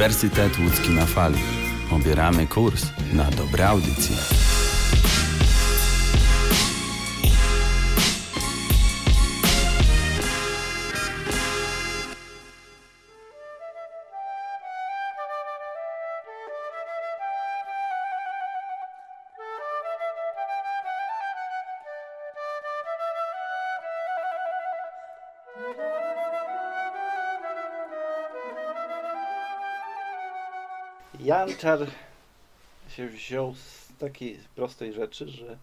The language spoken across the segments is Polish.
Uniwersytet Łódzki na Fali. Obieramy kurs na dobre audycje. Janczar się wziął z takiej prostej rzeczy, że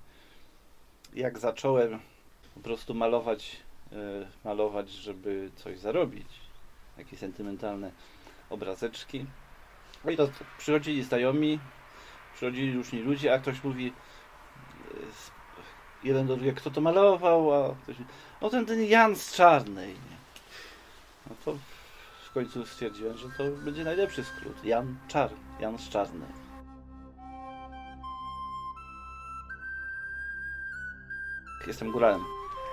jak zacząłem po prostu malować, e, malować, żeby coś zarobić, jakieś sentymentalne obrazeczki. No i to przychodzili znajomi, przychodzili różni ludzie, a ktoś mówi e, jeden do drugiego, kto to malował, a ktoś no ten, ten Jan z Czarnej. No to końcu stwierdziłem, że to będzie najlepszy skrót. Jan Czar, Jan z Czarnej. Jestem góralem.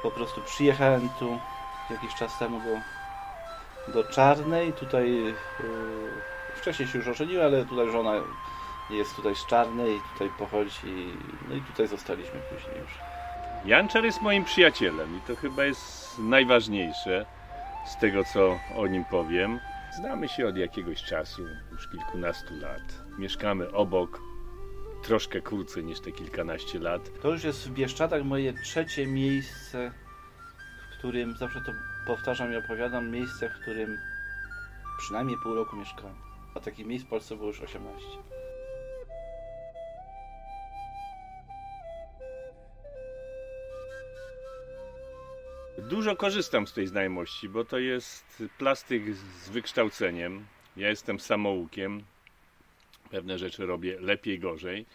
Po prostu przyjechałem tu jakiś czas temu do, do Czarnej. Tutaj yy, wcześniej się już ożeniłem, ale tutaj żona jest tutaj z Czarnej, tutaj pochodzi. No i tutaj zostaliśmy później już. Janczar jest moim przyjacielem i to chyba jest najważniejsze z tego, co o nim powiem. Znamy się od jakiegoś czasu, już kilkunastu lat. Mieszkamy obok, troszkę krócej niż te kilkanaście lat. To już jest w Bieszczadach moje trzecie miejsce, w którym, zawsze to powtarzam i opowiadam, miejsce, w którym przynajmniej pół roku mieszkałem. A takich miejsc w Polsce było już 18. Dużo korzystam z tej znajomości, bo to jest plastyk z wykształceniem. Ja jestem samoukiem. Pewne rzeczy robię lepiej, gorzej.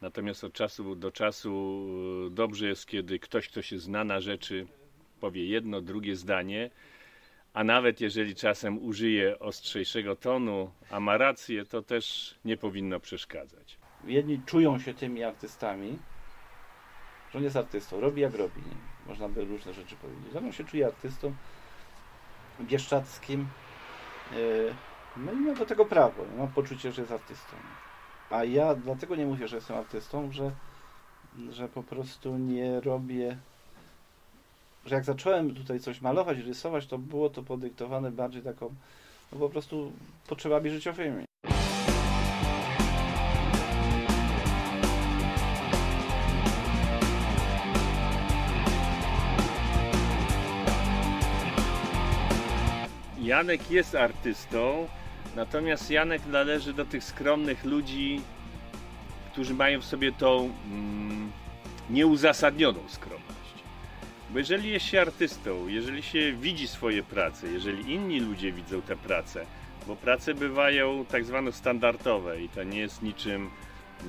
Natomiast od czasu do czasu e, dobrze jest, kiedy ktoś, kto się zna na rzeczy, powie jedno, drugie zdanie, a nawet jeżeli czasem użyje ostrzejszego tonu, a ma rację, to też nie powinno przeszkadzać. Jedni czują się tymi artystami, że on jest artystą, robi jak robi. Można by różne rzeczy powiedzieć. On się czuje artystą bieszczackim. Yy, No i ma do tego prawo. Ma poczucie, że jest artystą. A ja dlatego nie mówię, że jestem artystą, że, że po prostu nie robię. Że jak zacząłem tutaj coś malować, rysować, to było to podyktowane bardziej taką, no po prostu potrzebami życiowymi. Janek jest artystą, natomiast Janek należy do tych skromnych ludzi, którzy mają w sobie tą mm, nieuzasadnioną skromność. Bo jeżeli jest się artystą, jeżeli się widzi swoje prace, jeżeli inni ludzie widzą te prace, bo prace bywają tak zwane standardowe i to nie jest niczym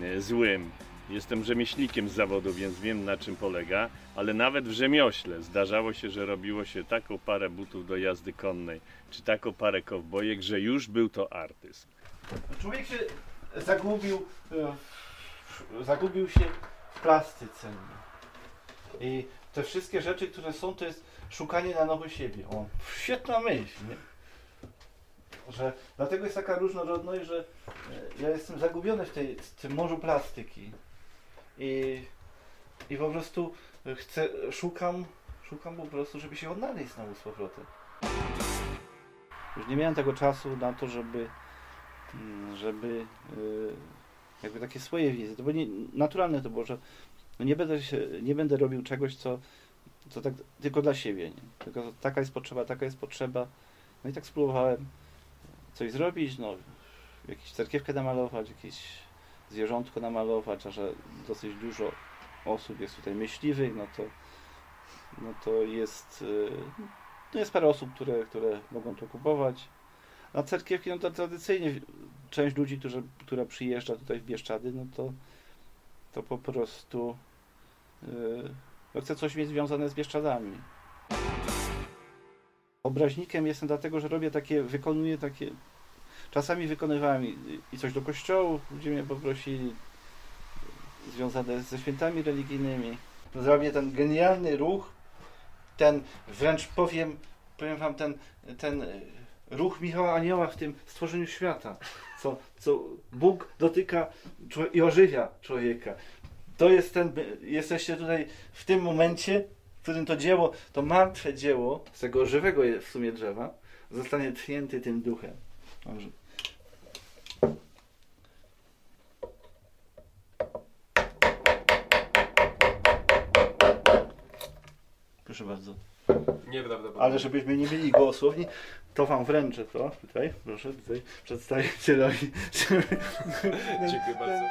e, złym. Jestem rzemieślnikiem z zawodu, więc wiem na czym polega, ale nawet w rzemiośle zdarzało się, że robiło się taką parę butów do jazdy konnej, czy taką parę kowbojek, że już był to artyzm. Człowiek się zagubił, e, zagubił się w plastyce. I te wszystkie rzeczy, które są, to jest szukanie na nowo siebie. O, świetna myśl, nie? Że dlatego jest taka różnorodność, że e, ja jestem zagubiony w, tej, w tym morzu plastyki. I, I po prostu chcę, szukam, szukam po prostu, żeby się odnaleźć znowu z powrotem. Już nie miałem tego czasu na to, żeby Mm, żeby y, jakby takie swoje wizje. To było nie, naturalne to było, że no nie, będę się, nie będę robił czegoś, co, co tak tylko dla siebie. Nie? Tylko taka jest potrzeba, taka jest potrzeba. No i tak spróbowałem coś zrobić, no jakąś cerkiewkę namalować, jakieś zwierzątko namalować, a że dosyć dużo osób jest tutaj myśliwych, no to no to jest no jest parę osób, które, które mogą to kupować. A cerkiewki, no to tradycyjnie część ludzi, którzy, która przyjeżdża tutaj w Bieszczady, no to, to po prostu yy, chce coś mieć związane z Bieszczadami. Obraźnikiem jestem dlatego, że robię takie, wykonuję takie, czasami wykonywałem i, coś do kościołów, gdzie mnie poprosili, związane ze świętami religijnymi. Zrobię ten genialny ruch, ten wręcz powiem, powiem wam, ten, ten ruch Michała Anioła w tym stworzeniu świata. co, co Bóg dotyka i ożywia człowieka. To jest ten, jesteście tutaj w tym momencie, w którym to dzieło, to martwe dzieło z tego żywego w sumie drzewa zostanie tchnięty tym duchem. Dobrze. Proszę bardzo. Nieprawdopodobne. Ale żebyśmy nie mieli gołosłowni, to wam wręczę to. Tutaj, proszę, tutaj przedstawicielowi. Dziękuję bardzo.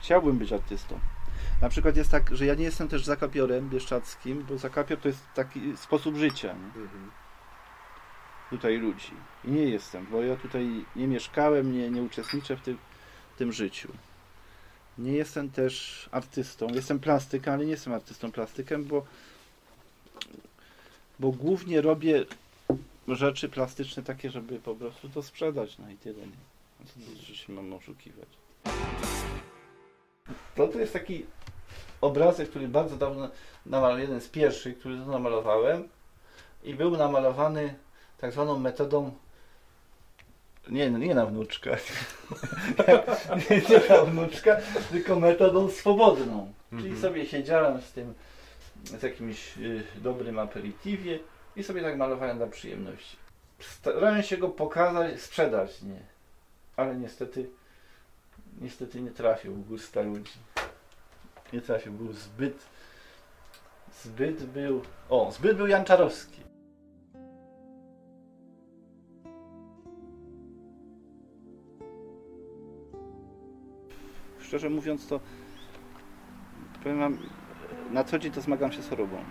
Chciałbym być artystą. Na przykład jest tak, że ja nie jestem też zakapiorem bieszczackim, bo zakapior to jest taki sposób życia nie? Mhm. Tutaj ludzi. I nie jestem, bo ja tutaj nie mieszkałem, nie, nie uczestniczę w tym, tym życiu. Nie jestem też artystą. Jestem plastykiem, ale nie jestem artystą plastykiem, bo, bo głównie robię rzeczy plastyczne takie, żeby po prostu to sprzedać, no i tyle. Nie? Co to, mam oszukiwać. To to jest taki obrazek, który bardzo dawno namalowałem, jeden z pierwszych, który to namalowałem i był namalowany tak zwaną metodą nie, nie na wnuczka, nie, nie na wnuczka, tylko metodą swobodną. Czyli Mhm. sobie siedziałem z tym, z jakimś y, dobrym aperitiwie i sobie tak malowałem dla przyjemności. Starałem się go pokazać, sprzedać, nie. Ale niestety, niestety nie trafił w gusta ludzi. Nie trafił, był zbyt, zbyt był, o, zbyt był Janczarowski. Szczerze mówiąc to, powiem wam, na co dzień to zmagam się z chorobą.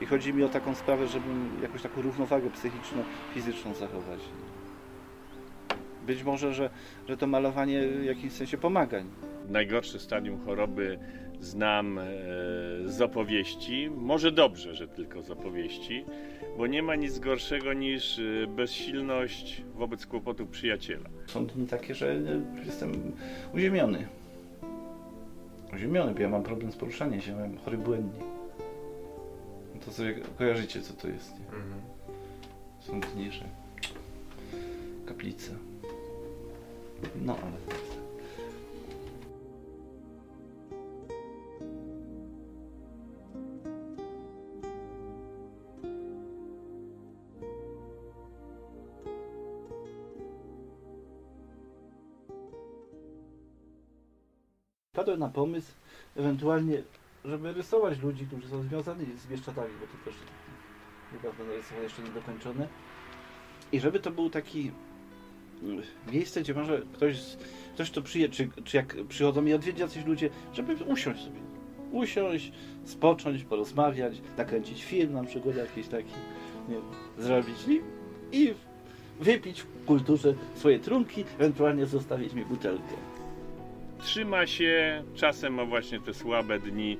I chodzi mi o taką sprawę, żebym jakąś taką równowagę psychiczno-fizyczną zachować. Być może, że, że to malowanie w jakimś sensie pomaga. Najgorsze stadium choroby znam e, z opowieści. Może dobrze, że tylko z opowieści, bo nie ma nic gorszego niż e, bezsilność wobec kłopotu przyjaciela. Są dni takie, że e, jestem uziemiony. Uziemiony, bo ja mam problem z poruszaniem się, mam chory błędnie. No To sobie kojarzycie, co to jest. Nie? Mhm. Są dni, że kaplica. No, ale... Padłem na pomysł, ewentualnie, żeby rysować ludzi, którzy są związani z Bieszczadami, bo to też niedawno narysowane, jeszcze niedokończone. I żeby to był taki mm, miejsce, gdzie może ktoś, ktoś to przyje, czy, czy jak przychodzą mi odwiedzić jacyś ludzie, żeby usiąść sobie. Usiąść, spocząć, porozmawiać, nakręcić film na przykład jakiś taki, nie wiem, zrobić i, i wypić w kulturze swoje trunki, ewentualnie zostawić mi butelkę. Trzyma się, czasem ma właśnie te słabe dni,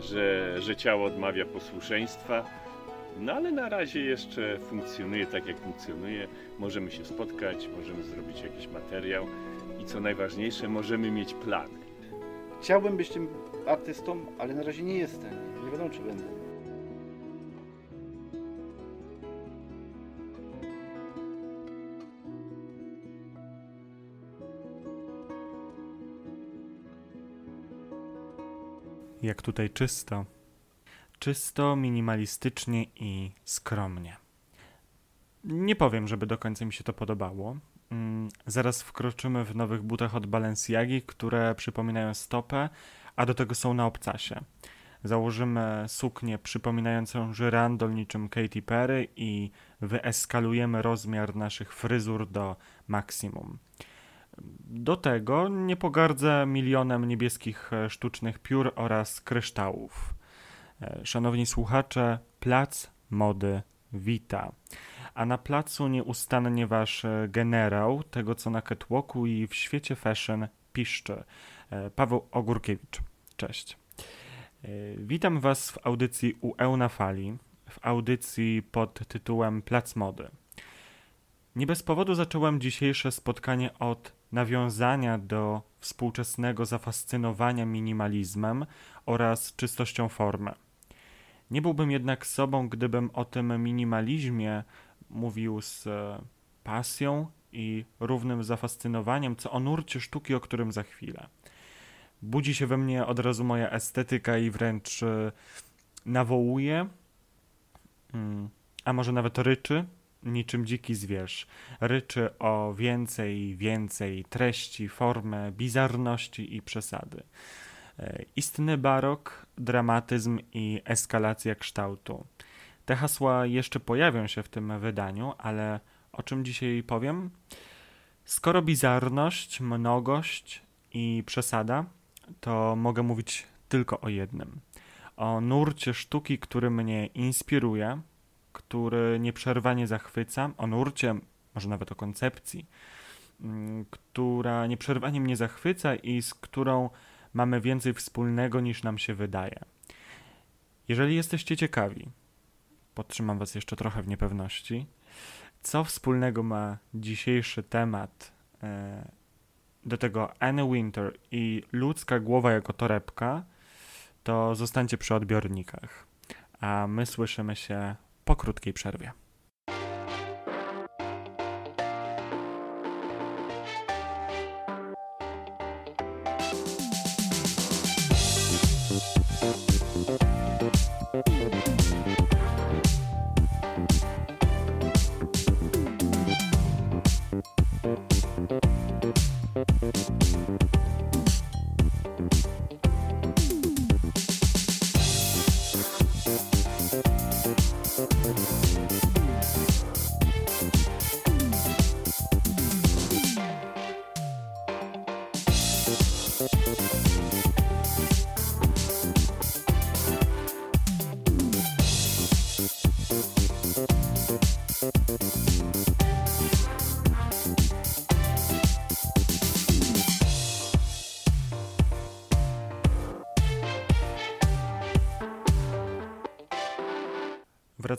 że, że ciało odmawia posłuszeństwa. No ale na razie jeszcze funkcjonuje tak, jak funkcjonuje. Możemy się spotkać, możemy zrobić jakiś materiał i co najważniejsze, możemy mieć plan. Chciałbym być tym artystą, ale na razie nie jestem. Nie wiadomo, czy będę. Jak tutaj czysto. Czysto, minimalistycznie i skromnie. Nie powiem, żeby do końca mi się to podobało. Mm, Zaraz wkroczymy w nowych butach od Balenciagi, które przypominają stopę, a do tego są na obcasie. Założymy suknię przypominającą żyrandol niczym Katy Perry i wyeskalujemy rozmiar naszych fryzur do maksimum. Do tego nie pogardzę milionem niebieskich e, sztucznych piór oraz kryształów. E, Szanowni słuchacze, plac mody wita. A na placu nieustannie wasz e, generał, tego co na catwalku i w świecie fashion piszczy. Paweł Ogórkiewicz. Cześć. Witam was w audycji UE na fali, w audycji pod tytułem Plac Mody. Nie bez powodu zacząłem dzisiejsze spotkanie od nawiązania do współczesnego zafascynowania minimalizmem oraz czystością formy. Nie byłbym jednak sobą, gdybym o tym minimalizmie mówił z e, pasją i równym zafascynowaniem, co o nurcie sztuki, o którym za chwilę. Budzi się we mnie od razu moja estetyka i wręcz e, nawołuje, mm, a może nawet ryczy, niczym dziki zwierz. Ryczy o więcej, więcej treści, formę, bizarności i przesady. E, istny barok, dramatyzm i eskalacja kształtu. Te hasła jeszcze pojawią się w tym wydaniu, ale o czym dzisiaj powiem? Skoro bizarność, mnogość i przesada, to mogę mówić tylko o jednym. O nurcie sztuki, który mnie inspiruje, który nieprzerwanie zachwyca, o nurcie, może nawet o koncepcji, mm, która nieprzerwanie mnie zachwyca i z którą mamy więcej wspólnego niż nam się wydaje. Jeżeli jesteście ciekawi, podtrzymam Was jeszcze trochę w niepewności, co wspólnego ma dzisiejszy temat e, do tego Anne Winter i ludzka głowa jako torebka, to zostańcie przy odbiornikach. A my słyszymy się po krótkiej przerwie.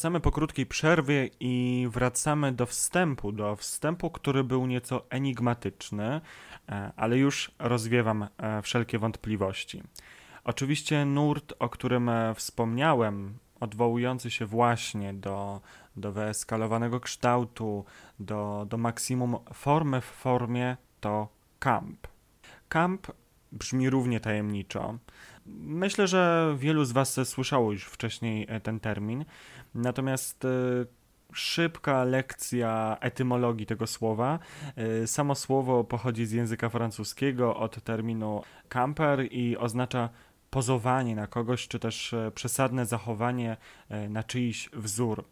Wracamy po krótkiej przerwie i wracamy do wstępu, do wstępu, który był nieco enigmatyczny, e, ale już rozwiewam e, wszelkie wątpliwości. Oczywiście nurt, o którym e, wspomniałem, odwołujący się właśnie do, do wyeskalowanego kształtu, do, do maksimum formy w formie, to camp. Camp brzmi równie tajemniczo. Myślę, że wielu z Was słyszało już wcześniej ten termin. Natomiast e, szybka lekcja etymologii tego słowa. E, samo słowo pochodzi z języka francuskiego od terminu camper i oznacza pozowanie na kogoś, czy też e, przesadne zachowanie na czyjś wzór.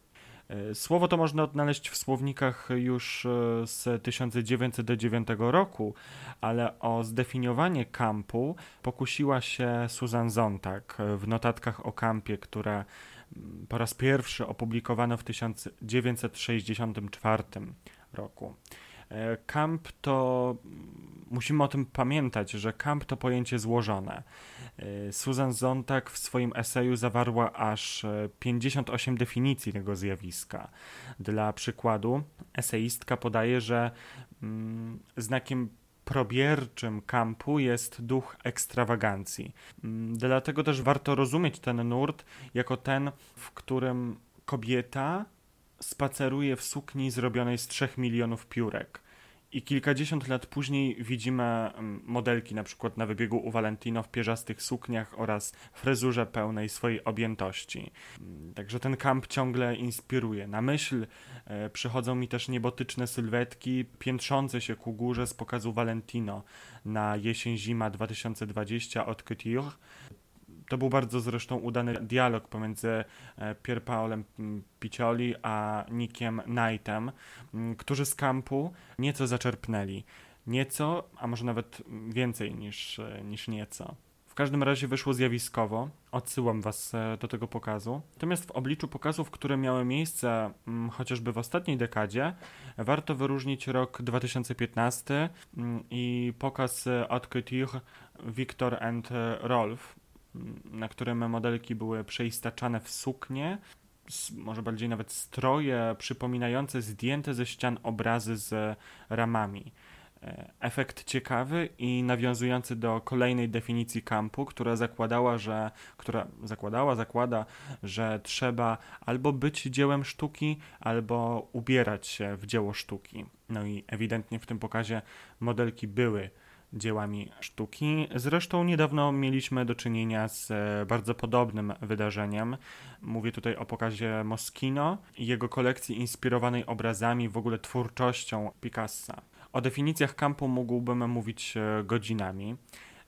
Słowo to można odnaleźć w słownikach już z 1909 roku, ale o zdefiniowanie kampu pokusiła się Susan Zontag w notatkach o kampie, które po raz pierwszy opublikowano w 1964 roku. E, camp to, musimy o tym pamiętać, że camp to pojęcie złożone. E, Susan Zontag w swoim eseju zawarła aż 58 e, definicji tego zjawiska. Dla przykładu, eseistka podaje, że mm, znakiem probierczym kampu jest duch ekstrawagancji. Mm, dlatego też warto rozumieć ten nurt jako ten, w którym kobieta spaceruje w sukni zrobionej z 3 milionów piórek. I kilkadziesiąt lat później widzimy mm, modelki na przykład na wybiegu u Valentino w pierzastych sukniach oraz fryzurze pełnej swojej objętości. Mm, także ten kamp ciągle inspiruje. Na myśl e, przychodzą mi też niebotyczne sylwetki piętrzące się ku górze z pokazu Valentino na jesień-zima 2020 od Couture to był bardzo zresztą udany dialog pomiędzy e, Pier Paolem Picioli a Nickiem Knightem, którzy z kampu nieco zaczerpnęli. Nieco, a może nawet więcej niż, e, niż nieco. W każdym razie wyszło zjawiskowo. Odsyłam Was e, do tego pokazu. Natomiast w obliczu pokazów, które miały miejsce chociażby w ostatniej dekadzie, warto wyróżnić rok 2015 i pokaz Haute Couture Victor and Rolf, na którym modelki były przeistaczane w suknie może bardziej nawet stroje przypominające zdjęte ze ścian obrazy z ramami. E, Efekt ciekawy i nawiązujący do kolejnej definicji kampu, która zakładała, że która zakładała, zakłada, że trzeba albo być dziełem sztuki, albo ubierać się w dzieło sztuki. No i ewidentnie w tym pokazie modelki były dziełami sztuki. Zresztą niedawno mieliśmy do czynienia z e, bardzo podobnym wydarzeniem. Mówię tutaj o pokazie Moschino i jego kolekcji inspirowanej obrazami, w ogóle twórczością Picassa. O definicjach kampu mógłbym mówić e, godzinami.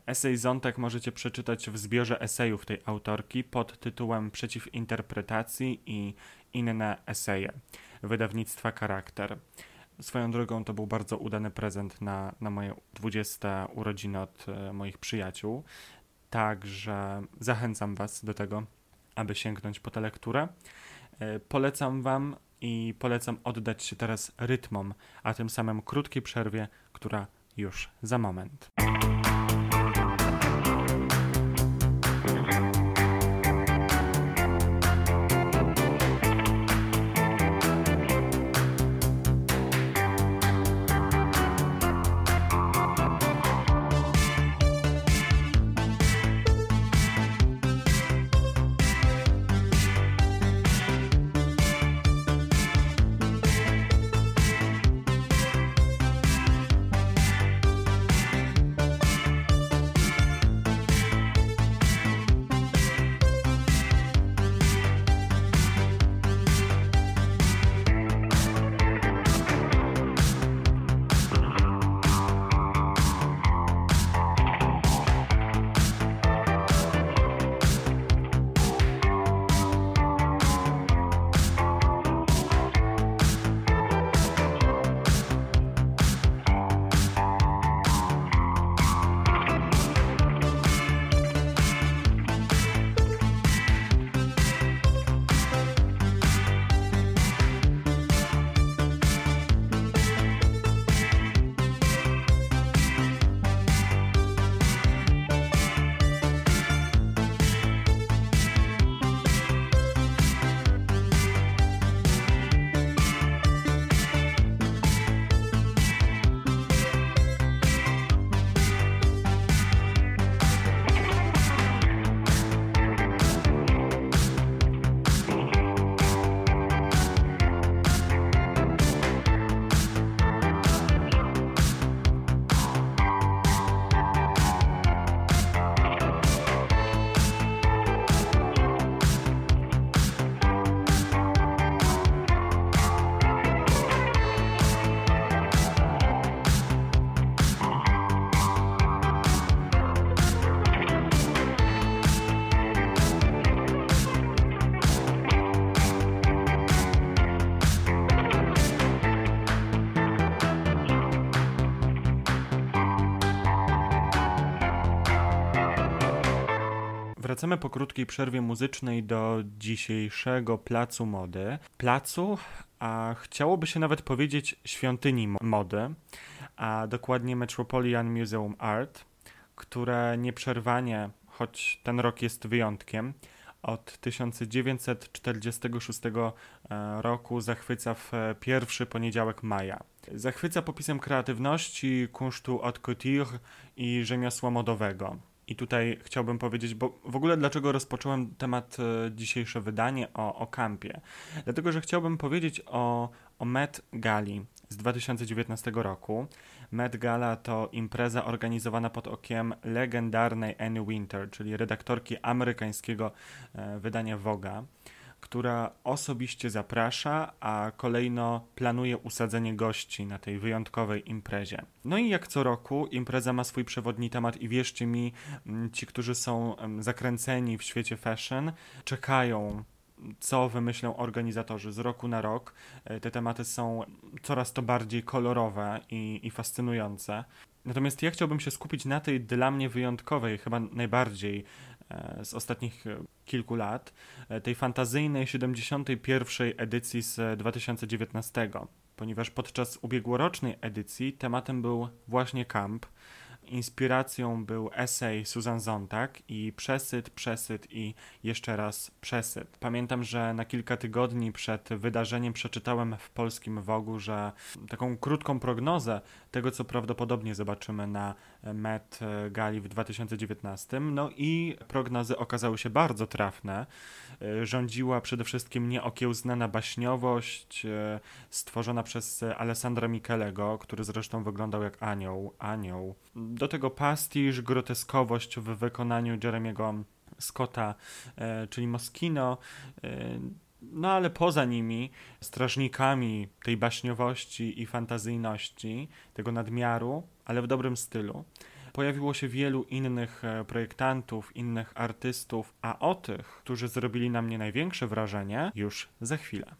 Esej Zontek możecie przeczytać w zbiorze esejów tej autorki pod tytułem Przeciw interpretacji i inne eseje wydawnictwa Charakter. Swoją drogą to był bardzo udany prezent na, na moje 20 urodziny od e, moich przyjaciół. Także zachęcam Was do tego, aby sięgnąć po tę lekturę. E, Polecam Wam i polecam oddać się teraz rytmom, a tym samym krótkiej przerwie, która już za moment. Krótkiej przerwie muzycznej do dzisiejszego placu mody. Placu, a chciałoby się nawet powiedzieć świątyni mo- mody, a dokładnie Metropolitan Museum Art, które nieprzerwanie, choć ten rok jest wyjątkiem, od 1946 e, roku zachwyca w pierwszy poniedziałek maja. Zachwyca popisem kreatywności, kunsztu haute couture i rzemiosła modowego. I tutaj chciałbym powiedzieć, bo w ogóle dlaczego rozpocząłem temat e, dzisiejsze wydanie o, o kampie? Dlatego, że chciałbym powiedzieć o, o Met Gali z 2019 roku. Met Gala to impreza organizowana pod okiem legendarnej Annie Winter, czyli redaktorki amerykańskiego e, wydania Voga, która osobiście zaprasza, a kolejno planuje usadzenie gości na tej wyjątkowej imprezie. No i jak co roku impreza ma swój przewodni temat i wierzcie mi, m, ci, którzy są em, zakręceni w świecie fashion, czekają co wymyślą organizatorzy z roku na rok. E, Te tematy są coraz to bardziej kolorowe i, i fascynujące. Natomiast ja chciałbym się skupić na tej dla mnie wyjątkowej, chyba najbardziej z ostatnich e, kilku lat, e, tej fantazyjnej 71. edycji z 2019, ponieważ podczas ubiegłorocznej edycji tematem był właśnie camp inspiracją był esej Susan Zontag i przesyt, przesyt i jeszcze raz przesyt. Pamiętam, że na kilka tygodni przed wydarzeniem przeczytałem w polskim Wogu, że taką krótką prognozę tego, co prawdopodobnie zobaczymy na Met Gali w 2019. No i prognozy okazały się bardzo trafne. Rządziła przede wszystkim nieokiełznana baśniowość stworzona przez Alessandra Michelego, który zresztą wyglądał jak anioł, anioł. Do tego pastisz, groteskowość w wykonaniu Jeremiego Scotta, e, czyli Moschino. No ale poza nimi, strażnikami tej baśniowości i fantazyjności, tego nadmiaru, ale w dobrym stylu, pojawiło się wielu innych e, projektantów, innych artystów, a o tych, którzy zrobili na mnie największe wrażenie, już za chwilę.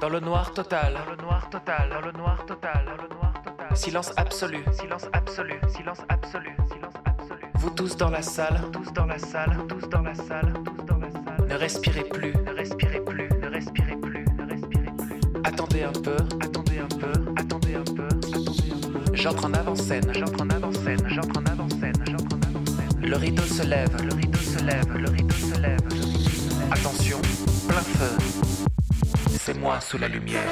Dans le noir total, dans le noir total, dans le noir total, dans le noir total. Silence absolu, silence absolu, silence absolu, silence absolu. Vous tous dans la salle, tous dans la salle, tous dans la salle, tous dans la salle. Ne respirez plus, ne respirez plus, ne respirez plus, ne respirez plus. Attendez un peu, attendez un peu, attendez un peu, attendez un peu. J'entre en avant-scène, j'entre en avant-scène, j'entre en avant-scène, j'entre en avant-scène. Le rideau se lève, le rideau se lève, le rideau se lève. le rideau se lève. Attention, plein feu. C'est moi sous la lumière.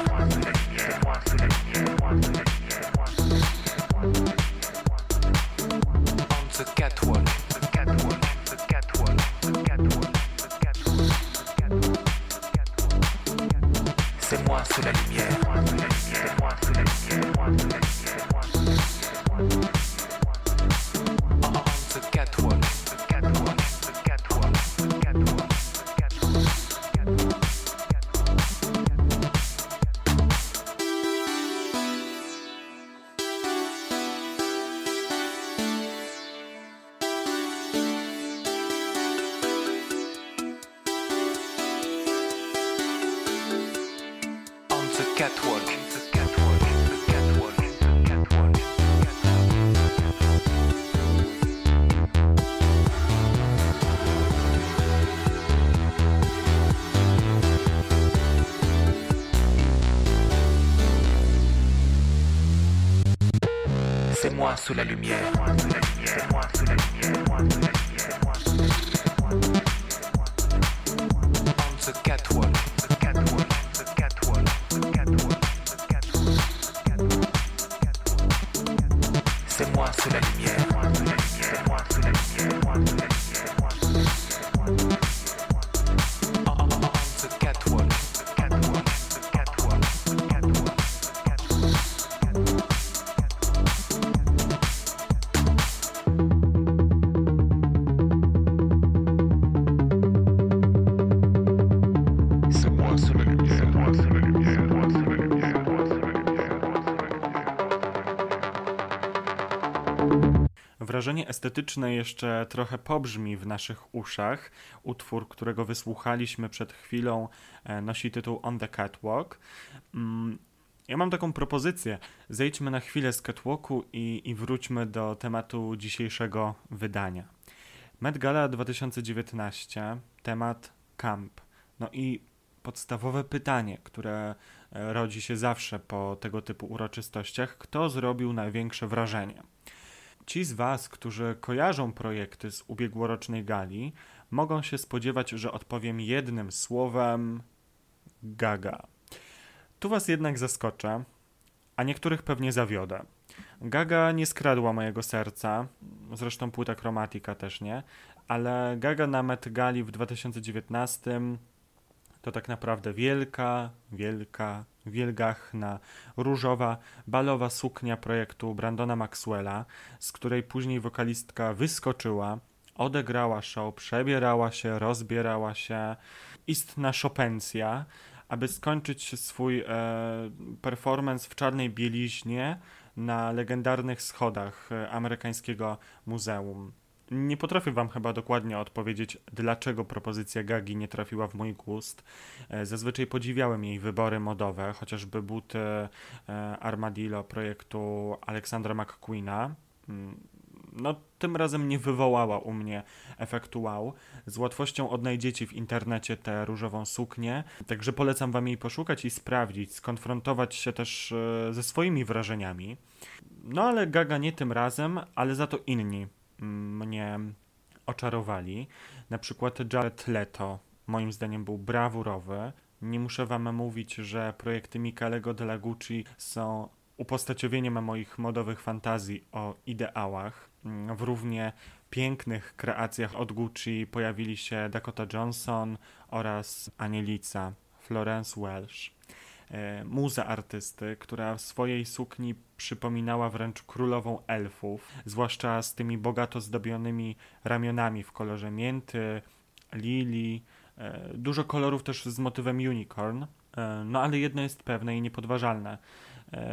The catwalk, C'est moi sous la lumière. C'est moi sous la lumière. Wrażenie estetyczne jeszcze trochę pobrzmi w naszych uszach. Utwór, którego wysłuchaliśmy przed chwilą, e, nosi tytuł On the Catwalk. Mm, Ja mam taką propozycję. Zejdźmy na chwilę z catwalku i, i wróćmy do tematu dzisiejszego wydania. Met Gala 2019, temat camp. No i podstawowe pytanie, które e, rodzi się zawsze po tego typu uroczystościach: kto zrobił największe wrażenie? Ci z Was, którzy kojarzą projekty z ubiegłorocznej gali, mogą się spodziewać, że odpowiem jednym słowem gaga. Tu Was jednak zaskoczę, a niektórych pewnie zawiodę. Gaga nie skradła mojego serca, zresztą płyta Chromatica też nie, ale Gaga na Met Gali w 2019 to tak naprawdę wielka, wielka, wielgachna, różowa, balowa suknia projektu Brandona Maxwella, z której później wokalistka wyskoczyła, odegrała show, przebierała się, rozbierała się, istna szopencja, aby skończyć swój e, performance w czarnej bieliźnie na legendarnych schodach e, amerykańskiego muzeum. Nie potrafię Wam chyba dokładnie odpowiedzieć, dlaczego propozycja Gagi nie trafiła w mój gust. E, Zazwyczaj podziwiałem jej wybory modowe, chociażby buty e, Armadillo projektu Aleksandra McQueena. Mm, no tym razem nie wywołała u mnie efektu wow. Z łatwością odnajdziecie w internecie tę różową suknię, także polecam wam jej poszukać i sprawdzić, skonfrontować się też e, ze swoimi wrażeniami. No ale Gaga nie tym razem, ale za to inni mnie oczarowali. Na przykład Jared Leto, moim zdaniem był brawurowy. Nie muszę wam mówić, że projekty Michelego de la Gucci są upostaciowieniem moich modowych fantazji o ideałach. W równie pięknych kreacjach od Gucci pojawili się Dakota Johnson oraz Anielica, Florence Welsh. E, muza artysty, która w swojej sukni przypominała wręcz królową elfów, zwłaszcza z tymi bogato zdobionymi ramionami w kolorze mięty, lili, e, dużo kolorów też z motywem unicorn. E, no ale jedno jest pewne i niepodważalne.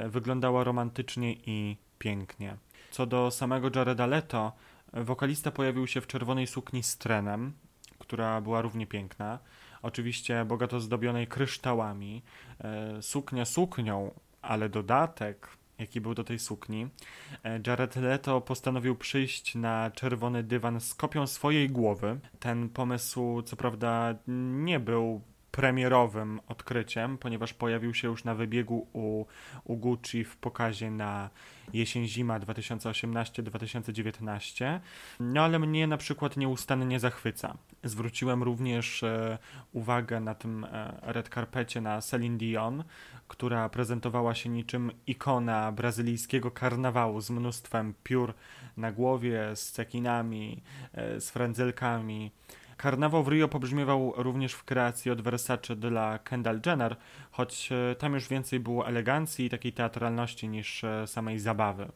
Wyglądała romantycznie i pięknie. Co do samego Jareda Leto, wokalista pojawił się w czerwonej sukni z trenem, która była równie piękna oczywiście bogato zdobionej kryształami, e, suknia suknią, ale dodatek, jaki był do tej sukni, e, Jared Leto postanowił przyjść na czerwony dywan z kopią swojej głowy. Ten pomysł, co prawda, nie był premierowym odkryciem, ponieważ pojawił się już na wybiegu u, u Gucci w pokazie na jesień-zima 2018-2019. No ale mnie na przykład nieustannie zachwyca. Zwróciłem również e, uwagę na tym e, red carpecie na Celine Dion, która prezentowała się niczym ikona brazylijskiego karnawału z mnóstwem piór na głowie, z cekinami, e, z frędzelkami. Karnawał w Rio pobrzmiewał również w kreacji od Versace dla Kendall Jenner, choć e, tam już więcej było elegancji i takiej teatralności niż e, samej zabawy.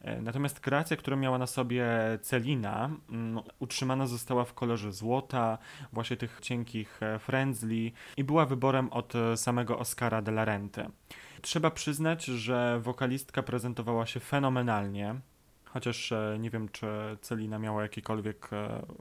E, natomiast kreacja, którą miała na sobie Celina, mm, utrzymana została w kolorze złota, właśnie tych cienkich frędzli i była wyborem od samego Oscara de la Rente. Trzeba przyznać, że wokalistka prezentowała się fenomenalnie, chociaż nie wiem, czy Celina miała jakiekolwiek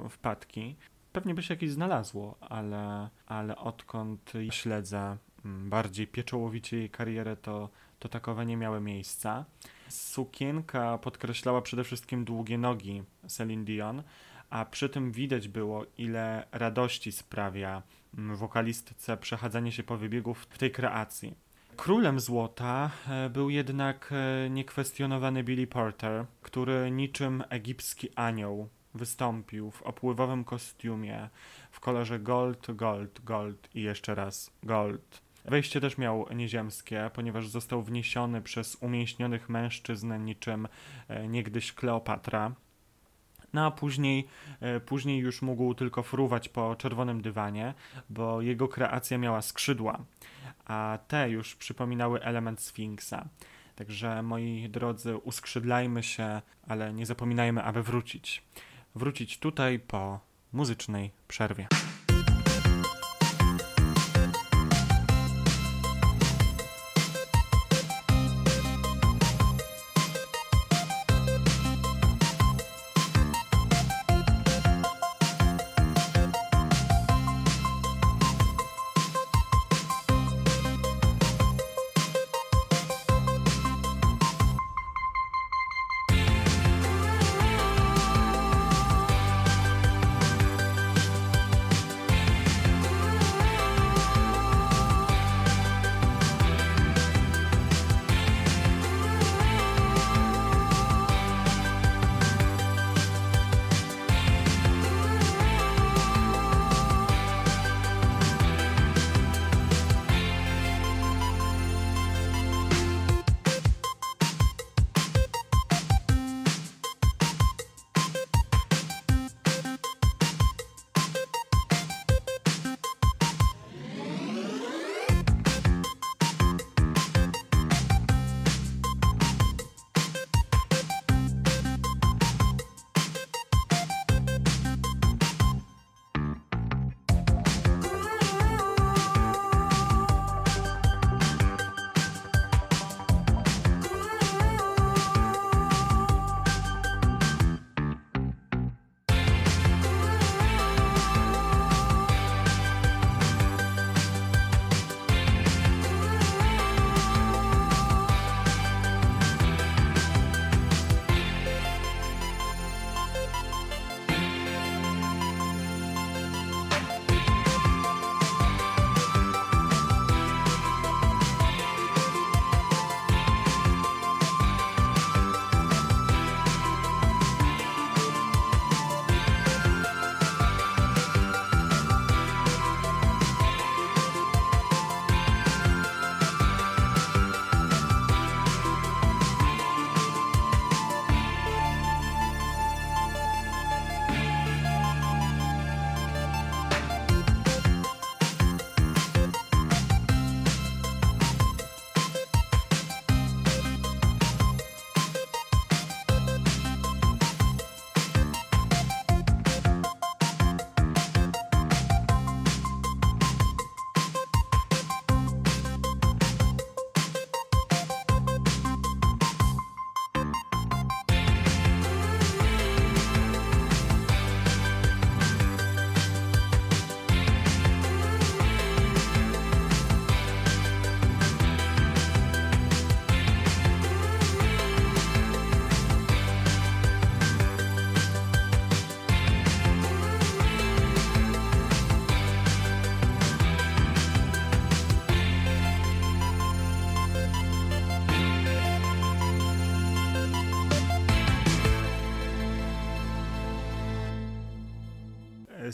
wpadki. Pewnie by się jakieś znalazło, ale, ale odkąd śledzę mm, bardziej pieczołowicie jej karierę, to, to takowe nie miały miejsca. Sukienka podkreślała przede wszystkim długie nogi Celine Dion, a przy tym widać było, ile radości sprawia mm, wokalistce przechadzanie się po wybiegu w tej kreacji. Królem złota e, był jednak e, niekwestionowany Billy Porter, który niczym egipski anioł wystąpił w opływowym kostiumie w kolorze gold, gold, gold i jeszcze raz gold. Wejście też miał nieziemskie, ponieważ został wniesiony przez umięśnionych mężczyzn niczym e, niegdyś Kleopatra. No a później, e, później już mógł tylko fruwać po czerwonym dywanie, bo jego kreacja miała skrzydła, a te już przypominały element Sfinksa. Także moi drodzy, uskrzydlajmy się, ale nie zapominajmy, aby wrócić wrócić tutaj po muzycznej przerwie.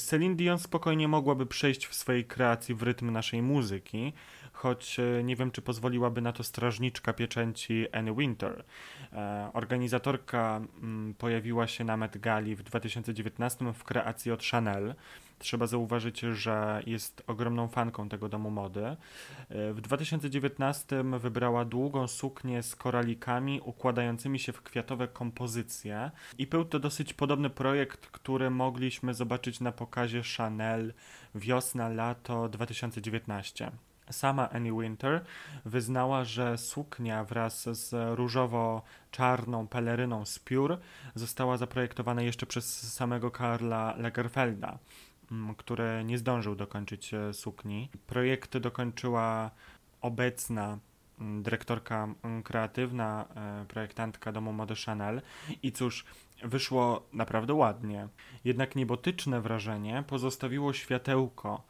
Celine Dion spokojnie mogłaby przejść w swojej kreacji w rytm naszej muzyki, choć e, nie wiem, czy pozwoliłaby na to strażniczka pieczęci Annie Winter. E, organizatorka mm, pojawiła się na Met Gali w 2019 w kreacji od Chanel. Trzeba zauważyć, że jest ogromną fanką tego domu mody. E, W 2019 wybrała długą suknię z koralikami układającymi się w kwiatowe kompozycje i był to dosyć podobny projekt, który mogliśmy zobaczyć na pokazie Chanel wiosna-lato 2019. Sama Annie Winter wyznała, że suknia wraz z różowo-czarną peleryną z piór została zaprojektowana jeszcze przez samego Karla Lagerfelda, który nie zdążył dokończyć e, sukni. Projekt dokończyła obecna mm, dyrektorka mm, kreatywna, e, projektantka domu mody Chanel i cóż, wyszło naprawdę ładnie. Jednak niebotyczne wrażenie pozostawiło światełko,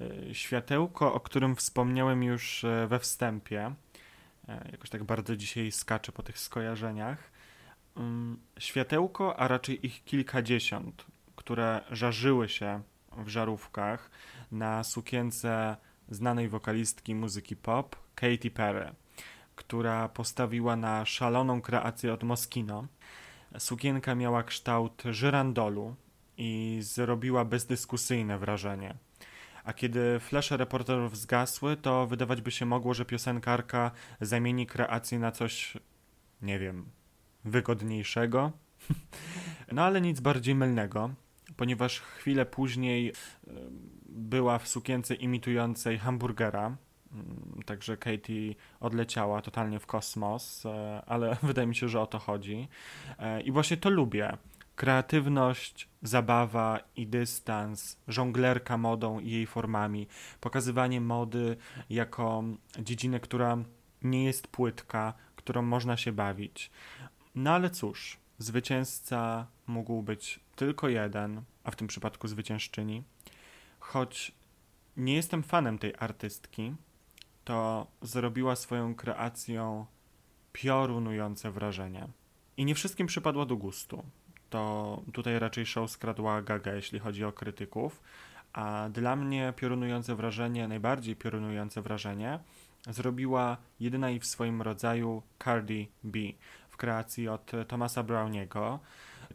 E, Światełko, o którym wspomniałem już we wstępie. Jakoś tak bardzo dzisiaj skaczę po tych skojarzeniach. Ym, Światełko, a raczej ich kilkadziesiąt, które żarzyły się w żarówkach na sukience znanej wokalistki muzyki pop, Katy Perry, która postawiła na szaloną kreację od Moschino. Sukienka miała kształt żyrandolu i zrobiła bezdyskusyjne wrażenie a kiedy flesze reporterów zgasły, to wydawać by się mogło, że piosenkarka zamieni kreację na coś, nie wiem, wygodniejszego. no ale nic bardziej mylnego, ponieważ chwilę później była w sukience imitującej hamburgera. Mm, Także Katie odleciała totalnie w kosmos, e, ale wydaje mi się, że o to chodzi. E, I właśnie to lubię kreatywność, zabawa i dystans, żonglerka modą i jej formami, pokazywanie mody jako dziedzinę, która nie jest płytka, którą można się bawić. No ale cóż, zwycięzca mógł być tylko jeden, a w tym przypadku zwyciężczyni. Choć nie jestem fanem tej artystki, to zrobiła swoją kreacją piorunujące wrażenie. I nie wszystkim przypadła do gustu to tutaj raczej show skradła Gaga, jeśli chodzi o krytyków. A dla mnie piorunujące wrażenie, najbardziej piorunujące wrażenie, zrobiła jedyna i w swoim rodzaju Cardi B w kreacji od Thomasa Browniego.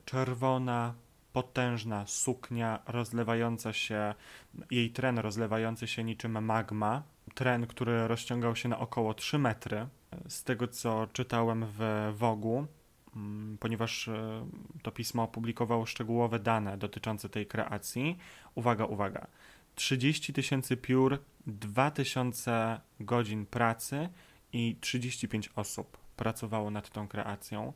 Czerwona, potężna suknia rozlewająca się, jej tren rozlewający się niczym magma. Tren, który rozciągał się na około 3 metry. Z tego co czytałem w Wogu, Mm, ponieważ e, to pismo opublikowało szczegółowe dane dotyczące tej kreacji. Uwaga, uwaga. 30 tysięcy piór, 2000 godzin pracy i 35 osób pracowało nad tą kreacją.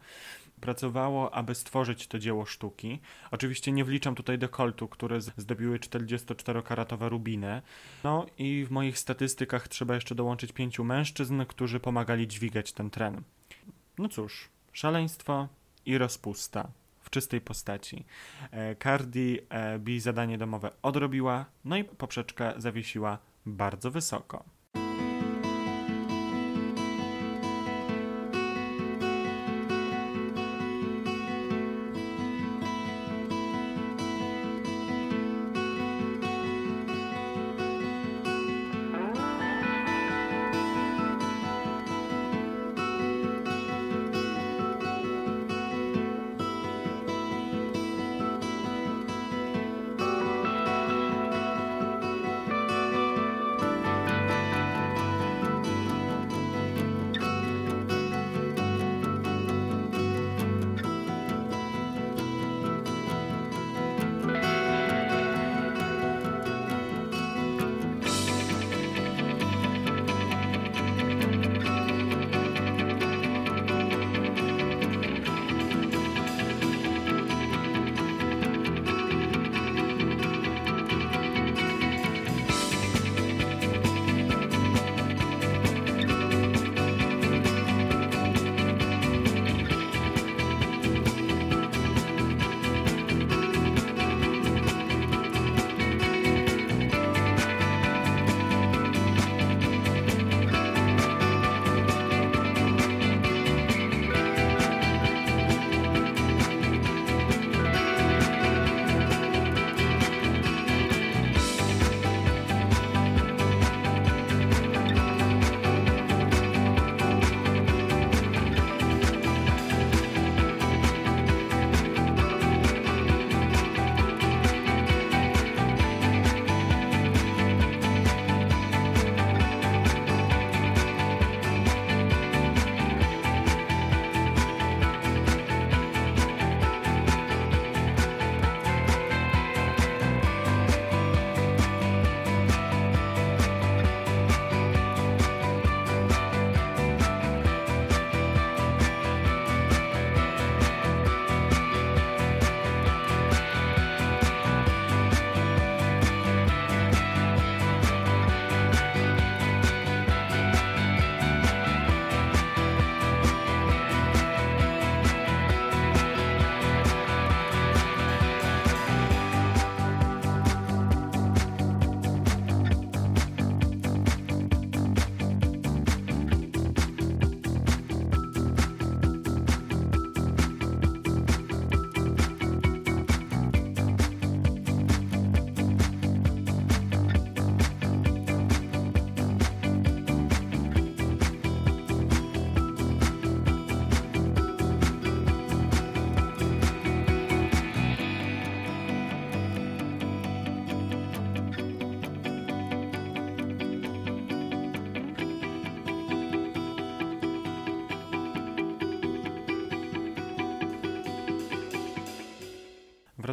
Pracowało, aby stworzyć to dzieło sztuki. Oczywiście nie wliczam tutaj dekoltu, które zdobiły 44-karatowe rubiny. No i w moich statystykach trzeba jeszcze dołączyć pięciu mężczyzn, którzy pomagali dźwigać ten tren. No cóż, Szaleństwo i rozpusta w czystej postaci. E, Cardi e, B zadanie domowe odrobiła, no i poprzeczkę zawiesiła bardzo wysoko.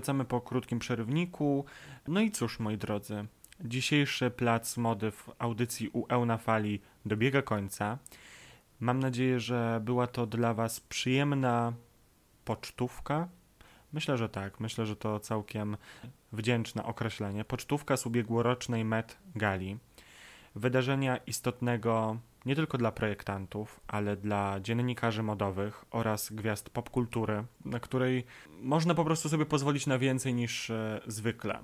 Wracamy po krótkim przerywniku. No i cóż, moi drodzy, dzisiejszy plac mody w audycji UE na fali dobiega końca. Mam nadzieję, że była to dla Was przyjemna pocztówka. Myślę, że tak. Myślę, że to całkiem wdzięczne określenie. Pocztówka z ubiegłorocznej Met Gali. Wydarzenia istotnego nie tylko dla projektantów, ale dla dziennikarzy modowych oraz gwiazd popkultury, na której można po prostu sobie pozwolić na więcej niż e, zwykle.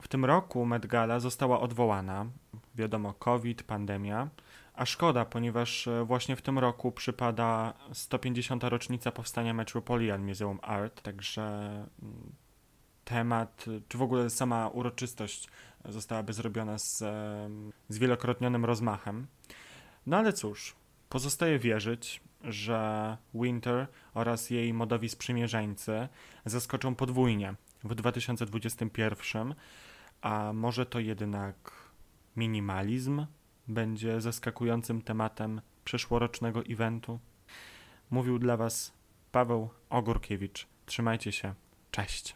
W tym roku Met Gala została odwołana. Wiadomo, COVID, pandemia. A szkoda, ponieważ e, właśnie w tym roku przypada 150. rocznica powstania Metropolitan Museum Art, także mm, temat, czy w ogóle sama uroczystość zostałaby zrobiona z e, zwielokrotnionym rozmachem. No ale cóż, pozostaje wierzyć, że Winter oraz jej modowi sprzymierzeńcy zaskoczą podwójnie w 2021, a może to jednak minimalizm będzie zaskakującym tematem przyszłorocznego eventu? Mówił dla Was Paweł Ogórkiewicz. Trzymajcie się. Cześć.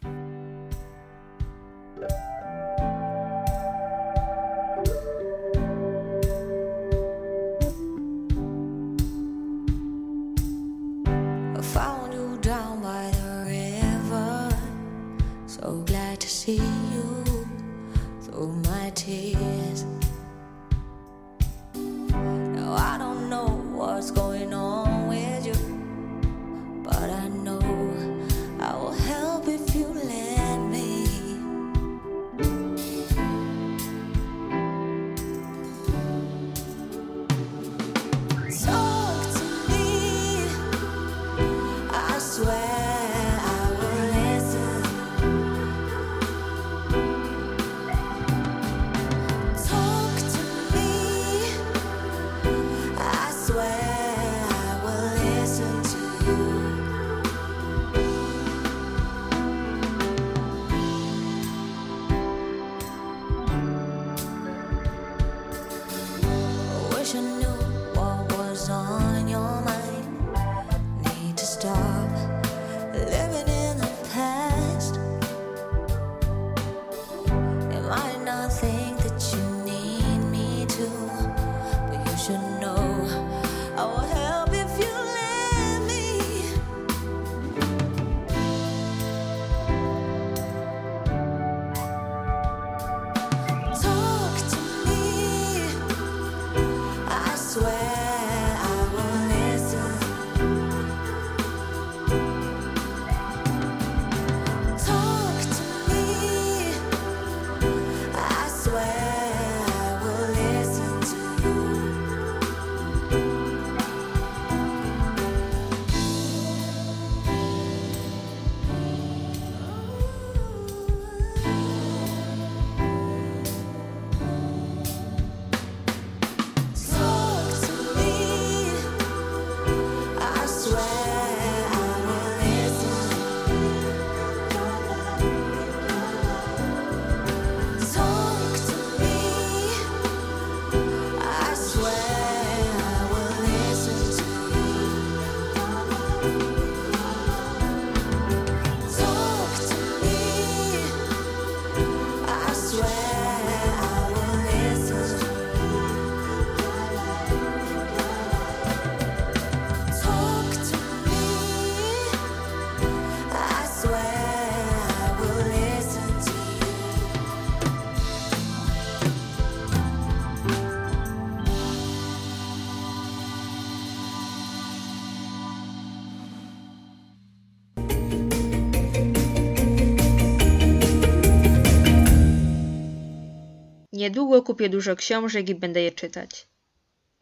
Niedługo kupię dużo książek i będę je czytać.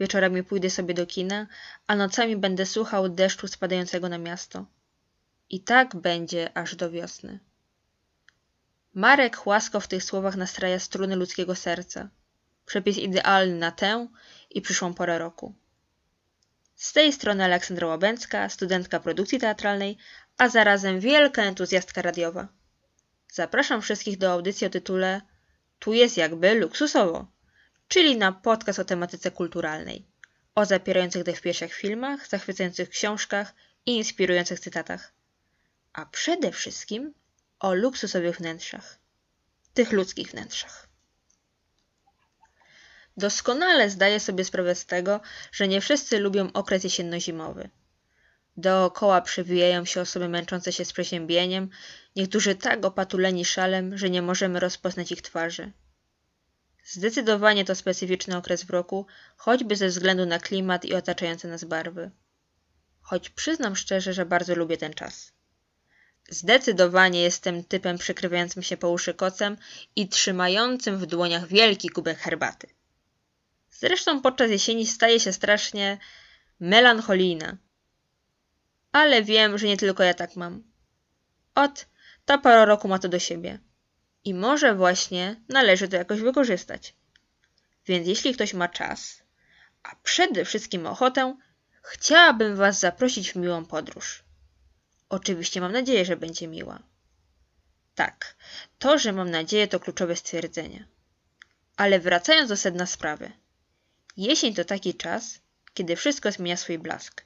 Wieczorami pójdę sobie do kina, a nocami będę słuchał deszczu spadającego na miasto. I tak będzie aż do wiosny. Marek łasko w tych słowach nastraja struny ludzkiego serca. Przepis idealny na tę i przyszłą porę roku. Z tej strony Aleksandra Łabęcka, studentka produkcji teatralnej, a zarazem wielka entuzjastka radiowa. Zapraszam wszystkich do audycji o tytule Tu jest jakby luksusowo, czyli na podcast o tematyce kulturalnej, o zapierających dech piersiach filmach, zachwycających książkach i inspirujących cytatach. A przede wszystkim o luksusowych wnętrzach. Tych ludzkich wnętrzach. Doskonale zdaję sobie sprawę z tego, że nie wszyscy lubią okres jesienno-zimowy. Dookoła przewijają się osoby męczące się z przeziębieniem, niektórzy tak opatuleni szalem, że nie możemy rozpoznać ich twarzy. Zdecydowanie to specyficzny okres w roku, choćby ze względu na klimat i otaczające nas barwy. Choć przyznam szczerze, że bardzo lubię ten czas. Zdecydowanie jestem typem przykrywającym się po uszy kocem i trzymającym w dłoniach wielki kubek herbaty. Zresztą podczas jesieni staje się strasznie melancholijna. Ale wiem, że nie tylko ja tak mam. Ot, ta pora roku ma to do siebie. I może właśnie należy to jakoś wykorzystać. Więc jeśli ktoś ma czas, a przede wszystkim ochotę, chciałabym Was zaprosić w miłą podróż. Oczywiście mam nadzieję, że będzie miła. Tak, to, że mam nadzieję, to kluczowe stwierdzenie. Ale wracając do sedna sprawy. Jesień to taki czas, kiedy wszystko zmienia swój blask.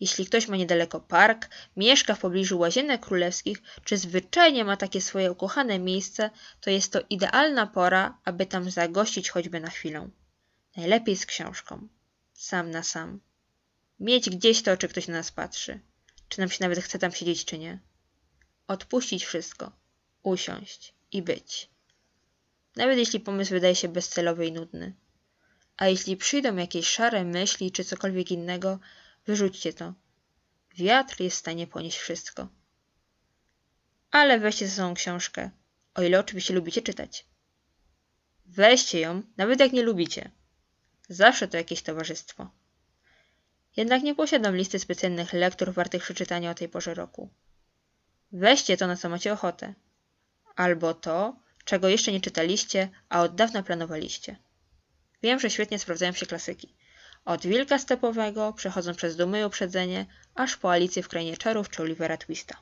Jeśli ktoś ma niedaleko park, mieszka w pobliżu łazienek królewskich, czy zwyczajnie ma takie swoje ukochane miejsce, to jest to idealna pora, aby tam zagościć choćby na chwilę. Najlepiej z książką. Sam na sam. Mieć gdzieś to, czy ktoś na nas patrzy. Czy nam się nawet chce tam siedzieć, czy nie. Odpuścić wszystko. Usiąść. I być. Nawet jeśli pomysł wydaje się bezcelowy i nudny. A jeśli przyjdą jakieś szare myśli, czy cokolwiek innego, Wyrzućcie to. Wiatr jest w stanie ponieść wszystko. Ale weźcie ze sobą książkę, o ile oczywiście lubicie czytać. Weźcie ją, nawet jak nie lubicie. Zawsze to jakieś towarzystwo. Jednak nie posiadam listy specjalnych lektur wartych przeczytania o tej porze roku. Weźcie to, na co macie ochotę. Albo to, czego jeszcze nie czytaliście, a od dawna planowaliście. Wiem, że świetnie sprawdzają się klasyki. Od wilka stepowego, przechodząc przez dumy i uprzedzenie, aż po Alicję w Krainie Czarów czy Olivera Twista.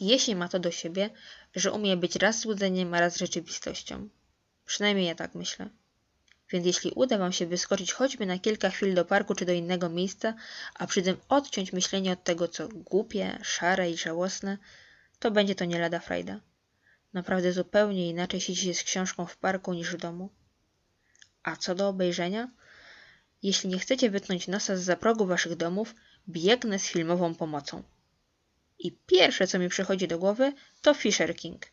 Jeśli ma to do siebie, że umie być raz złudzeniem, a raz rzeczywistością. Przynajmniej ja tak myślę. Więc jeśli uda Wam się wyskoczyć choćby na kilka chwil do parku czy do innego miejsca, a przy tym odciąć myślenie od tego, co głupie, szare i żałosne, to będzie to nie lada frajda. Naprawdę zupełnie inaczej siedzi się z książką w parku niż w domu. A co do obejrzenia, jeśli nie chcecie wytnąć nosa z za progu waszych domów, biegnę z filmową pomocą. I pierwsze, co mi przychodzi do głowy, to Fisher King.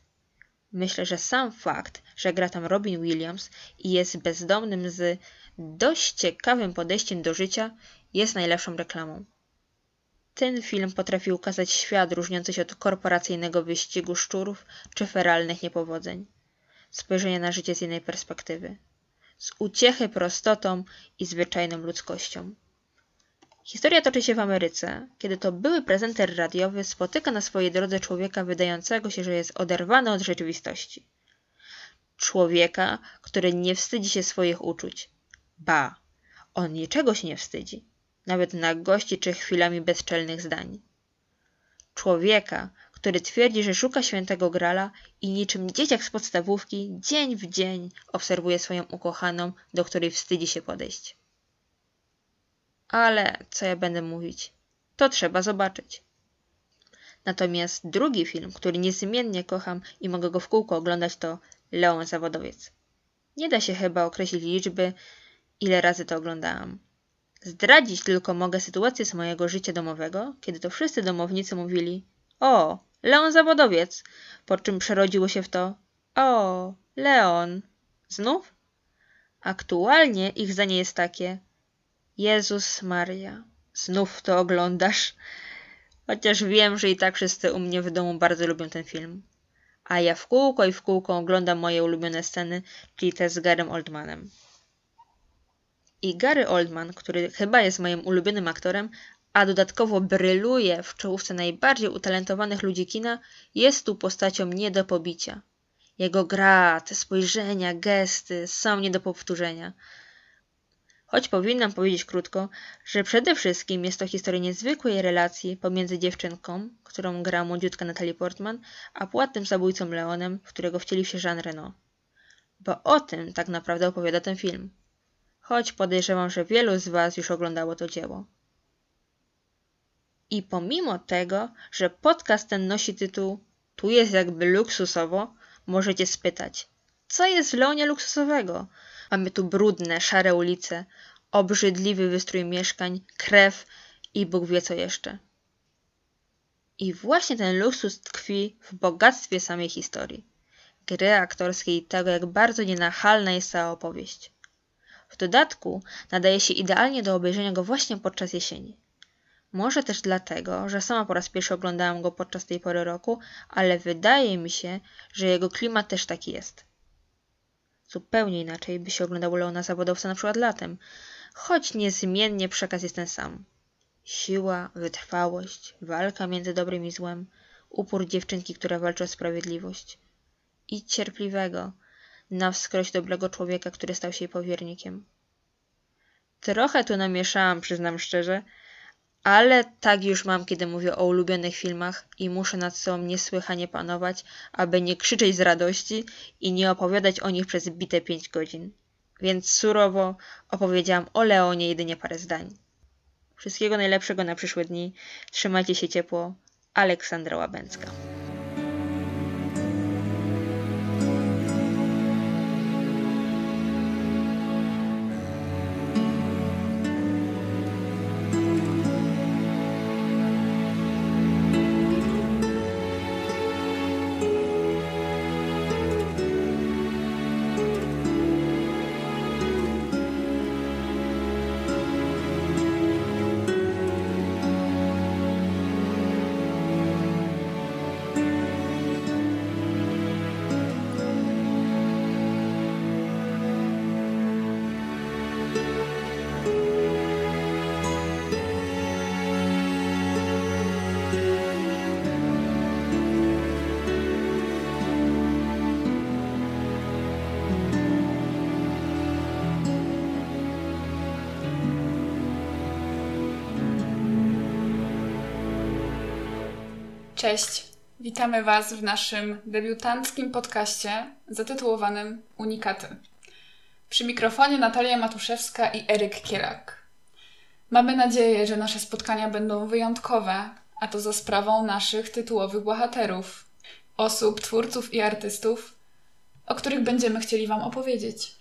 Myślę, że sam fakt, że gra tam Robin Williams i jest bezdomnym z dość ciekawym podejściem do życia, jest najlepszą reklamą. Ten film potrafi ukazać świat różniący się od korporacyjnego wyścigu szczurów czy feralnych niepowodzeń. Spojrzenie na życie z innej perspektywy z uciechy prostotą i zwyczajną ludzkością. Historia toczy się w Ameryce, kiedy to były prezenter radiowy spotyka na swojej drodze człowieka wydającego się, że jest oderwany od rzeczywistości. Człowieka, który nie wstydzi się swoich uczuć. Ba, on niczego się nie wstydzi, nawet nagości czy chwilami bezczelnych zdań. Człowieka, który twierdzi, że szuka świętego grala i niczym dzieciak z podstawówki dzień w dzień obserwuje swoją ukochaną, do której wstydzi się podejść. Ale co ja będę mówić? To trzeba zobaczyć. Natomiast drugi film, który niezmiennie kocham i mogę go w kółko oglądać, to Leon Zawodowiec. Nie da się chyba określić liczby, ile razy to oglądałam. Zdradzić tylko mogę sytuację z mojego życia domowego, kiedy to wszyscy domownicy mówili: O, Leon Zawodowiec, po czym przerodziło się w to O, Leon. Znów? Aktualnie ich zdanie jest takie Jezus Maria, znów to oglądasz. Chociaż wiem, że i tak wszyscy u mnie w domu bardzo lubią ten film. A ja w kółko i w kółko oglądam moje ulubione sceny, czyli te z Garym Oldmanem. I Gary Oldman, który chyba jest moim ulubionym aktorem, a dodatkowo bryluje w czołówce najbardziej utalentowanych ludzi kina, jest tu postacią nie do pobicia. Jego gra, te spojrzenia, gesty są nie do powtórzenia. Choć powinnam powiedzieć krótko, że przede wszystkim jest to historia niezwykłej relacji pomiędzy dziewczynką, którą gra młodziutka Natalie Portman, a płatnym zabójcą Leonem, w którego wcielił się Jean Reno. Bo o tym tak naprawdę opowiada ten film. Choć podejrzewam, że wielu z Was już oglądało to dzieło. I pomimo tego, że podcast ten nosi tytuł Tu jest jakby luksusowo, możecie spytać, co jest w Leonie luksusowego? Mamy tu brudne, szare ulice, obrzydliwy wystrój mieszkań, krew i Bóg wie co jeszcze. I właśnie ten luksus tkwi w bogactwie samej historii, gry aktorskiej i tego, jak bardzo nienachalna jest cała opowieść. W dodatku nadaje się idealnie do obejrzenia go właśnie podczas jesieni. Może też dlatego, że sama po raz pierwszy oglądałam go podczas tej pory roku, ale wydaje mi się, że jego klimat też taki jest. Zupełnie inaczej by się oglądało Leona Zawodowca na przykład latem, choć niezmiennie przekaz jest ten sam. Siła, wytrwałość, walka między dobrym i złem, upór dziewczynki, która walczy o sprawiedliwość. I cierpliwego, na wskroś dobrego człowieka, który stał się jej powiernikiem. Trochę tu namieszałam, przyznam szczerze, ale tak już mam, kiedy mówię o ulubionych filmach i muszę nad sobą niesłychanie panować, aby nie krzyczeć z radości i nie opowiadać o nich przez bite pięć godzin. Więc surowo opowiedziałam o Leonie jedynie parę zdań. Wszystkiego najlepszego na przyszłe dni. Trzymajcie się ciepło. Aleksandra Łabęcka. Witamy Was w naszym debiutanckim podcaście zatytułowanym Unikaty. Przy mikrofonie Natalia Matuszewska i Eryk Kielak. Mamy nadzieję, że nasze spotkania będą wyjątkowe, a to za sprawą naszych tytułowych bohaterów, osób, twórców i artystów, o których będziemy chcieli Wam opowiedzieć.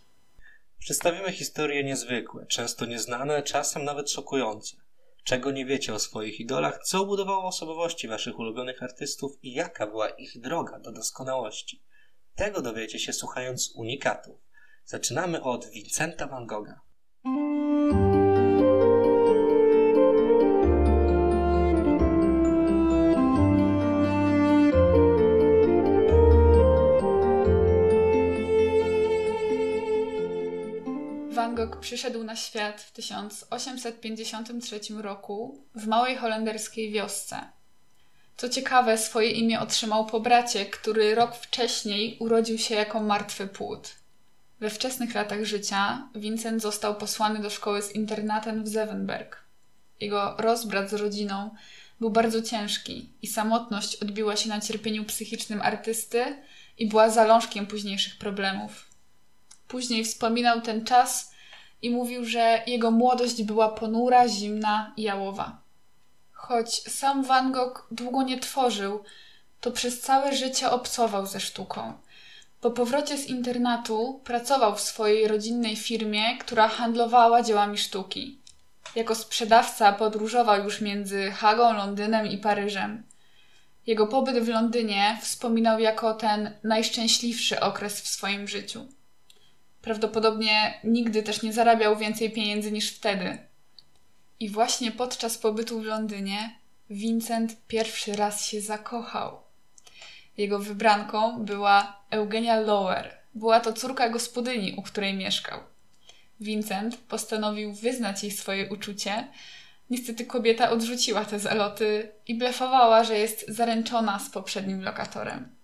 Przedstawimy historie niezwykłe, często nieznane, czasem nawet szokujące. Czego nie wiecie o swoich idolach, co budowało osobowości waszych ulubionych artystów i jaka była ich droga do doskonałości. Tego dowiecie się słuchając unikatów. Zaczynamy od Vincenta van Gogha. Przyszedł na świat w 1853 roku w małej holenderskiej wiosce. Co ciekawe, swoje imię otrzymał po bracie, który rok wcześniej urodził się jako martwy płód. We wczesnych latach życia Vincent został posłany do szkoły z internatem w Zevenberg. Jego rozbrat z rodziną był bardzo ciężki i samotność odbiła się na cierpieniu psychicznym artysty i była zalążkiem późniejszych problemów. Później wspominał ten czas i mówił, że jego młodość była ponura, zimna i jałowa. Choć sam Van Gogh długo nie tworzył, to przez całe życie obcował ze sztuką. Po powrocie z internatu pracował w swojej rodzinnej firmie, która handlowała dziełami sztuki. Jako sprzedawca podróżował już między Hagą, Londynem i Paryżem. Jego pobyt w Londynie wspominał jako ten najszczęśliwszy okres w swoim życiu. Prawdopodobnie nigdy też nie zarabiał więcej pieniędzy niż wtedy. I właśnie podczas pobytu w Londynie Vincent pierwszy raz się zakochał. Jego wybranką była Eugenia Lower. Była to córka gospodyni, u której mieszkał. Vincent postanowił wyznać jej swoje uczucie. Niestety kobieta odrzuciła te zaloty i blefowała, że jest zaręczona z poprzednim lokatorem.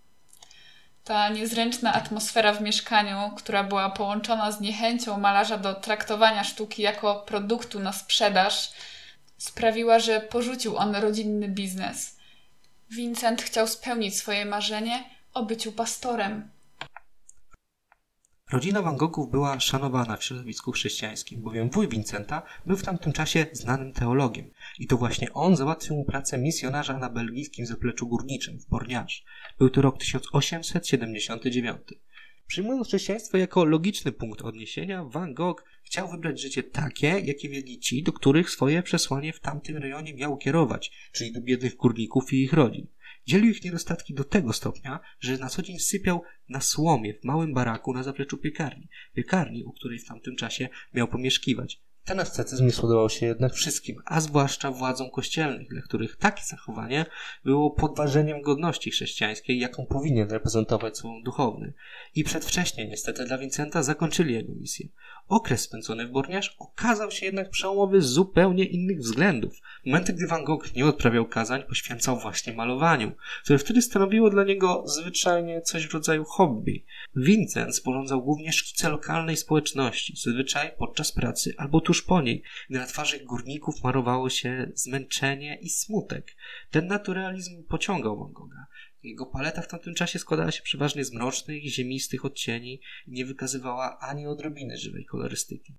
Ta niezręczna atmosfera w mieszkaniu, która była połączona z niechęcią malarza do traktowania sztuki jako produktu na sprzedaż, sprawiła, że porzucił on rodzinny biznes. Vincent chciał spełnić swoje marzenie o byciu pastorem. Rodzina Van Goghów była szanowana w środowisku chrześcijańskim, bowiem wuj Vincenta był w tamtym czasie znanym teologiem i to właśnie on załatwił mu pracę misjonarza na belgijskim zapleczu górniczym w Borniarz. Był to rok 1879. Przyjmując chrześcijaństwo jako logiczny punkt odniesienia, Van Gogh chciał wybrać życie takie, jakie wiedli ci, do których swoje przesłanie w tamtym rejonie miał kierować, czyli do biednych górników i ich rodzin. Dzielił ich niedostatki do tego stopnia, że na co dzień sypiał na słomie w małym baraku na zapleczu piekarni. Piekarni, u której w tamtym czasie miał pomieszkiwać. Ten ascetyzm nie spodobał się jednak wszystkim, a zwłaszcza władzom kościelnych, dla których takie zachowanie było podważeniem godności chrześcijańskiej, jaką powinien reprezentować słowo duchowny. I przedwcześnie niestety dla Vincenta zakończyli jego misję. Okres spędzony w Borniarz okazał się jednak przełomowy z zupełnie innych względów. Momenty, gdy Van Gogh nie odprawiał kazań, poświęcał właśnie malowaniu, które wtedy stanowiło dla niego zwyczajnie coś w rodzaju hobby. Vincent sporządzał głównie szkice lokalnej społeczności, zazwyczaj podczas pracy albo tuż po niej, gdy na twarzach górników marowało się zmęczenie i smutek. Ten naturalizm pociągał Van Gogha. Jego paleta w tamtym czasie składała się przeważnie z mrocznych, ziemistych odcieni i nie wykazywała ani odrobiny żywej kolorystyki.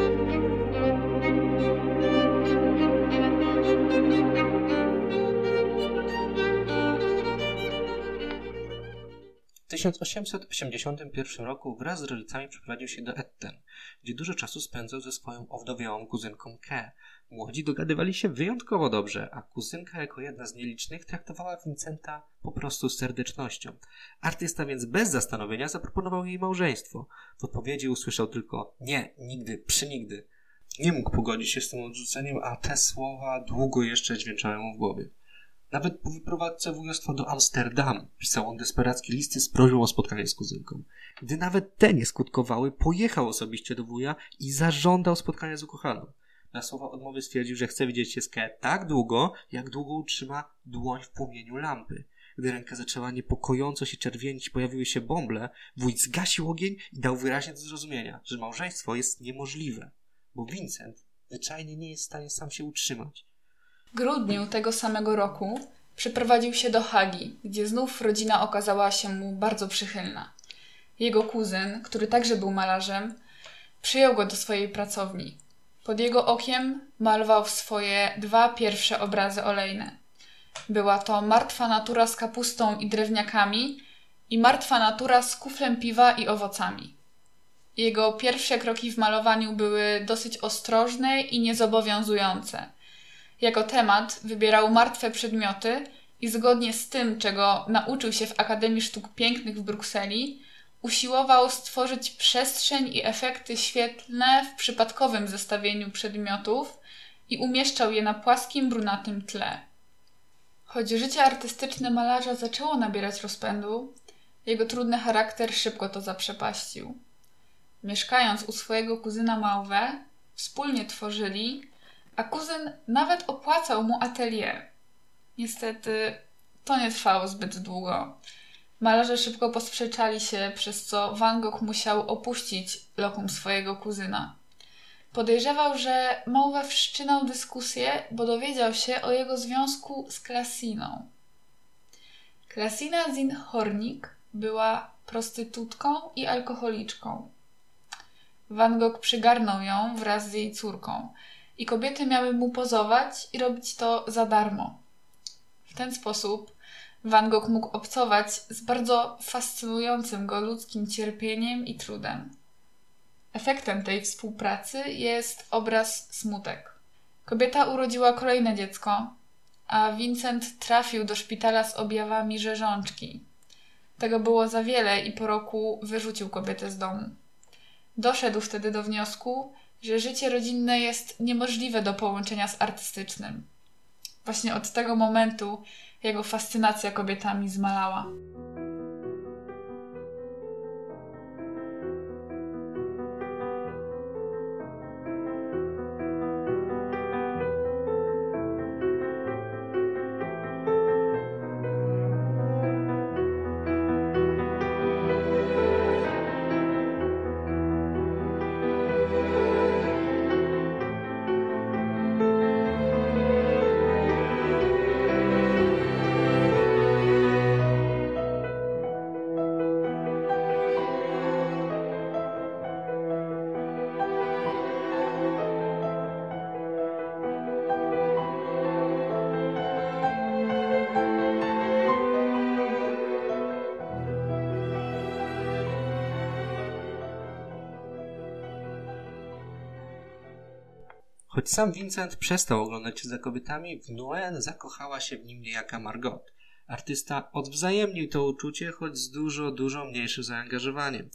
W 1881 roku wraz z rodzicami przeprowadził się do Etten, gdzie dużo czasu spędzał ze swoją owdowiałą kuzynką Ke. Młodzi dogadywali się wyjątkowo dobrze, a kuzynka jako jedna z nielicznych traktowała Vincenta po prostu z serdecznością. Artysta więc bez zastanowienia zaproponował jej małżeństwo. W odpowiedzi usłyszał tylko nie, nigdy, przynigdy. Nie mógł pogodzić się z tym odrzuceniem, a te słowa długo jeszcze dźwięczały mu w głowie. Nawet po wyprowadzce wujostwa do Amsterdam pisał on desperackie listy z prośbą o spotkanie z kuzynką. Gdy nawet te nie skutkowały, pojechał osobiście do wuja i zażądał spotkania z ukochaną. Na słowa odmowy stwierdził, że chce widzieć się z tak długo, jak długo utrzyma dłoń w płomieniu lampy. Gdy ręka zaczęła niepokojąco się czerwienić, pojawiły się bąble, wuj zgasił ogień i dał wyraźnie do zrozumienia, że małżeństwo jest niemożliwe, bo Vincent zwyczajnie nie jest w stanie sam się utrzymać. Grudniu tego samego roku przeprowadził się do Hagi, gdzie znów rodzina okazała się mu bardzo przychylna. Jego kuzyn, który także był malarzem, przyjął go do swojej pracowni. Pod jego okiem malował swoje dwa pierwsze obrazy olejne. Była to martwa natura z kapustą i drewniakami i martwa natura z kuflem piwa i owocami. Jego pierwsze kroki w malowaniu były dosyć ostrożne i niezobowiązujące. Jako temat wybierał martwe przedmioty i zgodnie z tym, czego nauczył się w Akademii Sztuk Pięknych w Brukseli, usiłował stworzyć przestrzeń i efekty świetlne w przypadkowym zestawieniu przedmiotów i umieszczał je na płaskim, brunatnym tle. Choć życie artystyczne malarza zaczęło nabierać rozpędu, jego trudny charakter szybko to zaprzepaścił. Mieszkając u swojego kuzyna Małwę, wspólnie tworzyli, a kuzyn nawet opłacał mu atelier. Niestety to nie trwało zbyt długo. Malarze szybko posprzeczali się, przez co Van Gogh musiał opuścić lokum swojego kuzyna. Podejrzewał, że Małwe wszczynał dyskusję, bo dowiedział się o jego związku z Klasiną. Klasina Zin Hornik była prostytutką i alkoholiczką. Van Gogh przygarnął ją wraz z jej córką i kobiety miały mu pozować i robić to za darmo. W ten sposób Van Gogh mógł obcować z bardzo fascynującym go ludzkim cierpieniem i trudem. Efektem tej współpracy jest obraz Smutek. Kobieta urodziła kolejne dziecko, a Vincent trafił do szpitala z objawami rzeżączki. Tego było za wiele i po roku wyrzucił kobietę z domu. Doszedł wtedy do wniosku, że życie rodzinne jest niemożliwe do połączenia z artystycznym. Właśnie od tego momentu jego fascynacja kobietami zmalała. Choć sam Vincent przestał oglądać się za kobietami, w Noën zakochała się w nim niejaka Margot. Artysta odwzajemnił to uczucie, choć z dużo, dużo mniejszym zaangażowaniem.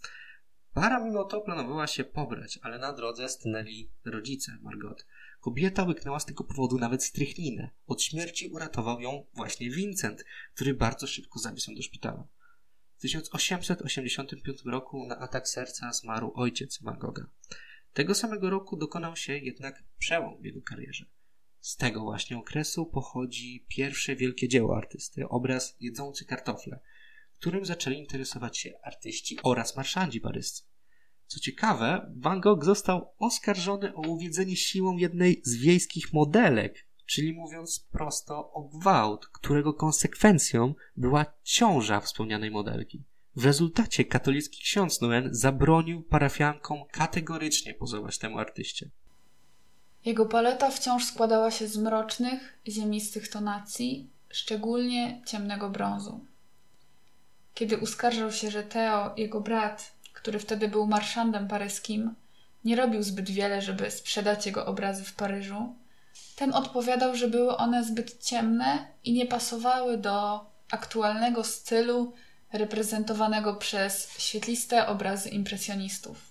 Para mimo to planowała się pobrać, ale na drodze stanęli rodzice Margot. Kobieta łyknęła z tego powodu nawet strychninę. Od śmierci uratował ją właśnie Vincent, który bardzo szybko zawisł do szpitala. W 1885 roku na atak serca zmarł ojciec Van Gogha. Tego samego roku dokonał się jednak przełom w jego karierze. Z tego właśnie okresu pochodzi pierwsze wielkie dzieło artysty, obraz Jedzący kartofle, którym zaczęli interesować się artyści oraz marszandzi paryscy. Co ciekawe, Van Gogh został oskarżony o uwiedzenie siłą jednej z wiejskich modelek, czyli mówiąc prosto o gwałt, którego konsekwencją była ciąża wspomnianej modelki. W rezultacie katolicki ksiądz Noen zabronił parafiankom kategorycznie pozować temu artyście. Jego paleta wciąż składała się z mrocznych, ziemistych tonacji, szczególnie ciemnego brązu. Kiedy uskarżał się, że Theo, jego brat, który wtedy był marszandem paryskim, nie robił zbyt wiele, żeby sprzedać jego obrazy w Paryżu, ten odpowiadał, że były one zbyt ciemne i nie pasowały do aktualnego stylu reprezentowanego przez świetliste obrazy impresjonistów.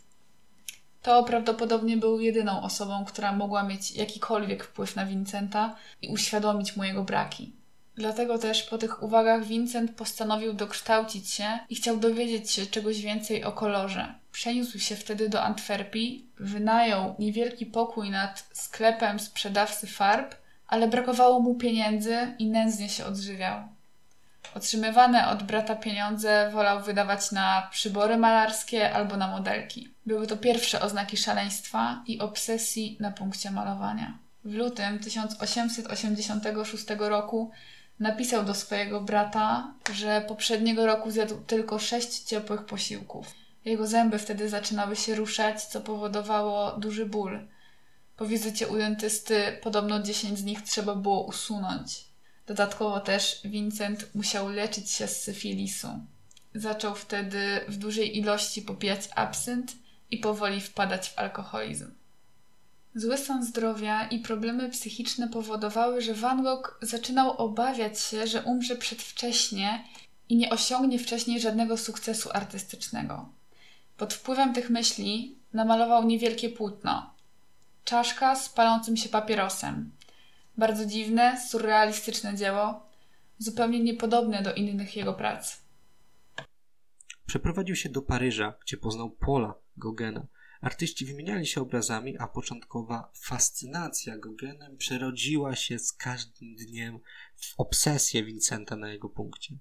To prawdopodobnie był jedyną osobą, która mogła mieć jakikolwiek wpływ na Vincenta i uświadomić mu jego braki. Dlatego też po tych uwagach Vincent postanowił dokształcić się i chciał dowiedzieć się czegoś więcej o kolorze. Przeniósł się wtedy do Antwerpii, wynajął niewielki pokój nad sklepem sprzedawcy farb, ale brakowało mu pieniędzy i nędznie się odżywiał. Otrzymywane od brata pieniądze wolał wydawać na przybory malarskie albo na modelki. Były to pierwsze oznaki szaleństwa i obsesji na punkcie malowania. W lutym 1886 roku napisał do swojego brata, że poprzedniego roku zjadł tylko sześć ciepłych posiłków. Jego zęby wtedy zaczynały się ruszać, co powodowało duży ból. Po wizycie u dentysty podobno 10 z nich trzeba było usunąć. Dodatkowo też Vincent musiał leczyć się z syfilisu. Zaczął wtedy w dużej ilości popijać absynt i powoli wpadać w alkoholizm. Zły stan zdrowia i problemy psychiczne powodowały, że Van Gogh zaczynał obawiać się, że umrze przedwcześnie i nie osiągnie wcześniej żadnego sukcesu artystycznego. Pod wpływem tych myśli namalował niewielkie płótno. Czaszka z palącym się papierosem. Bardzo dziwne, surrealistyczne dzieło, zupełnie niepodobne do innych jego prac. Przeprowadził się do Paryża, gdzie poznał Paula Gogena. Artyści wymieniali się obrazami, a początkowa fascynacja Gogenem przerodziła się z każdym dniem w obsesję Vincenta na jego punkcie.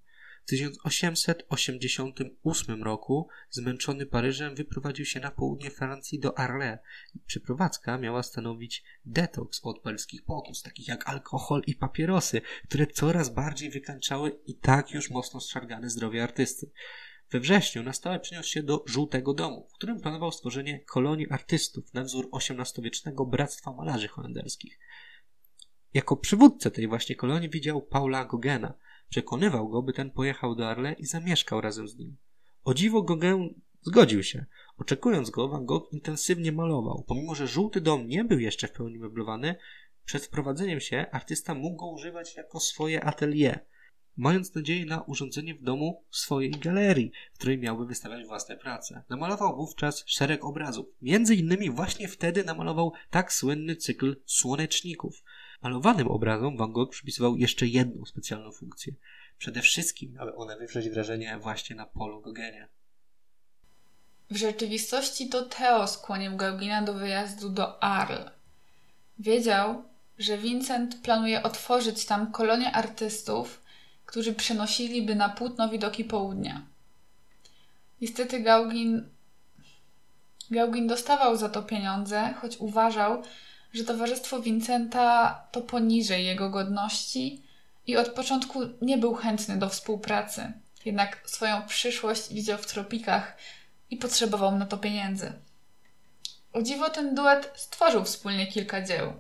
W 1888 roku, zmęczony Paryżem, wyprowadził się na południe Francji do Arles. Przeprowadzka miała stanowić detoks od paryskich pokus, takich jak alkohol i papierosy, które coraz bardziej wykańczały i tak już mocno zszargane zdrowie artysty. We wrześniu na stałe przeniósł się do Żółtego Domu, w którym planował stworzenie kolonii artystów na wzór XVIII-wiecznego Bractwa Malarzy Holenderskich. Jako przywódcę tej właśnie kolonii widział Paula Gogena. Przekonywał go, by ten pojechał do Arle i zamieszkał razem z nim. O dziwo Gauguin zgodził się. Oczekując go, Van Gogh intensywnie malował. Pomimo, że Żółty Dom nie był jeszcze w pełni meblowany, przed wprowadzeniem się artysta mógł go używać jako swoje atelier mając nadzieję na urządzenie w domu swojej galerii, w której miałby wystawiać własne prace. Namalował wówczas szereg obrazów. Między innymi właśnie wtedy namalował tak słynny cykl słoneczników. Malowanym obrazom Van Gogh przypisywał jeszcze jedną specjalną funkcję. Przede wszystkim miały one wywrzeć wrażenie właśnie na polu Gogenia. W rzeczywistości to Theo skłonił Gaugina do wyjazdu do Arles. Wiedział, że Vincent planuje otworzyć tam kolonię artystów, którzy przenosiliby na płótno widoki południa. Niestety Gauguin, Gauguin dostawał za to pieniądze, choć uważał, że towarzystwo Vincenta to poniżej jego godności i od początku nie był chętny do współpracy. Jednak swoją przyszłość widział w tropikach i potrzebował na to pieniędzy. O dziwo ten duet stworzył wspólnie kilka dzieł.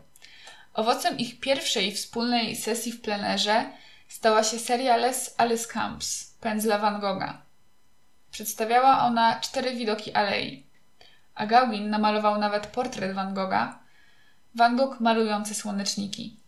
Owocem ich pierwszej wspólnej sesji w plenerze stała się seria Les Alice Camps pędzla Van Gogha. Przedstawiała ona cztery widoki alei, a Gauguin namalował nawet portret Van Gogha, Van Gogh malujący słoneczniki.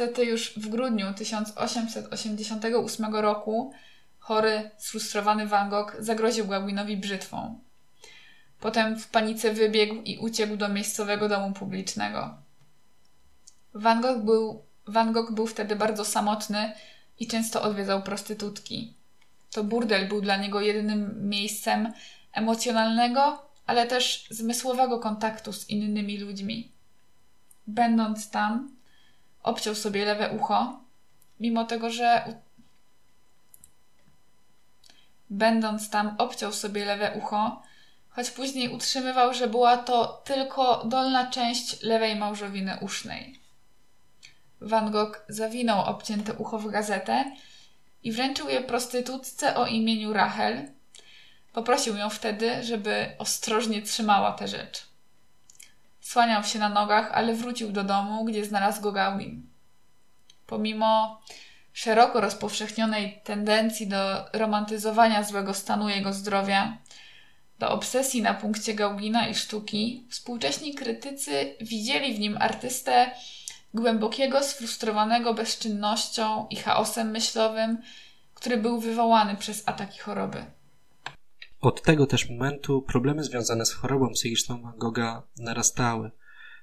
Niestety już w grudniu 1888 roku chory, sfrustrowany Van Gogh zagroził Gauguinowi brzytwą. Potem w panice wybiegł i uciekł do miejscowego domu publicznego. Van Gogh był, Van Gogh był wtedy bardzo samotny i często odwiedzał prostytutki. To burdel był dla niego jedynym miejscem emocjonalnego, ale też zmysłowego kontaktu z innymi ludźmi. Będąc tam, obciął sobie lewe ucho, mimo tego, że będąc tam obciął sobie lewe ucho, choć później utrzymywał, że była to tylko dolna część lewej małżowiny usznej. Van Gogh zawinął obcięte ucho w gazetę i wręczył je prostytutce o imieniu Rachel. Poprosił ją wtedy, żeby ostrożnie trzymała tę rzecz. Słaniał się na nogach, ale wrócił do domu, gdzie znalazł go Gauguin. Pomimo szeroko rozpowszechnionej tendencji do romantyzowania złego stanu jego zdrowia, do obsesji na punkcie Gauguina i sztuki, współcześni krytycy widzieli w nim artystę głębokiego, sfrustrowanego bezczynnością i chaosem myślowym, który był wywołany przez ataki choroby. Od tego też momentu problemy związane z chorobą psychiczną Van Gogha narastały.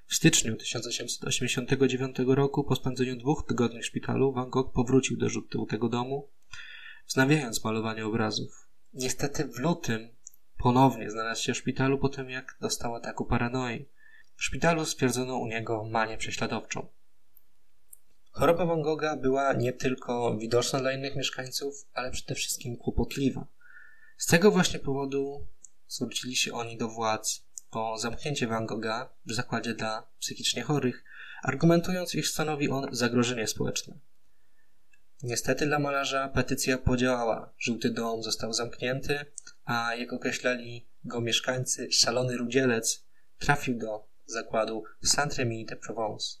W styczniu 1889 roku, po spędzeniu dwóch tygodni w szpitalu, Van Gogh powrócił do żółtego domu, wznawiając malowanie obrazów. Niestety w lutym ponownie znalazł się w szpitalu po tym, jak dostał ataku paranoi. W szpitalu stwierdzono u niego manię prześladowczą. Choroba Van Gogha była nie tylko widoczna dla innych mieszkańców, ale przede wszystkim kłopotliwa. Z tego właśnie powodu zwrócili się oni do władz po zamknięcie Van Gogha w zakładzie dla psychicznie chorych, argumentując, iż stanowi on zagrożenie społeczne. Niestety dla malarza petycja podziałała. Żółty dom został zamknięty, a jak określali go mieszkańcy, szalony rudzielec trafił do zakładu Saint-Rémy de Provence.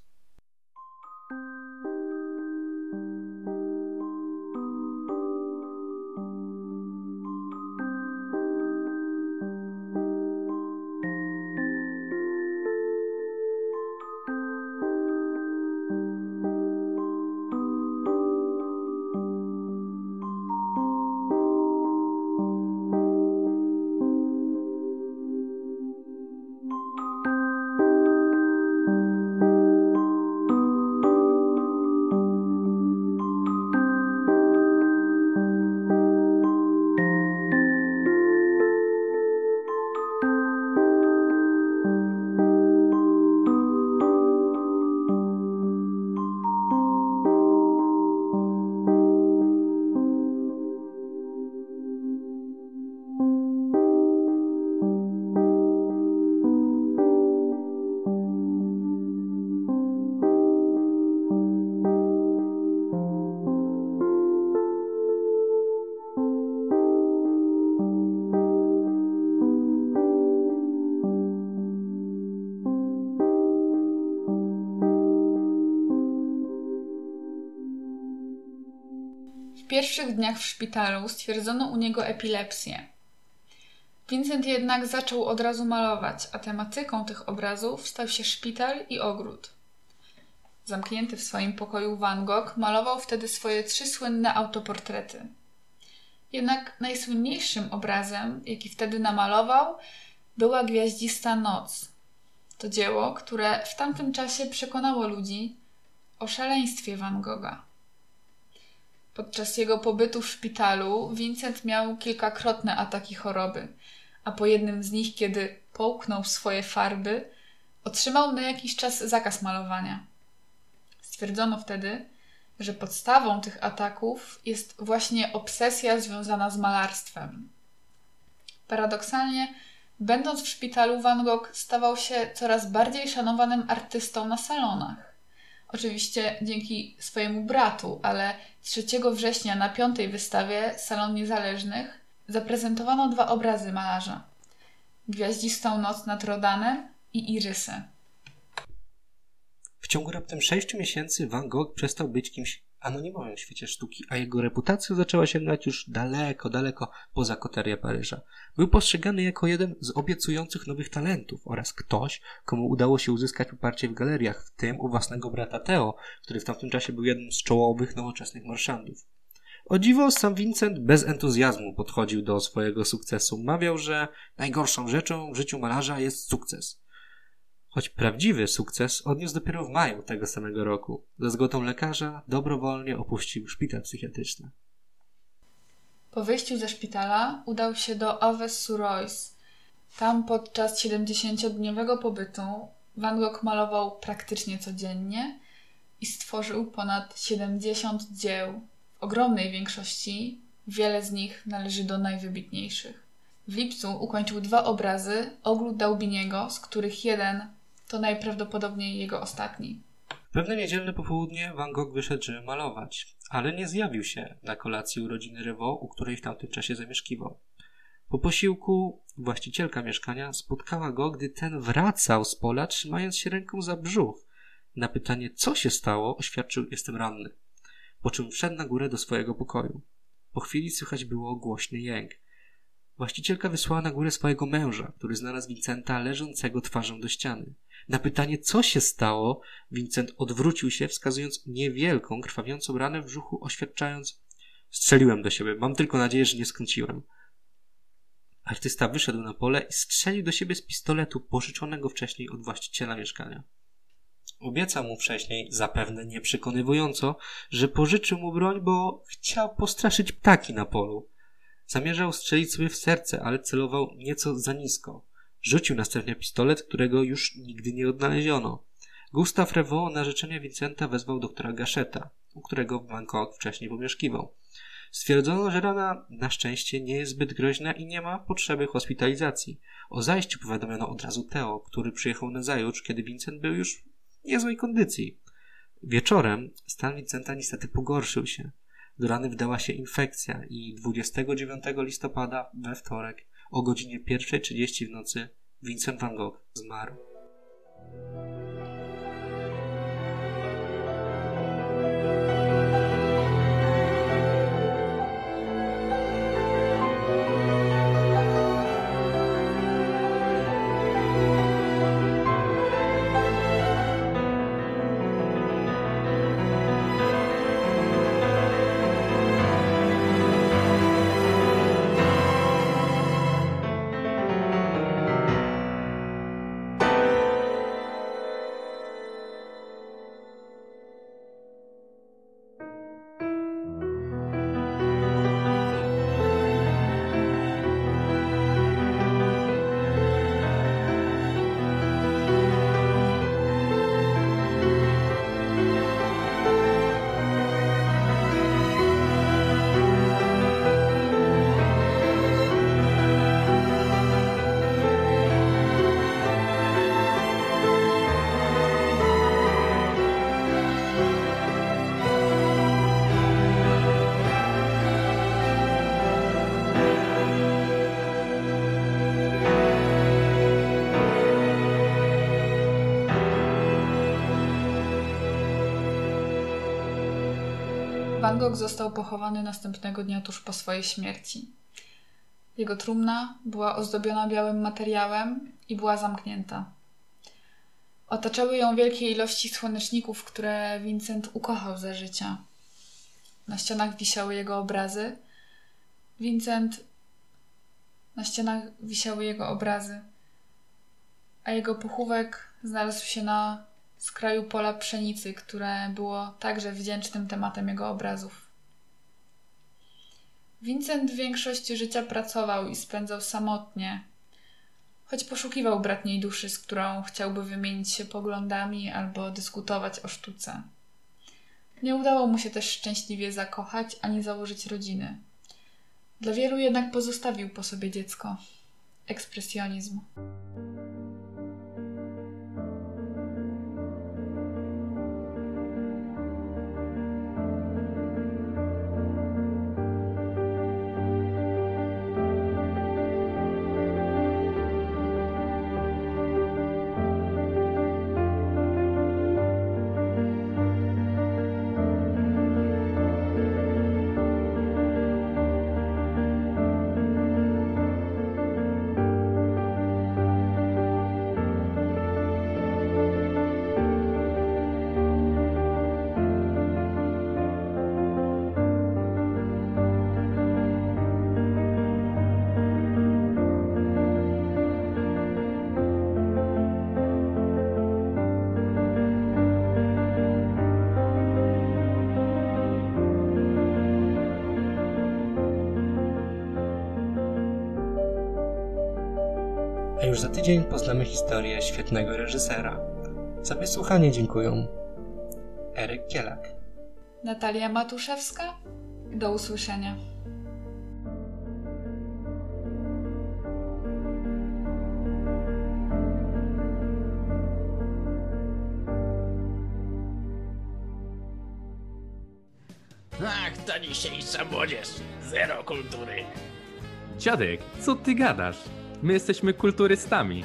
Pierwszych dniach w szpitalu stwierdzono u niego epilepsję. Vincent jednak zaczął od razu malować, a tematyką tych obrazów stał się szpital i ogród. Zamknięty w swoim pokoju Van Gogh malował wtedy swoje trzy słynne autoportrety. Jednak najsłynniejszym obrazem, jaki wtedy namalował, była Gwiaździsta Noc. To dzieło, które w tamtym czasie przekonało ludzi o szaleństwie Van Gogha. Podczas jego pobytu w szpitalu Vincent miał kilkakrotne ataki choroby, a po jednym z nich, kiedy połknął swoje farby, otrzymał na jakiś czas zakaz malowania. Stwierdzono wtedy, że podstawą tych ataków jest właśnie obsesja związana z malarstwem. Paradoksalnie, będąc w szpitalu, Van Gogh stawał się coraz bardziej szanowanym artystą na salonach. Oczywiście dzięki swojemu bratu, ale 3 września na piątej wystawie Salon Niezależnych zaprezentowano dwa obrazy malarza: Gwiaździstą noc nad Rodanem i Irysę. W ciągu raptem sześciu miesięcy Van Gogh przestał być kimś anonimowym świecie sztuki, a jego reputacja zaczęła sięgać już daleko, daleko poza koterię Paryża. Był postrzegany jako jeden z obiecujących nowych talentów oraz ktoś, komu udało się uzyskać poparcie w galeriach, w tym u własnego brata Theo, który w tamtym czasie był jednym z czołowych nowoczesnych marszandów. O dziwo, sam Vincent bez entuzjazmu podchodził do swojego sukcesu. Mawiał, że najgorszą rzeczą w życiu malarza jest sukces. Choć prawdziwy sukces odniósł dopiero w maju tego samego roku. Za zgodą lekarza dobrowolnie opuścił szpital psychiatryczny. Po wyjściu ze szpitala udał się do Aves-sur-Oise. Tam podczas 70-dniowego pobytu Van Gogh malował praktycznie codziennie i stworzył ponad 70 dzieł. W ogromnej większości wiele z nich należy do najwybitniejszych. W lipcu ukończył dwa obrazy Ogród Daubiniego, z których jeden to najprawdopodobniej jego ostatni. Pewne niedzielne popołudnie Van Gogh wyszedł, żeby malować, ale nie zjawił się na kolacji u rodziny Revaux, u której w tamtym czasie zamieszkiwał. Po posiłku właścicielka mieszkania spotkała go, gdy ten wracał z pola, trzymając się ręką za brzuch. Na pytanie, co się stało, oświadczył: Jestem ranny. Po czym wszedł na górę do swojego pokoju. Po chwili słychać było głośny jęk. Właścicielka wysłała na górę swojego męża, który znalazł Vincenta leżącego twarzą do ściany. Na pytanie, co się stało, Vincent odwrócił się, wskazując niewielką, krwawiącą ranę w brzuchu, oświadczając: Strzeliłem do siebie, mam tylko nadzieję, że nie skręciłem. Artysta wyszedł na pole i strzelił do siebie z pistoletu pożyczonego wcześniej od właściciela mieszkania. Obiecał mu wcześniej, zapewne nieprzekonywująco, że pożyczył mu broń, bo chciał postraszyć ptaki na polu. Zamierzał strzelić sobie w serce, ale celował nieco za nisko. Rzucił następnie pistolet, którego już nigdy nie odnaleziono. Gustav Revaux na życzenie Vincenta wezwał doktora Gaszeta, u którego w Bangkok wcześniej pomieszkiwał. Stwierdzono, że rana na szczęście nie jest zbyt groźna i nie ma potrzeby hospitalizacji. O zajściu powiadomiono od razu Teo, który przyjechał na zajutrz, kiedy Vincent był już w niezłej kondycji. Wieczorem stan Vincenta niestety pogorszył się. Do rany wdała się infekcja i 29 listopada, we wtorek, o godzinie 1.30 w nocy, Vincent van Gogh zmarł. Van Gogh został pochowany następnego dnia tuż po swojej śmierci. Jego trumna była ozdobiona białym materiałem i była zamknięta. Otaczały ją wielkie ilości słoneczników, które Vincent ukochał za życia. Na ścianach wisiały jego obrazy. Vincent. Na ścianach wisiały jego obrazy, a jego pochówek znalazł się na skraju pola pszenicy, które było także wdzięcznym tematem jego obrazów. Vincent większość życia pracował i spędzał samotnie, choć poszukiwał bratniej duszy, z którą chciałby wymienić się poglądami albo dyskutować o sztuce. Nie udało mu się też szczęśliwie zakochać ani założyć rodziny. Dla wielu jednak pozostawił po sobie dziecko. Ekspresjonizm. Tydzień poznamy historię świetnego reżysera. Za wysłuchanie dziękuję Eryk Kielak. Natalia Matuszewska. Do usłyszenia. Ach, ta dzisiejsza młodzież. Zero kultury. Dziadek, co ty gadasz? My jesteśmy kulturystami.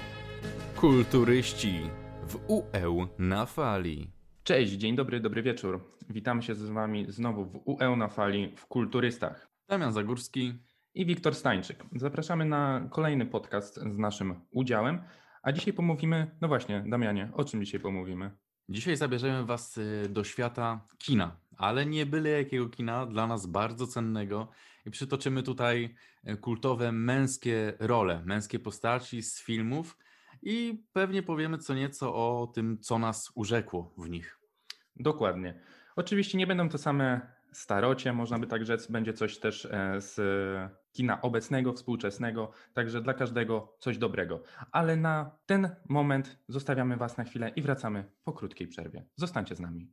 Kulturyści w UE na fali. Cześć, dzień dobry, dobry wieczór. Witamy się z Wami znowu w UE na fali w Kulturystach. Damian Zagórski. I Wiktor Stańczyk. Zapraszamy na kolejny podcast z naszym udziałem. A dzisiaj pomówimy, no właśnie, Damianie, o czym dzisiaj pomówimy? Dzisiaj zabierzemy Was y, do świata kina, ale nie byle jakiego kina, dla nas bardzo cennego. I przytoczymy tutaj y, kultowe męskie role, męskie postaci z filmów i pewnie powiemy co nieco o tym, co nas urzekło w nich. Dokładnie. Oczywiście nie będą to same starocie, można by tak rzec, będzie coś też e, z kina obecnego, współczesnego, także dla każdego coś dobrego. Ale na ten moment zostawiamy Was na chwilę i wracamy po krótkiej przerwie. Zostańcie z nami.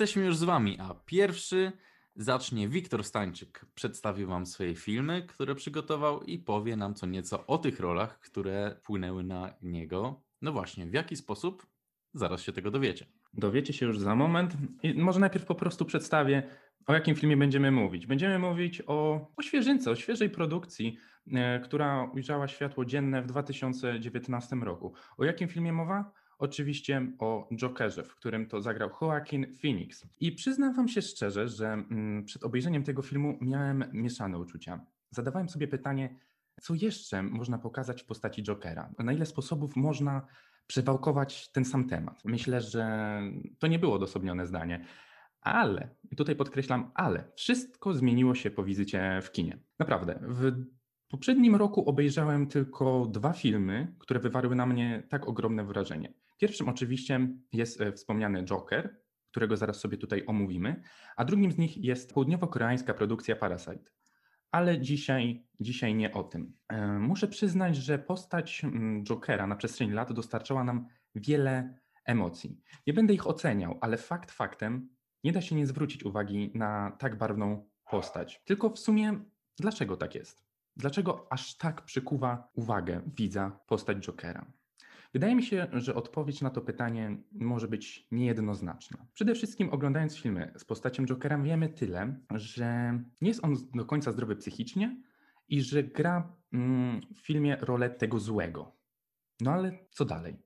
Jesteśmy już z Wami, a pierwszy zacznie Wiktor Stańczyk. Przedstawi Wam swoje filmy, które przygotował i powie nam co nieco o tych rolach, które wpłynęły na niego. No właśnie, w jaki sposób? Zaraz się tego dowiecie. Dowiecie się już za moment. I może najpierw po prostu przedstawię, o jakim filmie będziemy mówić. Będziemy mówić o, o świeżynce, o świeżej produkcji, e, która ujrzała światło dzienne w 2019 roku. O jakim filmie mowa? Oczywiście o Jokerze, w którym to zagrał Joaquin Phoenix. I przyznam Wam się szczerze, że mm, przed obejrzeniem tego filmu miałem mieszane uczucia. Zadawałem sobie pytanie, co jeszcze można pokazać w postaci Jokera? Na ile sposobów można przewałkować ten sam temat? Myślę, że to nie było odosobnione zdanie. Ale, tutaj podkreślam, ale wszystko zmieniło się po wizycie w kinie. Naprawdę. W poprzednim roku obejrzałem tylko dwa filmy, które wywarły na mnie tak ogromne wrażenie. Pierwszym oczywiście jest e, wspomniany Joker, którego zaraz sobie tutaj omówimy, a drugim z nich jest południowo-koreańska produkcja Parasite. Ale dzisiaj, dzisiaj nie o tym. E, Muszę przyznać, że postać mm, Jokera na przestrzeni lat dostarczała nam wiele emocji. Nie będę ich oceniał, ale fakt faktem nie da się nie zwrócić uwagi na tak barwną postać. Tylko w sumie, dlaczego tak jest? Dlaczego aż tak przykuwa uwagę widza postać Jokera? Wydaje mi się, że odpowiedź na to pytanie może być niejednoznaczna. Przede wszystkim oglądając filmy z postacią Jokera wiemy tyle, że nie jest on do końca zdrowy psychicznie i że gra mm, w filmie rolę tego złego. No ale co dalej?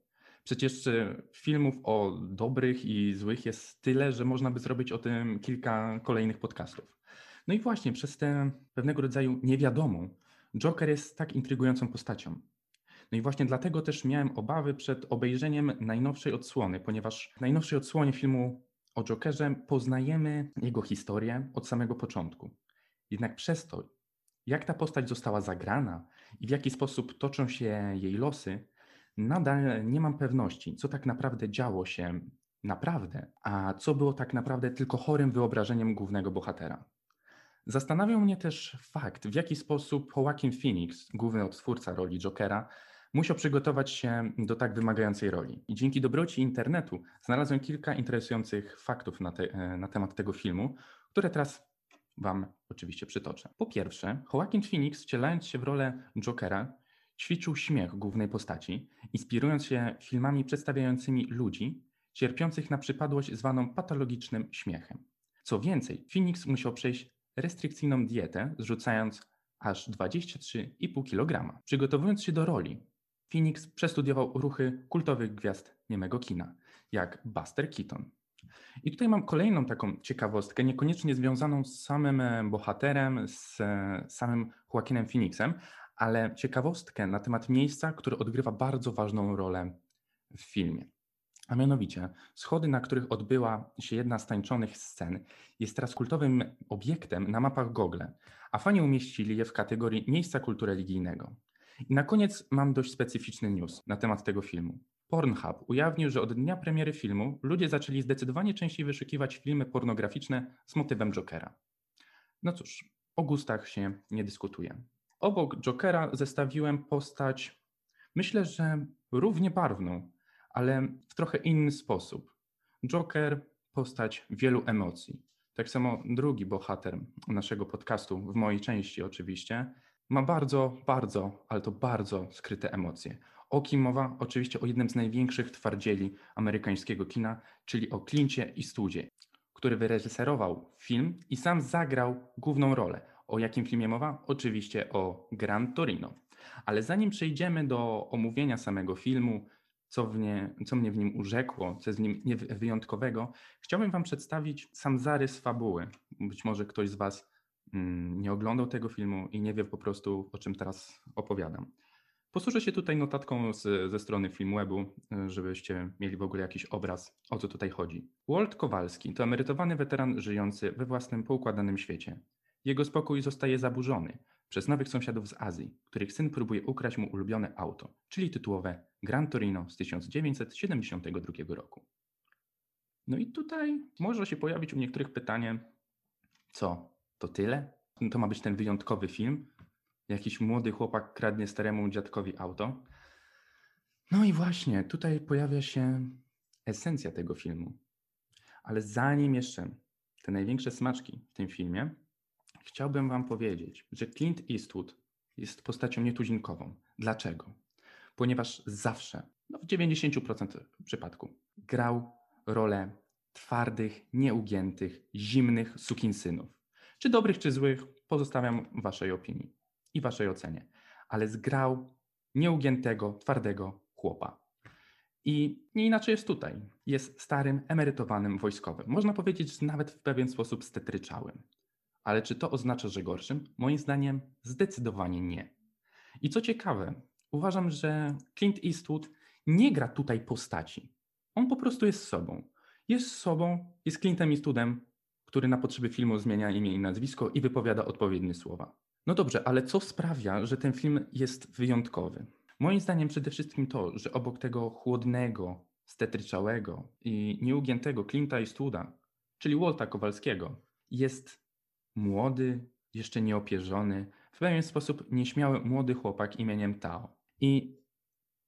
Przecież e, filmów o dobrych i złych jest tyle, że można by zrobić o tym kilka kolejnych podcastów. No i właśnie przez tę pewnego rodzaju niewiadomą Joker jest tak intrygującą postacią. No i właśnie dlatego też miałem obawy przed obejrzeniem najnowszej odsłony, ponieważ w najnowszej odsłonie filmu o Jokerze poznajemy jego historię od samego początku. Jednak przez to, jak ta postać została zagrana i w jaki sposób toczą się jej losy, nadal nie mam pewności, co tak naprawdę działo się naprawdę, a co było tak naprawdę tylko chorym wyobrażeniem głównego bohatera. Zastanawiał mnie też fakt, w jaki sposób Joaquin Phoenix, główny odtwórca roli Jokera, musiał przygotować się do tak wymagającej roli. I dzięki dobroci internetu znalazłem kilka interesujących faktów na, te, e, na temat tego filmu, które teraz Wam oczywiście przytoczę. Po pierwsze, Joaquin Phoenix, wcielając się w rolę Jokera, ćwiczył śmiech głównej postaci, inspirując się filmami przedstawiającymi ludzi cierpiących na przypadłość zwaną patologicznym śmiechem. Co więcej, Phoenix musiał przejść restrykcyjną dietę, zrzucając aż 23,5 kg. Przygotowując się do roli, Phoenix przestudiował ruchy kultowych gwiazd niemego kina, jak Buster Keaton. I tutaj mam kolejną taką ciekawostkę, niekoniecznie związaną z samym e, bohaterem, z e, samym Joaquinem Phoenixem, ale ciekawostkę na temat miejsca, które odgrywa bardzo ważną rolę w filmie. A mianowicie, schody, na których odbyła się jedna z tańczonych scen, jest teraz kultowym obiektem na mapach Google, a fani umieścili je w kategorii miejsca kultu religijnego. I na koniec mam dość specyficzny news na temat tego filmu. Pornhub ujawnił, że od dnia premiery filmu ludzie zaczęli zdecydowanie częściej wyszukiwać filmy pornograficzne z motywem Jokera. No cóż, o gustach się nie dyskutuje. Obok Jokera zestawiłem postać, myślę, że równie barwną, ale w trochę inny sposób. Joker, postać wielu emocji. Tak samo drugi bohater naszego podcastu, w mojej części oczywiście, ma bardzo, bardzo, ale to bardzo skryte emocje. O kim mowa? Oczywiście o jednym z największych twardzieli amerykańskiego kina, czyli o Clincie Eastwoodzie, który wyreżyserował film i sam zagrał główną rolę. O jakim filmie mowa? Oczywiście o Gran Torino. Ale zanim przejdziemy do omówienia samego filmu, co, w nie, co mnie w nim urzekło, co jest w nim wyjątkowego, chciałbym Wam przedstawić sam zarys fabuły. Być może ktoś z Was nie oglądał tego filmu i nie wie po prostu, o czym teraz opowiadam. Posłużę się tutaj notatką z, ze strony Filmwebu, y, żebyście mieli w ogóle jakiś obraz, o co tutaj chodzi. Walt Kowalski to emerytowany weteran żyjący we własnym poukładanym świecie. Jego spokój zostaje zaburzony przez nowych sąsiadów z Azji, których syn próbuje ukraść mu ulubione auto, czyli tytułowe Gran Torino z 1972 roku. No i tutaj może się pojawić u niektórych pytanie, co, to tyle? To ma być ten wyjątkowy film? Jakiś młody chłopak kradnie staremu dziadkowi auto? No i właśnie, tutaj pojawia się esencja tego filmu. Ale zanim jeszcze te największe smaczki w tym filmie, chciałbym Wam powiedzieć, że Clint Eastwood jest postacią nietuzinkową. Dlaczego? Ponieważ zawsze, no w 90% przypadku, grał rolę twardych, nieugiętych, zimnych sukinsynów. Czy dobrych, czy złych, pozostawiam Waszej opinii i Waszej ocenie. Ale zgrał nieugiętego, twardego chłopa. I nie inaczej jest tutaj. Jest starym, emerytowanym wojskowym. Można powiedzieć, że nawet w pewien sposób stetryczałym. Ale czy to oznacza, że gorszym? Moim zdaniem zdecydowanie nie. I co ciekawe, uważam, że Clint Eastwood nie gra tutaj postaci. On po prostu jest sobą. Jest sobą, jest Clintem Eastwoodem, który na potrzeby filmu zmienia imię i nazwisko i wypowiada odpowiednie słowa. No dobrze, ale co sprawia, że ten film jest wyjątkowy? Moim zdaniem przede wszystkim to, że obok tego chłodnego, stetryczałego i nieugiętego Clint'a Eastwooda, czyli Walta Kowalskiego, jest młody, jeszcze nieopierzony, w pewien sposób nieśmiały młody chłopak imieniem Tao. I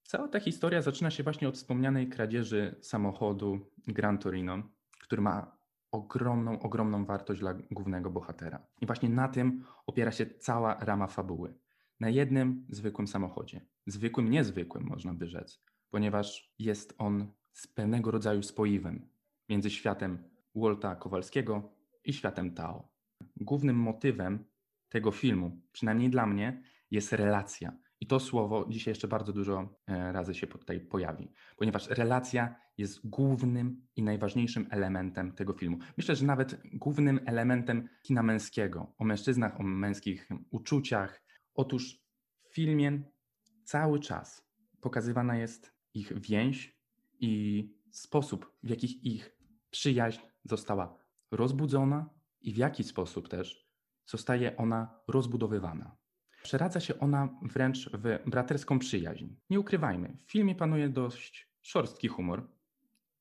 cała ta historia zaczyna się właśnie od wspomnianej kradzieży samochodu Gran Torino, który ma ogromną, ogromną wartość dla głównego bohatera. I właśnie na tym opiera się cała rama fabuły. Na jednym zwykłym samochodzie. Zwykłym, niezwykłym, można by rzec, ponieważ jest on z pewnego rodzaju spoiwem między światem Walta Kowalskiego i światem Tao. Głównym motywem tego filmu, przynajmniej dla mnie, jest relacja. I to słowo dzisiaj jeszcze bardzo dużo e, razy się tutaj pojawi, ponieważ relacja jest głównym i najważniejszym elementem tego filmu. Myślę, że nawet głównym elementem kina męskiego, o mężczyznach, o męskich uczuciach. Otóż w filmie cały czas pokazywana jest ich więź i sposób, w jaki ich przyjaźń została rozbudzona i w jaki sposób też zostaje ona rozbudowywana. Przeradza się ona wręcz w braterską przyjaźń. Nie ukrywajmy, w filmie panuje dość szorstki humor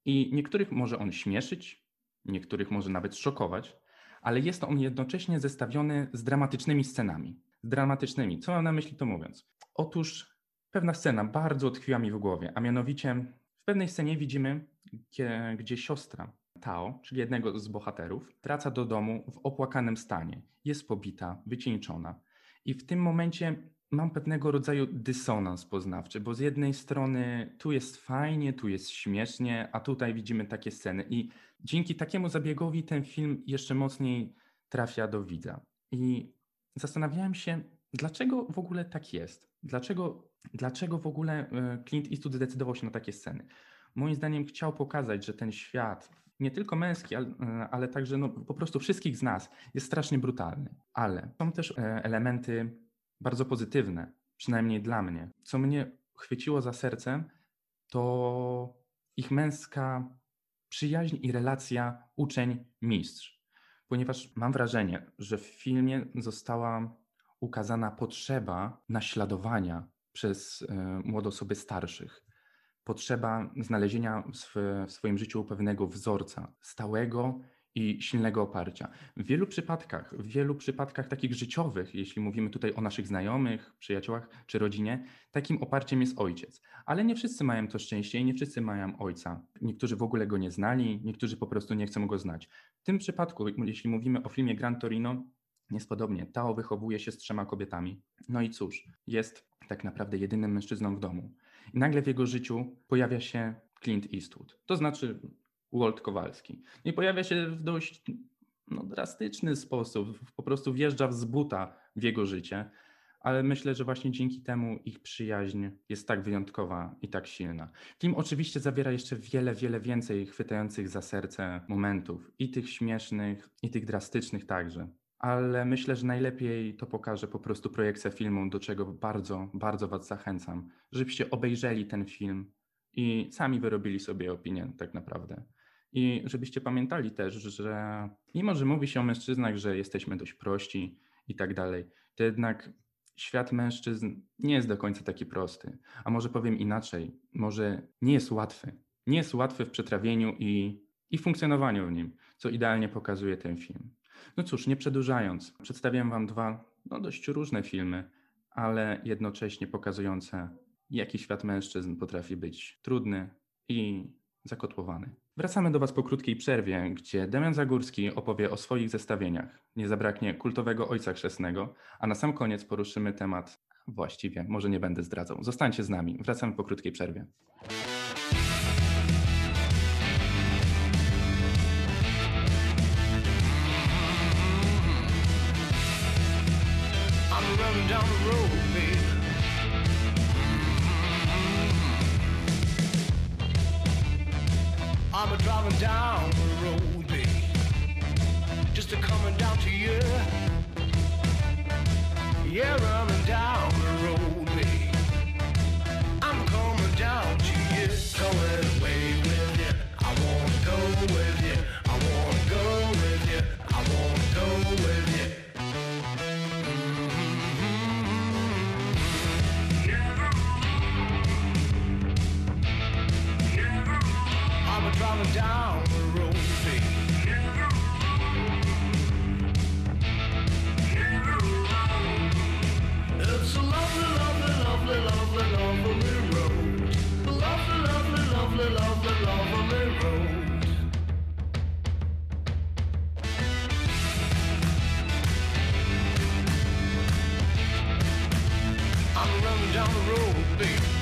i niektórych może on śmieszyć, niektórych może nawet szokować, ale jest on jednocześnie zestawiony z dramatycznymi scenami. Z dramatycznymi. Co mam na myśli to mówiąc? Otóż pewna scena bardzo utkwiła mi w głowie, a mianowicie w pewnej scenie widzimy, gdzie, gdzie siostra Tao, czyli jednego z bohaterów, wraca do domu w opłakanym stanie. Jest pobita, wycieńczona. I w tym momencie mam pewnego rodzaju dysonans poznawczy, bo z jednej strony tu jest fajnie, tu jest śmiesznie, a tutaj widzimy takie sceny. I dzięki takiemu zabiegowi ten film jeszcze mocniej trafia do widza. I zastanawiałem się, dlaczego w ogóle tak jest? Dlaczego, dlaczego w ogóle e, Clint Eastwood zdecydował się na takie sceny? Moim zdaniem chciał pokazać, że ten świat, nie tylko męski, ale, e, ale także no, po prostu wszystkich z nas, jest strasznie brutalny. Ale są też e, elementy bardzo pozytywne, przynajmniej dla mnie. Co mnie chwyciło za serce, to ich męska przyjaźń i relacja uczeń-mistrz. Ponieważ mam wrażenie, że w filmie została ukazana potrzeba naśladowania przez y, młode osoby starszych potrzeba znalezienia w, swoim życiu pewnego wzorca, stałego i silnego oparcia. W wielu przypadkach, w wielu przypadkach takich życiowych, jeśli mówimy tutaj o naszych znajomych, przyjaciołach czy rodzinie, takim oparciem jest ojciec. Ale nie wszyscy mają to szczęście i nie wszyscy mają ojca. Niektórzy w ogóle go nie znali, niektórzy po prostu nie chcą go znać. W tym przypadku, jeśli mówimy o filmie Gran Torino, jest podobnie. Tao wychowuje się z trzema kobietami. No i cóż, jest tak naprawdę jedynym mężczyzną w domu. I nagle w jego życiu pojawia się Clint Eastwood, to znaczy Walt Kowalski. I pojawia się w dość no, drastyczny sposób, po prostu wjeżdża z buta w jego życie, ale myślę, że właśnie dzięki temu ich przyjaźń jest tak wyjątkowa i tak silna. Film oczywiście zawiera jeszcze wiele, wiele więcej chwytających za serce momentów, i tych śmiesznych, i tych drastycznych także ale myślę, że najlepiej to pokaże po prostu projekcja filmu, do czego bardzo, bardzo Was zachęcam, żebyście obejrzeli ten film i sami wyrobili sobie opinię tak naprawdę. I żebyście pamiętali też, że mimo, że mówi się o mężczyznach, że jesteśmy dość prości i tak dalej, to jednak świat mężczyzn nie jest do końca taki prosty. A może powiem inaczej, może nie jest łatwy. Nie jest łatwy w przetrawieniu i, i funkcjonowaniu w nim, co idealnie pokazuje ten film. No cóż, nie przedłużając, przedstawię Wam dwa no, dość różne filmy, ale jednocześnie pokazujące, jaki świat mężczyzn potrafi być trudny i zakotłowany. Wracamy do Was po krótkiej przerwie, gdzie Damian Zagórski opowie o swoich zestawieniach. Nie zabraknie kultowego ojca chrzestnego, a na sam koniec poruszymy temat, właściwie, może nie będę zdradzał. Zostańcie z nami, wracamy po krótkiej przerwie. Down the road, baby. I'm a driving down the road, baby. Just a coming down to you. Yeah, running the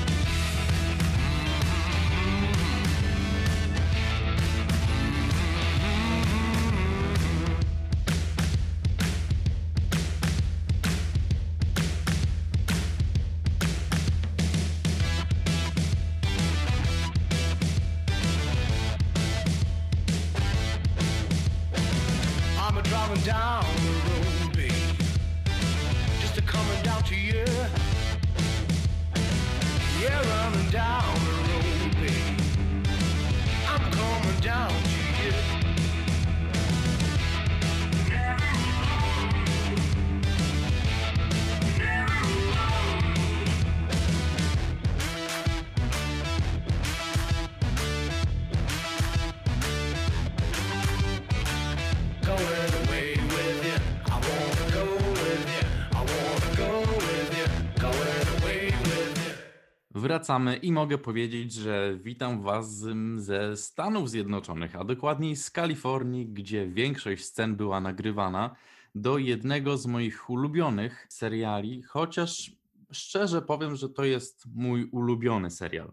Wracamy i mogę powiedzieć, że witam Was ze Stanów Zjednoczonych, a dokładniej z Kalifornii, gdzie większość scen była nagrywana, do jednego z moich ulubionych seriali, chociaż szczerze powiem, że to jest mój ulubiony serial.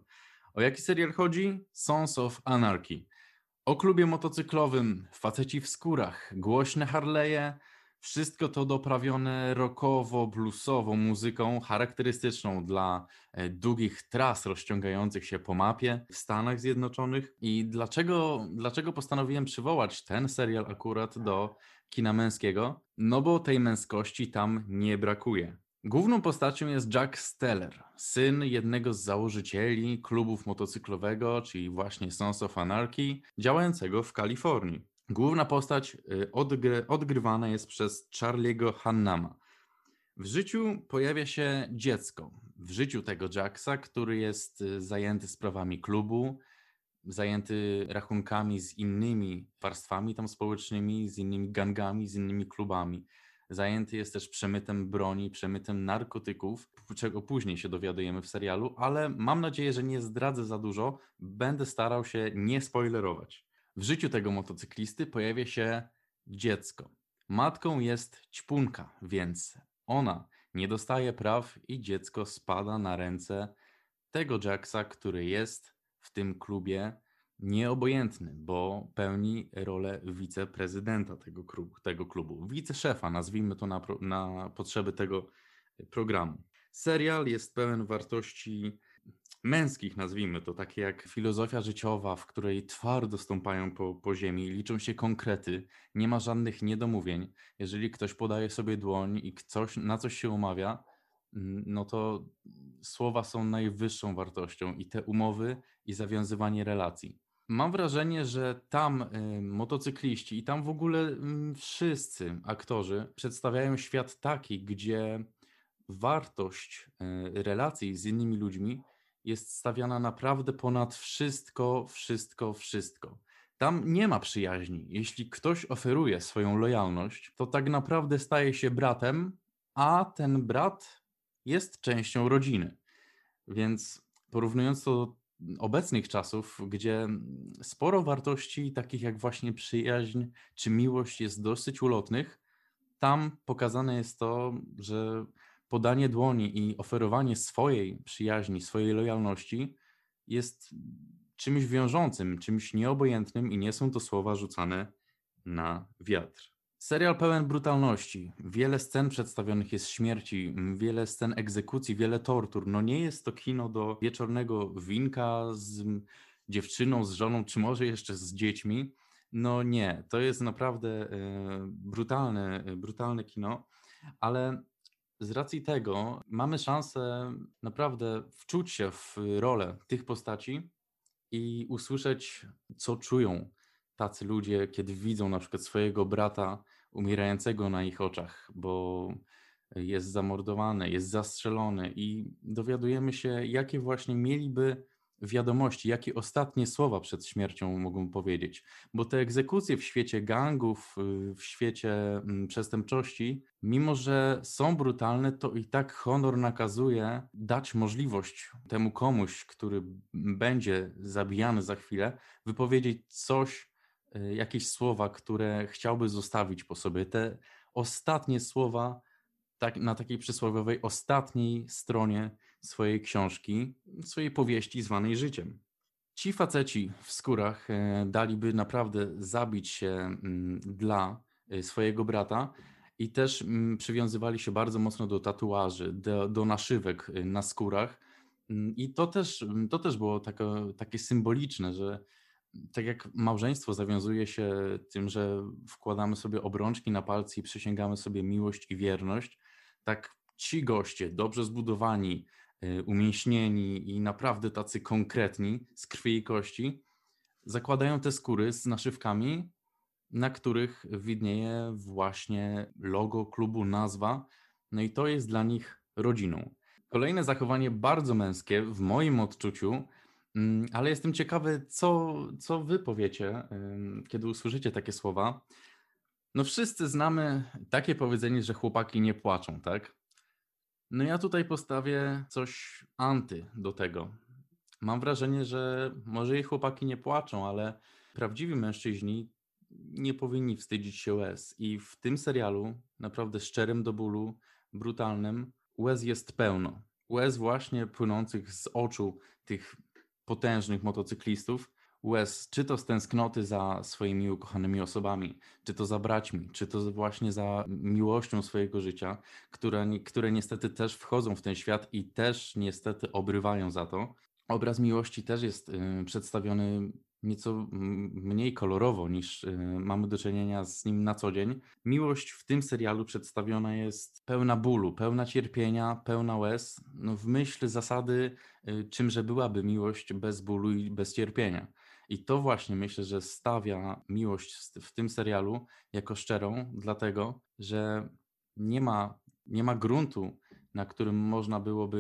O jaki serial chodzi? Sons of Anarchy. O klubie motocyklowym, faceci w skórach, głośne Harley'e, wszystko to doprawione rockowo-bluesową muzyką charakterystyczną dla e, długich tras rozciągających się po mapie w Stanach Zjednoczonych. I dlaczego, dlaczego postanowiłem przywołać ten serial akurat do kina męskiego? No bo tej męskości tam nie brakuje. Główną postacią jest Jack Steller, syn jednego z założycieli klubów motocyklowego, czyli właśnie Sons of Anarchy, działającego w Kalifornii. Główna postać y, odgry, odgrywana jest przez Charlie'ego Hannama. W życiu pojawia się dziecko. W życiu tego Jacksa, który jest y, zajęty sprawami klubu, zajęty rachunkami z innymi warstwami tam społecznymi, z innymi gangami, z innymi klubami. Zajęty jest też przemytem broni, przemytem narkotyków, czego później się dowiadujemy w serialu, ale mam nadzieję, że nie zdradzę za dużo. Będę starał się nie spoilerować. W życiu tego motocyklisty pojawia się dziecko. Matką jest ćpunka, więc ona nie dostaje praw i dziecko spada na ręce tego Jacksa, który jest w tym klubie nieobojętny, bo pełni rolę wiceprezydenta tego, klubu, tego klubu, wiceszefa, nazwijmy to na, na potrzeby tego programu. Serial jest pełen wartości męskich, nazwijmy to, takie jak filozofia życiowa, w której twardo stąpają po, po ziemi, liczą się konkrety, nie ma żadnych niedomówień. Jeżeli ktoś podaje sobie dłoń i coś, na coś się umawia, mm, no to słowa są najwyższą wartością i te umowy i zawiązywanie relacji. Mam wrażenie, że tam y, motocykliści i tam w ogóle mm, wszyscy aktorzy przedstawiają świat taki, gdzie wartość y, relacji z innymi ludźmi jest stawiana naprawdę ponad wszystko, wszystko, wszystko. Tam nie ma przyjaźni. Jeśli ktoś oferuje swoją lojalność, to tak naprawdę staje się bratem, a ten brat jest częścią rodziny. Więc porównując to do obecnych czasów, gdzie sporo wartości, takich jak właśnie przyjaźń czy miłość, jest dosyć ulotnych, tam pokazane jest to, że podanie dłoni i oferowanie swojej przyjaźni, swojej lojalności jest czymś wiążącym, czymś nieobojętnym i nie są to słowa rzucane na wiatr. Serial pełen brutalności. Wiele scen przedstawionych jest śmierci, wiele scen egzekucji, wiele tortur. No nie jest to kino do wieczornego winka z dziewczyną, z żoną, czy może jeszcze z dziećmi. No nie, to jest naprawdę e, brutalne, e, brutalne kino, ale z racji tego mamy szansę naprawdę wczuć się w rolę tych postaci i usłyszeć, co czują tacy ludzie, kiedy widzą na przykład swojego brata umierającego na ich oczach, bo jest zamordowany, jest zastrzelony i dowiadujemy się, jakie właśnie mieliby wiadomości, jakie ostatnie słowa przed śmiercią mogą powiedzieć. Bo te egzekucje w świecie gangów, y, w świecie mm, przestępczości, mimo że są brutalne, to i tak honor nakazuje dać możliwość temu komuś, który będzie zabijany za chwilę, wypowiedzieć coś, y, jakieś słowa, które chciałby zostawić po sobie. Te ostatnie słowa tak, na takiej przysłowiowej ostatniej stronie swojej książki, swojej powieści zwanej życiem. Ci faceci w skórach e, daliby naprawdę zabić się mm, dla e, swojego brata i też mm, przywiązywali się bardzo mocno do tatuaży, do, do naszywek e, na skórach. Mm, I to też, to też było takie, symboliczne, że tak jak małżeństwo zawiązuje się tym, że wkładamy sobie obrączki na palce i przysięgamy sobie miłość i wierność, tak ci goście, dobrze zbudowani, umięśnieni i naprawdę tacy konkretni, z krwi i kości, zakładają te skóry z naszywkami, na których widnieje właśnie logo klubu, nazwa, no i to jest dla nich rodziną. Kolejne zachowanie bardzo męskie w moim odczuciu, mm, ale jestem ciekawy, co, co wy powiecie, kiedy usłyszycie takie słowa. No wszyscy znamy takie powiedzenie, że chłopaki nie płaczą, tak? No ja tutaj postawię coś anty do tego. Mam wrażenie, że może i chłopaki nie płaczą, ale prawdziwi mężczyźni nie powinni wstydzić się łez. I w tym serialu, naprawdę szczerym do bólu, brutalnym, łez jest pełno. Łez właśnie płynących z oczu tych potężnych motocyklistów, łez, czy to z tęsknoty za swoimi ukochanymi osobami, czy to za braćmi, czy to właśnie za miłością swojego życia, które, które niestety też wchodzą w ten świat i też niestety obrywają za to. Obraz miłości też jest y, przedstawiony nieco mniej kolorowo niż y, mamy do czynienia z nim na co dzień. Miłość w tym serialu przedstawiona jest pełna bólu, pełna cierpienia, pełna łez, no w myśl zasady, y, czymże byłaby miłość bez bólu i bez cierpienia. I to właśnie myślę, że stawia miłość w- tym serialu jako szczerą, dlatego że nie ma, nie ma gruntu, na którym można byłoby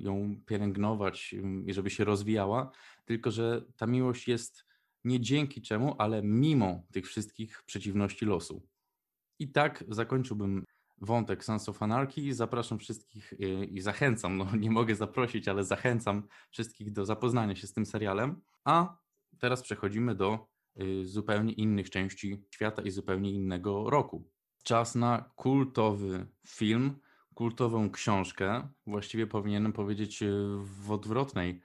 y, ją pielęgnować y, i żeby się rozwijała, tylko że ta miłość jest nie dzięki czemu, ale mimo tych wszystkich przeciwności losu. I tak zakończyłbym wątek Sons of Anarchy. Zapraszam wszystkich y, i zachęcam, no nie mogę zaprosić, ale zachęcam wszystkich do zapoznania się z tym serialem. A teraz przechodzimy do y, zupełnie innych części świata i zupełnie innego roku. Czas na kultowy film, kultową książkę. Właściwie powinienem powiedzieć y, w odwrotnej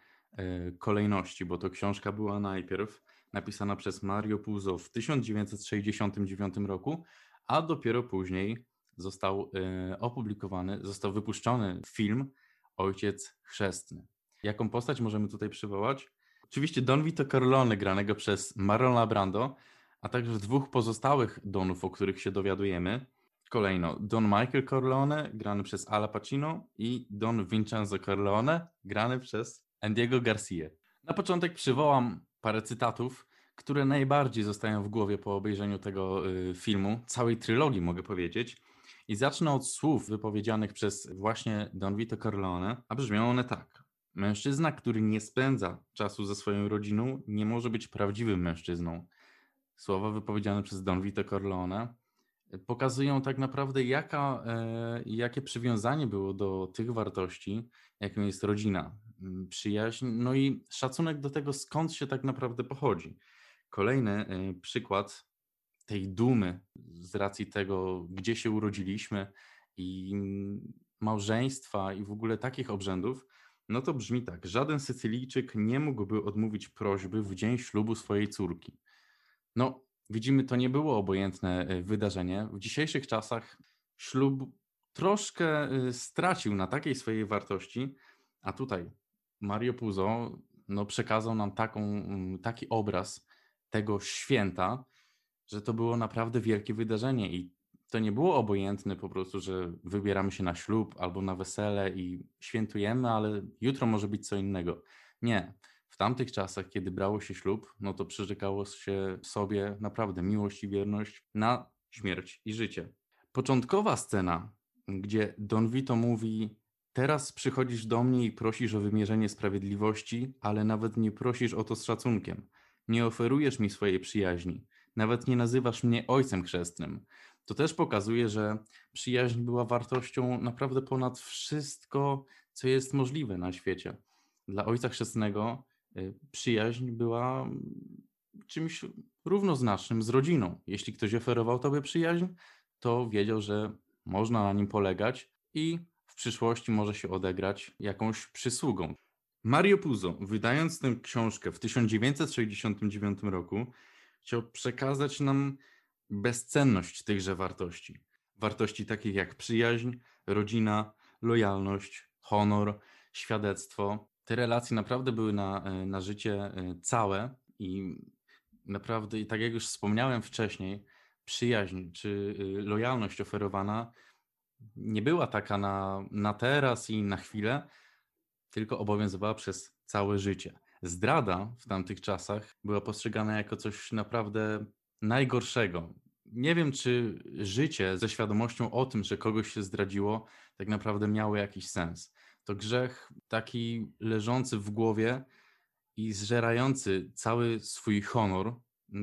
kolejności, bo to książka była najpierw napisana przez Mario Puzo w 1969 roku, a dopiero później został y, opublikowany, został wypuszczony film Ojciec Chrzestny. Jaką postać możemy tutaj przywołać? Oczywiście Don Vito Corleone, granego przez Marlona Brando, a także dwóch pozostałych Donów, o których się dowiadujemy. Kolejno Don Michael Corleone, grany przez Ala Pacino i Don Vincenzo Corleone, grany przez Andiego Garcia. Na początek przywołam parę cytatów, które najbardziej zostają w głowie po obejrzeniu tego y, filmu, całej trylogii mogę powiedzieć. I zacznę od słów wypowiedzianych przez właśnie Don Vito Corleone, a brzmią one tak. Mężczyzna, który nie spędza czasu ze swoją rodziną, nie może być prawdziwym mężczyzną. Słowa wypowiedziane przez Don Vito Corleone pokazują tak naprawdę, jaka, e, jakie przywiązanie było do tych wartości, jaką jest rodzina, przyjaźń, no i szacunek do tego, skąd się tak naprawdę pochodzi. Kolejny e, przykład tej dumy z racji tego, gdzie się urodziliśmy i małżeństwa i w ogóle takich obrzędów, no to brzmi tak. Żaden Sycylijczyk nie mógłby odmówić prośby w dzień ślubu swojej córki. No, widzimy, to nie było obojętne e, wydarzenie. W dzisiejszych czasach ślub troszkę e, stracił na takiej swojej wartości, a tutaj Mario Puzo no, przekazał nam taką, taki obraz tego święta, że to było naprawdę wielkie wydarzenie i to nie było obojętne po prostu, że wybieramy się na ślub albo na wesele i świętujemy, ale jutro może być co innego. Nie. W tamtych czasach, kiedy brało się ślub, no to przyrzekało się sobie naprawdę miłość i wierność na śmierć i życie. Początkowa scena, gdzie Don Vito mówi: Teraz przychodzisz do mnie i prosisz o wymierzenie sprawiedliwości, ale nawet nie prosisz o to z szacunkiem. Nie oferujesz mi swojej przyjaźni. Nawet nie nazywasz mnie ojcem chrzestnym. To też pokazuje, że przyjaźń była wartością naprawdę ponad wszystko, co jest możliwe na świecie. Dla ojca chrzestnego y, przyjaźń była mm, czymś równoznacznym z rodziną. Jeśli ktoś oferował tobie przyjaźń, to wiedział, że można na nim polegać i w przyszłości może się odegrać jakąś przysługą. Mario Puzo, wydając tę książkę w 1969 roku, chciał przekazać nam bezcenność tychże wartości. Wartości takich jak przyjaźń, rodzina, lojalność, honor, świadectwo. Te relacje naprawdę były na, e, na życie e, całe i naprawdę, i tak jak już wspomniałem wcześniej, przyjaźń czy y, lojalność oferowana nie była taka na, na teraz i na chwilę, tylko obowiązywała przez całe życie. Zdrada w tamtych czasach była postrzegana jako coś naprawdę najgorszego. Nie wiem, czy życie ze świadomością o tym, że kogoś się zdradziło, tak naprawdę miało jakiś sens. To grzech taki leżący w głowie i zżerający cały swój honor,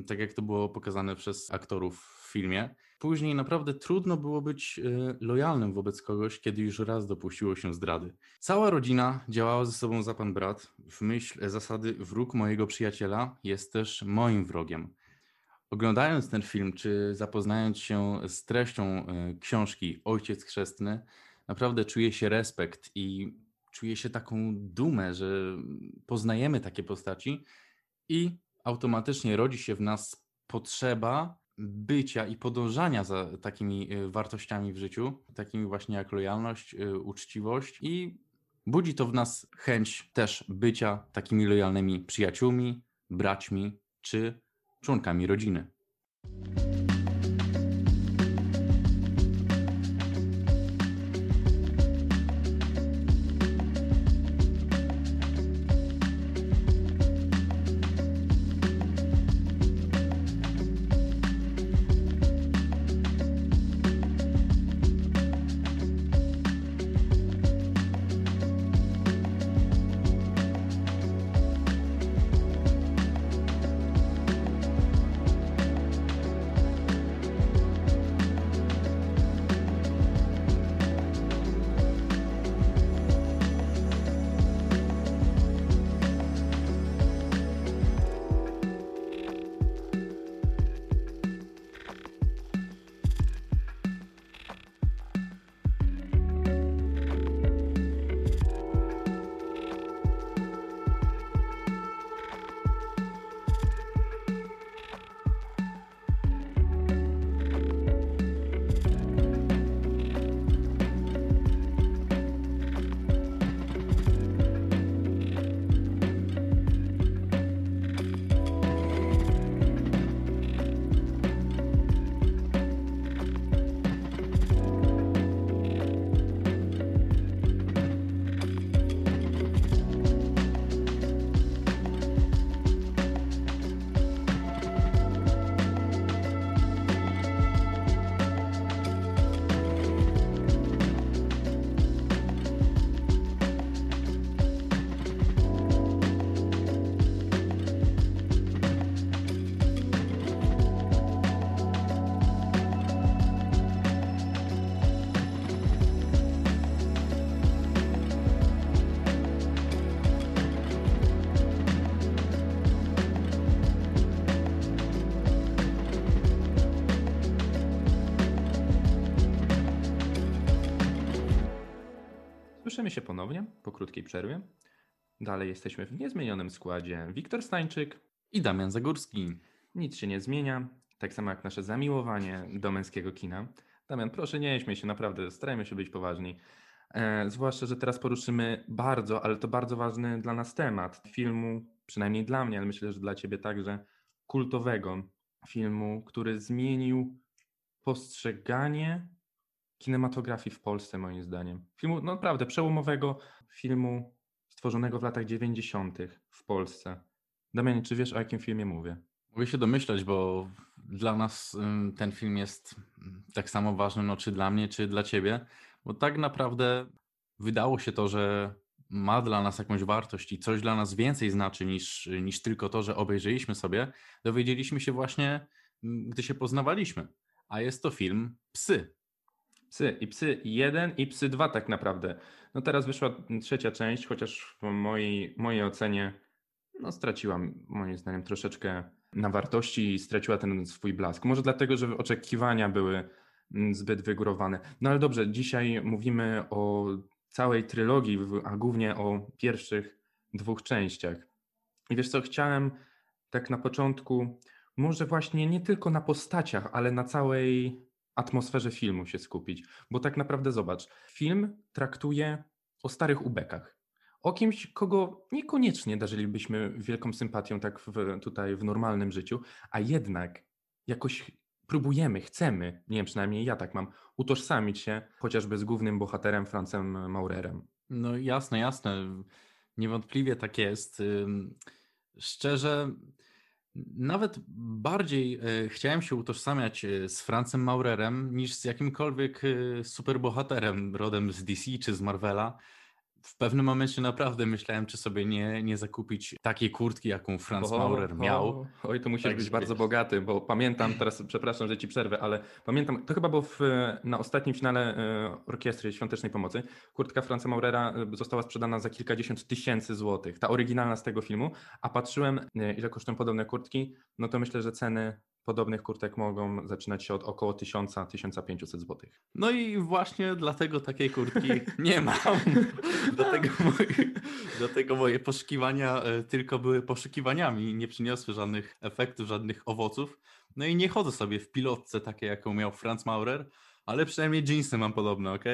tak jak to było pokazane przez aktorów w filmie. Później naprawdę trudno było być e, lojalnym wobec kogoś, kiedy już raz dopuściło się zdrady. Cała rodzina działała ze sobą za pan brat, w myśl zasady wróg mojego przyjaciela jest też moim wrogiem. Oglądając ten film, czy zapoznając się z treścią e, książki Ojciec Chrzestny, naprawdę czuję się respekt i czuję się taką dumę, że poznajemy takie postaci i automatycznie rodzi się w nas potrzeba bycia i podążania za takimi y, wartościami w życiu, takimi właśnie jak lojalność, y, uczciwość i budzi to w nas chęć też bycia takimi lojalnymi przyjaciółmi, braćmi czy członkami rodziny. Słyszymy się ponownie po krótkiej przerwie. Dalej jesteśmy w niezmienionym składzie. Wiktor Stańczyk i Damian Zagórski. Nic się nie zmienia, tak samo jak nasze zamiłowanie do męskiego kina. Damian, proszę nie śmiej się, naprawdę, starajmy się być poważni. E, zwłaszcza, że teraz poruszymy bardzo, ale to bardzo ważny dla nas temat filmu, przynajmniej dla mnie, ale myślę, że dla ciebie także, kultowego filmu, który zmienił postrzeganie kinematografii w Polsce, moim zdaniem. Filmu no naprawdę przełomowego filmu stworzonego w latach 90. w Polsce. Damianie, czy wiesz o jakim filmie mówię? Mogę się domyślać, bo dla nas ten film jest tak samo ważny, no, czy dla mnie, czy dla ciebie, bo tak naprawdę wydało się to, że ma dla nas jakąś wartość i coś dla nas więcej znaczy niż, niż tylko to, że obejrzeliśmy sobie, dowiedzieliśmy się właśnie, gdy się poznawaliśmy. A jest to film Psy. Psy i Psy 1 i Psy 2 tak naprawdę. No teraz wyszła trzecia część, chociaż w mojej, mojej ocenie no straciła moim zdaniem troszeczkę na wartości i straciła ten swój blask. Może dlatego, że oczekiwania były mm, zbyt wygórowane. No ale dobrze, dzisiaj mówimy o całej trylogii, a głównie o pierwszych dwóch częściach. I wiesz co, chciałem tak na początku, może właśnie nie tylko na postaciach, ale na całej atmosferze filmu się skupić. Bo tak naprawdę zobacz, film traktuje o starych ubekach. O kimś, kogo niekoniecznie darzylibyśmy wielką sympatią tak w, tutaj w normalnym życiu, a jednak jakoś próbujemy, chcemy, nie wiem, przynajmniej ja tak mam, utożsamić się chociażby z głównym bohaterem Francem Maurerem. No jasne, jasne. Niewątpliwie tak jest. Szczerze, nawet bardziej e, chciałem się utożsamiać e, z Francem Maurerem niż z jakimkolwiek e, superbohaterem rodem z DC czy z Marvela. W pewnym momencie naprawdę myślałem, czy sobie nie, nie zakupić takiej kurtki, jaką Franz O, Maurer miał. o, Oj, to musisz Tak, być żeby- bardzo bogaty, bo pamiętam, teraz przepraszam, że ci przerwę, ale pamiętam, to chyba było w, na ostatnim finale e, Orkiestry Świątecznej Pomocy. Kurtka Franza Maurera e, została sprzedana za kilkadziesiąt tysięcy złotych, ta oryginalna z tego filmu, a patrzyłem, e, ile kosztują podobne kurtki, no to myślę, że ceny podobnych kurtek mogą zaczynać się od około 1000-1500 złotych. No i właśnie dlatego takiej kurtki nie mam. dlatego, moje, dlatego moje poszukiwania e, tylko były poszukiwaniami, nie przyniosły żadnych efektów, żadnych owoców. No i nie chodzę sobie w pilotce takiej, jaką miał Franz Maurer, ale przynajmniej jeansy mam podobne, ok?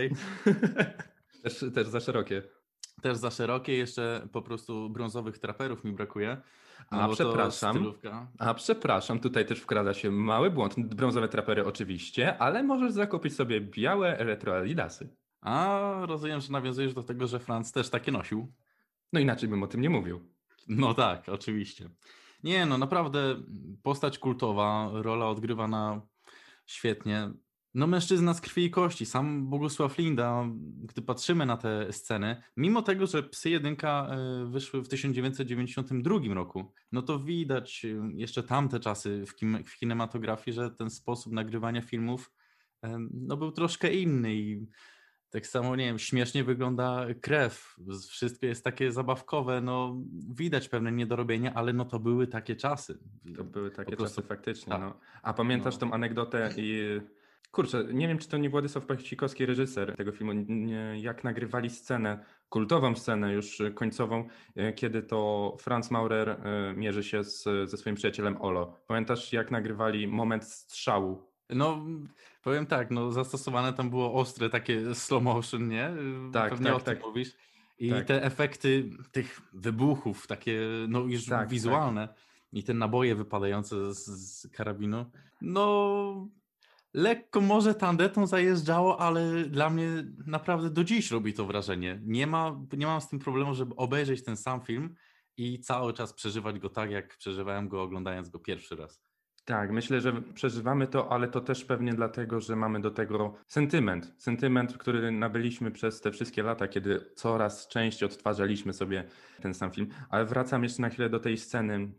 Też, też za szerokie. Też za szerokie, jeszcze po prostu brązowych traperów mi brakuje. No A to przepraszam, a przepraszam, tutaj też wkrada się mały błąd. Brązowe trapery oczywiście, ale możesz zakupić sobie białe retro Adidasy. A rozumiem, że nawiązujesz do tego, że Franz też takie nosił. No inaczej bym o tym nie mówił. No tak, oczywiście. Nie, no naprawdę postać kultowa, rola odgrywana świetnie. No mężczyzna z krwi i kości, sam Bogusław Linda, gdy patrzymy na te sceny, mimo tego, że Psy Jedynka e, wyszły w 1992 roku, no to widać e, jeszcze tamte czasy w, kim, w kinematografii, że ten sposób nagrywania filmów e, no był troszkę inny i tak samo, nie wiem, śmiesznie wygląda krew. Wszystko jest takie zabawkowe, no widać pewne niedorobienia, ale no to były takie czasy. To były takie Po prostu- czasy faktycznie. tak. No. A pamiętasz No. tą anegdotę i... Kurczę, nie wiem, czy to nie Władysław Pachcikowski, reżyser tego filmu, jak nagrywali scenę, kultową scenę już końcową, e, kiedy to Franz Maurer e, mierzy się z, ze swoim przyjacielem Olo. Pamiętasz, jak nagrywali moment strzału? No, powiem tak, no zastosowane tam było ostre takie slow motion, nie? Tak, Pewnie tak, o tym tak. mówisz. I Tak. te efekty tych wybuchów, takie no już Tak, wizualne i te naboje wypadające z, z karabinu, no lekko może tandetą zajeżdżało, ale dla mnie naprawdę do dziś robi to wrażenie. Nie, ma, nie mam z tym problemu, żeby obejrzeć ten sam film i cały czas przeżywać go tak, jak przeżywałem go oglądając go pierwszy raz. Tak, myślę, że przeżywamy to, ale to też pewnie dlatego, że mamy do tego sentyment. Sentyment, który nabyliśmy przez te wszystkie lata, kiedy coraz częściej odtwarzaliśmy sobie ten sam film. Ale wracam jeszcze na chwilę do tej sceny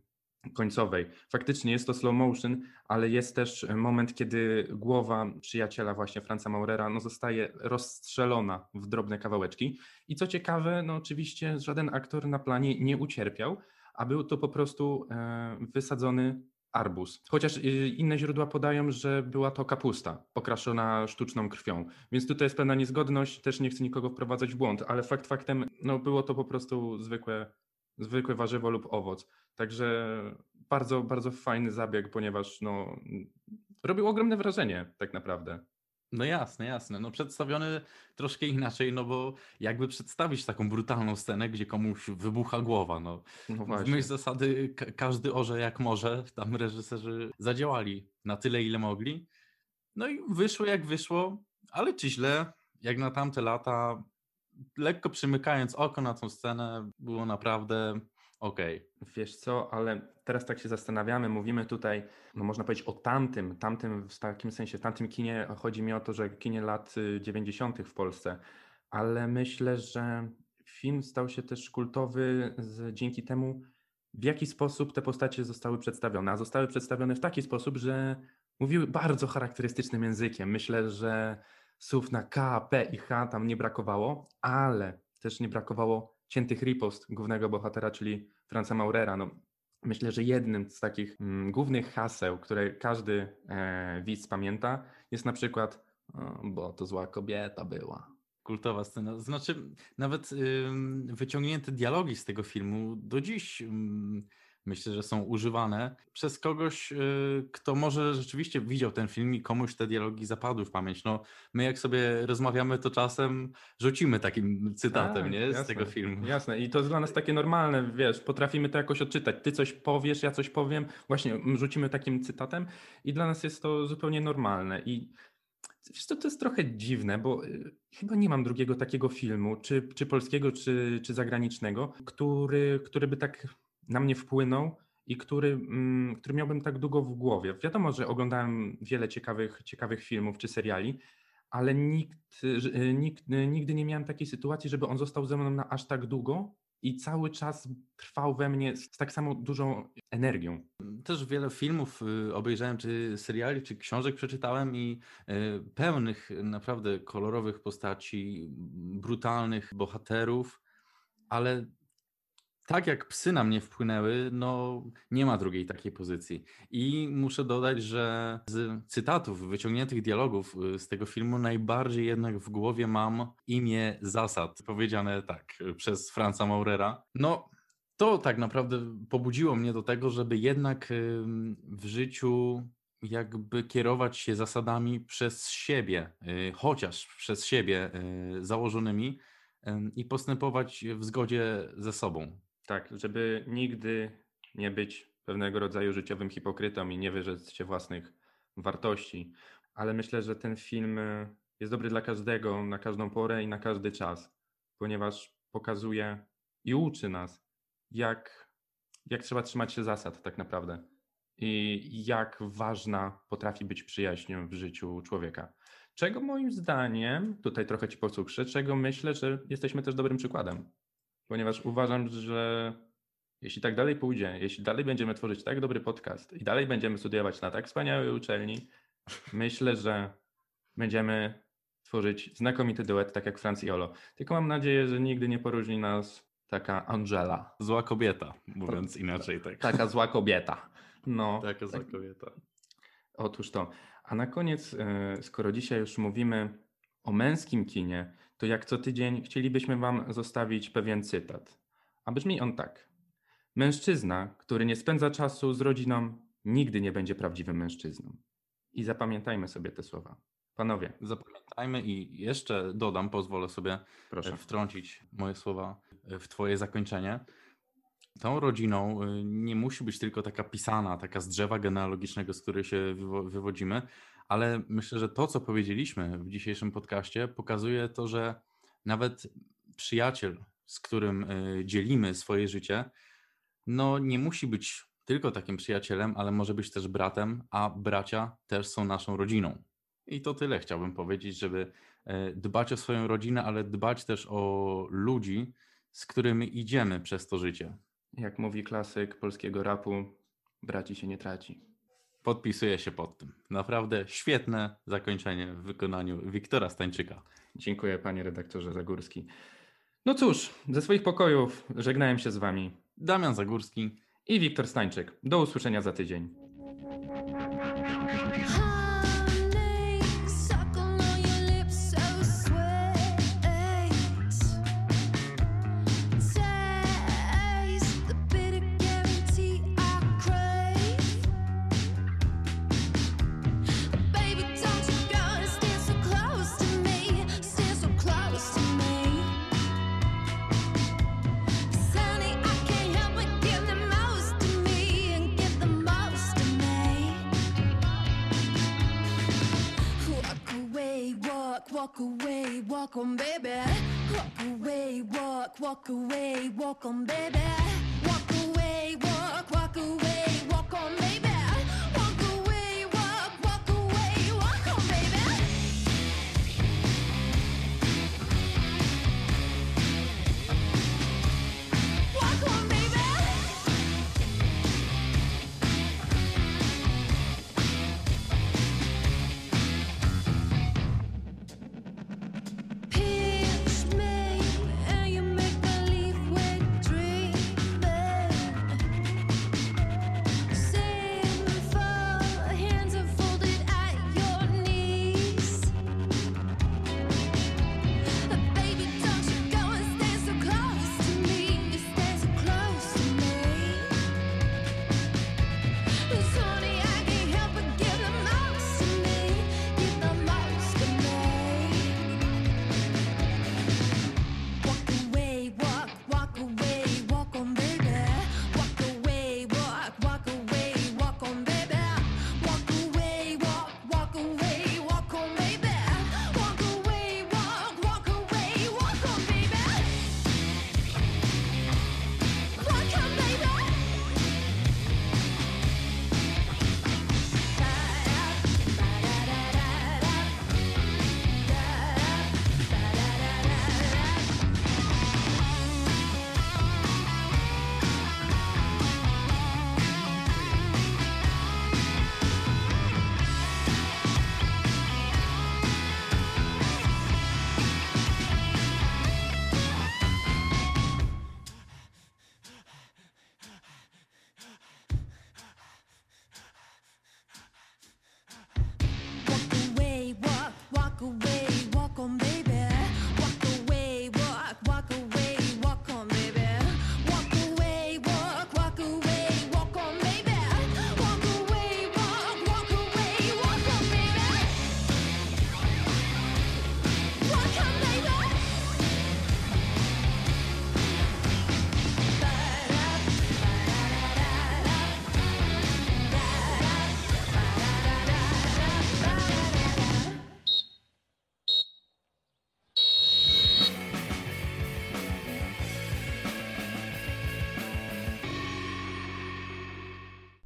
końcowej. Faktycznie jest to slow motion, ale jest też moment, kiedy głowa przyjaciela właśnie Franca Maurera no, zostaje rozstrzelona w drobne kawałeczki. I co ciekawe, no oczywiście żaden aktor na planie nie ucierpiał, a był to po prostu e, wysadzony arbuz. Chociaż y, inne źródła podają, że była to kapusta okraszona sztuczną krwią. Więc tutaj jest pewna niezgodność, też nie chcę nikogo wprowadzać w błąd, ale fakt faktem, no było to po prostu zwykłe, zwykłe warzywo lub owoc. Także bardzo, bardzo fajny zabieg, ponieważ no, robił ogromne wrażenie tak naprawdę. No jasne, jasne. No przedstawiony troszkę inaczej, no bo jakby przedstawić taką brutalną scenę, gdzie komuś wybucha głowa, no. No W myśl zasady ka- każdy orze jak może, tam reżyserzy zadziałali na tyle, ile mogli. No i wyszło jak wyszło, ale czy źle, jak na tamte lata, lekko przymykając oko na tą scenę, było naprawdę okej. Wiesz co, ale teraz tak się zastanawiamy, mówimy tutaj, no można powiedzieć o tamtym, tamtym w takim sensie, w tamtym kinie, chodzi mi o to, że kinie lat y, 90. w Polsce, ale myślę, że film stał się też kultowy z, dzięki temu, w jaki sposób te postacie zostały przedstawione. A zostały przedstawione w taki sposób, że mówiły bardzo charakterystycznym językiem. Myślę, że słów na K, P i H tam nie brakowało, ale też nie brakowało ciętych ripost głównego bohatera, czyli Franza Maurera. No, myślę, że jednym z takich mm, głównych haseł, które każdy e, widz pamięta, jest na przykład bo to zła kobieta była. Kultowa scena. Znaczy, nawet ym, wyciągnięte dialogi z tego filmu do dziś ym, myślę, że są używane przez kogoś, y, kto może rzeczywiście widział ten film i komuś te dialogi zapadły w pamięć. No, my jak sobie rozmawiamy, to czasem rzucimy takim cytatem, Tak, nie? Z jasne, tego filmu. Jasne, i to jest dla nas takie normalne, wiesz, potrafimy to jakoś odczytać. Ty coś powiesz, ja coś powiem, właśnie rzucimy takim cytatem i dla nas jest to zupełnie normalne. I wiesz co, to jest trochę dziwne, bo y, chyba nie mam drugiego takiego filmu, czy, czy polskiego, czy, czy zagranicznego, który, który by tak na mnie wpłynął i który, mm, który miałbym tak długo w głowie. Wiadomo, że oglądałem wiele ciekawych, ciekawych filmów czy seriali, ale nikt, y, nikt, y, nigdy nie miałem takiej sytuacji, żeby on został ze mną na aż tak długo i cały czas trwał we mnie z tak samo dużą energią. Też wiele filmów y, obejrzałem, czy seriali, czy książek przeczytałem i y, pełnych naprawdę kolorowych postaci, brutalnych bohaterów, ale tak jak psy na mnie wpłynęły, no nie ma drugiej takiej pozycji. I muszę dodać, że z cytatów, wyciągniętych dialogów y, z tego filmu najbardziej jednak w głowie mam imię zasad, powiedziane tak y, przez Franza Maurera. No, to tak naprawdę pobudziło mnie do tego, żeby jednak w życiu jakby kierować się zasadami przez siebie, y, chociaż przez siebie założonymi ym, i postępować w zgodzie ze sobą. Tak, żeby nigdy nie być pewnego rodzaju życiowym hipokrytą i nie wierzyć się własnych wartości. Ale myślę, że ten film y, jest dobry dla każdego, na każdą porę i na każdy czas, ponieważ pokazuje i uczy nas, jak, jak trzeba trzymać się zasad tak naprawdę i jak ważna potrafi być przyjaźń w życiu człowieka. Czego moim zdaniem, tutaj trochę ci posłuchszę, czego myślę, że jesteśmy też dobrym przykładem ponieważ uważam, że jeśli tak dalej pójdzie, jeśli dalej będziemy tworzyć tak dobry podcast i dalej będziemy studiować na tak wspaniałej uczelni, myślę, że będziemy tworzyć znakomity duet, tak jak Franz i Olo. Tylko mam nadzieję, że nigdy nie poróżni nas taka Angela. Zła kobieta, mówiąc inaczej. Tak. Taka zła kobieta. No, Taka zła tak- kobieta. Otóż to. A na koniec, e, skoro dzisiaj już mówimy o męskim kinie, to jak co tydzień chcielibyśmy Wam zostawić pewien cytat. A brzmi on tak. Mężczyzna, który nie spędza czasu z rodziną, nigdy nie będzie prawdziwym mężczyzną. I zapamiętajmy sobie te słowa. Panowie, Zapamiętajmy i jeszcze dodam, pozwolę sobie Proszę. e, wtrącić moje słowa e, w Twoje zakończenie. Tą rodziną y, nie musi być tylko taka pisana, taka z drzewa genealogicznego, z której się wywo- wywodzimy, ale myślę, że to, co powiedzieliśmy w dzisiejszym podcaście, pokazuje to, że nawet przyjaciel, z którym y, dzielimy swoje życie, no nie musi być tylko takim przyjacielem, ale może być też bratem, a bracia też są naszą rodziną. I to tyle chciałbym powiedzieć, żeby e, dbać o swoją rodzinę, ale dbać też o ludzi, z którymi idziemy przez to życie. jak mówi klasyk polskiego rapu, braci się nie traci. Podpisuję się pod tym. Naprawdę świetne zakończenie w wykonaniu Wiktora Stańczyka. Dziękuję panie redaktorze Zagórski. No cóż, ze swoich pokojów żegnałem się z wami. Damian Zagórski i Wiktor Stańczyk. Do usłyszenia za tydzień. Walk, away, walk on, baby. Walk away, walk, walk away, walk on, baby. Walk away, walk, walk away, walk on, baby.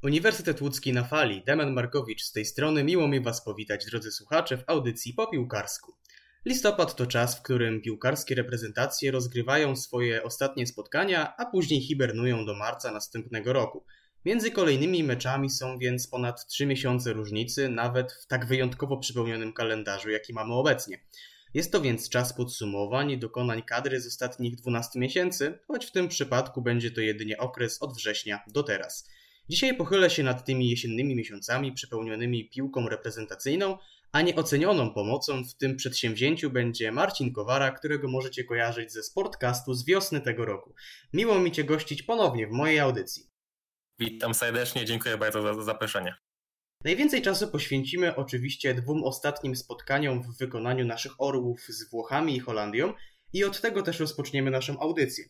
Uniwersytet Łódzki na fali, Damian Markowicz z tej strony, miło mi Was powitać, drodzy słuchacze, w audycji po piłkarsku. Listopad to czas, w którym piłkarskie reprezentacje rozgrywają swoje ostatnie spotkania, a później hibernują do marca następnego roku. Między kolejnymi meczami są więc ponad 3 miesiące różnicy, nawet w tak wyjątkowo przypełnionym kalendarzu, jaki mamy obecnie. Jest to więc czas podsumowań i dokonań kadry z ostatnich 12 miesięcy, choć w tym przypadku będzie to jedynie okres od września do teraz. Dzisiaj pochylę się nad tymi jesiennymi miesiącami przepełnionymi piłką reprezentacyjną, a nieocenioną pomocą w tym przedsięwzięciu będzie Marcin Kowara, którego możecie kojarzyć ze Sportcastu z wiosny tego roku. Miło mi Cię gościć ponownie w mojej audycji. Witam serdecznie, dziękuję bardzo za za zaproszenie. Najwięcej czasu poświęcimy oczywiście dwóm ostatnim spotkaniom w wykonaniu naszych orłów z Włochami i Holandią i od tego też rozpoczniemy naszą audycję.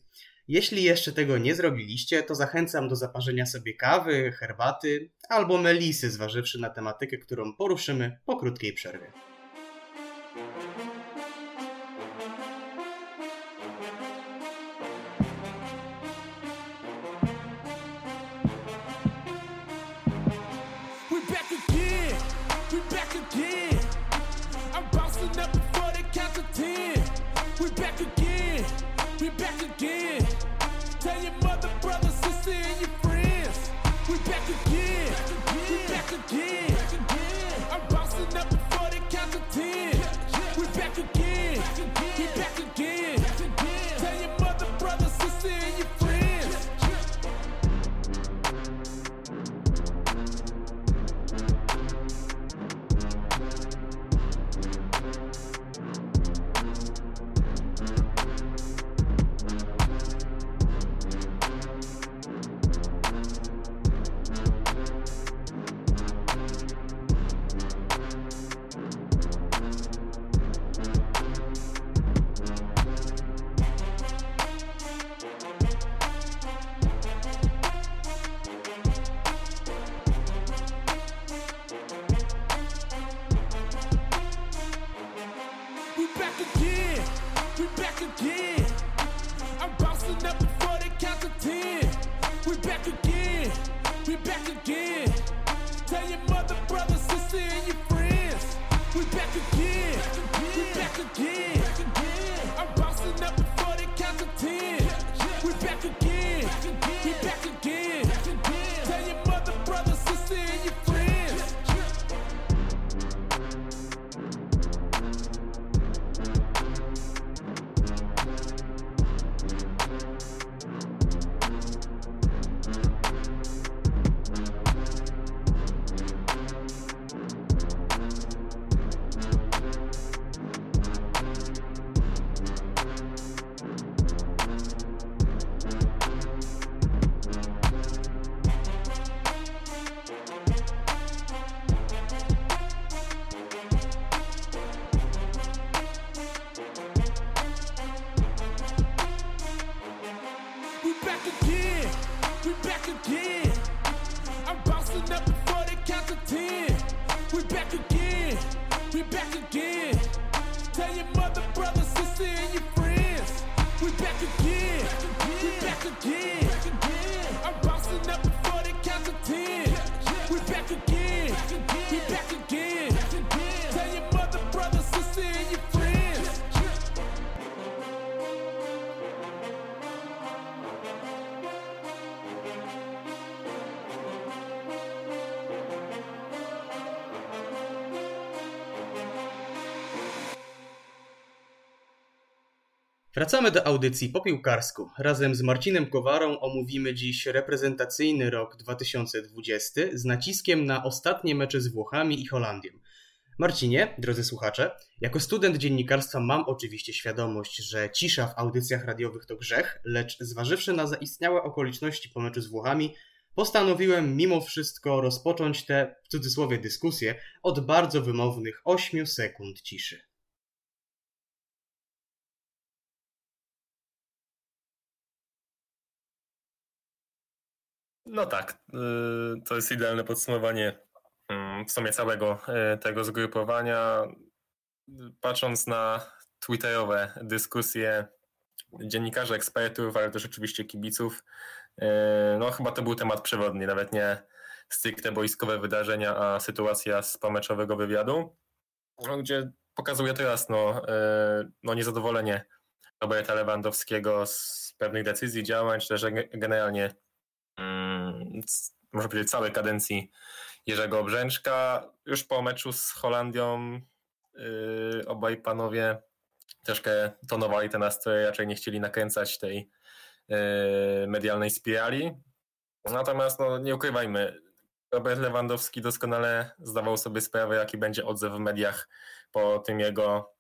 Jeśli jeszcze tego nie zrobiliście, to zachęcam do zaparzenia sobie kawy, herbaty albo melisy, zważywszy na tematykę, którą poruszymy po krótkiej przerwie. Wracamy do audycji po piłkarsku. Razem z Marcinem Kowarą omówimy dziś reprezentacyjny rok 2020 z naciskiem na ostatnie mecze z Włochami i Holandią. Marcinie, drodzy słuchacze, jako student dziennikarstwa mam oczywiście świadomość, że cisza w audycjach radiowych to grzech, lecz zważywszy na zaistniałe okoliczności po meczu z Włochami, postanowiłem mimo wszystko rozpocząć tę, w cudzysłowie, dyskusję od bardzo wymownych 8 sekund ciszy. No tak, y, to jest idealne podsumowanie mm, w sumie całego y, tego zgrupowania. Patrząc na twitterowe dyskusje dziennikarzy, ekspertów, ale też oczywiście kibiców, y, no chyba to był temat przewodni, nawet nie, stricte boiskowe wydarzenia, a sytuacja z pomeczowego wywiadu, no, gdzie pokazuje to jasno no, niezadowolenie Roberta Lewandowskiego z pewnych decyzji, działań, czy też generalnie można powiedzieć całej kadencji Jerzego Brzęczka. Już po meczu z Holandią yy, obaj panowie troszkę tonowali te nastroje, raczej nie chcieli nakręcać tej yy, medialnej spirali. Natomiast no, nie ukrywajmy, Robert Lewandowski doskonale zdawał sobie sprawę, jaki będzie odzew w mediach po tym jego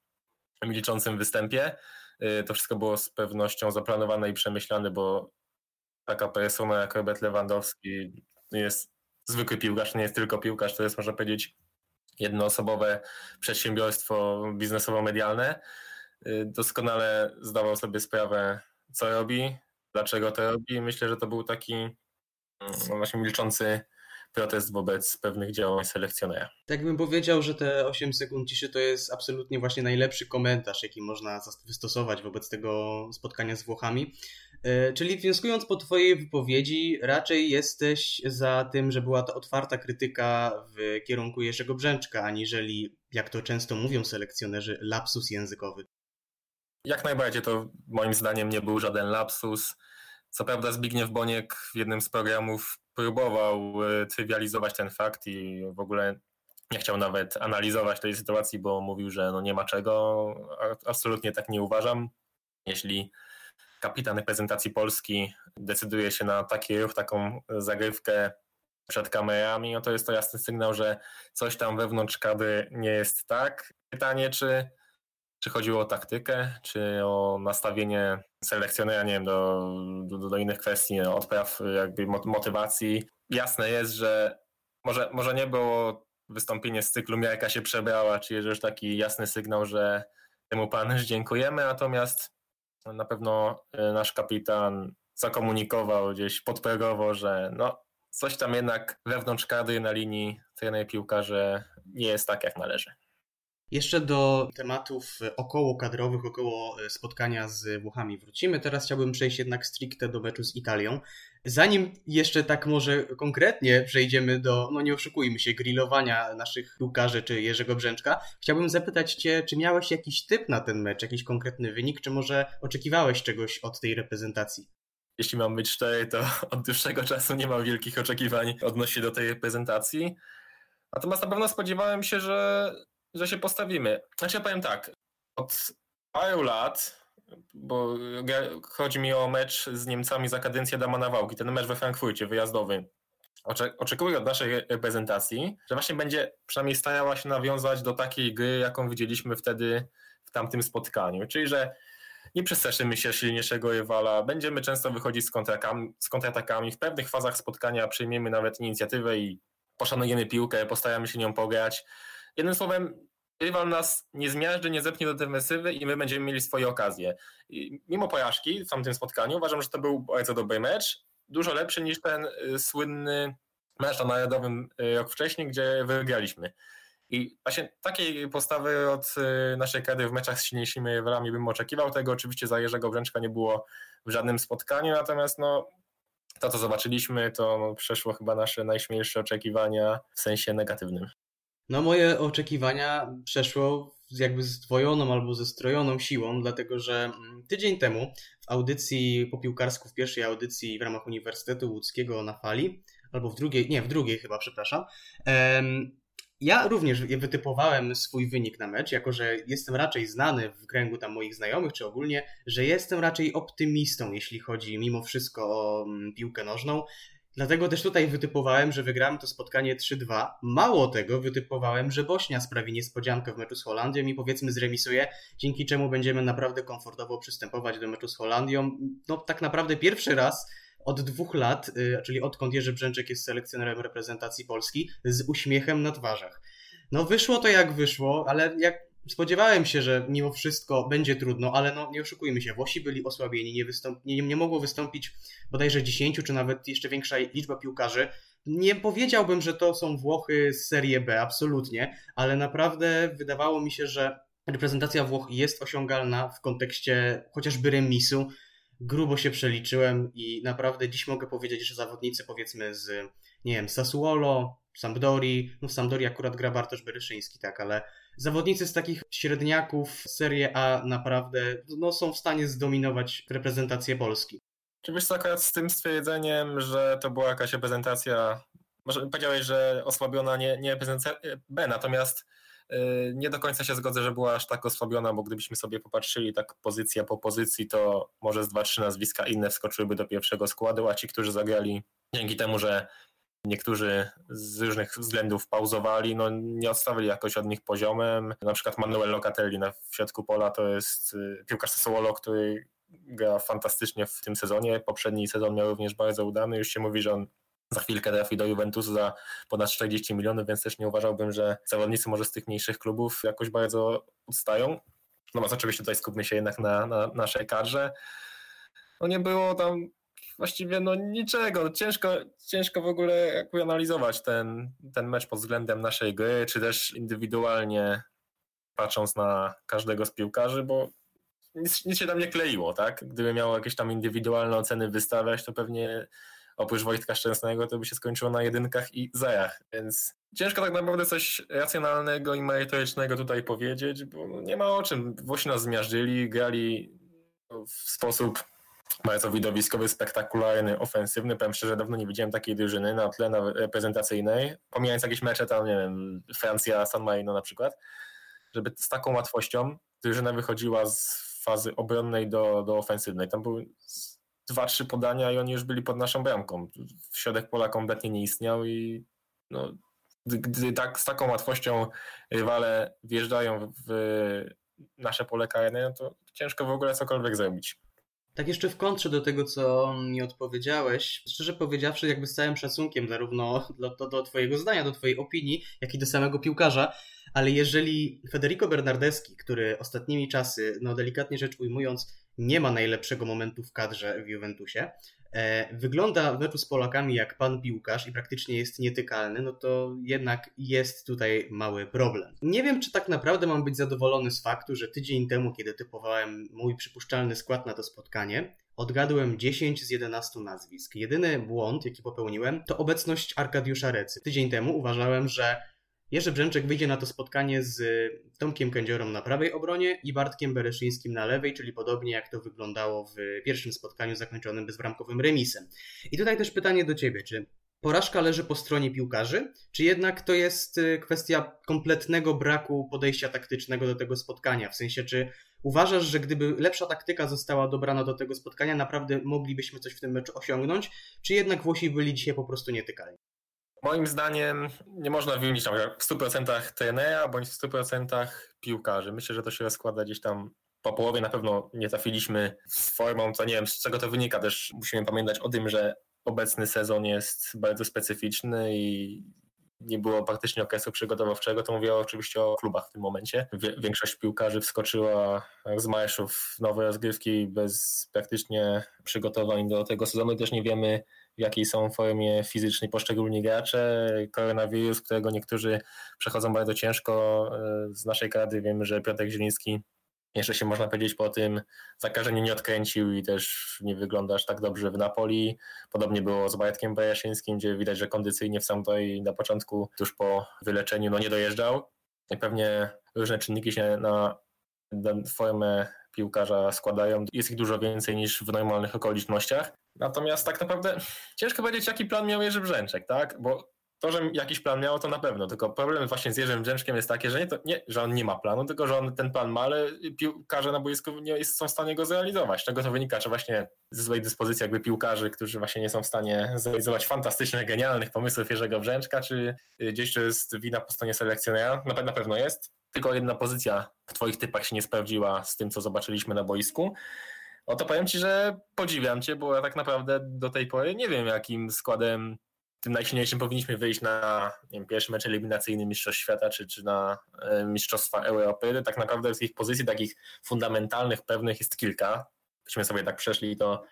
milczącym występie. Yy, to wszystko było z pewnością zaplanowane i przemyślane, bo taka persona jak Robert Lewandowski jest zwykły piłkarz, nie jest tylko piłkarz, to jest można powiedzieć jednoosobowe przedsiębiorstwo biznesowo-medialne. Y, doskonale zdawał sobie sprawę, co robi, dlaczego to robi. Myślę, że to był taki mm, no właśnie milczący protest wobec pewnych działań selekcjonera. Tak bym powiedział, że te 8 sekund ciszy to jest absolutnie właśnie najlepszy komentarz, jaki można wystosować wobec tego spotkania z Włochami. E, czyli wnioskując po Twojej wypowiedzi, raczej jesteś za tym, że była to otwarta krytyka w kierunku Jerzego Brzęczka, aniżeli, jak to często mówią selekcjonerzy, lapsus językowy. Jak najbardziej to moim zdaniem nie był żaden lapsus. Co prawda Zbigniew Boniek w jednym z programów próbował e, trywializować ten fakt i w ogóle nie chciał nawet analizować tej sytuacji, bo mówił, że no nie ma czego. Absolutnie tak nie uważam. Jeśli kapitan reprezentacji Polski decyduje się na taki ruch, taką zagrywkę przed kamerami, no to jest to jasny sygnał, że coś tam wewnątrz kadry nie jest tak. Pytanie, czy, czy chodziło o taktykę, czy o nastawienie selekcjonera, nie wiem, do, do, do innych kwestii, odpraw, jakby motywacji. Jasne jest, że może, może nie było wystąpienie z cyklu Miarka się przebrała, czyli już taki jasny sygnał, że temu panu dziękujemy, natomiast na pewno e, nasz kapitan zakomunikował gdzieś podprogowo, że no, coś tam jednak wewnątrz kadry na linii trener piłkarze nie jest tak jak należy. Jeszcze do tematów około kadrowych, około e, spotkania z Włochami wrócimy. Teraz chciałbym przejść jednak stricte do meczu z Italią. Zanim jeszcze tak może konkretnie przejdziemy do, no nie oszukujmy się, grillowania naszych piłkarzy czy Jerzego Brzęczka, chciałbym zapytać Cię, czy miałeś jakiś typ na ten mecz, jakiś konkretny wynik, czy może oczekiwałeś czegoś od tej reprezentacji? Jeśli mam być szczery, to od dłuższego czasu nie mam wielkich oczekiwań odnośnie do tej reprezentacji. Natomiast na pewno spodziewałem się, że, że się postawimy. Znaczy ja powiem tak, od paru lat bo chodzi mi o mecz z Niemcami za kadencję Dama Nawałki, ten mecz we Frankfurcie wyjazdowy. Oczekuję od naszej reprezentacji, że właśnie będzie przynajmniej starała się nawiązać do takiej gry, jaką widzieliśmy wtedy w tamtym spotkaniu. Czyli, że nie przestraszymy się silniejszego rywala, będziemy często wychodzić z, z kontratakami, w pewnych fazach spotkania przyjmiemy nawet inicjatywę i poszanujemy piłkę, postaramy się nią pograć. Jednym słowem, rywal nas nie zmiażdży, nie zepnie do defensywy i my będziemy mieli swoje okazje. I mimo porażki w tamtym spotkaniu uważam, że to był bardzo dobry mecz, dużo lepszy niż ten y, słynny mecz na Narodowym y, rok wcześniej, gdzie wygraliśmy. I właśnie takiej postawy od y, naszej kadry w meczach z silniejszymi rywalami bym oczekiwał. Tego oczywiście za Jerzego Bręczka nie było w żadnym spotkaniu, natomiast no, to, co zobaczyliśmy, to przeszło chyba nasze najśmielsze oczekiwania w sensie negatywnym. No moje oczekiwania przeszło jakby zdwojoną albo zestrojoną siłą, dlatego że mm, tydzień temu w audycji po piłkarsku, w pierwszej audycji w ramach Uniwersytetu Łódzkiego na fali, albo w drugiej, nie, w drugiej chyba, przepraszam, ja również wytypowałem swój wynik na mecz, jako że jestem raczej znany w kręgu tam moich znajomych, czy ogólnie, że jestem raczej optymistą, jeśli chodzi mimo wszystko o mm, piłkę nożną. Dlatego też tutaj wytypowałem, że wygrałem to spotkanie 3-2. Mało tego, wytypowałem, że Bośnia sprawi niespodziankę w meczu z Holandią i powiedzmy zremisuje, dzięki czemu będziemy naprawdę komfortowo przystępować do meczu z Holandią. No tak naprawdę pierwszy raz od dwóch lat, y, czyli odkąd Jerzy Brzęczek jest selekcjonerem reprezentacji Polski, z uśmiechem na twarzach. No wyszło to jak wyszło, ale jak spodziewałem się, że mimo wszystko będzie trudno, ale no nie oszukujmy się, Włosi byli osłabieni, nie, wystąp- nie, nie mogło wystąpić bodajże 10 czy nawet jeszcze większa liczba piłkarzy. Nie powiedziałbym, że to są Włochy z Serie B, absolutnie, ale naprawdę wydawało mi się, że reprezentacja Włoch jest osiągalna w kontekście chociażby remisu. Grubo się przeliczyłem i naprawdę dziś mogę powiedzieć, że zawodnicy powiedzmy z nie wiem, Sassuolo, Sampdori, no w Sampdori akurat gra Bartosz Beryszyński, tak, ale zawodnicy z takich średniaków Serie A naprawdę no, są w stanie zdominować reprezentację Polski. Czy wiesz co, z tym stwierdzeniem, że to była jakaś reprezentacja, może powiedziałeś, że osłabiona nie, nie reprezentacja B, natomiast yy, nie do końca się zgodzę, że była aż tak osłabiona, bo gdybyśmy sobie popatrzyli tak pozycja po pozycji, to może z dwa, trzy nazwiska inne wskoczyłyby do pierwszego składu, a ci, którzy zagrali dzięki temu, że Niektórzy z różnych względów pauzowali, no nie odstawili jakoś od nich poziomem. Na przykład Manuel Locatelli na, w środku pola to jest y, piłkarz Sassuolo, który gra fantastycznie w tym sezonie. Poprzedni sezon miał również bardzo udany. Już się mówi, że on za chwilkę trafi do Juventusu za ponad 40 milionów, więc też nie uważałbym, że zawodnicy może z tych mniejszych klubów jakoś bardzo odstają. Więc oczywiście tutaj skupmy się jednak na, na naszej kadrze. No nie było tam właściwie no niczego. Ciężko, ciężko w ogóle jakby analizować ten, ten mecz pod względem naszej gry, czy też indywidualnie patrząc na każdego z piłkarzy, bo nic, nic się tam nie kleiło, tak? Gdyby miało jakieś tam indywidualne oceny wystawiać, to pewnie oprócz Wojtka Szczęsnego to by się skończyło na jedynkach i zajach, więc ciężko tak naprawdę coś racjonalnego i merytorycznego tutaj powiedzieć, bo nie ma o czym. Włosi nas zmiażdżyli, grali w sposób bardzo widowiskowy, spektakularny, ofensywny. Powiem szczerze, dawno nie widziałem takiej drużyny na tle reprezentacyjnej. Pomijając jakieś mecze tam, nie wiem, Francja, San Marino na przykład, żeby z taką łatwością drużyna wychodziła z fazy obronnej do, do ofensywnej. Tam były dwa, trzy podania i oni już byli pod naszą bramką. W środek pola kompletnie nie istniał i no, gdy, tak, z taką łatwością rywale wjeżdżają w nasze pole karne, no to ciężko w ogóle cokolwiek zrobić. Tak jeszcze w kontrze do tego, co mi odpowiedziałeś, szczerze powiedziawszy, jakby z całym szacunkiem zarówno do, do twojego zdania, do twojej opinii, jak i do samego piłkarza, ale jeżeli Federico Bernardeschi, który ostatnimi czasy, no delikatnie rzecz ujmując, nie ma najlepszego momentu w kadrze w Juventusie, wygląda w meczu z Polakami jak pan piłkarz i praktycznie jest nietykalny, no to jednak jest tutaj mały problem. Nie wiem, czy tak naprawdę mam być zadowolony z faktu, że tydzień temu, kiedy typowałem mój przypuszczalny skład na to spotkanie, odgadłem 10 z 11 nazwisk. Jedyny błąd, jaki popełniłem, to obecność Arkadiusza Recy. Tydzień temu uważałem, że Jerzy Brzęczek wyjdzie na to spotkanie z Tomkiem Kędziorą na prawej obronie i Bartkiem Bereszyńskim na lewej, czyli podobnie jak to wyglądało w pierwszym spotkaniu zakończonym bezbramkowym remisem. I tutaj też pytanie do Ciebie, czy porażka leży po stronie piłkarzy, czy jednak to jest y, kwestia kompletnego braku podejścia taktycznego do tego spotkania? W sensie, czy uważasz, że gdyby lepsza taktyka została dobrana do tego spotkania, naprawdę moglibyśmy coś w tym meczu osiągnąć, czy jednak Włosi byli dzisiaj po prostu nietykalni? Moim zdaniem nie można wymienić tam w 100% trenera bądź w 100% piłkarzy. Myślę, że to się rozkłada gdzieś tam po połowie na pewno nie trafiliśmy z formą, to nie wiem z czego to wynika, też musimy pamiętać o tym, że obecny sezon jest bardzo specyficzny i nie było praktycznie okresu przygotowawczego, to mówię oczywiście o klubach w tym momencie. Większość piłkarzy wskoczyła z marszów w nowe rozgrywki bez praktycznie przygotowań do tego sezonu. Też nie wiemy, w jakiej są formie fizycznej poszczególni gracze. Koronawirus, którego niektórzy przechodzą bardzo ciężko. E, z naszej krady wiemy, że Piotr Zieliński jeszcze się można powiedzieć po tym zakażeniu nie odkręcił i też nie wygląda aż tak dobrze w Napoli. Podobnie było z Bartkiem Bajaszyńskim, gdzie widać, że kondycyjnie w Sampdori na początku, tuż po wyleczeniu, no nie dojeżdżał. I pewnie różne czynniki się na formę piłkarza składają. Jest ich dużo więcej niż w normalnych okolicznościach. Natomiast tak naprawdę ciężko powiedzieć, jaki plan miał Jerzy Brzęczek, tak? Bo to, że jakiś plan miał, to na pewno. Tylko problem właśnie z Jerzym Brzęczkiem jest taki, że nie, to, nie, że on nie ma planu, tylko że on ten plan ma, ale piłkarze na boisku nie są w stanie go zrealizować. Czego to wynika? Czy właśnie ze złej dyspozycji jakby piłkarzy, którzy właśnie nie są w stanie zrealizować fantastycznych, genialnych pomysłów Jerzego Brzęczka, czy gdzieś to jest wina po stronie selekcjonera? Na, na pewno jest. Tylko jedna pozycja w twoich typach się nie sprawdziła z tym, co zobaczyliśmy na boisku. O to powiem ci, że podziwiam cię, bo ja tak naprawdę do tej pory nie wiem, jakim składem tym najsilniejszym powinniśmy wyjść na wiem, pierwszy mecz eliminacyjny Mistrzostw Świata czy, czy na e, Mistrzostwa Europy. Tak naprawdę z ich pozycji takich fundamentalnych, pewnych jest kilka. Gdybyśmy sobie tak przeszli, to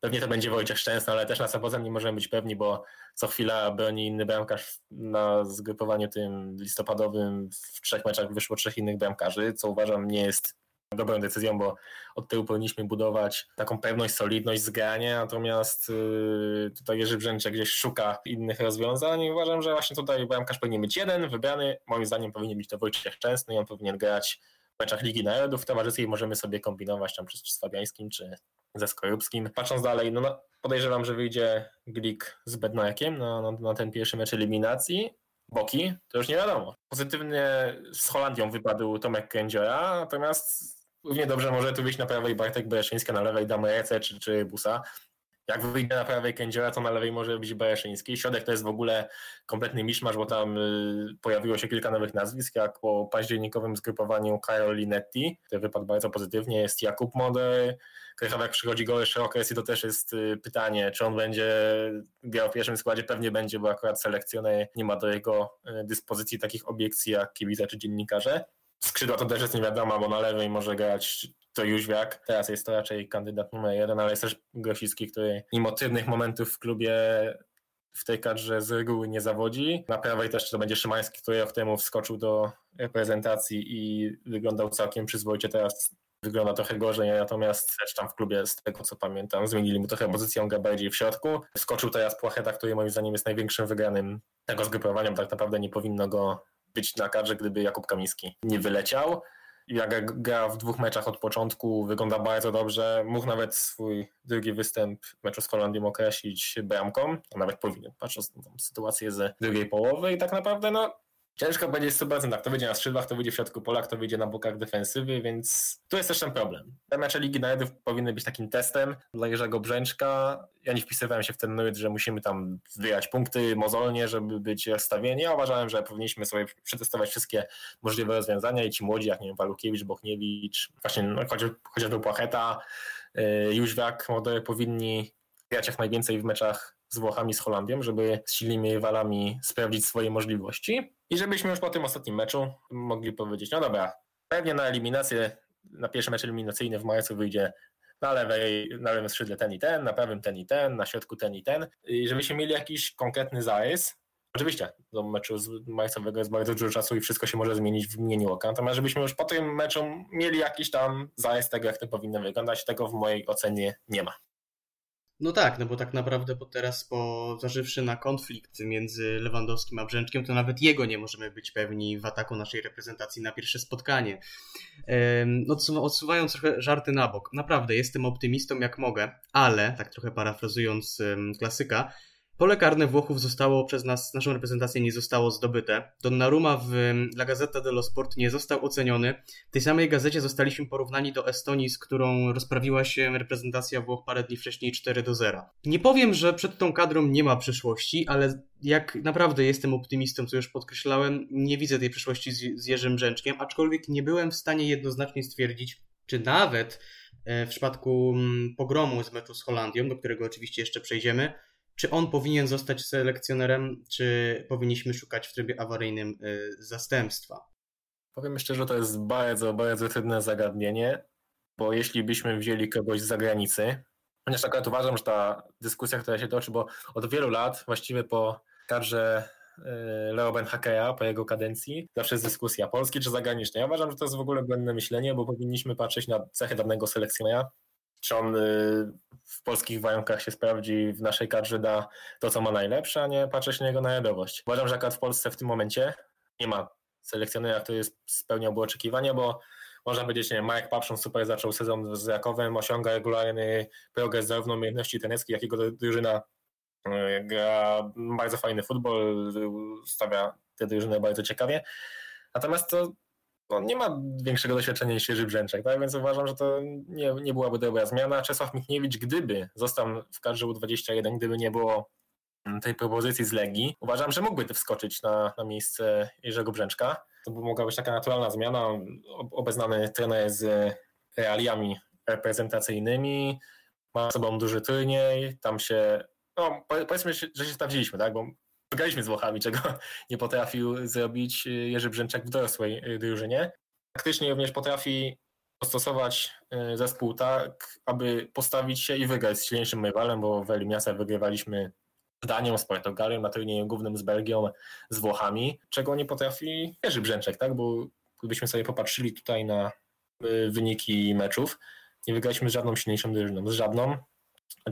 pewnie to będzie Wojciech Szczęsny, ale też na Sapozem nie możemy być pewni, bo co chwila broni inny bramkarz na zgrupowaniu tym listopadowym w trzech meczach wyszło trzech innych bramkarzy, co uważam nie jest dobrą decyzją, bo od tyłu powinniśmy budować taką pewność, solidność, zgranie, natomiast yy, tutaj Jerzy Brzęczek gdzieś szuka innych rozwiązań i uważam, że właśnie tutaj bramkarz powinien być jeden, wybrany, moim zdaniem powinien być to Wojciech Szczęsny i on powinien grać w meczach Ligi Narodów, towarzyskiej możemy sobie kombinować tam czy z Fabiańskim, czy ze Skorupskim. Patrząc dalej, no, no podejrzewam, że wyjdzie Glik z Bednakiem na, na, na ten pierwszy mecz eliminacji, boki, to już nie wiadomo. Pozytywnie z Holandią wypadł Tomek Kędziora, natomiast równie dobrze może tu wyjść na prawej Bartek Bereszyński, na lewej Damerece czy, czy Busa. Jak wyjdzie na prawej Kędziora, to na lewej może być Bereszyński. Środek to jest w ogóle kompletny miszmasz, bo tam y, pojawiło się kilka nowych nazwisk, jak po październikowym zgrupowaniu Karol Linetti, który wypadł bardzo pozytywnie, jest Jakub Moder, Krychowek przychodzi gorszy okres i to też jest y, pytanie, czy on będzie grał w pierwszym składzie, pewnie będzie, bo akurat selekcjoner nie ma do jego y, dyspozycji takich obiekcji jak kibice czy dziennikarze. Skrzydła to też jest nie wiadomo, bo na lewej może grać to Jóźwiak. Teraz jest to raczej kandydat numer jeden, ale jest też Grosicki, który mimo trudnych momentów w klubie w tej kadrze z reguły nie zawodzi. Na prawej też to będzie Szymański, który rok temu wskoczył do reprezentacji i wyglądał całkiem przyzwoicie. Teraz wygląda trochę gorzej, natomiast też tam w klubie, z tego co pamiętam, zmienili mu trochę pozycję, on gra bardziej w środku. Wskoczył teraz Płacheta, który moim zdaniem jest największym wygranym tego zgrupowania, bo tak naprawdę nie powinno go być na kadrze, gdyby Jakub Kamiński nie wyleciał. Jak gra w dwóch meczach od początku, wygląda bardzo dobrze. Mógł nawet swój drugi występ w meczu z Holandią określić bramką, a nawet powinien, patrząc na sytuację ze drugiej połowy i tak naprawdę no, Ciężko będzie z 100%, kto wyjdzie na skrzydłach, kto wyjdzie w środku pola, kto wyjdzie na bokach defensywy, więc tu jest też ten problem. Te mecze Ligi Narodów powinny być takim testem dla Jerzego Brzęczka. Ja nie wpisywałem się w ten nurt, że musimy tam zbierać punkty mozolnie, żeby być rozstawieni. Ja uważałem, że powinniśmy sobie przetestować wszystkie możliwe rozwiązania i ci młodzi, jak nie wiem, Walukiewicz, Bochniewicz, właśnie no, chociażby Płacheta, yy, Jóźwiak, młode powinni grać jak najwięcej w meczach z Włochami, z Holandią, żeby z silnymi rywalami sprawdzić swoje możliwości i żebyśmy już po tym ostatnim meczu mogli powiedzieć, no dobra, pewnie na eliminację, na pierwszy mecz eliminacyjny w marcu wyjdzie na lewej, na lewym skrzydle ten i ten, na prawym ten i ten, na środku ten i ten, i żebyśmy mieli jakiś konkretny zarys. Oczywiście, do meczu marcowego jest bardzo dużo czasu i wszystko się może zmienić w mgnieniu oka, natomiast żebyśmy już po tym meczu mieli jakiś tam zarys tego, jak to powinno wyglądać, tego w mojej ocenie nie ma. No tak, no bo tak naprawdę po teraz, po zażywszy na konflikt między Lewandowskim a Brzęczkiem, to nawet jego nie możemy być pewni w ataku naszej reprezentacji na pierwsze spotkanie. No, odsuwając trochę żarty na bok, naprawdę jestem optymistą jak mogę, ale, tak trochę parafrazując klasyka, Pole karne Włochów zostało przez nas, naszą reprezentację nie zostało zdobyte. Donnarumma w La Gazzetta dello Sport nie został oceniony. W tej samej gazecie zostaliśmy porównani do Estonii, z którą rozprawiła się reprezentacja Włoch parę dni wcześniej 4 do 0. Nie powiem, że przed tą kadrą nie ma przyszłości, ale jak naprawdę jestem optymistą, co już podkreślałem, nie widzę tej przyszłości z, z Jerzym Brzęczkiem, aczkolwiek nie byłem w stanie jednoznacznie stwierdzić, czy nawet e, w przypadku mm, pogromu z meczu z Holandią, do którego oczywiście jeszcze przejdziemy, czy on powinien zostać selekcjonerem, czy powinniśmy szukać w trybie awaryjnym y, zastępstwa? Powiem szczerze, to jest bardzo, bardzo trudne zagadnienie, bo jeśli byśmy wzięli kogoś z zagranicy, ponieważ akurat uważam, że ta dyskusja, która się toczy, bo od wielu lat, właściwie po kadrze y, Leo Benhakea, po jego kadencji, zawsze jest dyskusja polski czy zagraniczny. Ja uważam, że to jest w ogóle błędne myślenie, bo powinniśmy patrzeć na cechy danego selekcjonera, czy on y, w polskich warunkach się sprawdzi, w naszej kadrze da to, co ma najlepsze, a nie patrzeć na jego narodowość. Uważam, że akurat w Polsce w tym momencie nie ma selekcjonera, który spełniałby oczekiwania, bo można powiedzieć, nie Marek Papszon super zaczął sezon z Rakowem, osiąga regularny progres zarówno umiejętności trenerskich, jak i drużyna y, gra bardzo fajny futbol, stawia tę drużynę bardzo ciekawie. Natomiast to no, nie ma większego doświadczenia niż Jerzy Brzęczek, tak? więc uważam, że to nie, nie byłaby dobra zmiana. Czesław Michniewicz, gdyby został w kadrze U21, gdyby nie było tej propozycji z Legii, uważam, że mógłby wskoczyć na, na miejsce Jerzego Brzęczka. To by mogła być taka naturalna zmiana. Obeznany trener z realiami reprezentacyjnymi, ma sobą duży turniej, tam się, no powiedzmy, że się sprawdziliśmy, tak, bo Wygraliśmy z Włochami, czego nie potrafił zrobić y, Jerzy Brzęczak w dorosłej y, drużynie. Faktycznie również potrafi dostosować y, zespół tak, aby postawić się i wygrać z silniejszym rywalem, bo w eliminacjach wygrywaliśmy z Danią, z Portugalią, na turnieju głównym z Belgią, z Włochami, czego nie potrafi Jerzy Brzęczek, tak? Bo gdybyśmy sobie popatrzyli tutaj na wyniki meczów. Nie wygraliśmy z żadną silniejszą drużyną, z żadną.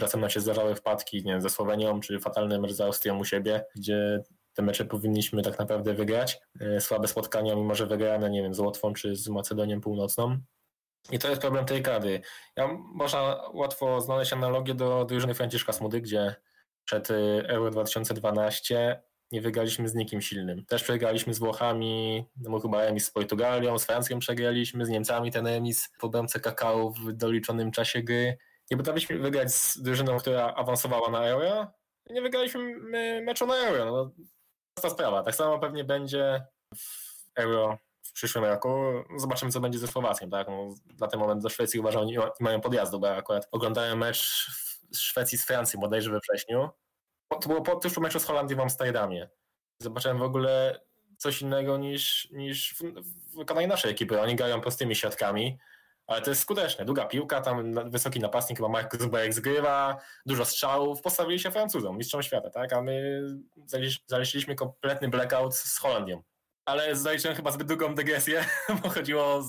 Czasem nam się zdarzały wpadki nie wiem, ze Słowenią, czy fatalny mecz z Austrią u siebie, gdzie te mecze powinniśmy tak naprawdę wygrać. Y, Słabe spotkania, mimo że wygrane, nie wiem, z Łotwą czy z Macedonią Północną. I to jest problem tej kadry. Ja, można łatwo znaleźć analogię do drużyny Franciszka Smudy, gdzie przed y, Euro 2012 nie wygraliśmy z nikim silnym. Też przegraliśmy z Włochami, no chyba remis z Portugalią, z Francją przegraliśmy, z Niemcami ten remis po bramce kakao w doliczonym czasie gry. Nie potrafiliśmy wygrać z drużyną, która awansowała na Euro. Nie wygraliśmy meczu na Euro. No, prosta sprawa. Tak samo pewnie będzie w Euro w przyszłym roku. Zobaczymy, co będzie ze Słowacją. Tak? No, na ten moment do Szwecji uważam, nie, ma- nie mają podjazdu, bo akurat oglądałem mecz w Szwecji z Francji bodajże we wrześniu. To było po tuż meczu z Holandią w Amsterdamie. Zobaczyłem w ogóle coś innego niż, niż w, w wykonaniu naszej ekipy. Oni grają prostymi środkami, ale to jest skuteczne. Długa piłka, tam wysoki napastnik, chyba Mark Zuberek zgrywa, dużo strzałów, postawili się Francuzom, mistrzom świata, tak? A my zaliczyliśmy kompletny blackout z Holandią. Ale zaliczyłem chyba zbyt długą dygresję, bo chodziło o,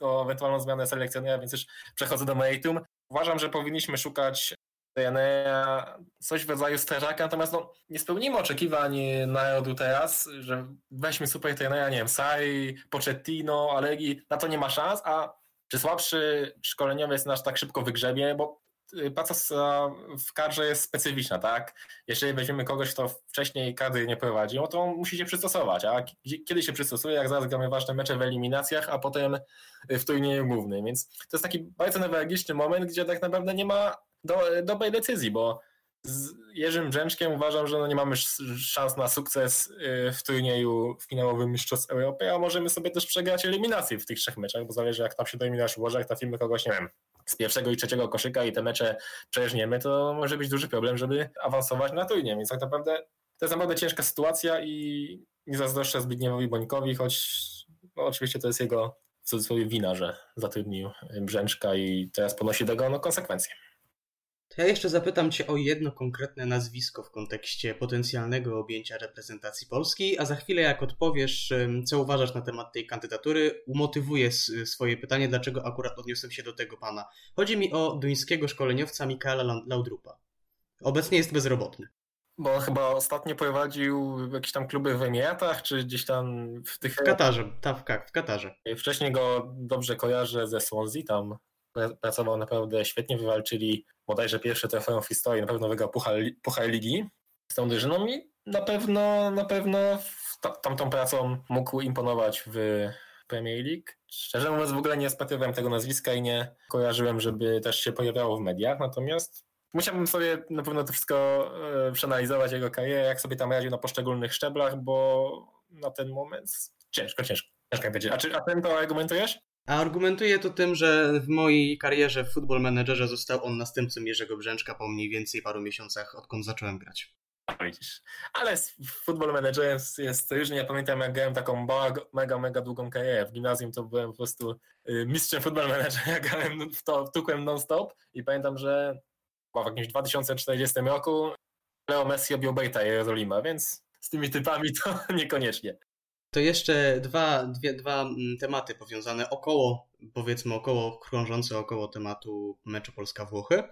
o ewentualną zmianę selekcjonera, więc już przechodzę do meritum. Uważam, że powinniśmy szukać DNA, coś w rodzaju strażaka, natomiast no, nie spełnimy oczekiwań narodu teraz, że weźmy super trenera, nie wiem, Sari, Pochettino, Allegri, na to nie ma szans, a czy słabszy szkoleniowiec nasz tak szybko wygrzebie, bo y, praca w kadrze jest specyficzna, tak? Jeżeli weźmiemy kogoś, kto wcześniej kadry nie prowadził, no to on musi się przystosować, a kiedy się przystosuje, jak zaraz gramy ważne mecze w eliminacjach, a potem w turnieju głównym, więc to jest taki bardzo newralgiczny moment, gdzie tak naprawdę nie ma do, dobrej decyzji, bo z Jerzym Brzęczkiem uważam, że no nie mamy sz- szans na sukces y, w turnieju finałowym Mistrzostw Europy, a możemy sobie też przegrać eliminację w tych trzech meczach, bo zależy jak tam się do eliminacji ułoży, jak trafimy kogoś, nie wiem, z pierwszego i trzeciego koszyka i te mecze przeżniemy, to może być duży problem, żeby awansować na turniej, więc tak naprawdę to jest naprawdę ciężka sytuacja i nie zazdroszczę Zbigniewowi Bońkowi, choć no, oczywiście to jest jego w cudzysłowie wina, że zatrudnił Brzęczka i teraz ponosi tego no, konsekwencje. To ja jeszcze zapytam Cię o jedno konkretne nazwisko w kontekście potencjalnego objęcia reprezentacji Polski, a za chwilę jak odpowiesz, co uważasz na temat tej kandydatury, umotywuję s- swoje pytanie, dlaczego akurat odniosłem się do tego pana. Chodzi mi o duńskiego szkoleniowca Mikaela Lau- Laudrupa. Obecnie jest bezrobotny. Bo chyba ostatnio prowadził jakieś tam kluby w Emiratach, czy gdzieś tam w tych... W Katarze, tak, w Katarze. Wcześniej go dobrze kojarzę ze Swansea, tam pracował naprawdę świetnie, wywalczyli bodajże pierwsze trofeum w historii, na pewno wygrał Puchar, Puchar Ligi z tą drużyną i na pewno, na pewno tamtą pracą mógł imponować w Premier League. Szczerze mówiąc w ogóle nie spatrywałem tego nazwiska i nie kojarzyłem, żeby też się pojawiało w mediach, natomiast musiałbym sobie na pewno to wszystko e, przeanalizować, jego karierę, jak sobie tam radził na poszczególnych szczeblach, bo na ten moment ciężko, ciężko, ciężko. A, czy, a ten to argumentujesz? A argumentuję to tym, że w mojej karierze w Football Managerze został on następcą Jerzego Brzęczka po mniej więcej paru miesiącach, odkąd zacząłem grać. Widzisz. Ale z Football jest, jest różnie. Ja pamiętam, jak grałem taką mega, mega długą karierę. W gimnazjum to byłem po prostu y, mistrzem Football Managera. Grałem w to, tukłem non-stop i pamiętam, że w jakimś 2040 roku Leo Messi objął Bejta Jerozolima, więc z tymi typami to niekoniecznie. To jeszcze dwa, dwie, dwa mm, tematy powiązane około, powiedzmy około, krążące około tematu meczu Polska-Włochy.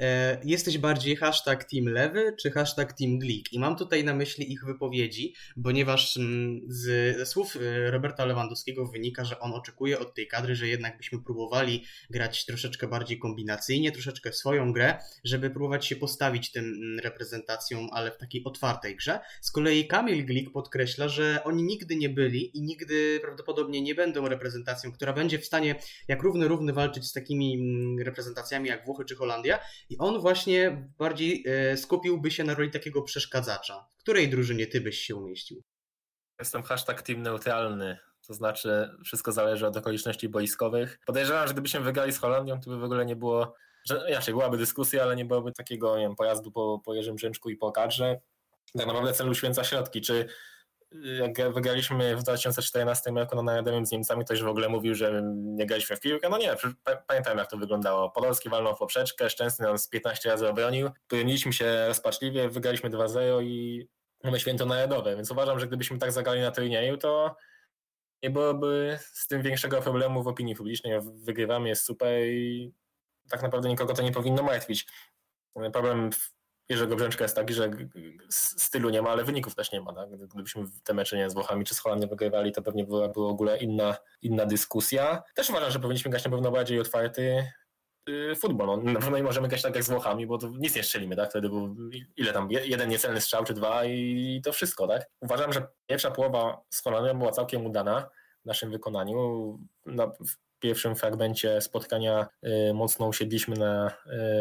E, Jesteś bardziej hashtag Team Lewy czy hashtag Team Glik? I mam tutaj na myśli ich wypowiedzi, ponieważ mm, z, ze słów e, Roberta Lewandowskiego wynika, że on oczekuje od tej kadry, że jednak byśmy próbowali grać troszeczkę bardziej kombinacyjnie, troszeczkę swoją grę, żeby próbować się postawić tym mm, reprezentacjom, ale w takiej otwartej grze. Z kolei Kamil Glik podkreśla, że oni nigdy nie byli i nigdy prawdopodobnie nie będą reprezentacją, która będzie w stanie jak równy równy walczyć z takimi mm, reprezentacjami jak Włochy czy Holandia. I on właśnie bardziej e, skupiłby się na roli takiego przeszkadzacza. W której drużynie ty byś się umieścił? Jestem hashtag team neutralny, to znaczy wszystko zależy od okoliczności boiskowych. Podejrzewam, że gdybyśmy wygrali z Holandią, to by w ogóle nie było, że inaczej byłaby dyskusja, ale nie byłoby takiego nie wiem, pojazdu po, po Jerzym i po kadrze. Tak naprawdę celu święca środki. Czy jak wygraliśmy w 2014 roku na Narodowym z Niemcami, to już w ogóle mówił, że nie graliśmy w piłkę? No nie, pamiętam jak to wyglądało. Podolski walnął w poprzeczkę, Szczęsny nas 15 razy obronił, broniliśmy się rozpaczliwie, wygraliśmy 2-0 i mamy święto narodowe, więc uważam, że gdybyśmy tak zagrali na turnieju, to nie byłoby z tym większego problemu w opinii publicznej. Wygrywamy, jest super i tak naprawdę nikogo to nie powinno martwić. Problem Jerzego Brzęczka jest taki, że stylu nie ma, ale wyników też nie ma. Tak? Gdybyśmy te mecze nie z Włochami czy z Holandią wygrywali, to pewnie była, była w ogóle inna, inna dyskusja. Też uważam, że powinniśmy grać na pewno bardziej otwarty yy, futbol. No, na pewno nie możemy grać tak jak z Włochami, bo to nic nie strzelimy, tak? Wtedy był ile tam, jeden niecelny strzał czy dwa i to wszystko, tak? Uważam, że pierwsza połowa z Holandią była całkiem udana w naszym wykonaniu. Na, w pierwszym fragmencie spotkania yy, mocno usiedliśmy na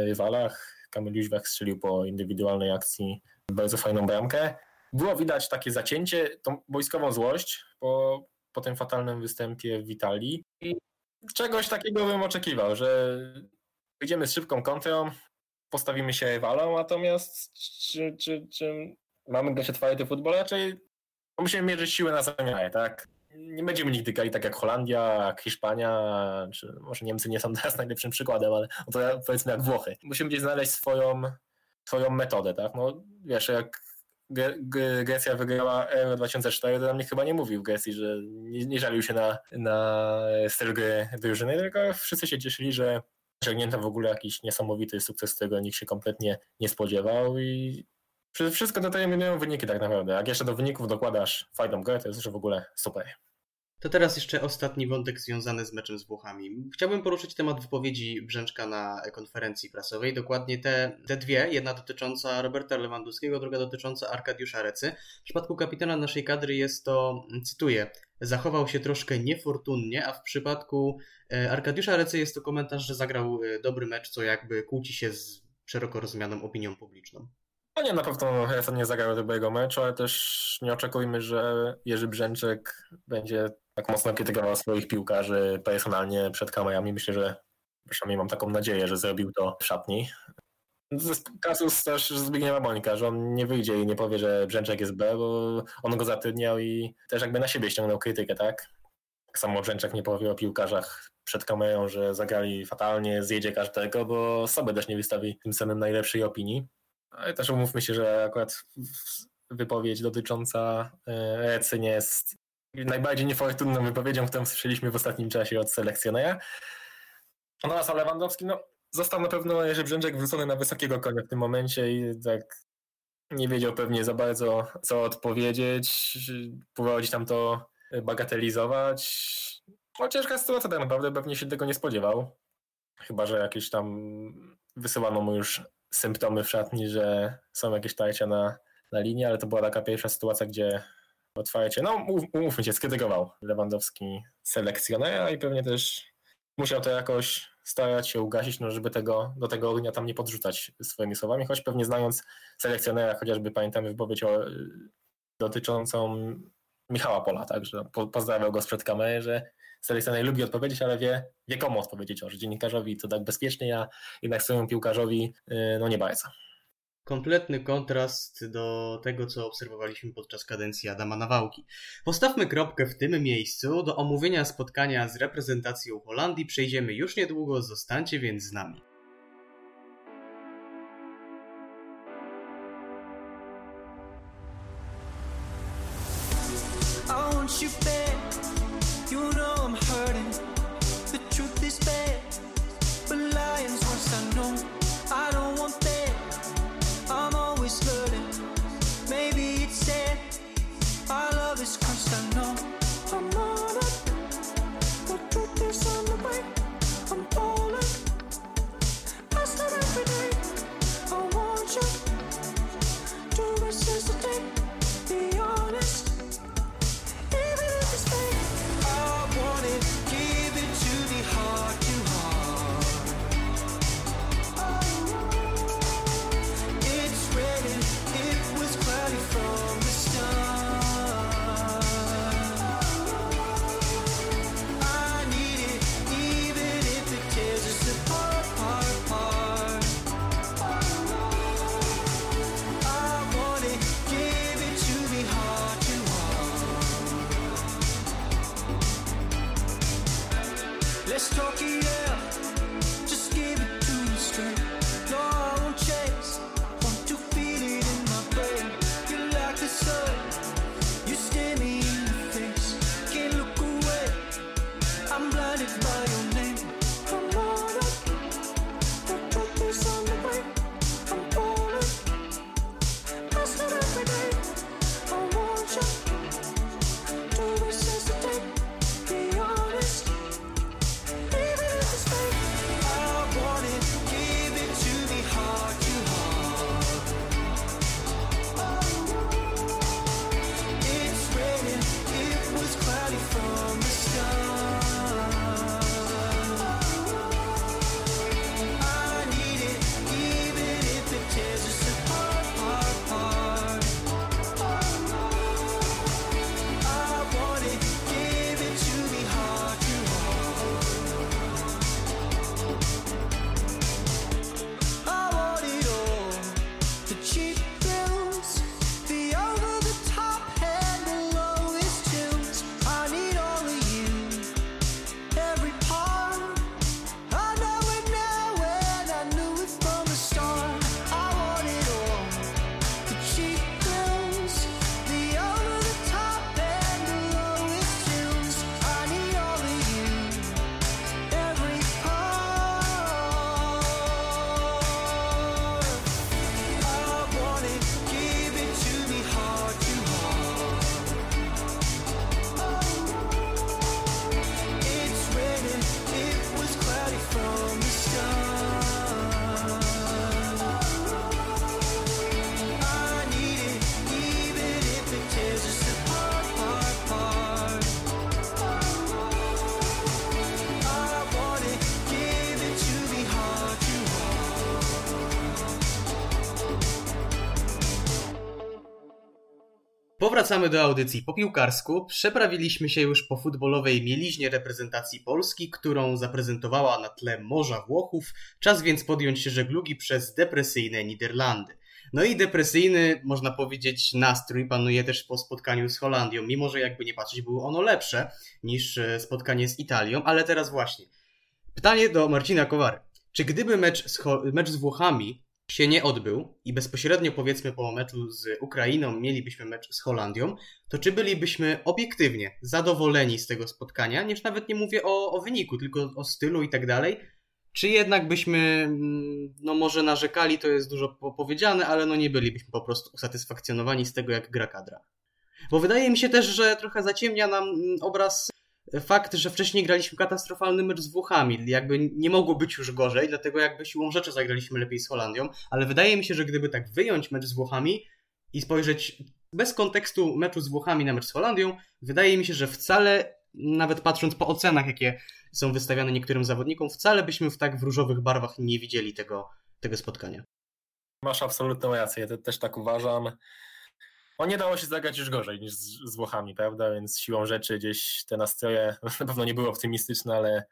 rywalach Kamil Jóźwiak strzelił po indywidualnej akcji bardzo fajną bramkę. Było widać takie zacięcie, tą wojskową złość po, po tym fatalnym występie w Italii i czegoś takiego bym oczekiwał, że wyjdziemy z szybką kontrą, postawimy się rywalom, natomiast czy, czy, czy mamy grać otwarty futbol? Raczej musimy mierzyć siły na zamiarę, tak? Nie będziemy nigdy grali tak jak Holandia, jak Hiszpania, czy może Niemcy nie są teraz najlepszym przykładem, ale to powiedzmy jak Włochy. Musimy gdzieś znaleźć swoją, swoją metodę, tak? No wiesz, jak Grecja wygrała Euro 2004, to nam nikt chyba nie mówił w Grecji, że nie, nie żalił się na, na styl gry drużyny, tylko wszyscy się cieszyli, że osiągnięto w ogóle jakiś niesamowity sukces, którego nikt się kompletnie nie spodziewał i wszystko determinują wyniki tak naprawdę. Jak jeszcze do wyników dokładasz fajną grę, to jest już w ogóle super. To teraz jeszcze ostatni wątek związany z meczem z Włochami. Chciałbym poruszyć temat wypowiedzi Brzęczka na konferencji prasowej. Dokładnie te, te dwie. Jedna dotycząca Roberta Lewandowskiego, druga dotycząca Arkadiusza Recy. W przypadku kapitana naszej kadry jest to, cytuję, zachował się troszkę niefortunnie, a w przypadku e, Arkadiusza Recy jest to komentarz, że zagrał e, dobry mecz, co jakby kłóci się z szeroko rozumianą opinią publiczną. No nie, na pewno Hefon nie zagrał dobrego meczu, ale też nie oczekujmy, że Jerzy Brzęczek będzie tak mocno krytykował swoich piłkarzy personalnie przed kamerami. Myślę, że przynajmniej mam taką nadzieję, że zrobił to w szatni. Kasus też Zbigniewa Bońka, że on nie wyjdzie i nie powie, że Brzęczek jest B, bo on go zatrudniał i też jakby na siebie ściągnął krytykę, tak? Tak samo Brzęczek nie powie o piłkarzach przed kamerą, że zagrali fatalnie, zjedzie każdego, bo sobie też nie wystawi tym samym najlepszej opinii. Ale też umówmy się, że akurat wypowiedź dotycząca Recy nie jest najbardziej niefortunną wypowiedzią, którą słyszeliśmy w ostatnim czasie od selekcjonera. Natomiast Lewandowski, no, został na pewno Jerzy Brzęczek wrzucony na wysokiego konia w tym momencie i tak nie wiedział pewnie za bardzo, co odpowiedzieć, próbował gdzieś tam to bagatelizować. No ciężka sytuacja tak naprawdę, pewnie się tego nie spodziewał. Chyba, że jakieś tam wysyłano mu już symptomy w szatni, że są jakieś tarcia na, na linii, ale to była taka pierwsza sytuacja, gdzie otwarcie, no umówmy się, skrytykował Lewandowski selekcjonera i pewnie też musiał to jakoś starać się ugasić, no żeby tego, do tego ognia tam nie podrzucać swoimi słowami, choć pewnie znając selekcjonera, chociażby pamiętamy wypowiedź o, dotyczącą Michała Pola, tak, że po, pozdrawiał go sprzed kamery, że selekcjoner lubi odpowiedzieć, ale wie, wie komu odpowiedzieć, o, że dziennikarzowi to tak bezpiecznie, a jednak swojemu piłkarzowi y, no nie bardzo. Kompletny kontrast do tego, co obserwowaliśmy podczas kadencji Adama Nawałki. Postawmy kropkę w tym miejscu. Do omówienia spotkania z reprezentacją Holandii przejdziemy już niedługo, zostańcie więc z nami. Powracamy do audycji po piłkarsku. Przeprawiliśmy się już po futbolowej mieliźnie reprezentacji Polski, którą zaprezentowała na tle Morza Włochów. Czas więc podjąć się żeglugi przez depresyjne Niderlandy. No i depresyjny, można powiedzieć, nastrój panuje też po spotkaniu z Holandią, mimo że jakby nie patrzeć, było ono lepsze niż e, spotkanie z Italią, ale teraz właśnie. Pytanie do Marcina Kowary. Czy gdyby mecz z, mecz z Włochami się nie odbył i bezpośrednio powiedzmy po meczu z Ukrainą mielibyśmy mecz z Holandią, to czy bylibyśmy obiektywnie zadowoleni z tego spotkania? Już nawet nie mówię o, o wyniku, tylko o stylu i tak dalej. Czy jednak byśmy, mm, no może narzekali, to jest dużo po- powiedziane, ale no nie bylibyśmy po prostu usatysfakcjonowani z tego, jak gra kadra. Bo wydaje mi się też, że trochę zaciemnia nam mm, obraz fakt, że wcześniej graliśmy katastrofalny mecz z Włochami. Jakby nie mogło być już gorzej, dlatego jakby siłą rzeczy zagraliśmy lepiej z Holandią, ale wydaje mi się, że gdyby tak wyjąć mecz z Włochami i spojrzeć bez kontekstu meczu z Włochami na mecz z Holandią, wydaje mi się, że wcale, nawet patrząc po ocenach, jakie są wystawiane niektórym zawodnikom, wcale byśmy w tak w różowych barwach nie widzieli tego, tego spotkania. Masz absolutną rację, ja te- też tak uważam. O, nie dało się zagrać już gorzej niż z, z Włochami, prawda? Więc siłą rzeczy gdzieś te nastroje na pewno nie były optymistyczne, ale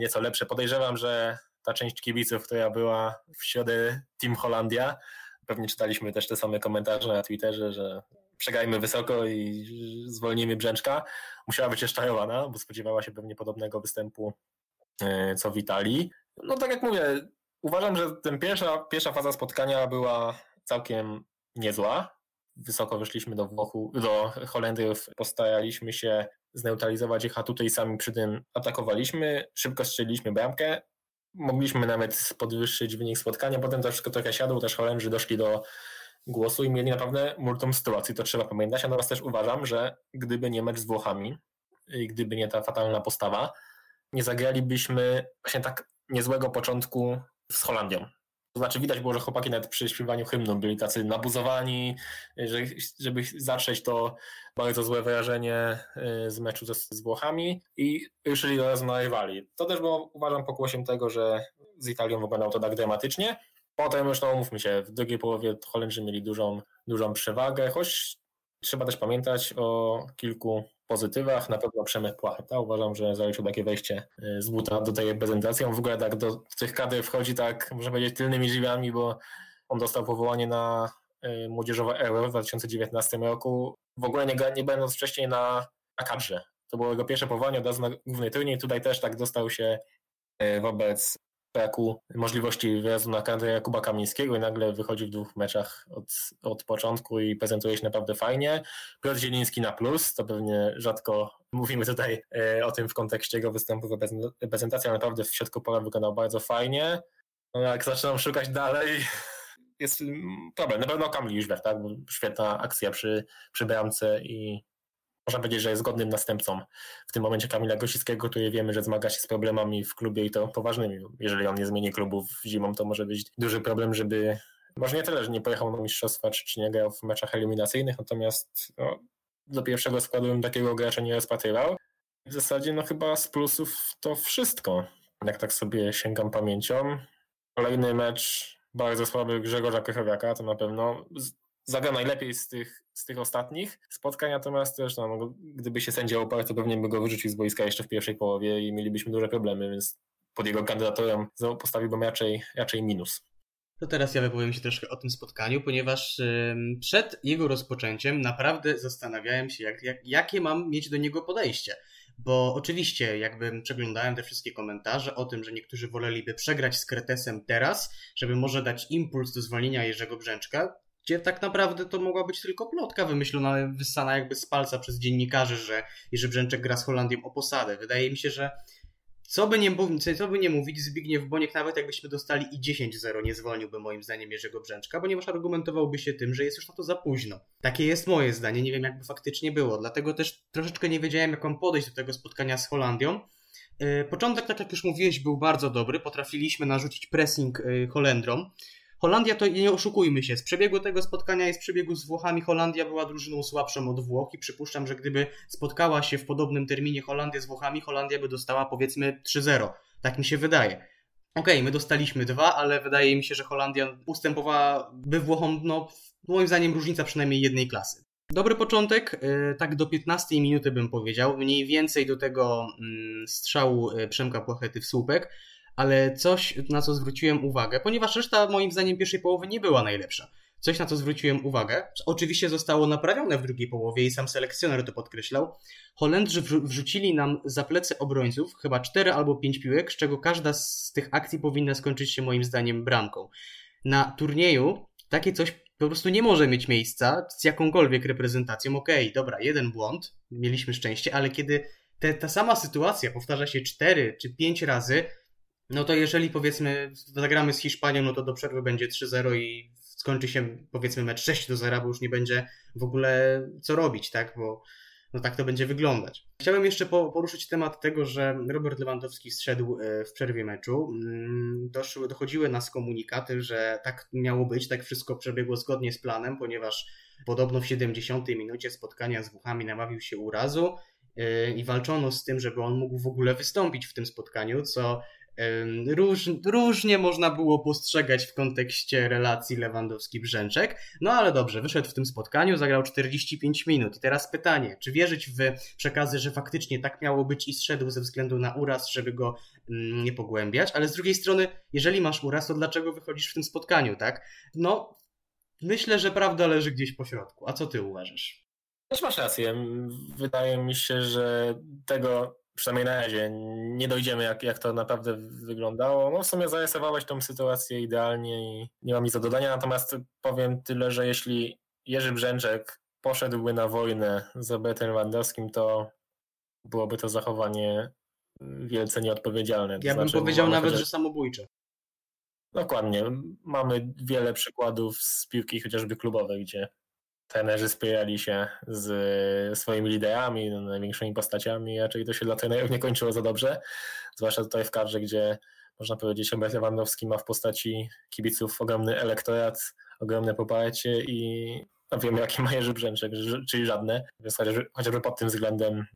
nieco lepsze. Podejrzewam, że ta część kibiców, która była w środę Team Holandia, pewnie czytaliśmy też te same komentarze na Twitterze, że przegrajmy wysoko i zwolnimy Brzęczka, musiała być rozczarowana, bo spodziewała się pewnie podobnego występu e, co w Italii. No tak jak mówię, uważam, że ten pierwsza, pierwsza faza spotkania była całkiem niezła. Wysoko wyszliśmy do Włochu, do Holendrów, postaraliśmy się zneutralizować ich, a tutaj sami przy tym atakowaliśmy, szybko strzeliliśmy bramkę, mogliśmy nawet podwyższyć wynik spotkania, potem to wszystko trochę siadło, też Holendrzy doszli do głosu i mieli naprawdę multum sytuacji, to trzeba pamiętać, a natomiast też uważam, że gdyby nie mecz z Włochami i gdyby nie ta fatalna postawa, nie zagralibyśmy właśnie tak niezłego początku z Holandią. To znaczy widać było, że chłopaki nawet przy śpiewaniu hymnu byli tacy nabuzowani, że, żeby zatrzeć to bardzo złe wrażenie y, z meczu z Włochami i ruszyli do razu na rywali. To też było uważam pokłosiem tego, że z Italią wyglądało to tak dramatycznie. Potem już no umówmy się, w drugiej połowie Holendrzy mieli dużą, dużą przewagę, choć trzeba też pamiętać o kilku pozytywach. Na pewno Przemek Płacheta. Uważam, że zaliczył takie wejście y, z buta do tej reprezentacji. On w ogóle tak do tych kadr wchodzi tak, można powiedzieć, tylnymi drzwiami, bo on dostał powołanie na y, młodzieżowe Euro w 2019 roku. W ogóle nie, nie będąc wcześniej na, na kadrze. To było jego pierwsze powołanie od razu na główny turniej. Tutaj też tak dostał się y, wobec braku możliwości wyjazdu na kadrę Jakuba Kamińskiego i nagle wychodzi w dwóch meczach od, od początku i prezentuje się naprawdę fajnie. Piotr Zieliński na plus, to pewnie rzadko mówimy tutaj e, o tym w kontekście jego występu w reprezent- reprezentacji, ale naprawdę w środku pola wyglądał bardzo fajnie. No jak zaczynam szukać dalej, jest problem. Na pewno Kamil Jużwer, tak? Świetna akcja przy, przy bramce i można powiedzieć, że jest godnym następcą w tym momencie Kamila Grosickiego, który wiemy, że zmaga się z problemami w klubie i to poważnymi. Jeżeli on nie zmieni klubów zimą, to może być duży problem, żeby może nie tyle, że nie pojechał na mistrzostwa, czy, czy nie grał w meczach eliminacyjnych, natomiast no, do pierwszego składu bym takiego gracza nie rozpatrywał. W zasadzie no chyba z plusów to wszystko, jak tak sobie sięgam pamięcią. Kolejny mecz bardzo słaby Grzegorza Krychowiaka, to na pewno zagra najlepiej z tych, z tych ostatnich spotkań, natomiast też no, gdyby się sędzia oparł, to pewnie by go wyrzucił z boiska jeszcze w pierwszej połowie i mielibyśmy duże problemy, więc pod jego kandydaturą postawiłbym raczej, raczej minus. To teraz ja wypowiem się troszkę o tym spotkaniu, ponieważ przed jego rozpoczęciem naprawdę zastanawiałem się, jak, jak, jakie mam mieć do niego podejście. Bo oczywiście, jakbym przeglądałem te wszystkie komentarze o tym, że niektórzy woleliby przegrać z Kretesem teraz, żeby może dać impuls do zwolnienia Jerzego Brzęczka, gdzie tak naprawdę to mogła być tylko plotka wymyślona, wyssana jakby z palca przez dziennikarzy, że Jerzy Brzęczek gra z Holandią o posadę. Wydaje mi się, że co by, nie, mów- co by nie mówić, Zbigniew Boniek nawet jakbyśmy dostali i 10-0 nie zwolniłby moim zdaniem Jerzego Brzęczka, ponieważ argumentowałby się tym, że jest już na to za późno. Takie jest moje zdanie, nie wiem jakby faktycznie było, dlatego też troszeczkę nie wiedziałem jak mam podejść do tego spotkania z Holandią. Yy, Początek, tak jak już mówiłeś, był bardzo dobry, potrafiliśmy narzucić pressing yy, Holendrom. Holandia to nie oszukujmy się, z przebiegu tego spotkania i z przebiegu z Włochami Holandia była drużyną słabszą od Włoch i przypuszczam, że gdyby spotkała się w podobnym terminie Holandia z Włochami, Holandia by dostała powiedzmy 3-0. Tak mi się wydaje. Okej, my dostaliśmy dwa, ale wydaje mi się, że Holandia ustępowałaby Włochom, no moim zdaniem różnica przynajmniej jednej klasy. Dobry początek, y, tak do 15 minuty bym powiedział, mniej więcej do tego mm, strzału y, Przemka Płachety w słupek, ale coś, na co zwróciłem uwagę, ponieważ reszta moim zdaniem pierwszej połowy nie była najlepsza. Coś, na co zwróciłem uwagę, oczywiście zostało naprawione w drugiej połowie i sam selekcjoner to podkreślał. Holendrzy wrzu- wrzucili nam za plecy obrońców chyba 4 albo 5 piłek, z czego każda z tych akcji powinna skończyć się moim zdaniem bramką. Na turnieju takie coś po prostu nie może mieć miejsca z jakąkolwiek reprezentacją. Okej, dobra, jeden błąd, mieliśmy szczęście, ale kiedy te, ta sama sytuacja powtarza się 4 czy 5 razy, no to jeżeli powiedzmy zagramy z Hiszpanią, no to do przerwy będzie 3-0 i skończy się powiedzmy mecz 6 do 0, bo już nie będzie w ogóle co robić, tak? Bo no tak to będzie wyglądać. Chciałem jeszcze po, poruszyć temat tego, że Robert Lewandowski zszedł e, w przerwie meczu. Mm, Doszły, dochodziły nas komunikaty, że tak miało być, tak wszystko przebiegło zgodnie z planem, ponieważ podobno w 70 minucie spotkania z Włochami namawił się urazu e, i walczono z tym, żeby on mógł w ogóle wystąpić w tym spotkaniu, co róż, różnie można było postrzegać w kontekście relacji Lewandowski-Brzęczek. No ale dobrze, wyszedł w tym spotkaniu, zagrał 45 minut. I teraz pytanie, czy wierzyć w przekazy, że faktycznie tak miało być i zszedł ze względu na uraz, żeby go mm, nie pogłębiać, ale z drugiej strony, jeżeli masz uraz, to dlaczego wychodzisz w tym spotkaniu, tak? No, myślę, że prawda leży gdzieś po środku. A co ty uważasz? Też masz rację. Wydaje mi się, że tego przynajmniej na razie nie dojdziemy, jak, jak to naprawdę wyglądało. No w sumie zarysowałeś tą sytuację idealnie i nie mam nic do dodania, natomiast powiem tyle, że jeśli Jerzy Brzęczek poszedłby na wojnę z Robertem Lewandowskim, to byłoby to zachowanie wielce nieodpowiedzialne. To Ja bym znaczy, powiedział nawet, chociaż- że samobójcze. Dokładnie. Mamy wiele przykładów z piłki chociażby klubowej, gdzie trenerzy spierali się z swoimi liderami, no, największymi postaciami, czyli to się dla trenerów nie kończyło za dobrze. Zwłaszcza tutaj w kadrze, gdzie można powiedzieć, Robert Lewandowski ma w postaci kibiców ogromny elektorat, ogromne poparcie i no, wiemy, jaki ma Jerzy Brzęczek, czyli żadne. Więc chociażby pod tym względem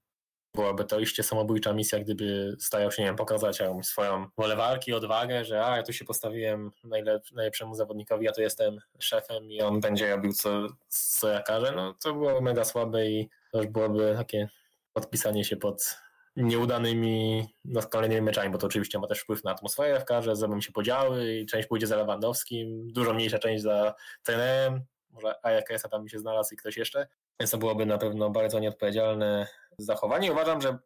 byłaby to iście samobójcza misja, gdyby starał się, nie wiem, pokazać jakąś swoją wolę walki, odwagę, że a, ja tu się postawiłem najlep- najlepszemu zawodnikowi, ja tu jestem szefem i on będzie robił co, co ja każę, no to byłoby mega słabe i to już byłoby takie podpisanie się pod nieudanymi no, kolejnymi meczami, bo to oczywiście ma też wpływ na atmosferę w karze, zrobią się podziały i część pójdzie za Lewandowskim, dużo mniejsza część za trenerem, może Ajax tam by się znalazł i ktoś jeszcze, więc to byłoby na pewno bardzo nieodpowiedzialne zachowanie. Uważam, że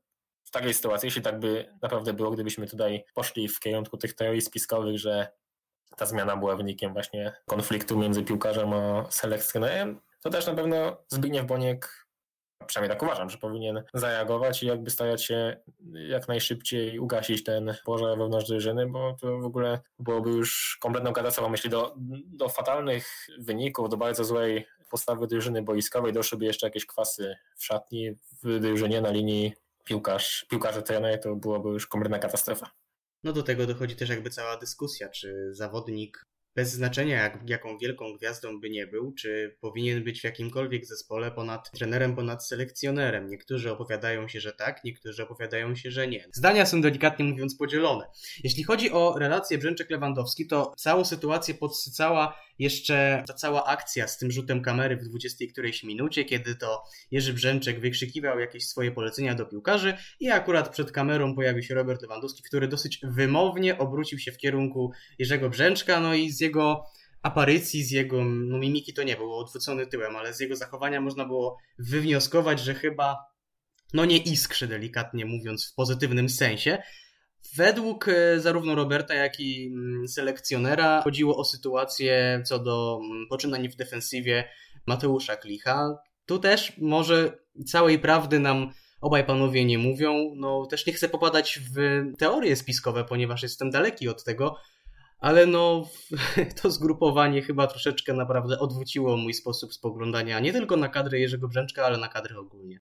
w takiej sytuacji, jeśli tak by naprawdę było, gdybyśmy tutaj poszli w kierunku tych teorii spiskowych, że ta zmiana była wynikiem właśnie konfliktu między piłkarzem a selekcjonerem, to też na pewno Zbigniew Boniek, przynajmniej tak uważam, że powinien zareagować i jakby starać się jak najszybciej ugasić ten pożar wewnątrz drużyny, bo to w ogóle byłoby już kompletną katastrofą. Jeśli do, do fatalnych wyników, do bardzo złej postawy drużyny boiskowej doszłyby jeszcze jakieś kwasy w szatni, w drużynie na linii piłkarz, piłkarze trener, to byłoby już kompletna katastrofa. No do tego dochodzi też jakby cała dyskusja, czy zawodnik bez znaczenia jak, jaką wielką gwiazdą by nie był, czy powinien być w jakimkolwiek zespole ponad trenerem, ponad selekcjonerem. Niektórzy opowiadają się, że tak, niektórzy opowiadają się, że nie. Zdania są delikatnie mówiąc podzielone. Jeśli chodzi o relację Brzęczek-Lewandowski, to całą sytuację podsycała jeszcze ta cała akcja z tym rzutem kamery w 20 którejś minucie, kiedy to Jerzy Brzęczek wykrzykiwał jakieś swoje polecenia do piłkarzy i akurat przed kamerą pojawił się Robert Lewandowski, który dosyć wymownie obrócił się w kierunku Jerzego Brzęczka, no i z jego aparycji, z jego no, mimiki to nie było odwrócony tyłem, ale z jego zachowania można było wywnioskować, że chyba no nie iskrzy delikatnie mówiąc w pozytywnym sensie. Według e, zarówno Roberta, jak i mm, selekcjonera chodziło o sytuację co do mm, poczynań w defensywie Mateusza Klicha. Tu też może całej prawdy nam obaj panowie nie mówią. No też nie chcę popadać w teorie spiskowe, ponieważ jestem daleki od tego, ale no to zgrupowanie chyba troszeczkę naprawdę odwróciło mój sposób spoglądania nie tylko na kadrę Jerzego Brzęczka, ale na kadrę ogólnie.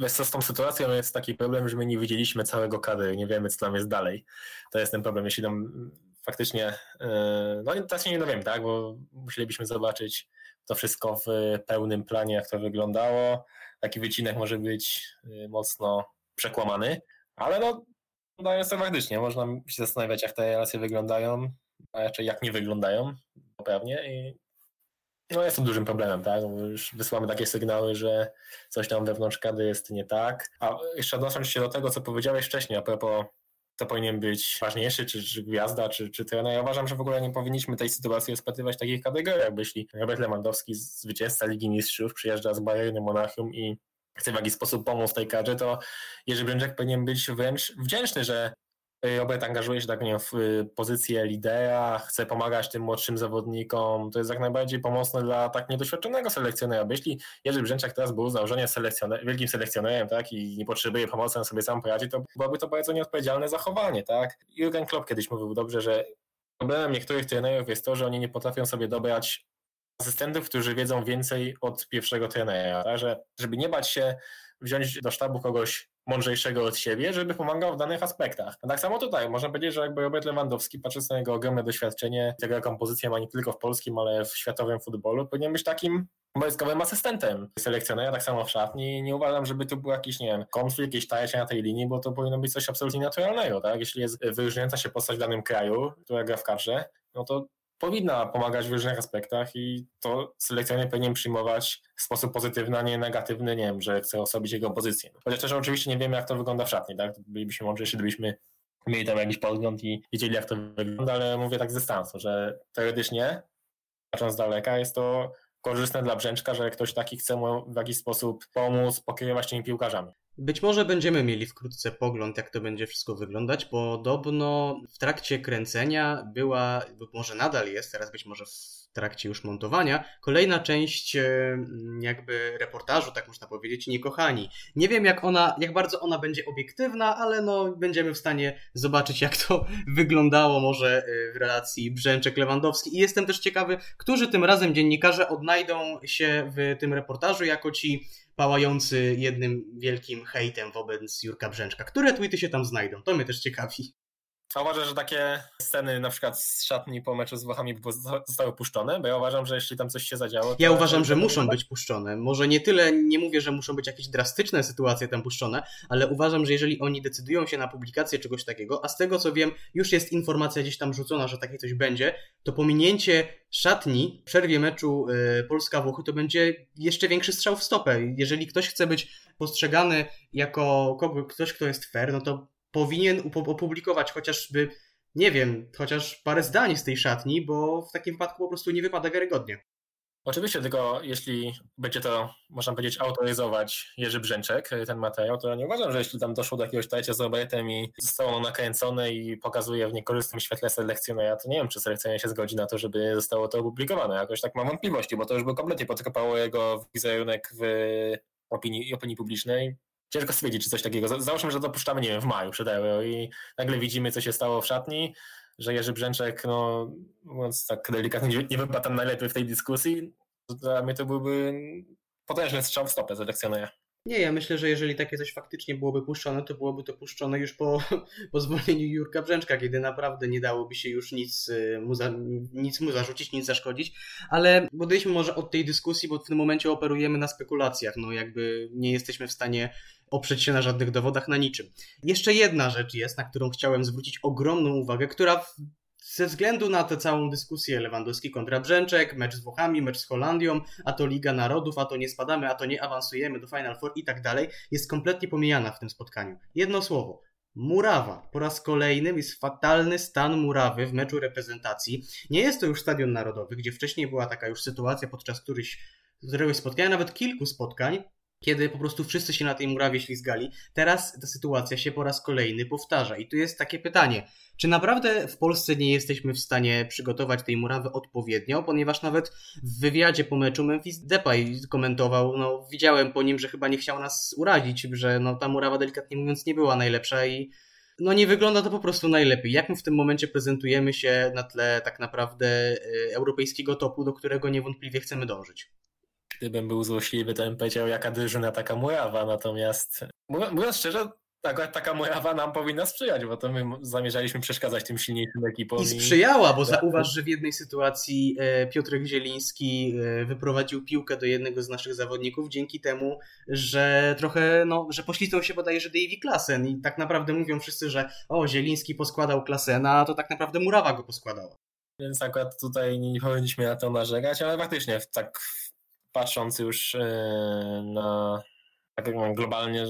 Wiesz co, z tą sytuacją jest taki problem, że my nie widzieliśmy całego kadry, nie wiemy, co tam jest dalej. To jest ten problem, jeśli tam faktycznie, yy, no i teraz się nie dowiemy, tak, bo musielibyśmy zobaczyć to wszystko w pełnym planie, jak to wyglądało. Taki wycinek może być yy, mocno przekłamany, ale no, wydaje sobie faktycznie, można się zastanawiać, jak te relacje wyglądają, a raczej jak nie wyglądają poprawnie i No jest to dużym problemem, tak? Już wysyłamy takie sygnały, że coś tam wewnątrz kadry jest nie tak. A jeszcze odnosząc się do tego, co powiedziałeś wcześniej, a propos to powinien być ważniejszy, czy, czy gwiazda, czy, czy trener. Ja uważam, że w ogóle nie powinniśmy tej sytuacji rozpatrywać w takich kategoriach, bo jeśli Robert Lewandowski, zwycięzca Ligi Mistrzów, przyjeżdża z Bayernu Monachium i chce w jakiś sposób pomóc tej kadrze, to Jerzy Brzęczek powinien być wręcz wdzięczny, że Robert angażuje się tak nie w y, pozycję lidera, chce pomagać tym młodszym zawodnikom. To jest jak najbardziej pomocne dla tak niedoświadczonego selekcjonera. Bo jeśli Jerzy Brzęczak teraz był z założenia selekcjoner, wielkim selekcjonerem tak, i nie potrzebuje pomocy, on sobie sam poradzi, to byłoby to bardzo nieodpowiedzialne zachowanie. Tak? Jurgen Klopp kiedyś mówił dobrze, że problemem niektórych trenerów jest to, że oni nie potrafią sobie dobrać asystentów, którzy wiedzą więcej od pierwszego trenera. Tak? Że, żeby nie bać się wziąć do sztabu kogoś mądrzejszego od siebie, żeby pomagał w danych aspektach. A tak samo tutaj, można powiedzieć, że jakby Robert Lewandowski, patrząc na jego ogromne doświadczenie, tego jaką pozycję ma nie tylko w polskim, ale w światowym futbolu, powinien być takim wojskowym asystentem selekcjonera, tak samo w szatni. Nie uważam, żeby tu był jakiś, nie wiem, konflikt, jakieś tajecie na tej linii, bo to powinno być coś absolutnie naturalnego, tak? Jeśli jest wyróżniająca się postać w danym kraju, która gra w kadrze, no to powinna pomagać w różnych aspektach i to selekcjoner powinien przyjmować w sposób pozytywny, a nie negatywny, nie wiem, że chce osobić jego pozycję. Chociaż też oczywiście nie wiemy, jak to wygląda w szatni, tak? Bylibyśmy mądrzejsi, gdybyśmy mieli tam jakiś podgląd i wiedzieli, jak to wygląda, ale mówię tak z dystansu, że teoretycznie, patrząc z daleka, jest to korzystne dla Brzęczka, że ktoś taki chce mu w jakiś sposób pomóc, pokierować tymi piłkarzami. Być może będziemy mieli wkrótce pogląd, jak to będzie wszystko wyglądać. Podobno w trakcie kręcenia była, może nadal jest, teraz być może w trakcie już montowania, kolejna część e, jakby reportażu, tak można powiedzieć, Niekochani. Nie wiem, jak ona, jak bardzo ona będzie obiektywna, ale no będziemy w stanie zobaczyć, jak to wyglądało może e, w relacji Brzęczek-Lewandowski. I jestem też ciekawy, którzy tym razem dziennikarze odnajdą się w tym reportażu jako ci pałający jednym wielkim hejtem wobec Jurka Brzęczka. Które tweety się tam znajdą? To mnie też ciekawi. A uważasz, że takie sceny na przykład z szatni po meczu z Włochami zostały puszczone? Bo ja uważam, że jeśli tam coś się zadziało... Ja uważam, że muszą być puszczone. Może nie tyle, nie mówię, że muszą być jakieś drastyczne sytuacje tam puszczone, ale uważam, że jeżeli oni decydują się na publikację czegoś takiego, a z tego co wiem, już jest informacja gdzieś tam rzucona, że takie coś będzie, to pominięcie szatni w przerwie meczu y, Polska-Włochy to będzie jeszcze większy strzał w stopę. Jeżeli ktoś chce być postrzegany jako kogo, ktoś, kto jest fair, no to powinien opublikować chociażby, nie wiem, chociaż parę zdań z tej szatni, bo w takim wypadku po prostu nie wypada wiarygodnie. Oczywiście, tylko jeśli będzie to, można powiedzieć, autoryzować Jerzy Brzęczek, ten materiał, to ja nie uważam, że jeśli tam doszło do jakiegoś tajcia z Robertem i zostało nakręcone i pokazuje w niekorzystnym świetle selekcjonera, to nie wiem, czy selekcjoner się zgodzi na to, żeby zostało to opublikowane. Jakoś tak mam wątpliwości, bo to już by kompletnie podkopało jego wizerunek w opinii, opinii publicznej ciężko stwierdzić, czy coś takiego. Załóżmy, że dopuszczamy, nie wiem, w maju przed Euro i nagle widzimy, co się stało w szatni, że Jerzy Brzęczek, no mówiąc tak delikatnie, nie, wypadł tam najlepiej w tej dyskusji. Dla mnie to byłby potężny strzał w stopę selekcjonera. Nie, ja myślę, że jeżeli takie coś faktycznie byłoby puszczone, to byłoby to puszczone już po, po zwolnieniu Jurka Brzęczka, kiedy naprawdę nie dałoby się już nic y, mu, za, nic mu zarzucić, nic zaszkodzić. Ale odejdźmy może od tej dyskusji, bo w tym momencie operujemy na spekulacjach. No jakby nie jesteśmy w stanie oprzeć się na żadnych dowodach, na niczym. Jeszcze jedna rzecz jest, na którą chciałem zwrócić ogromną uwagę, która ze względu na tę całą dyskusję Lewandowski kontra Brzęczek, mecz z Włochami, mecz z Holandią, a to Liga Narodów, a to nie spadamy, a to nie awansujemy do Final Four i tak dalej, jest kompletnie pomijana w tym spotkaniu. Jedno słowo. Murawa. Po raz kolejny jest fatalny stan murawy w meczu reprezentacji. Nie jest to już stadion narodowy, gdzie wcześniej była taka już sytuacja podczas któryś, któregoś spotkania, nawet kilku spotkań, kiedy po prostu wszyscy się na tej murawie ślizgali. Teraz ta sytuacja się po raz kolejny powtarza. I tu jest takie pytanie, czy naprawdę w Polsce nie jesteśmy w stanie przygotować tej murawy odpowiednio, ponieważ nawet w wywiadzie po meczu Memphis Depay komentował, no widziałem po nim, że chyba nie chciał nas urazić, że no ta murawa delikatnie mówiąc nie była najlepsza i no nie wygląda to po prostu najlepiej. Jak my w tym momencie prezentujemy się na tle tak naprawdę y, europejskiego topu, do którego niewątpliwie chcemy dążyć? Gdybym był złośliwy, to bym powiedział, jaka drużyna, taka murawa. Natomiast mówiąc szczerze, taka, taka murawa nam powinna sprzyjać, bo to my zamierzaliśmy przeszkadzać tym silniejszym ekipom. I sprzyjała, bo zauważ, że w jednej sytuacji e, Piotrek Zieliński e, wyprowadził piłkę do jednego z naszych zawodników dzięki temu, że trochę, no, że poślizgnął się bodajże Davy Klasen i tak naprawdę mówią wszyscy, że o, Zieliński poskładał Klasena, a to tak naprawdę murawa go poskładała. Więc akurat tutaj nie powinniśmy na to narzekać, ale faktycznie tak patrząc już e, na tak globalnie,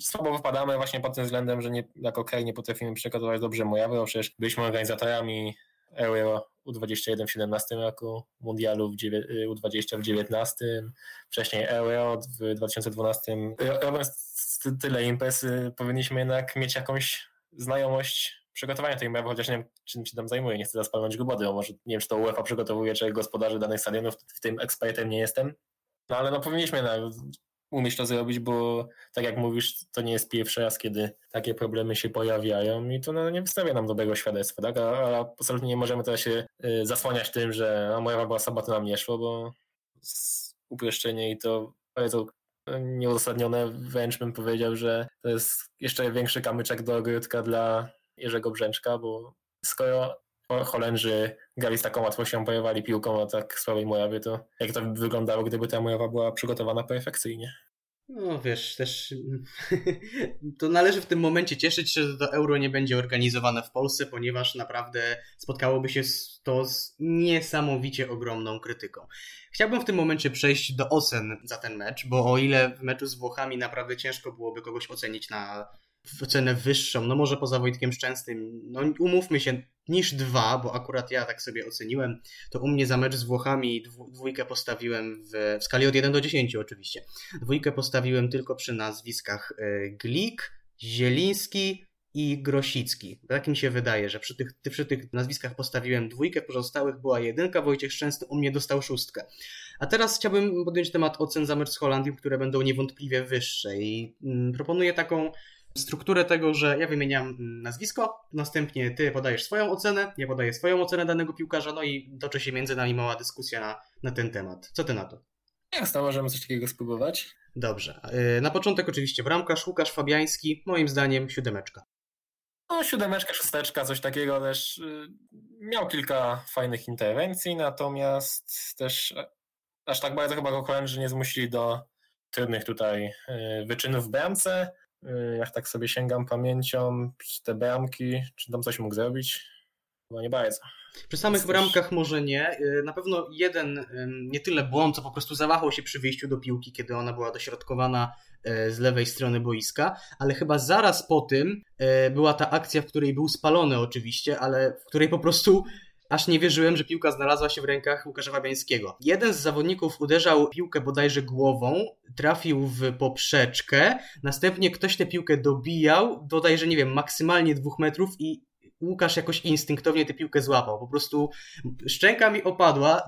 słabo wypadamy właśnie pod tym względem, że nie, jako kraj nie potrafimy przygotować dobrze Mojawy, bo przecież byliśmy organizatorami Euro U21 w 2017 roku, Mundialu w dziewię- U20 w 2019, wcześniej Euro w 2012. Robiąc tyle imprez, y, powinniśmy jednak mieć jakąś znajomość przygotowania tej Mojawy, chociaż nie wiem, czym się tam zajmuje, nie chcę zaspalnąć głody, bo może nie wiem, czy to UEFA przygotowuje, czy gospodarzy danych stadionów, w tym ekspertem nie jestem. No ale no powinniśmy na, umieć to zrobić, bo tak jak mówisz, to nie jest pierwszy raz, kiedy takie problemy się pojawiają i to no, nie wystawia nam dobrego świadectwa, tak? A, a absolutnie nie możemy teraz się y, zasłaniać tym, że a moja była słaba, to nam nie szło, bo uproszczenie i to bardzo nieuzasadnione, wręcz bym powiedział, że to jest jeszcze większy kamyczek do ogródka dla Jerzego Brzęczka, bo skoro Holendrzy grali z taką łatwością, pojawali piłką, a tak słabej Mojawy, to jak to by wyglądało, gdyby ta Mojawa była przygotowana perfekcyjnie? No wiesz, też to należy w tym momencie cieszyć się, że to euro nie będzie organizowane w Polsce, ponieważ naprawdę spotkałoby się to z niesamowicie ogromną krytyką. Chciałbym w tym momencie przejść do ocen za ten mecz, bo o ile w meczu z Włochami naprawdę ciężko byłoby kogoś ocenić na ocenę wyższą, no może poza Wojtkiem Szczęsnym, no umówmy się, niż dwa, bo akurat ja tak sobie oceniłem, to u mnie za mecz z Włochami dwójkę postawiłem w, w skali od 1 do 10 oczywiście. Dwójkę postawiłem tylko przy nazwiskach e, Glik, Zieliński i Grosicki. Tak mi się wydaje, że przy tych, przy tych nazwiskach postawiłem dwójkę, pozostałych była jedynka, Wojciech Szczęsny u mnie dostał szóstkę. A teraz chciałbym podjąć temat ocen za mecz z Holandią, które będą niewątpliwie wyższe i mm, proponuję taką strukturę tego, że ja wymieniam nazwisko, następnie ty podajesz swoją ocenę, ja podaję swoją ocenę danego piłkarza, no i toczy się między nami mała dyskusja na, na ten temat. Co ty na to? Jasne, możemy coś takiego spróbować. Dobrze. Y, na początek oczywiście bramkarz Łukasz Fabiański, moim zdaniem siódemeczka. No, siódemeczka, szósteczka, coś takiego też. Y, miał kilka fajnych interwencji, natomiast też aż tak bardzo chyba go Holendrzy nie zmusili do trudnych tutaj y, wyczynów w bramce. Y, jak tak sobie sięgam pamięcią, te bramki, czy tam coś mógł zrobić? Chyba nie bardzo. Przy samych bramkach może nie. Y, na pewno jeden, nie tyle błąd, co po prostu zawahał się przy wyjściu do piłki, kiedy ona była dośrodkowana y, z lewej strony boiska, ale chyba zaraz po tym była ta akcja, w której był spalony oczywiście, ale w której po prostu aż nie wierzyłem, że piłka znalazła się w rękach Łukasza Fabiańskiego. Jeden z zawodników uderzał piłkę bodajże głową, trafił w poprzeczkę, następnie ktoś tę piłkę dobijał, bodajże, nie wiem, maksymalnie dwóch metrów i Łukasz jakoś instynktownie tę piłkę złapał. Po prostu szczęka mi opadła.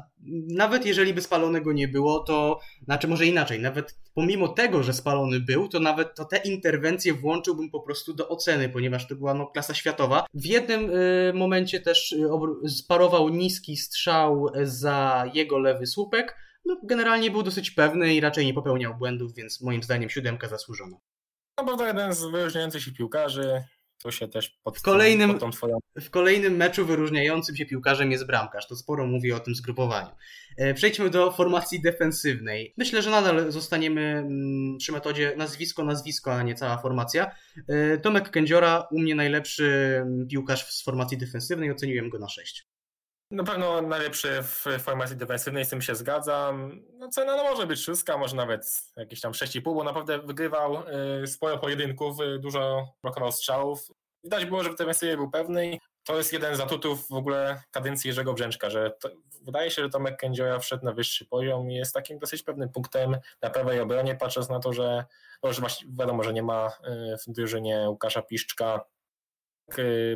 Nawet jeżeli by spalonego nie było, to znaczy może inaczej, nawet pomimo tego, że spalony był, to nawet to te interwencje włączyłbym po prostu do oceny, ponieważ to była no, klasa światowa. W jednym y, momencie też y, sparował niski strzał za jego lewy słupek. No, generalnie był dosyć pewny i raczej nie popełniał błędów, więc moim zdaniem siódemka zasłużona. No bo to jeden z wyróżniających się piłkarzy, to się też pod, w kolejnym, pod twoją... w kolejnym meczu wyróżniającym się piłkarzem jest bramkarz. To sporo mówi o tym zgrupowaniu. E, przejdźmy do formacji defensywnej. Myślę, że nadal zostaniemy mm, przy metodzie nazwisko-nazwisko, a nie cała formacja. E, Tomek Kędziora, u mnie najlepszy mm, piłkarz z formacji defensywnej, oceniłem go na 6. Na pewno najlepszy w formacji defensywnej, z tym się zgadzam. No cena no może być szóstka, może nawet jakieś tam 6,5, bo naprawdę wygrywał y, sporo pojedynków, y, dużo blokował strzałów. Widać było, że w defensywie był pewny. To jest jeden z atutów w ogóle kadencji Jerzego Brzęczka, że to, wydaje się, że Tomek Kędzioja wszedł na wyższy poziom i jest takim dosyć pewnym punktem na prawej obronie, patrząc na to, że, no, że wiadomo, że nie ma y, w drużynie Łukasza Piszczka,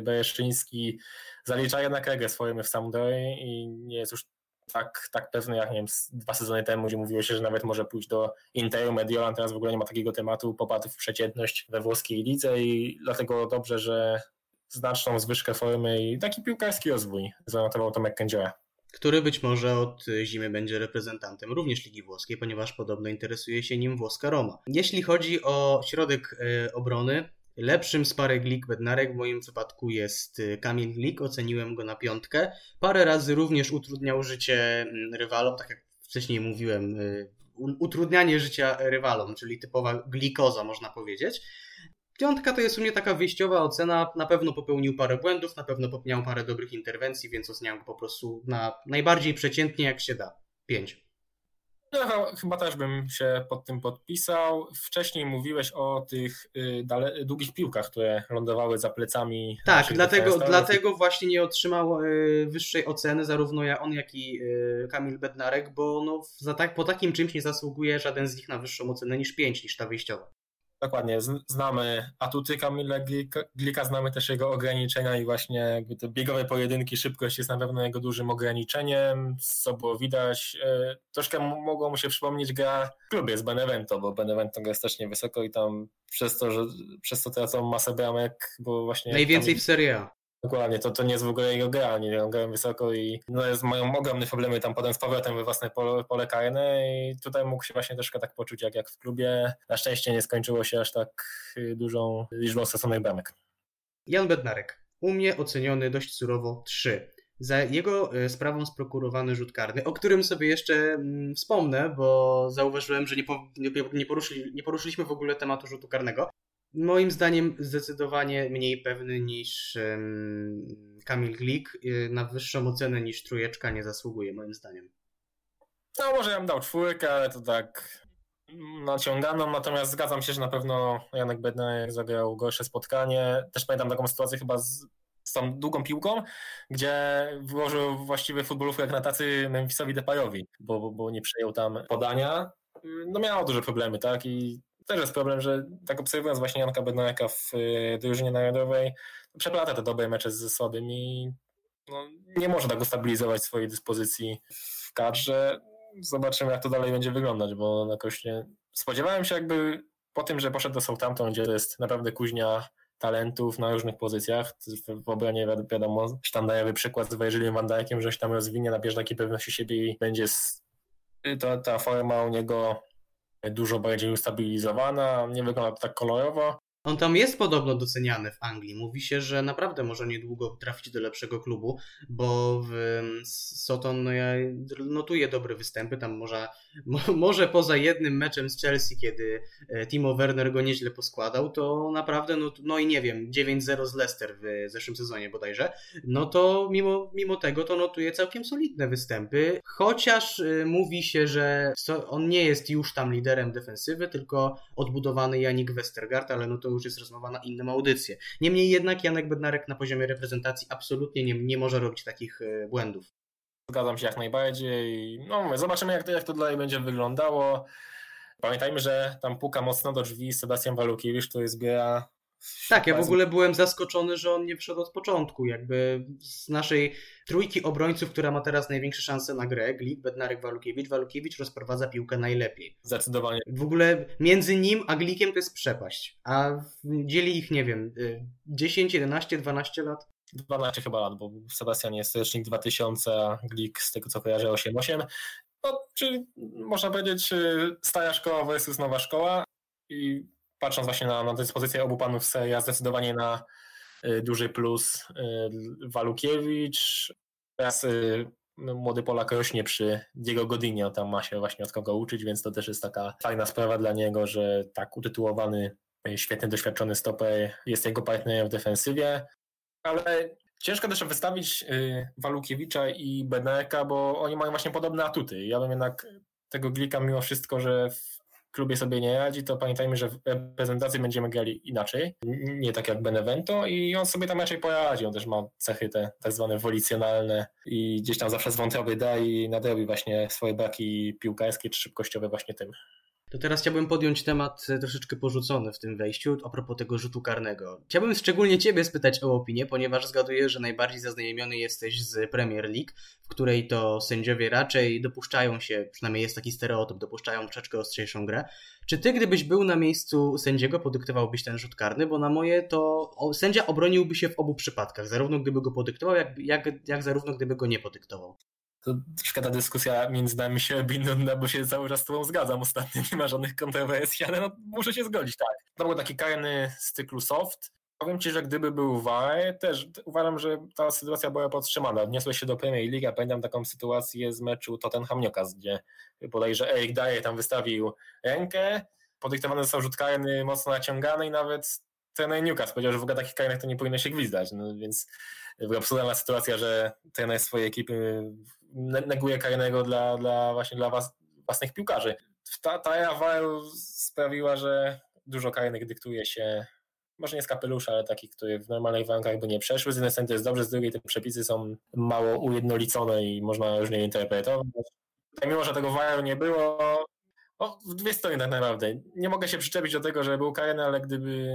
Bereszczyński zalicza jednak regę swojemu w Sampdori i nie jest już tak, tak pewny jak nie wiem, dwa sezony temu, gdzie mówiło się, że nawet może pójść do Interu, Mediolan, teraz w ogóle nie ma takiego tematu, popadł w przeciętność we włoskiej lidze i dlatego dobrze, że znaczną zwyżkę formy i taki piłkarski rozwój zanotował Tomek Kędzioła. Który być może od zimy będzie reprezentantem również Ligi Włoskiej, ponieważ podobno interesuje się nim włoska Roma. Jeśli chodzi o środek e, obrony, Lepszym z parę Glik Bednarek w moim przypadku jest y, Kamil Glik, oceniłem go na piątkę. Parę razy również utrudniał życie mm, rywalom, tak jak wcześniej mówiłem, y, utrudnianie życia rywalom, czyli typowa glikoza można powiedzieć. Piątka to jest u mnie taka wyjściowa ocena. Na pewno popełnił parę błędów, na pewno miał parę dobrych interwencji, więc oceniam go po prostu na najbardziej przeciętnie jak się da. Pięć. Ja ch- chyba też bym się pod tym podpisał. Wcześniej mówiłeś o tych y, dale, długich piłkach, które lądowały za plecami. Tak, dlatego, dlatego właśnie nie otrzymał y, wyższej oceny zarówno ja, on, jak i y, Kamil Bednarek, bo no, za tak, po takim czymś nie zasługuje żaden z nich na wyższą ocenę niż 5, niż ta wyjściowa. Dokładnie, znamy atuty Kamila Glika, Glika, znamy też jego ograniczenia i właśnie te biegowe pojedynki, szybkość jest na pewno jego dużym ograniczeniem, co było widać. E, Troszkę mogło mu się przypomnieć gra w klubie z Benevento, bo Benevento gra strasznie wysoko i tam przez to, że przez to tracą masę bramek, bo właśnie... Najwięcej Kamil- w Serie A. Dokładnie, to, to nie jest w ogóle jego gra, nie on grają wysoko i no jest, mają ogromne problemy tam potem z powrotem we własne pole, pole karne i tutaj mógł się właśnie troszkę tak poczuć jak, jak w klubie. Na szczęście nie skończyło się aż tak y, dużą liczbą straconych bramek. Jan Bednarek. U mnie oceniony dość surowo 3. Za jego e, sprawą sprokurowany rzut karny, o którym sobie jeszcze mm, wspomnę, bo zauważyłem, że nie, po, nie, nie, poruszyli, nie poruszyliśmy w ogóle tematu rzutu karnego. Moim zdaniem zdecydowanie mniej pewny niż em, Kamil Glik. Y, Na wyższą ocenę niż trójeczka nie zasługuje, moim zdaniem. No może ja bym dał czwórkę, ale to tak naciąganą, natomiast zgadzam się, że na pewno Janek Bednarek zagrał gorsze spotkanie. Też pamiętam taką sytuację chyba z, z tą długą piłką, gdzie włożył właściwie futbolówkę jak na tacy Memphisowi Depayowi, bo, bo, bo nie przejął tam podania. No miało duże problemy, tak? I też jest problem, że tak obserwując właśnie Janka Bednareka w y, drużynie narodowej, przeplata te dobre mecze ze słabymi. No, nie może tak ustabilizować swojej dyspozycji w kadrze. Zobaczymy, jak to dalej będzie wyglądać, bo jakoś nie... spodziewałem się jakby po tym, że poszedł do Southampton, gdzie to jest naprawdę kuźnia talentów na różnych pozycjach. W obronie wi- wiadomo, sztandarowy przykład z Virgiliem van Dijkiem, że się tam rozwinie, nabierze takiej pewności siebie i będzie s- to, ta forma u niego dużo bardziej ustabilizowana, nie wygląda tak kolorowo. On tam jest podobno doceniany w Anglii. Mówi się, że naprawdę może niedługo trafić do lepszego klubu, bo w Soton no ja notuję dobre występy. Tam może, mo, może poza jednym meczem z Chelsea, kiedy e, Timo Werner go nieźle poskładał, to naprawdę, no, no i nie wiem, 9-0 z Leicester w zeszłym sezonie bodajże, no to mimo, mimo tego to notuje całkiem solidne występy. Chociaż y, mówi się, że on nie jest już tam liderem defensywy, tylko odbudowany Janik Westergaard, ale no to już jest rozmowa na inną audycję. Niemniej jednak Janek Bednarek na poziomie reprezentacji absolutnie nie, nie może robić takich y, błędów. Zgadzam się jak najbardziej. No, mówię, zobaczymy, jak to, jak to dalej będzie wyglądało. Pamiętajmy, że tam puka mocno do drzwi Sebastian Walukiewicz, to jest gra. Tak, ja w ogóle byłem zaskoczony, że on nie wszedł od początku. Jakby z naszej trójki obrońców, która ma teraz największe szanse na grę, Glik, Bednarek, Walukiewicz, Walukiewicz rozprowadza piłkę najlepiej. Zdecydowanie. W ogóle między nim a Glikiem to jest przepaść. A dzieli ich, nie wiem, y, 10, 11, 12 lat. 12 chyba lat, bo Sebastian jest rocznik 2000, a Glik z tego co kojarzę 8-8. No, czyli można powiedzieć y, stara szkoła versus nowa szkoła i patrząc właśnie na, na dyspozycję obu panów z serii, A, zdecydowanie na y, duży plus y, Walukiewicz. Teraz no, młody Polak rośnie przy Diego Godinio, tam ma się właśnie od kogo uczyć, więc to też jest taka fajna sprawa dla niego, że tak utytułowany, świetny, doświadczony stoper jest jego partnerem w defensywie ale ciężko też wystawić y, Walukiewicza i Bednarka, bo oni mają właśnie podobne atuty. Ja bym jednak tego Glika mimo wszystko, że w klubie sobie nie radzi, to pamiętajmy, że w reprezentacji będziemy grali inaczej, nie tak jak Benevento i on sobie tam raczej poradzi. On też ma cechy te tak zwane wolicjonalne i gdzieś tam zawsze z wątroby da i nadrobi właśnie swoje braki piłkarskie czy szybkościowe właśnie tym. To teraz chciałbym podjąć temat e, troszeczkę porzucony w tym wejściu, a propos tego rzutu karnego. Chciałbym szczególnie Ciebie spytać o opinię, ponieważ zgaduję, że najbardziej zaznajomiony jesteś z Premier League, w której to sędziowie raczej dopuszczają się, przynajmniej jest taki stereotyp, dopuszczają troszeczkę ostrzejszą grę. Czy Ty, gdybyś był na miejscu sędziego, podyktowałbyś ten rzut karny? Bo na moje to sędzia obroniłby się w obu przypadkach, zarówno gdyby go podyktował, jak, jak, jak zarówno gdyby go nie podyktował. To troszkę ta dyskusja między nami się robi nudna, bo się cały czas z tobą zgadzam ostatnio, nie ma żadnych kontrowersji, ale no, muszę się zgodzić, tak. To był taki karny z cyklu soft. Powiem ci, że gdyby był VAR, też uważam, że ta sytuacja była podtrzymana. Odniosłeś się do Premier League, ja pamiętam taką sytuację z meczu Tottenham Newcastle, gdzie bodajże Eric Dyer tam wystawił rękę, podyktowany został rzut karny mocno naciągany i nawet trener Newcastle powiedział, że w ogóle takich karnych to nie powinno się gwizdać, no więc absurdalna sytuacja, że trener swojej ekipy ne- neguje karnego dla, dla właśnie dla was, własnych piłkarzy. Ta, ta era sprawiła, że dużo karnych dyktuje się może nie z kapelusza, ale takich, które w normalnych warunkach by nie przeszły. Z jednej strony to jest dobrze, z drugiej te przepisy są mało ujednolicone i można różnie interpretować. Mimo, że tego VAR nie było, o, w dwie strony tak naprawdę. Nie mogę się przyczepić do tego, że był karny, ale gdyby,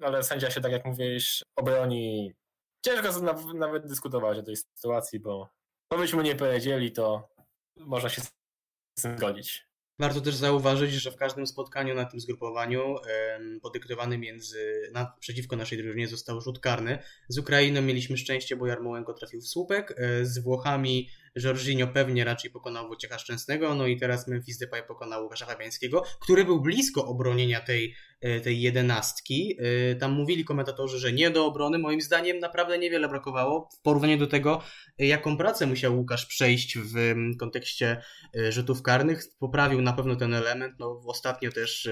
ale sędzia się, tak jak mówisz, obroni. Ciężko na- nawet dyskutować o tej sytuacji, bo to byśmy nie powiedzieli, to można się z tym zgodzić. Warto też zauważyć, że w każdym spotkaniu na tym zgrupowaniu em, podyktowanym między, na, przeciwko naszej drużynie został rzut karny. Z Ukrainą mieliśmy szczęście, bo Jarmołenko trafił w słupek. E, Z Włochami Jorginho pewnie raczej pokonał Wojciecha Szczęsnego, no i teraz Memphis Depay pokonał Łukasza Fabiańskiego, który był blisko obronienia tej, e, tej jedenastki. E, Tam mówili komentatorzy, że nie do obrony. Moim zdaniem naprawdę niewiele brakowało w porównaniu do tego, jaką pracę musiał Łukasz przejść w kontekście e, rzutów karnych. Poprawił na pewno ten element. No, ostatnio też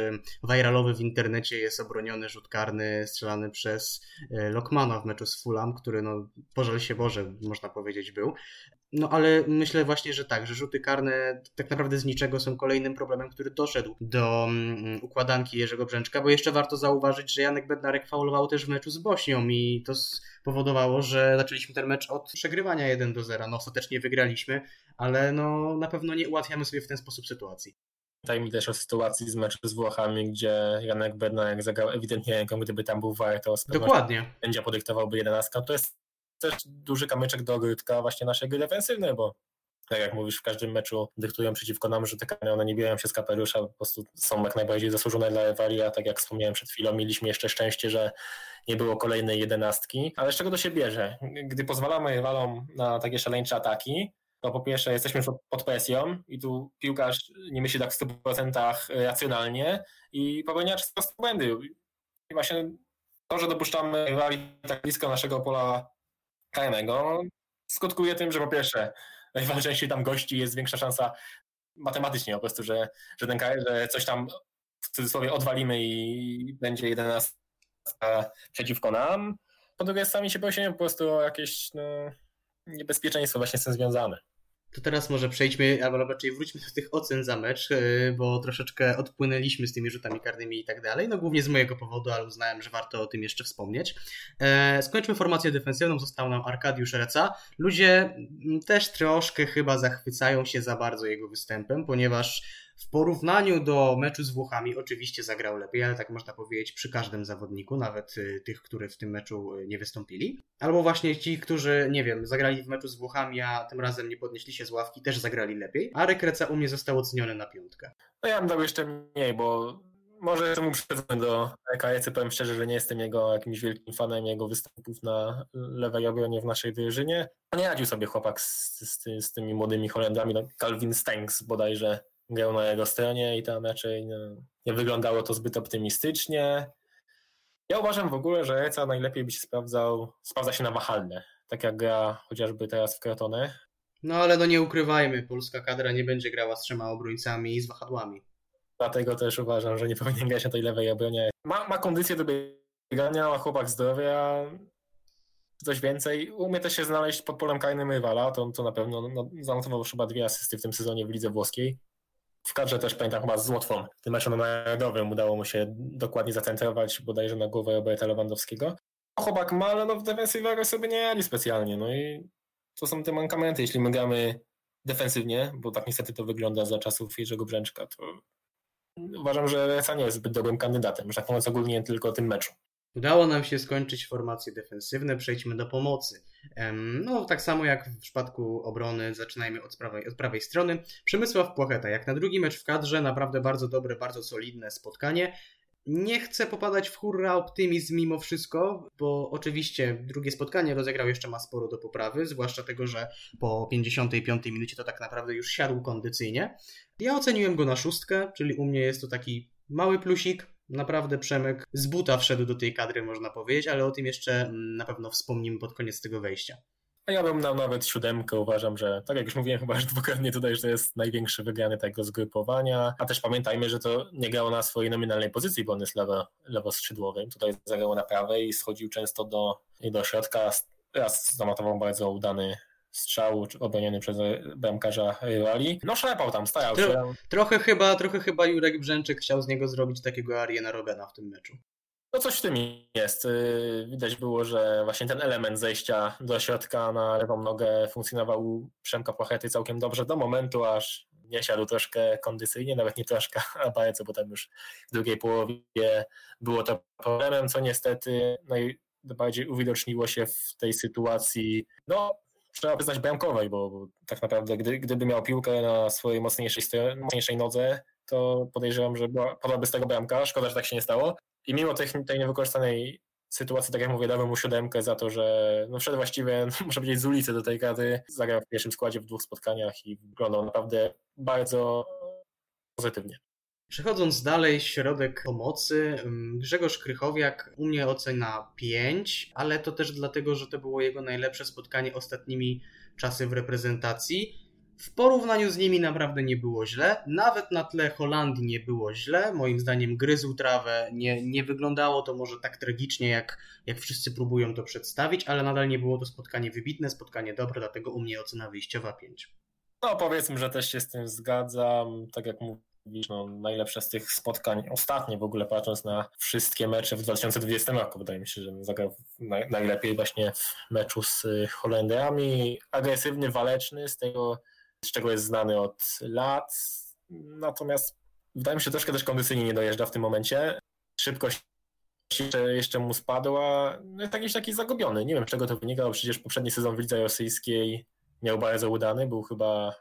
viralowy w internecie jest obroniony rzut karny strzelany przez Lokmana w meczu z Fulham, który no, pożal się Boże, można powiedzieć, był. No ale myślę właśnie, że tak, że rzuty karne tak naprawdę z niczego są kolejnym problemem, który doszedł do mm, układanki Jerzego Brzęczka, bo jeszcze warto zauważyć, że Janek Bednarek faulował też w meczu z Bośnią i to spowodowało, że zaczęliśmy ten mecz od przegrywania 1 do 0. No ostatecznie wygraliśmy, ale no na pewno nie ułatwiamy sobie w ten sposób sytuacji. Pamiętaj mi też o sytuacji z meczu z Włochami, gdzie Janek Bednarek zagrał ewidentnie ręką, gdyby tam był VAR, to Dokładnie. Sędzia podyktowałby 11. To jest też duży kamyczek do ogródka właśnie naszej gry defensywnej, bo tak jak mówisz, w każdym meczu dyktują przeciwko nam, że te karne one nie biorą się z kapelusza, po prostu są jak najbardziej zasłużone dla rywali, a tak jak wspomniałem przed chwilą, mieliśmy jeszcze szczęście, że nie było kolejnej jedenastki, ale z czego to się bierze? Gdy pozwalamy rywalom na takie szaleńcze ataki, to po pierwsze jesteśmy pod presją i tu piłkarz nie myśli tak w 100% racjonalnie i popełnia często błędy. I właśnie to, że dopuszczamy rywali tak blisko naszego pola karnego, skutkuje tym, że po pierwsze częściej tam gości, jest większa szansa matematycznie po prostu, że, że, ten, że coś tam w cudzysłowie odwalimy i będzie 11 przeciwko nam. Po drugie sami się prosimy po prostu o jakieś no, niebezpieczeństwo właśnie z tym związane. To teraz może przejdźmy, albo raczej wróćmy do tych ocen za mecz, yy, bo troszeczkę odpłynęliśmy z tymi rzutami karnymi i tak dalej. No głównie z mojego powodu, ale uznałem, że warto o tym jeszcze wspomnieć. E, Skończmy formację defensywną, został nam Arkadiusz Reca. Ludzie mm, też troszkę chyba zachwycają się za bardzo jego występem, ponieważ w porównaniu do meczu z Włochami oczywiście zagrał lepiej, ale tak można powiedzieć przy każdym zawodniku, nawet y, tych, którzy w tym meczu y, nie wystąpili. Albo właśnie ci, którzy, nie wiem, zagrali w meczu z Włochami, a tym razem nie podnieśli się z ławki, też zagrali lepiej. A Rekreca u mnie został oceniony na piątkę. No ja bym dał jeszcze mniej, bo może jestem uprzedzony do KS, powiem szczerze, że nie jestem jego jakimś wielkim fanem jego występów na lewej obronie w naszej drużynie. Nie radził sobie chłopak z, z, z tymi młodymi Holendami, no Calvin Stengs bodajże grał na jego stronie i tam raczej no, nie wyglądało to zbyt optymistycznie. Ja uważam w ogóle, że Reca najlepiej by się sprawdzał, sprawdza się na wahadle, tak jak gra chociażby teraz w Crotone. No ale no nie ukrywajmy, polska kadra nie będzie grała z trzema obrońcami i z wahadłami. Dlatego też uważam, że nie powinien grać na tej lewej obronie. Ma, ma kondycję do biegania, ma chłopak zdrowia, coś więcej. Umie też się znaleźć pod polem karnym rywala, to, to na pewno. No, zanotował chyba dwie asysty w tym sezonie w lidze włoskiej. W kadrze też pamiętam chyba z Łotwą. W tym meczu na narodowym udało mu się dokładnie zacentrować bodajże na głowę Roberta Lewandowskiego. Chłopak ma, ale no w defensywie sobie nie radzi specjalnie. No i to są te mankamenty. Jeśli my gramy defensywnie, bo tak niestety to wygląda za czasów Jerzego Brzęczka, to uważam, że Reca nie jest zbyt dobrym kandydatem, że tak mówiąc ogólnie tylko o tym meczu. Udało nam się skończyć formacje defensywne, przejdźmy do pomocy. No, tak samo jak w przypadku obrony, zaczynajmy od prawej, od prawej strony. Przemysław Płocheta, jak na drugi mecz w kadrze, naprawdę bardzo dobre, bardzo solidne spotkanie. Nie chcę popadać w hurra optymizm mimo wszystko, bo oczywiście drugie spotkanie rozegrał jeszcze ma sporo do poprawy, zwłaszcza tego, że po 55 minucie to tak naprawdę już siadł kondycyjnie. Ja oceniłem go na szóstkę, czyli u mnie jest to taki mały plusik. Naprawdę Przemek z buta wszedł do tej kadry, można powiedzieć, ale o tym jeszcze mm, na pewno wspomnimy pod koniec tego wejścia. A ja bym dał nawet siódemkę. Uważam, że tak jak już mówiłem chyba już dwukrotnie tutaj, że to jest największy wygrany tego zgrupowania. A też pamiętajmy, że to nie grało na swojej nominalnej pozycji, bo on jest lewo, lewoskrzydłowym. Tutaj zagrał na prawej i schodził często do, do środka. Raz zamatował bardzo udany strzał obroniony przez bramkarza rywali. No szlepał tam, starał się. Tro, trochę, chyba, trochę chyba Jurek Brzęczyk chciał z niego zrobić takiego Ariana Robena w tym meczu. No coś w tym jest. Y, widać było, że właśnie ten element zejścia do środka na lewą nogę funkcjonował u Przemka Płachety całkiem dobrze do momentu, aż nie siadł troszkę kondycyjnie, nawet nie troszkę, a bardzo, bo tam już w drugiej połowie było to problemem, co niestety najbardziej uwidoczniło się w tej sytuacji, no trzeba przyznać bramkowej, bo, bo tak naprawdę gdy, gdyby miał piłkę na swojej mocniejszej, mocniejszej nodze, to podejrzewam, że była, podałby z tego bramka. Szkoda, że tak się nie stało. I mimo tej, tej niewykorzystanej sytuacji, tak jak mówię, dałem mu siódemkę za to, że no wszedł właściwie, można powiedzieć, z ulicy do tej kadry. Zagrał w pierwszym składzie w dwóch spotkaniach i wyglądał naprawdę bardzo pozytywnie. Przechodząc dalej, środek pomocy, mm, Grzegorz Krychowiak u mnie ocena 5, ale to też dlatego, że to było jego najlepsze spotkanie ostatnimi czasy w reprezentacji. W porównaniu z nimi naprawdę nie było źle. Nawet na tle Holandii nie było źle. Moim zdaniem gryzł trawę. Nie, nie wyglądało to może tak tragicznie, jak, jak wszyscy próbują to przedstawić, ale nadal nie było to spotkanie wybitne, spotkanie dobre, dlatego u mnie ocena wyjściowa 5. No powiedzmy, że też się z tym zgadzam. Tak jak mówisz, no, najlepsze z tych spotkań, ostatnie w ogóle patrząc na wszystkie mecze w 2020 roku, wydaje mi się, że zagrał naj, najlepiej właśnie w meczu z Holendrami. Agresywny, waleczny, z tego z czego jest znany od lat. Natomiast wydaje mi się, troszkę też kondycyjnie nie dojeżdża w tym momencie. Szybkość jeszcze, jeszcze mu spadła. No jest jakiś taki zagubiony. Nie wiem, z czego to wynika, bo przecież poprzedni sezon w lidze rosyjskiej miał bardzo udany. Był chyba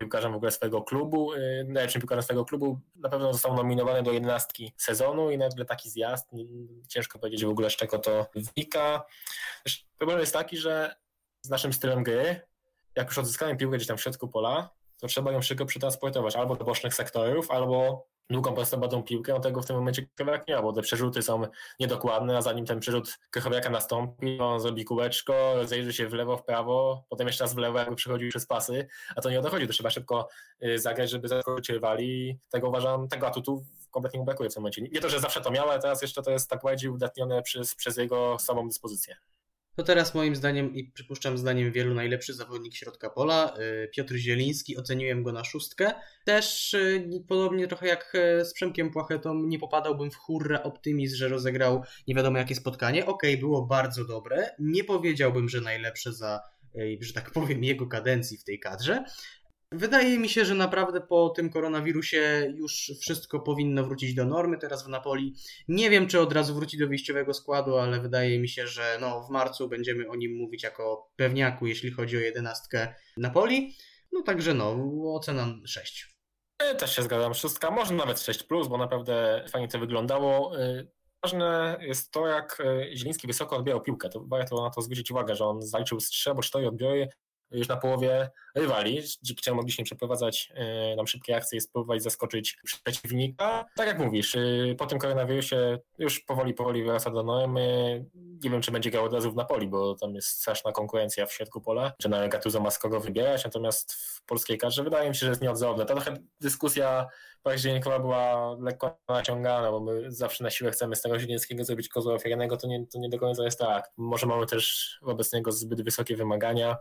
piłkarzem w ogóle swojego klubu, yy, najlepszym piłkarzem swojego klubu. Na pewno został nominowany do jedenastki sezonu i nagle taki zjazd. Ciężko powiedzieć w ogóle, z czego to wynika. Problem jest taki, że z naszym stylem gry jak już odzyskałem piłkę gdzieś tam w środku pola, to trzeba ją szybko przetransportować albo do bocznych sektorów, albo długą prostopadłą piłkę, no tego w tym momencie Krychowiak nie ma, bo te przerzuty są niedokładne, a zanim ten przerzut Krychowiaka nastąpi, on zrobi kółeczko, rozejrzy się w lewo, w prawo, potem jeszcze raz w lewo, jakby przechodził przez pasy, a to nie o to chodzi, to trzeba szybko y, zagrać, żeby zaskoczyć rywali. Tego uważam, tego atutu kompletnie mu brakuje w tym momencie. Nie to, że zawsze to miał, ale teraz jeszcze to jest tak bardziej udatnione przez, przez jego samą dyspozycję. To teraz moim zdaniem i przypuszczam zdaniem wielu najlepszy zawodnik środka pola, y, Piotr Zieliński, oceniłem go na szóstkę. Też y, podobnie trochę jak y, z Przemkiem Płachetą nie popadałbym w hurra optymizm, że rozegrał nie wiadomo jakie spotkanie. Okej, okay, było bardzo dobre. Nie powiedziałbym, że najlepsze za że tak powiem, jego kadencji w tej kadrze, Wydaje mi się, że naprawdę po tym koronawirusie już wszystko powinno wrócić do normy teraz w Napoli. Nie wiem, czy od razu wróci do wyjściowego składu, ale wydaje mi się, że no, w marcu będziemy o nim mówić jako pewniaku, jeśli chodzi o jedenastkę Napoli. No także no, ocena 6. Ja też się zgadzam, szóstka, może nawet 6, plus, bo naprawdę fajnie to wyglądało. Y, ważne jest to, jak y, Zieliński wysoko odbierał piłkę. To warto na to zwrócić uwagę, że on zaliczył z 3 albo 4 odbiory już na połowie rywali, dzięki czemu mogliśmy przeprowadzać e, nam szybkie akcje spróbować zaskoczyć przeciwnika. Tak jak mówisz, e, po tym koronawirusie już powoli, powoli wraca do normy. Nie wiem, czy będzie grał od razu w Napoli, bo tam jest straszna konkurencja w środku pola, czy na Gattuso ma z kogo wybierać, natomiast w polskiej kadrze wydaje mi się, że jest nieodzowne. Ta trochę dyskusja październikowa była lekko naciągana, bo my zawsze na siłę chcemy z tego Zielińskiego zrobić kozła ofiarnego, to nie, to nie do końca jest tak. Może mamy też wobec niego zbyt wysokie wymagania,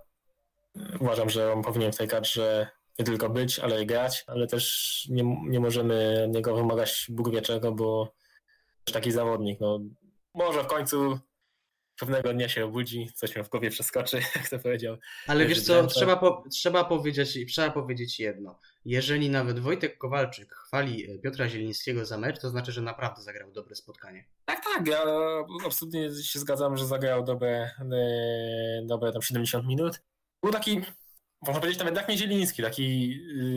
Uważam, że on powinien w tej kadrze nie tylko być, ale i grać, ale też nie, nie możemy niego wymagać Bóg wie czego, bo taki zawodnik, no może w końcu pewnego dnia się obudzi, coś mi w głowie przeskoczy, jak to powiedział. Ale wiesz co, trzeba, po, trzeba, powiedzieć, trzeba powiedzieć jedno. Jeżeli nawet Wojtek Kowalczyk chwali e, Piotra Zielińskiego za mecz, to znaczy, że naprawdę zagrał dobre spotkanie. Tak, tak, ja absolutnie się zgadzam, że zagrał dobre, e, dobre tam 70 minut był taki, można powiedzieć nawet jak nie Zieliński, taki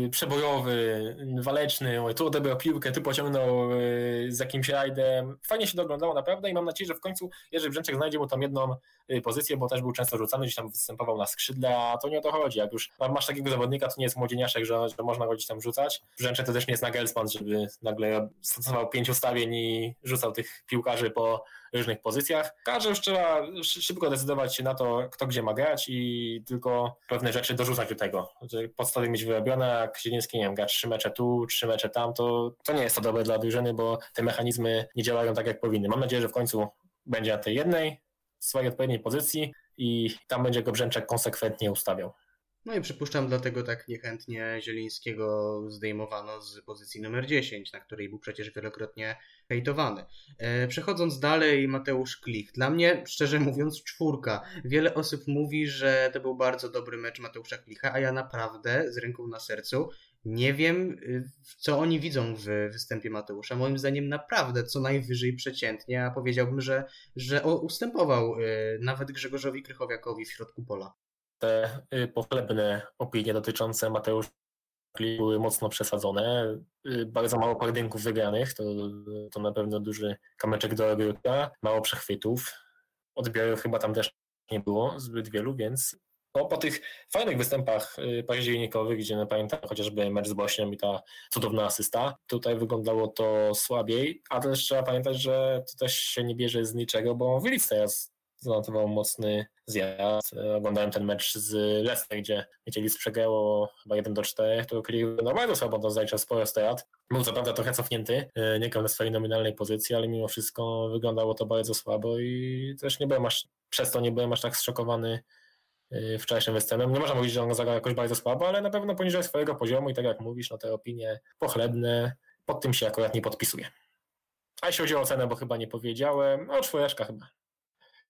yy, przebojowy, waleczny, tu odebrał piłkę, tu pociągnął yy, z jakimś rajdem. Fajnie się doglądało naprawdę i mam nadzieję, że w końcu Jerzy Brzęczek znajdzie mu tam jedną yy, pozycję, bo też był często rzucany, gdzieś tam występował na skrzydle, a to nie o to chodzi. Jak już masz takiego zawodnika, to nie jest młodzieniaszek, że, że można go gdzieś tam rzucać. Brzęczek to też nie jest Nagelsmann, żeby nagle stosował pięć ustawień i rzucał tych piłkarzy po różnych pozycjach. Każe już trzeba szy- szybko decydować się na to, kto gdzie ma grać i tylko pewne rzeczy dorzucać do tego. Podstawy mieć wyrobione, jak Zieliński, nie wiem, gra trzy mecze tu, trzy mecze tam, to, to nie jest to dobre dla drużyny, bo te mechanizmy nie działają tak, jak powinny. Mam nadzieję, że w końcu będzie na tej jednej, swojej odpowiedniej pozycji i tam będzie go Brzęczek konsekwentnie ustawiał. No i przypuszczam, dlatego tak niechętnie Zielińskiego zdejmowano z pozycji numer 10, na której był przecież wielokrotnie hejtowany. E, przechodząc dalej, Mateusz Klich. Dla mnie, szczerze mówiąc, czwórka. Wiele osób mówi, że to był bardzo dobry mecz Mateusza Klicha, a ja naprawdę, z ręką na sercu, nie wiem, y, co oni widzą w występie Mateusza. Moim zdaniem naprawdę co najwyżej przeciętnie, a powiedziałbym, że, że ustępował y, nawet Grzegorzowi Krychowiakowi w środku pola. Te y, pochlebne opinie dotyczące Mateusza były mocno przesadzone. Y, Bardzo mało pojedynków wygranych, to, to na pewno duży kamyczek do ogródka, mało przechwytów. Odbiorów chyba tam też nie było zbyt wielu, więc no, po tych fajnych występach y, październikowych, gdzie no, pamiętam chociażby mecz z Bośnią i ta cudowna asysta, tutaj wyglądało to słabiej, a też trzeba pamiętać, że to też się nie bierze z niczego, bo Willis teraz zanotował mocny zjazd. Oglądałem ten mecz z Leicester, gdzie gdzie Leeds chyba 1 do 4, to Clear no bardzo słabo to zaliczył sporo strat. Był co prawda trochę cofnięty, e, nie grał na swojej nominalnej pozycji, ale mimo wszystko wyglądało to bardzo słabo i też nie byłem aż, przez to nie byłem aż tak zszokowany e, wczorajszym występem. Nie można mówić, że on zagrał jakoś bardzo słabo, ale na pewno poniżej swojego poziomu i tak jak mówisz, no te opinie pochlebne, pod tym się akurat nie podpisuję. A jeśli chodzi o ocenę, bo chyba nie powiedziałem, no czwóreczka chyba.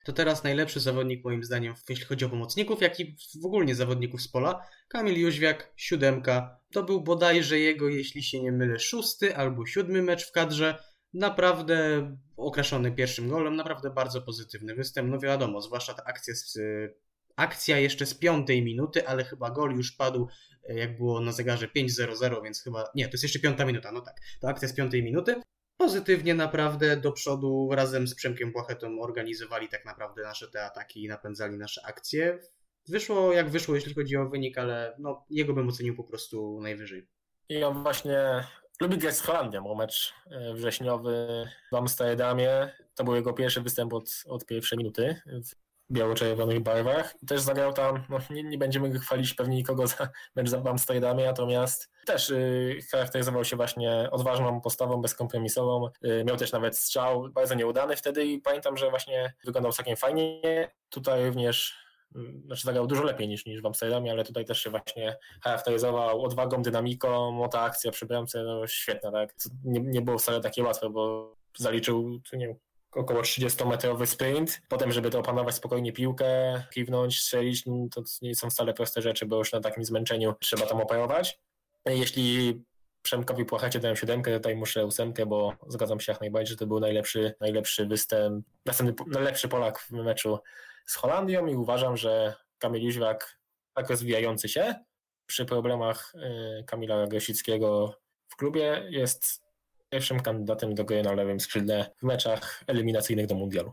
To teraz najlepszy zawodnik moim zdaniem, jeśli chodzi o pomocników, jak i w ogóle zawodników z pola. Kamil Jóźwiak, siódemka. To był bodajże jego, jeśli się nie mylę, szósty albo siódmy mecz w kadrze. Naprawdę okraszony pierwszym golem, naprawdę bardzo pozytywny występ. No wiadomo, zwłaszcza ta akcja z, akcja jeszcze z piątej minuty, ale chyba gol już padł, e, jak było na zegarze 5-0-0, więc chyba. Nie, to jest jeszcze piąta minuta, no tak. To akcja z piątej minuty. Pozytywnie naprawdę do przodu razem z Przemkiem Błachetą organizowali tak naprawdę nasze te ataki i napędzali nasze akcje. Wyszło jak wyszło, jeśli chodzi o wynik, ale no, jego bym ocenił po prostu najwyżej. On właśnie lubi grać z Holandią, bo mecz e, wrześniowy w Amsterdamie to był jego pierwszy występ od, od pierwszej minuty biało-czerwonych barwach. I też zagrał tam, no nie, nie będziemy chwalić pewnie nikogo za mecz w Amsterdamie, natomiast też y, charakteryzował się właśnie odważną postawą, bezkompromisową. Y, miał też nawet strzał, bardzo nieudany wtedy i pamiętam, że właśnie wyglądał całkiem fajnie. Tutaj również y, znaczy zagrał dużo lepiej niż, niż w Amsterdamie, ale tutaj też się właśnie charakteryzował odwagą, dynamiką, no ta akcja przy bramce no, świetna, tak? Nie, nie było wcale takie łatwe, bo zaliczył, tu nie około 30-metrowy sprint, potem żeby to opanować spokojnie piłkę, kiwnąć, strzelić, no, to nie są wcale proste rzeczy, bo już na takim zmęczeniu trzeba tam operować. Jeśli Przemkowi Płachecie dałem siódemkę, tutaj muszę ósemkę, bo zgadzam się jak najbardziej, że to był najlepszy, najlepszy występ, następny, najlepszy Polak w meczu z Holandią i uważam, że Kamil Jóźwiak tak rozwijający się przy problemach y, Kamila Grosickiego w klubie jest pierwszym kandydatem do gry na lewym skrzydle w meczach eliminacyjnych do mundialu.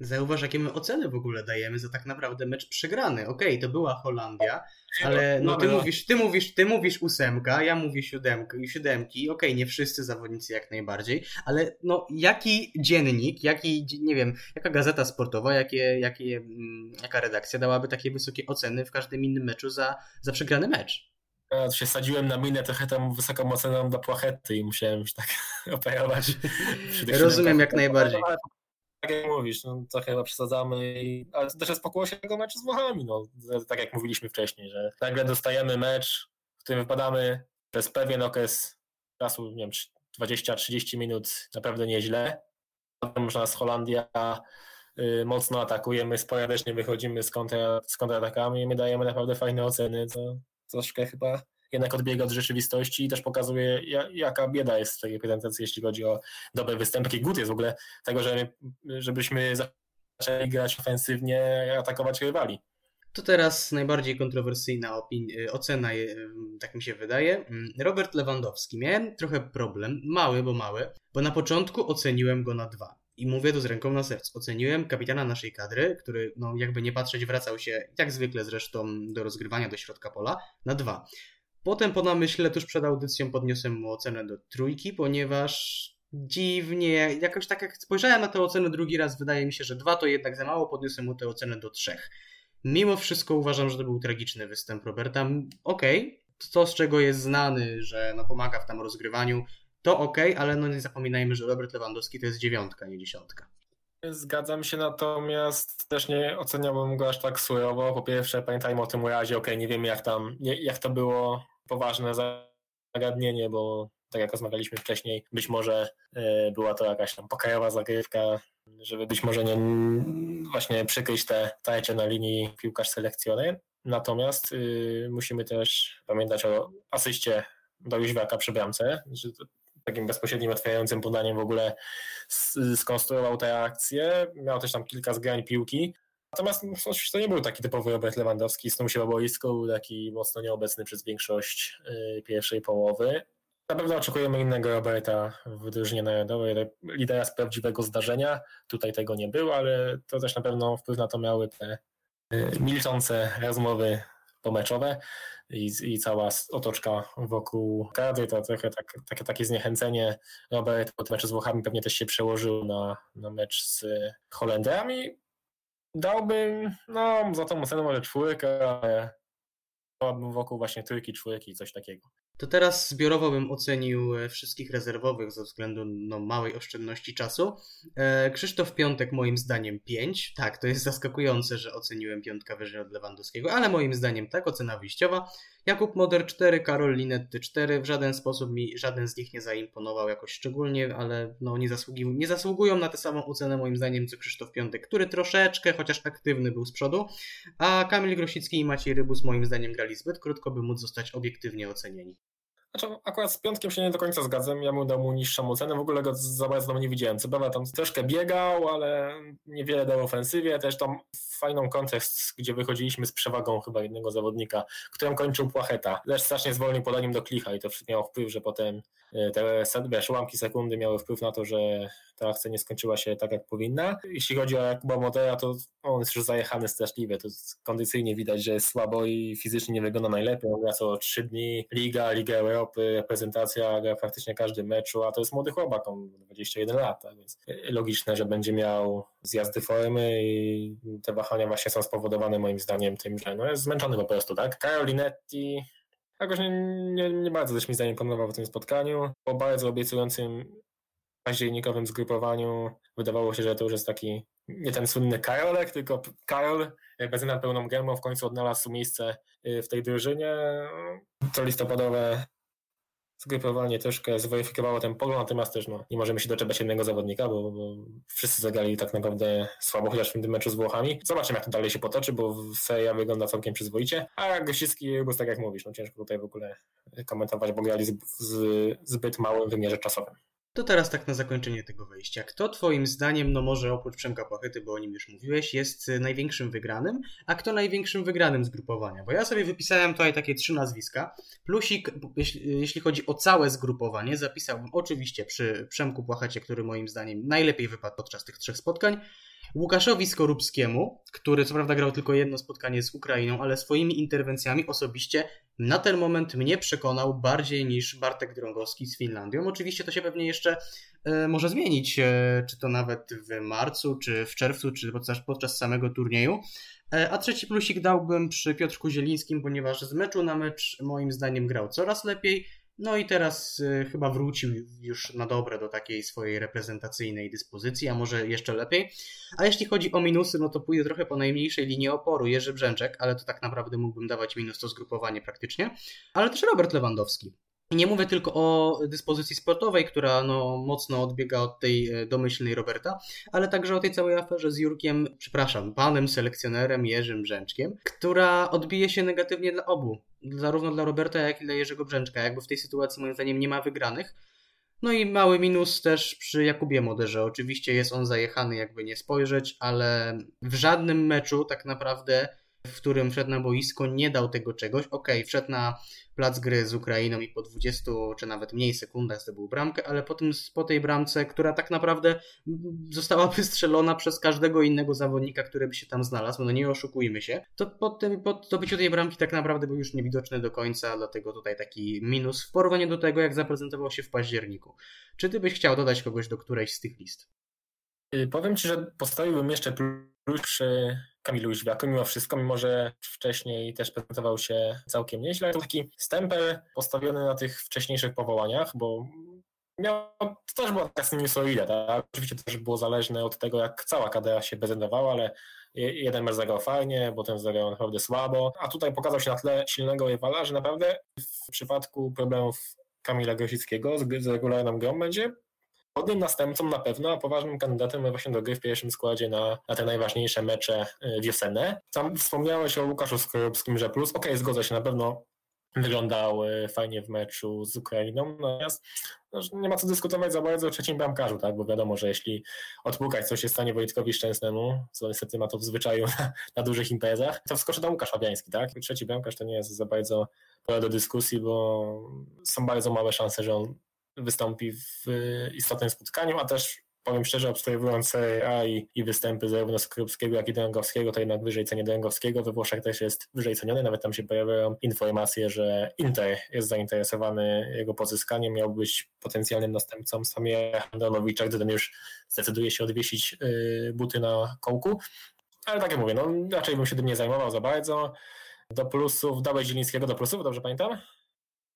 Zauważ, jakie my oceny w ogóle dajemy za tak naprawdę mecz przegrany. Okej, to była Holandia, ale no ty No, no. mówisz, ty mówisz, ty mówisz ósemka, ja mówię siódemkę, siódemki. Okej, nie wszyscy zawodnicy jak najbardziej, ale no jaki dziennik, jaki, nie wiem, jaka gazeta sportowa, jakie, jakie, mm, jaka redakcja dałaby takie wysokie oceny w każdym innym meczu za, za przegrany mecz? Ja to się sadziłem na minę trochę tam wysoką oceną do płachety i musiałem się tak operować. Rozumiem jak najbardziej. Ale Tak jak mówisz, no, to chyba przesadzamy, i, ale to też jest pokłosie tego meczu z Włochami. No, tak jak mówiliśmy wcześniej, że nagle dostajemy mecz, w którym wypadamy przez pewien okres czasu, nie wiem, 20-30 minut naprawdę nieźle. Potem już nas Holandia y, mocno atakuje, my sporadycznie wychodzimy z, kontra, z kontratakami i my dajemy naprawdę fajne oceny, co troszkę chyba jednak odbiega od rzeczywistości i też pokazuje, ja- jaka bieda jest w tej reprezentacji, jeśli chodzi o dobre występy. Jaki głód jest w ogóle tego, że, żebyśmy zaczęli grać ofensywnie atakować rywali. To teraz najbardziej kontrowersyjna ocena, y, tak mi się wydaje. Mm, Robert Lewandowski. Miałem trochę problem, mały, bo mały, bo na początku oceniłem go na dwa. I mówię to z ręką na sercu. Oceniłem kapitana naszej kadry, który, no jakby nie patrzeć, wracał się, jak zwykle zresztą, do rozgrywania do środka pola, na dwa. Potem po namyśle, tuż przed audycją, podniosłem mu ocenę do trójki, ponieważ dziwnie. Jakoś tak jak spojrzałem na tę ocenę drugi raz, wydaje mi się, że dwa to jednak za mało, podniosłem mu tę ocenę do trzech. Mimo wszystko uważam, że to był tragiczny występ Roberta. Okej, to z czego jest znany, że no pomaga w tam rozgrywaniu, to okej, ale no nie zapominajmy, że Robert Lewandowski to jest dziewiątka, nie dziesiątka. Zgadzam się, natomiast też nie oceniałbym go aż tak surowo. Po pierwsze, pamiętajmy o tym razie, okej, nie wiemy jak tam, jak to było poważne zagadnienie, bo tak jak rozmawialiśmy wcześniej, być może e, była to jakaś tam pokojowa zagrywka, żeby być może nie właśnie przykryć te tajcie na linii piłkarz-selekcjoner. Natomiast y, musimy też pamiętać o asyście do Jóźwiaka przy bramce, że takim bezpośrednim otwierającym podaniem w ogóle skonstruował tę akcję. Miał też tam kilka zgrań piłki. Natomiast no, to nie był taki typowy Robert Lewandowski, snuł się na boisku, był taki mocno nieobecny przez większość y, pierwszej połowy. Na pewno oczekujemy innego Roberta w drużynie narodowej, lidera z prawdziwego zdarzenia. Tutaj tego nie było, ale to też na pewno wpływ na to miały te y, milczące rozmowy pomeczowe i, i cała otoczka wokół kadry, to trochę tak, takie, takie zniechęcenie. Robert tym meczu z Włochami pewnie też się przełożył na, na mecz z Holendrami. Dałbym, no za tą ocenę może czwórkę, ale dałbym wokół właśnie trójki, czwórki, coś takiego. To teraz zbiorowo bym ocenił e, wszystkich rezerwowych ze względu no, małej oszczędności czasu. E, Krzysztof Piątek moim zdaniem 5. Tak, to jest zaskakujące, że oceniłem piątka wyżej od Lewandowskiego, ale moim zdaniem tak, ocena wyjściowa. Jakub Moder 4, Karol Linetty 4. W żaden sposób mi żaden z nich nie zaimponował jakoś szczególnie, ale no, nie, zasługi, nie zasługują na tę samą ocenę moim zdaniem co Krzysztof Piątek, który troszeczkę, chociaż aktywny był z przodu, a Kamil Grosicki i Maciej Rybus moim zdaniem grali zbyt krótko, by móc zostać obiektywnie ocenieni. Znaczy, akurat z piątkiem się nie do końca zgadzam. Ja mu dał mu niższą ocenę. W ogóle go za bardzo nie widziałem. Co prawda tam troszkę biegał, ale niewiele dał ofensywie. Też tam fajną kontekst, gdzie wychodziliśmy z przewagą chyba jednego zawodnika, którym kończył Płacheta. Lecz strasznie zwolnił podaniem do klicha i to miało wpływ, że potem te wiesz, ułamki sekundy miały wpływ na to, że ta akcja nie skończyła się tak, jak powinna. Jeśli chodzi o Jakuba Modera, to on jest już zajechany straszliwie. To kondycyjnie widać, że jest słabo i fizycznie nie wygląda najlepiej. On gra co trzy dni, Liga, Liga Europy, reprezentacja, gra praktycznie każdy meczu, a to jest młody chłopak, on 21 lat, tak więc logiczne, że będzie miał zjazdy formy i te wahania właśnie są spowodowane moim zdaniem tym, że no jest zmęczony po prostu, tak? Carolinetti jakoś nie, nie, nie bardzo też mi zaimponował w tym spotkaniu. Po bardzo obiecującym październikowym zgrupowaniu wydawało się, że to już jest taki nie ten słynny Karolek, tylko Karol bez na pełną gębą w końcu odnalazł miejsce y, w tej drużynie. To listopadowe zgrupowanie troszkę zweryfikowało ten pogląd, natomiast też no, nie możemy się doczepiać jednego zawodnika, bo, bo wszyscy zagrali tak naprawdę słabo, chociaż w tym meczu z Włochami. Zobaczymy, jak to dalej się potoczy, bo seria wygląda całkiem przyzwoicie. A Gosicki i tak jak mówisz, no ciężko tutaj w ogóle komentować, bo grali z, z zbyt małym wymiarze czasowym. To teraz tak na zakończenie tego wejścia. Kto twoim zdaniem, no może oprócz Przemka Płachety, bo o nim już mówiłeś, jest y, największym wygranym, a kto największym wygranym zgrupowania? Bo ja sobie wypisałem tutaj takie trzy nazwiska. Plusik, jeśli, chodzi o całe zgrupowanie, zapisałbym oczywiście przy Przemku Płachecie, który moim zdaniem najlepiej wypadł podczas tych trzech spotkań. Łukaszowi Skorupskiemu, który co prawda grał tylko jedno spotkanie z Ukrainą, ale swoimi interwencjami osobiście na ten moment mnie przekonał bardziej niż Bartek Drągowski z Finlandią. Oczywiście to się pewnie jeszcze e, może zmienić, e, czy to nawet w marcu, czy w czerwcu, czy podczas, podczas samego turnieju. E, a trzeci plusik dałbym przy Piotrku Zielińskim, ponieważ z meczu na mecz moim zdaniem grał coraz lepiej. No i teraz y, chyba wrócił już na dobre do takiej swojej reprezentacyjnej dyspozycji, a może jeszcze lepiej. A jeśli chodzi o minusy, no to pójdę trochę po najmniejszej linii oporu. Jerzy Brzęczek, ale to tak naprawdę mógłbym dawać minus to zgrupowanie praktycznie. Ale też Robert Lewandowski. Nie mówię tylko o dyspozycji sportowej, która no, mocno odbiega od tej e, domyślnej Roberta, ale także o tej całej aferze z Jurkiem, przepraszam, panem selekcjonerem Jerzym Brzęczkiem, która odbije się negatywnie dla obu. Zarówno dla Roberta, jak i dla Jerzego Brzęczka. Jakby w tej sytuacji moim zdaniem nie ma wygranych. No i mały minus też przy Jakubie Moderze. Oczywiście jest on zajechany, jakby nie spojrzeć, ale w żadnym meczu tak naprawdę w którym wszedł na boisko, nie dał tego czegoś. Okej, wszedł na plac gry z Ukrainą i po 20 czy nawet mniej sekundach zdobył bramkę, ale potem po tej bramce, która tak naprawdę została wystrzelona przez każdego innego zawodnika, który by się tam znalazł, no nie oszukujmy się, to po, tym, po zdobyciu tej bramki tak naprawdę był już niewidoczny do końca, dlatego tutaj taki minus w porównaniu do tego, jak zaprezentował się w październiku. Czy ty byś chciał dodać kogoś do którejś z tych list? Y, Powiem Ci, że postawiłbym jeszcze plus przy Kamilu Źwiaku, mimo wszystko, mimo że wcześniej też prezentował się całkiem nieźle. To taki stempel postawiony na tych wcześniejszych powołaniach, bo miał, to też była taka sinusoida, tak? Oczywiście też było zależne od tego, jak cała kadra się prezentowała, ale je- jeden mecz zagrał fajnie, potem zagrał naprawdę słabo, a tutaj pokazał się na tle silnego rywala, że naprawdę w przypadku problemów Kamila Grosickiego z regularną grą będzie godnym następcą na pewno, a poważnym kandydatem właśnie do gry w pierwszym składzie na, na te najważniejsze mecze y, wiosenne. Tam wspomniałeś o Łukaszu Skorupskim, że plus, okej, zgodzę się, na pewno wyglądał y, fajnie w meczu z Ukrainą, natomiast no, nie ma co dyskutować za bardzo o trzecim bramkarzu, tak? bo wiadomo, że jeśli odpukać co się stanie Wojtkowi Szczęsnemu, co niestety ma to w zwyczaju na, na dużych imprezach, to wskoczy tam Łukasz Fabiański, tak? Trzeci bramkarz to nie jest za bardzo pole do dyskusji, bo są bardzo małe szanse, że on wystąpi w y, istotnym spotkaniu, a też powiem szczerze, obserwując Serie A i, i występy zarówno Skrupskiego, jak i Dęgowskiego, to jednak wyżej cenię Dęgowskiego. We Włoszech też jest wyżej ceniony, nawet tam się pojawiają informacje, że Inter jest zainteresowany jego pozyskaniem, miał być potencjalnym następcą Samira Handranowicza, gdy ten już zdecyduje się odwiesić y, buty na kołku. Ale tak jak mówię, no raczej bym się tym nie zajmował za bardzo. Do plusów, dałeś Zielińskiego do plusów, dobrze pamiętam?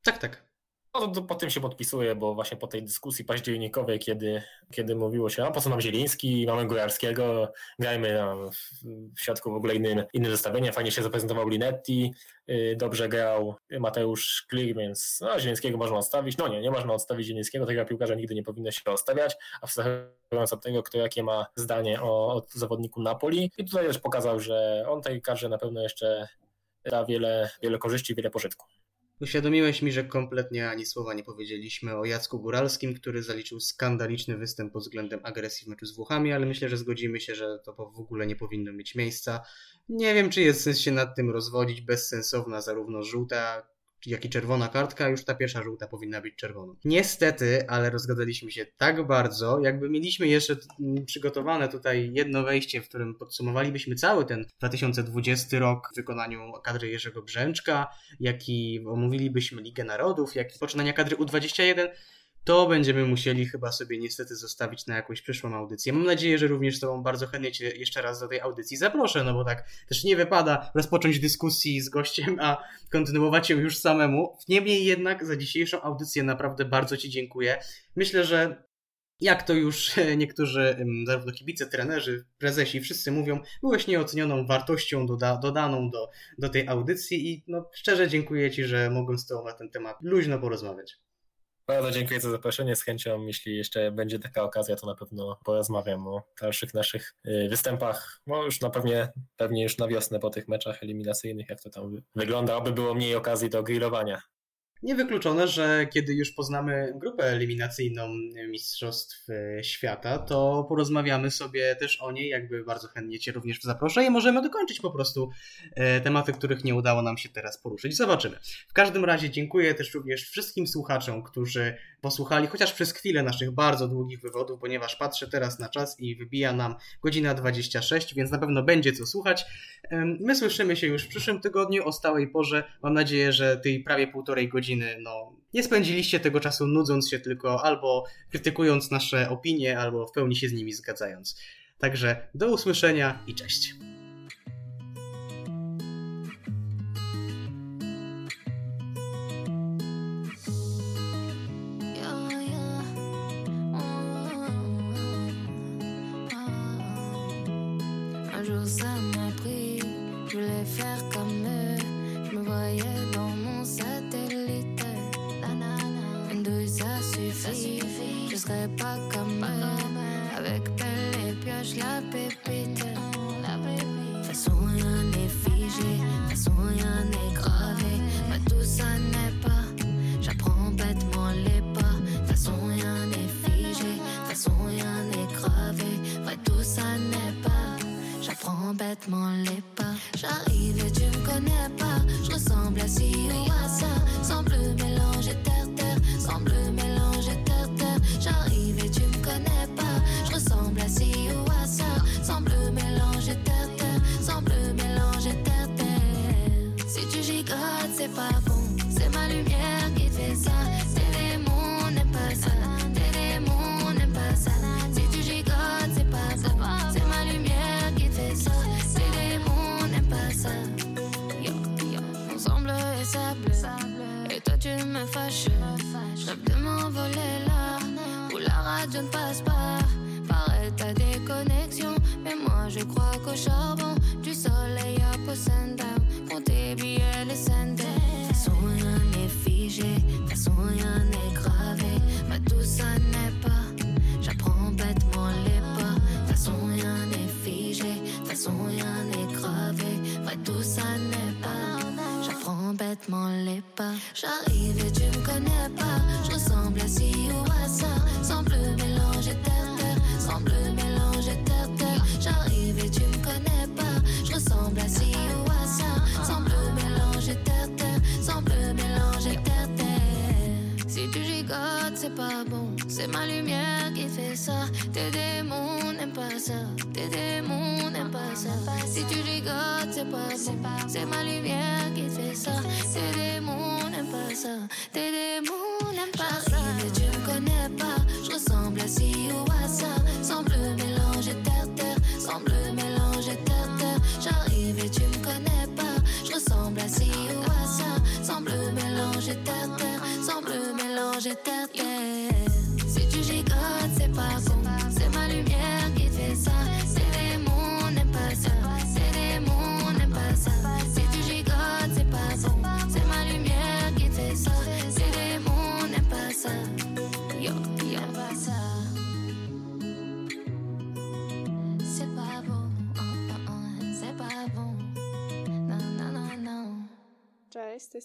Tak, tak. No to, po tym się podpisuję, bo właśnie po tej dyskusji październikowej, kiedy, kiedy mówiło się, a po co nam Zieliński, mamy Gojarskiego, grajmy w, w środku w ogóle innym, inne zestawienie, fajnie się zaprezentował Linetti, yy, dobrze grał Mateusz Klik, więc no, Zielińskiego można odstawić. No nie, nie można odstawić Zielińskiego, tego piłkarza nigdy nie powinno się odstawiać, abstrahując od tego, kto jakie ma zdanie o, o zawodniku Napoli. I tutaj też pokazał, że on tej karze na pewno jeszcze da wiele, wiele korzyści, wiele pożytku. Uświadomiłeś mi, że kompletnie ani słowa nie powiedzieliśmy o Jacku Góralskim, który zaliczył skandaliczny występ pod względem agresji w meczu z Włochami, ale myślę, że zgodzimy się, że to w ogóle nie powinno mieć miejsca. Nie wiem, czy jest sens się nad tym rozwodzić. Bezsensowna zarówno żółta, jak i czerwona kartka, już ta pierwsza żółta powinna być czerwoną. Niestety, ale rozgadaliśmy się tak bardzo, jakby mieliśmy jeszcze przygotowane tutaj jedno wejście, w którym podsumowalibyśmy cały ten 2020 rok w wykonaniu kadry Jerzego Brzęczka, jak i omówilibyśmy Ligę Narodów, jak i poczynania kadry U21, to będziemy musieli chyba sobie niestety zostawić na jakąś przyszłą audycję. Mam nadzieję, że również z Tobą bardzo chętnie Cię jeszcze raz do tej audycji zaproszę, no bo tak też nie wypada rozpocząć dyskusji z gościem, a kontynuować ją już samemu. Niemniej jednak za dzisiejszą audycję naprawdę bardzo Ci dziękuję. Myślę, że jak to już niektórzy, ym, zarówno kibice, trenerzy, prezesi, wszyscy mówią, byłeś nieocenioną wartością doda dodaną do, do tej audycji i no, szczerze dziękuję Ci, że mogłem z Tobą na ten temat luźno porozmawiać. Bardzo dziękuję za zaproszenie. Z chęcią, jeśli jeszcze będzie taka okazja, to na pewno porozmawiam o dalszych naszych y, występach. No już na pewnie, pewnie już na wiosnę po tych meczach eliminacyjnych, jak to tam wy- wygląda, aby było mniej okazji do grillowania. Niewykluczone, że kiedy już poznamy grupę eliminacyjną Mistrzostw e, Świata, to porozmawiamy sobie też o niej, jakby bardzo chętnie Cię również zaproszę i możemy dokończyć po prostu e, tematy, których nie udało nam się teraz poruszyć. Zobaczymy. W każdym razie dziękuję też również wszystkim słuchaczom, którzy posłuchali chociaż przez chwilę naszych bardzo długich wywodów, ponieważ patrzę teraz na czas i wybija nam godzina 26, więc na pewno będzie co słuchać. My słyszymy się już w przyszłym tygodniu o stałej porze. Mam nadzieję, że tej prawie półtorej godziny no, nie spędziliście tego czasu nudząc się tylko albo krytykując nasze opinie, albo w pełni się z nimi zgadzając. Także do usłyszenia i cześć. Ça m'a pris, je faire comme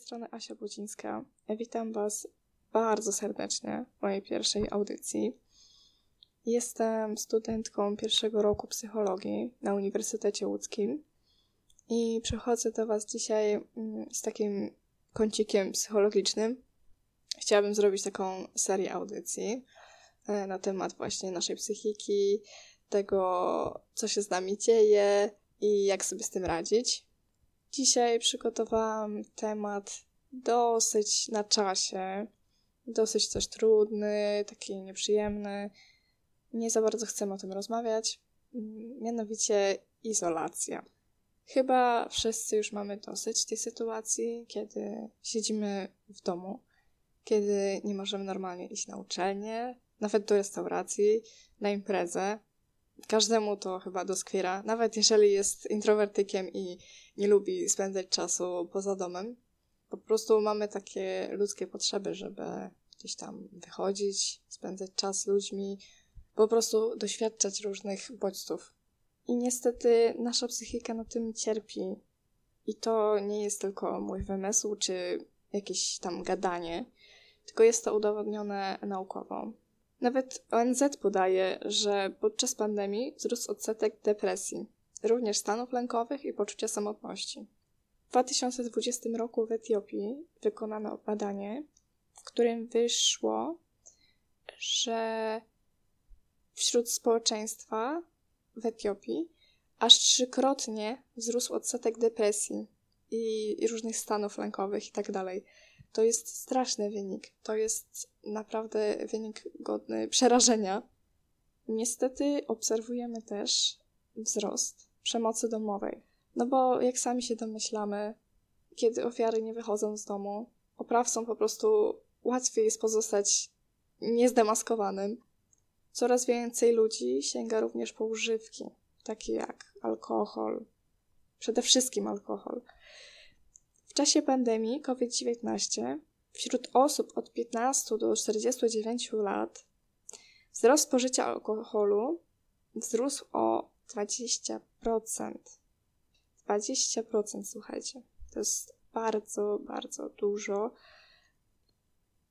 strony Asia Budzińska. Witam Was bardzo serdecznie w mojej pierwszej audycji. Jestem studentką pierwszego roku psychologii na Uniwersytecie Łódzkim i przychodzę do Was dzisiaj mm, z takim kącikiem psychologicznym. Chciałabym zrobić taką serię audycji e, na temat właśnie naszej psychiki, tego, co się z nami dzieje i jak sobie z tym radzić. Dzisiaj przygotowałam temat dosyć na czasie, dosyć też trudny, taki nieprzyjemny. Nie za bardzo chcę o tym rozmawiać. Mm, Mianowicie izolacja. Chyba wszyscy już mamy dosyć tej sytuacji, kiedy siedzimy w domu, kiedy nie możemy normalnie iść na uczelnię, nawet do restauracji, na imprezę. Każdemu to chyba doskwiera, nawet jeżeli jest introwertykiem i nie lubi spędzać czasu poza domem. Po prostu mamy takie ludzkie potrzeby, żeby gdzieś tam wychodzić, spędzać czas z ludźmi, po prostu doświadczać różnych bodźców. I niestety nasza psychika na tym cierpi. I to nie jest tylko mój wymysł, czy jakieś tam gadanie, tylko jest to udowodnione naukowo. Nawet ONZ podaje, że podczas pandemii wzrósł odsetek depresji, również stanów lękowych i poczucia samotności. W 2020 roku w Etiopii wykonano badanie, w którym wyszło, że wśród społeczeństwa w Etiopii aż trzykrotnie wzrósł odsetek depresji i, różnych stanów lękowych itd. To jest straszny wynik. To jest naprawdę wynik godny przerażenia. Niestety obserwujemy też wzrost przemocy domowej. No bo jak sami się domyślamy, kiedy ofiary nie wychodzą z domu, oprawcom po prostu łatwiej jest pozostać niezdemaskowanym. Coraz więcej ludzi sięga również po używki, takie jak alkohol, przede wszystkim alkohol. Czasie pandemii COVID-19 wśród osób od 15 do 49 lat wzrost spożycia alkoholu wzrósł o 20%. 20%, słuchajcie. To jest bardzo, bardzo dużo.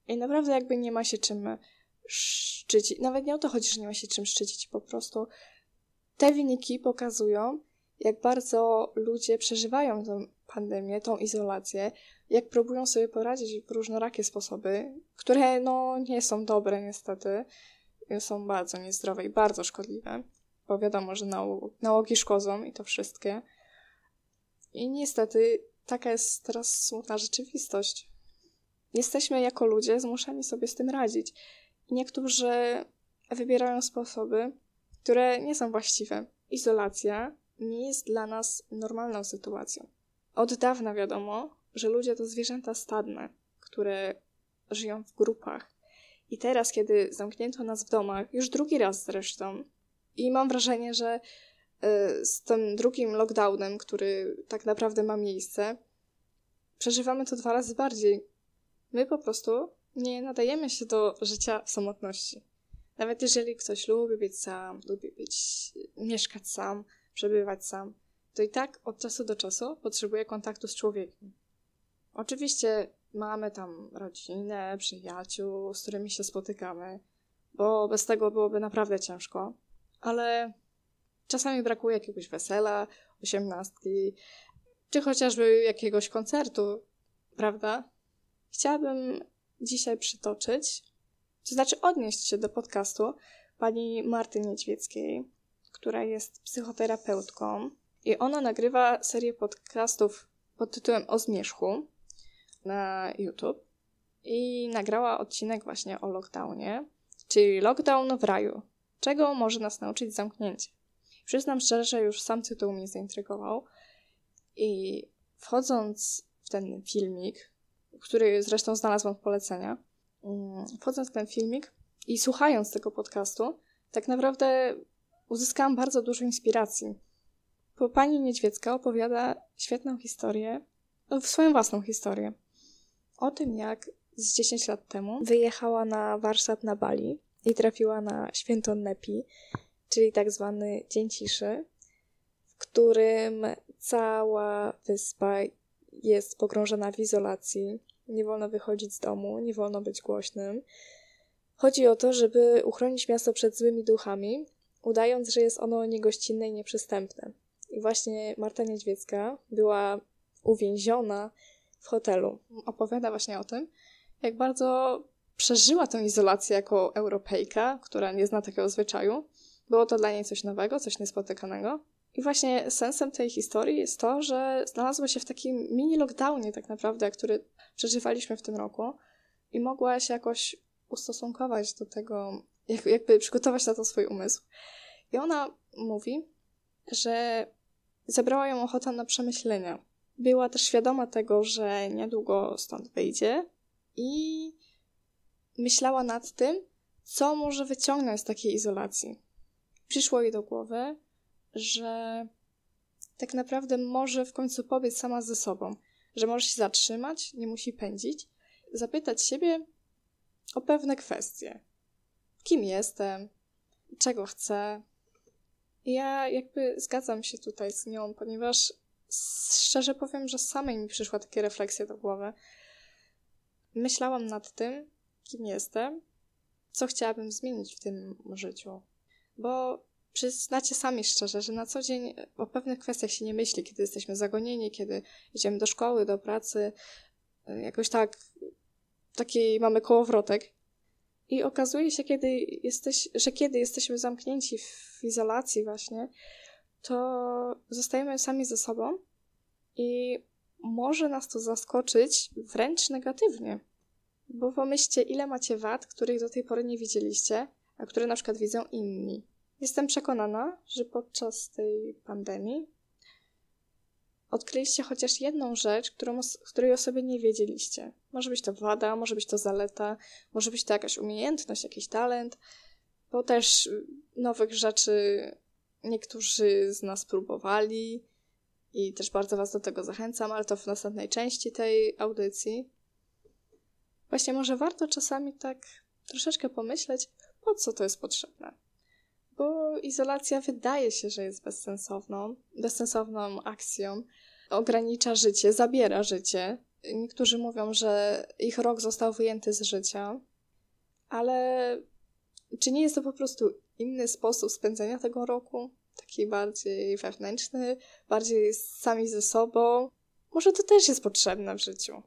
I naprawdę jakby nie ma się czym szczycić. Nawet nie o to chodzi, że nie ma się czym szczycić. Po prostu te wyniki pokazują, jak bardzo ludzie przeżywają tę pandemię, tą izolację, jak próbują sobie poradzić w różnorakie sposoby, które no nie są dobre niestety, są bardzo niezdrowe i bardzo szkodliwe, bo wiadomo, że nałog, nałogi szkodzą i to wszystkie. I niestety taka jest teraz smutna rzeczywistość. Jesteśmy jako ludzie zmuszeni sobie z tym radzić. Niektórzy wybierają sposoby, które nie są właściwe. Izolacja nie jest dla nas normalną sytuacją. Od dawna wiadomo, że ludzie to zwierzęta stadne, które żyją w grupach. I teraz, kiedy zamknięto nas w domach, już drugi raz zresztą, i mam wrażenie, że y, z tym drugim lockdownem, który tak naprawdę ma miejsce, przeżywamy to dwa razy bardziej. My po prostu nie nadajemy się do życia w samotności. Nawet jeżeli ktoś lubi być sam, lubi być, mieszkać sam, przebywać sam, to i tak od czasu do czasu potrzebuje kontaktu z człowiekiem. Oczywiście mamy tam rodzinę, przyjaciół, z którymi się spotykamy, bo bez tego byłoby naprawdę ciężko, ale czasami brakuje jakiegoś wesela, osiemnastki, czy chociażby jakiegoś koncertu, prawda? Chciałabym dzisiaj przytoczyć, to znaczy odnieść się do podcastu pani Marty Niedźwieckiej, która jest psychoterapeutką i ona nagrywa serię podcastów pod tytułem O zmierzchu na YouTube i nagrała odcinek właśnie o lockdownie, czyli lockdown w raju. Czego może nas nauczyć zamknięcie? Przyznam szczerze, że już sam tytuł mnie zaintrygował i wchodząc w ten filmik, który zresztą znalazłam w polecenia, mm, wchodząc w ten filmik i słuchając tego podcastu, tak naprawdę uzyskałam bardzo dużo inspiracji. Bo pani Niedźwiecka opowiada świetną historię, no, swoją własną historię. O tym, jak z 10 lat temu wyjechała na warsztat na Bali i trafiła na święto Nepi, czyli tak zwany Dzień Ciszy, w którym cała wyspa jest pogrążona w izolacji, nie wolno wychodzić z domu, nie wolno być głośnym. Chodzi o to, żeby uchronić miasto przed złymi duchami, udając, że jest ono niegościnne i nieprzystępne. I właśnie Marta Niedźwiecka była uwięziona w hotelu. Opowiada właśnie o tym, jak bardzo przeżyła tę izolację jako Europejka, która nie zna takiego zwyczaju. Było to dla niej coś nowego, coś niespotykanego. I właśnie sensem tej historii jest to, że znalazła się w takim mini lockdownie tak naprawdę, który przeżywaliśmy w tym roku i mogła się jakoś ustosunkować do tego, jakby przygotować na to swój umysł. I ona mówi, że zebrała ją ochota na przemyślenia. Była też świadoma tego, że niedługo stąd wyjdzie i myślała nad tym, co może wyciągnąć z takiej izolacji. Przyszło jej do głowy, że tak naprawdę może w końcu pobiec sama ze sobą, że może się zatrzymać, nie musi pędzić, zapytać siebie o pewne kwestie. Kim jestem? Czego chcę? Ja jakby zgadzam się tutaj z nią, ponieważ szczerze powiem, że samej mi przyszła takie refleksje do głowy. Myślałam nad tym, kim jestem, co chciałabym zmienić w tym życiu. Bo przyznacie sami szczerze, że na co dzień o pewnych kwestiach się nie myśli, kiedy jesteśmy zagonieni, kiedy idziemy do szkoły, do pracy, jakoś tak, taki mamy kołowrotek. I okazuje się, kiedy jesteś, że kiedy jesteśmy zamknięci w izolacji właśnie, to zostajemy sami ze sobą i może nas to zaskoczyć wręcz negatywnie. Bo pomyślcie, ile macie wad, których do tej pory nie widzieliście, a które na przykład widzą inni. Jestem przekonana, że podczas tej pandemii odkryliście chociaż jedną rzecz, którą, której o sobie nie wiedzieliście. Może być to wada, może być to zaleta, może być to jakaś umiejętność, jakiś talent, bo też nowych rzeczy niektórzy z nas próbowali i też bardzo Was do tego zachęcam, ale to w następnej części tej audycji. Właśnie może warto czasami tak troszeczkę pomyśleć, po co to jest potrzebne. Izolacja wydaje się, że jest bezsensowną, bezsensowną akcją. Ogranicza życie, zabiera życie. Niektórzy mówią, że ich rok został wyjęty z życia, ale czy nie jest to po prostu inny sposób spędzenia tego roku? taki bardziej wewnętrzny, bardziej sami ze sobą. Może to też jest potrzebne w życiu.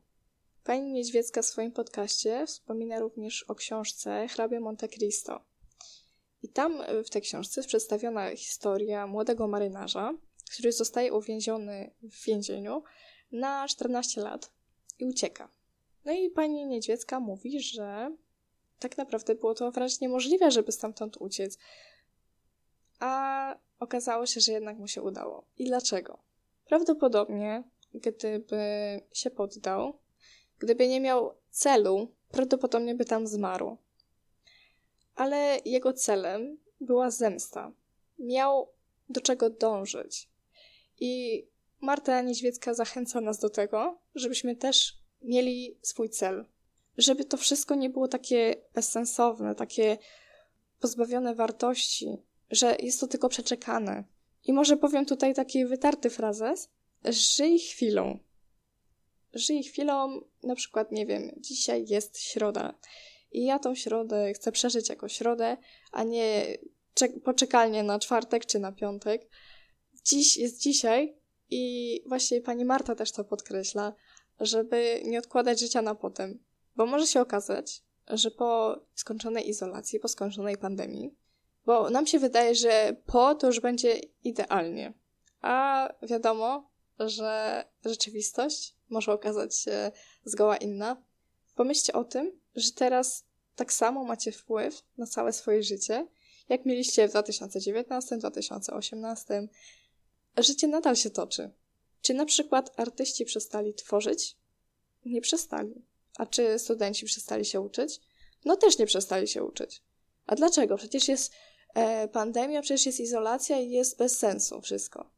Pani Niedźwiecka w swoim podcaście wspomina również o książce Hrabia Monte Cristo. I tam e, w tej książce jest przedstawiona historia młodego marynarza, który zostaje uwięziony w więzieniu na 14 lat i ucieka. No i pani Niedźwiecka mówi, że tak naprawdę było to wręcz niemożliwe, żeby stamtąd uciec. A okazało się, że jednak mu się udało. I dlaczego? Prawdopodobnie, gdyby się poddał, gdyby nie miał celu, prawdopodobnie by tam zmarł. Ale jego celem była zemsta. Miał do czego dążyć. I Marta Niedźwiecka zachęca nas do tego, żebyśmy też mieli swój cel. Żeby to wszystko nie było takie bezsensowne, takie pozbawione wartości, że jest to tylko przeczekane. I może powiem tutaj taki wytarty frazes: żyj chwilą. Żyj chwilą, na przykład, nie wiem, dzisiaj jest środa i ja tą środę chcę przeżyć jako środę, a nie poczekalnie na czwartek czy na piątek. Dziś jest dzisiaj i właśnie pani Marta też to podkreśla, żeby nie odkładać życia na potem. Bo może się okazać, że po skończonej izolacji, po skończonej pandemii, bo nam się wydaje, że po to już będzie idealnie. A wiadomo, że rzeczywistość może okazać się zgoła inna. Pomyślcie o tym, że teraz tak samo macie wpływ na całe swoje życie, jak mieliście w 2019, 2018. Życie nadal się toczy. Czy na przykład artyści przestali tworzyć? Nie przestali. A czy studenci przestali się uczyć? No też nie przestali się uczyć. A dlaczego? Przecież jest e, pandemia, przecież jest izolacja i jest bez sensu wszystko.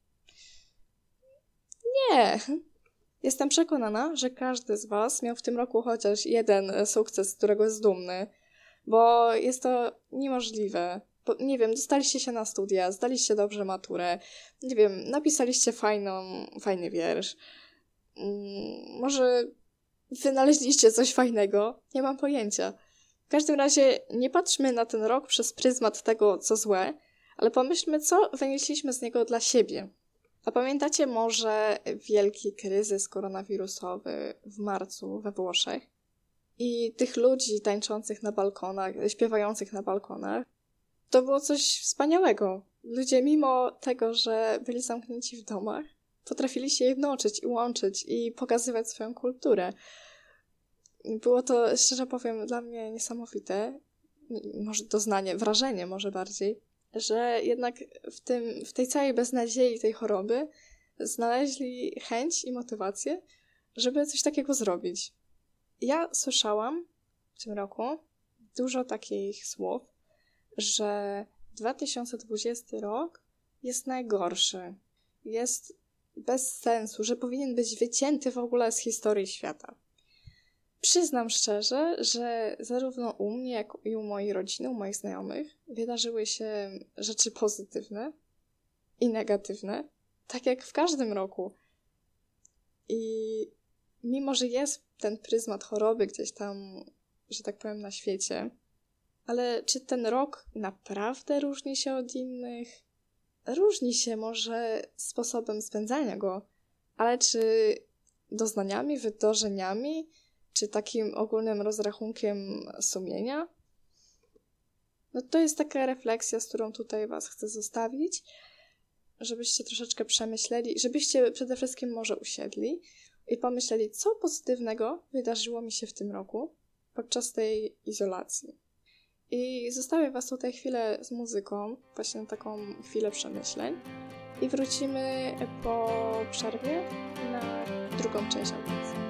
Nie. Jestem przekonana, że każdy z Was miał w tym roku chociaż jeden sukces, z którego jest dumny, bo jest to niemożliwe. Bo, nie wiem, dostaliście się na studia, zdaliście dobrze maturę, nie wiem, napisaliście fajną, fajny wiersz. Mm, może wynaleźliście coś fajnego, nie mam pojęcia. W każdym razie nie patrzmy na ten rok przez pryzmat tego, co złe, ale pomyślmy, co wynieśliśmy z niego dla siebie. A pamiętacie może wielki kryzys koronawirusowy w marcu we Włoszech? I tych ludzi tańczących na balkonach, śpiewających na balkonach? To było coś wspaniałego. Ludzie, mimo tego, że byli zamknięci w domach, potrafili się jednoczyć i łączyć i pokazywać swoją kulturę. Było to, szczerze powiem, dla mnie niesamowite. Może doznanie, wrażenie może bardziej, że jednak w, tym, w tej całej beznadziei tej choroby znaleźli chęć i motywację, żeby coś takiego zrobić. Ja słyszałam w tym roku dużo takich słów, że 2020 rok jest najgorszy, jest bez sensu, że powinien być wycięty w ogóle z historii świata. Przyznam szczerze, że zarówno u mnie, jak i u mojej rodziny, u moich znajomych wydarzyły się rzeczy pozytywne i negatywne, tak jak w każdym roku. I mimo, że jest ten pryzmat choroby gdzieś tam, że tak powiem, na świecie, ale czy ten rok naprawdę różni się od innych? Różni się może sposobem spędzania go, ale czy doznaniami, wydarzeniami, czy takim ogólnym rozrachunkiem sumienia? No to jest taka refleksja, z którą tutaj Was chcę zostawić, żebyście troszeczkę przemyśleli, żebyście przede wszystkim może usiedli i pomyśleli, co pozytywnego wydarzyło mi się w tym roku podczas tej izolacji. I zostawię Was tutaj chwilę z muzyką, właśnie taką chwilę przemyśleń. I wrócimy po przerwie na drugą część audycji.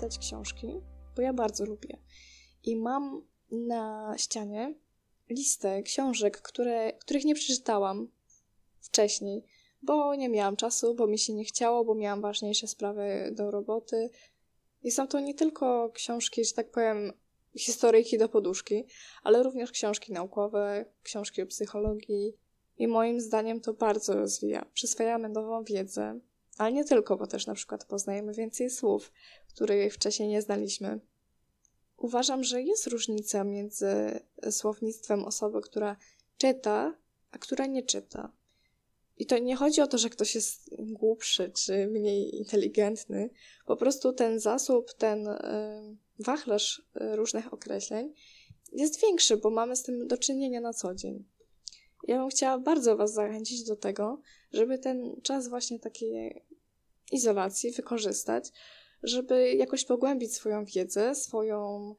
Czytać książki? Bo ja bardzo lubię. I mam na ścianie listę książek, które, których nie przeczytałam wcześniej, bo nie miałam czasu, bo mi się nie chciało, bo miałam ważniejsze sprawy do roboty. I są to nie tylko książki, że tak powiem, historyjki do poduszki, ale również książki naukowe, książki o psychologii. I moim zdaniem to bardzo rozwija. Przyswajamy nową wiedzę, ale nie tylko, bo też na przykład poznajemy więcej słów, których wcześniej nie znaliśmy. Uważam, że jest różnica między słownictwem osoby, która czyta, a która nie czyta. I to nie chodzi o to, że ktoś jest głupszy czy mniej inteligentny. Po prostu ten zasób, ten y, wachlarz y, różnych określeń jest większy, bo mamy z tym do czynienia na co dzień. Ja bym chciała bardzo Was zachęcić do tego, żeby ten czas właśnie takiej izolacji wykorzystać, żeby jakoś pogłębić swoją wiedzę, swoją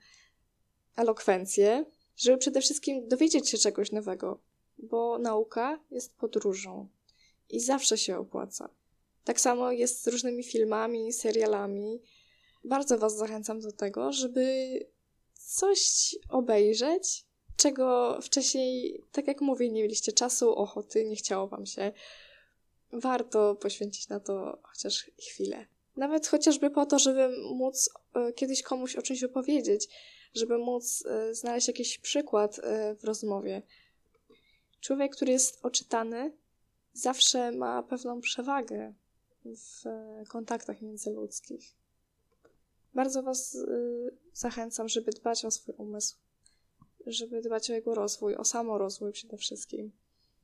elokwencję, żeby przede wszystkim dowiedzieć się czegoś nowego, bo nauka jest podróżą i zawsze się opłaca. Tak samo jest z różnymi filmami, serialami. Bardzo Was zachęcam do tego, żeby coś obejrzeć, czego wcześniej, tak jak mówię, nie mieliście czasu, ochoty, nie chciało Wam się. Warto poświęcić na to chociaż chwilę. Nawet chociażby po to, żeby móc e, kiedyś komuś o czymś opowiedzieć, żeby móc e, znaleźć jakiś przykład e, w rozmowie. Człowiek, który jest oczytany, zawsze ma pewną przewagę w kontaktach międzyludzkich. Bardzo Was zachęcam, żeby dbać o swój umysł, żeby dbać o jego rozwój, o samorozwój przede wszystkim,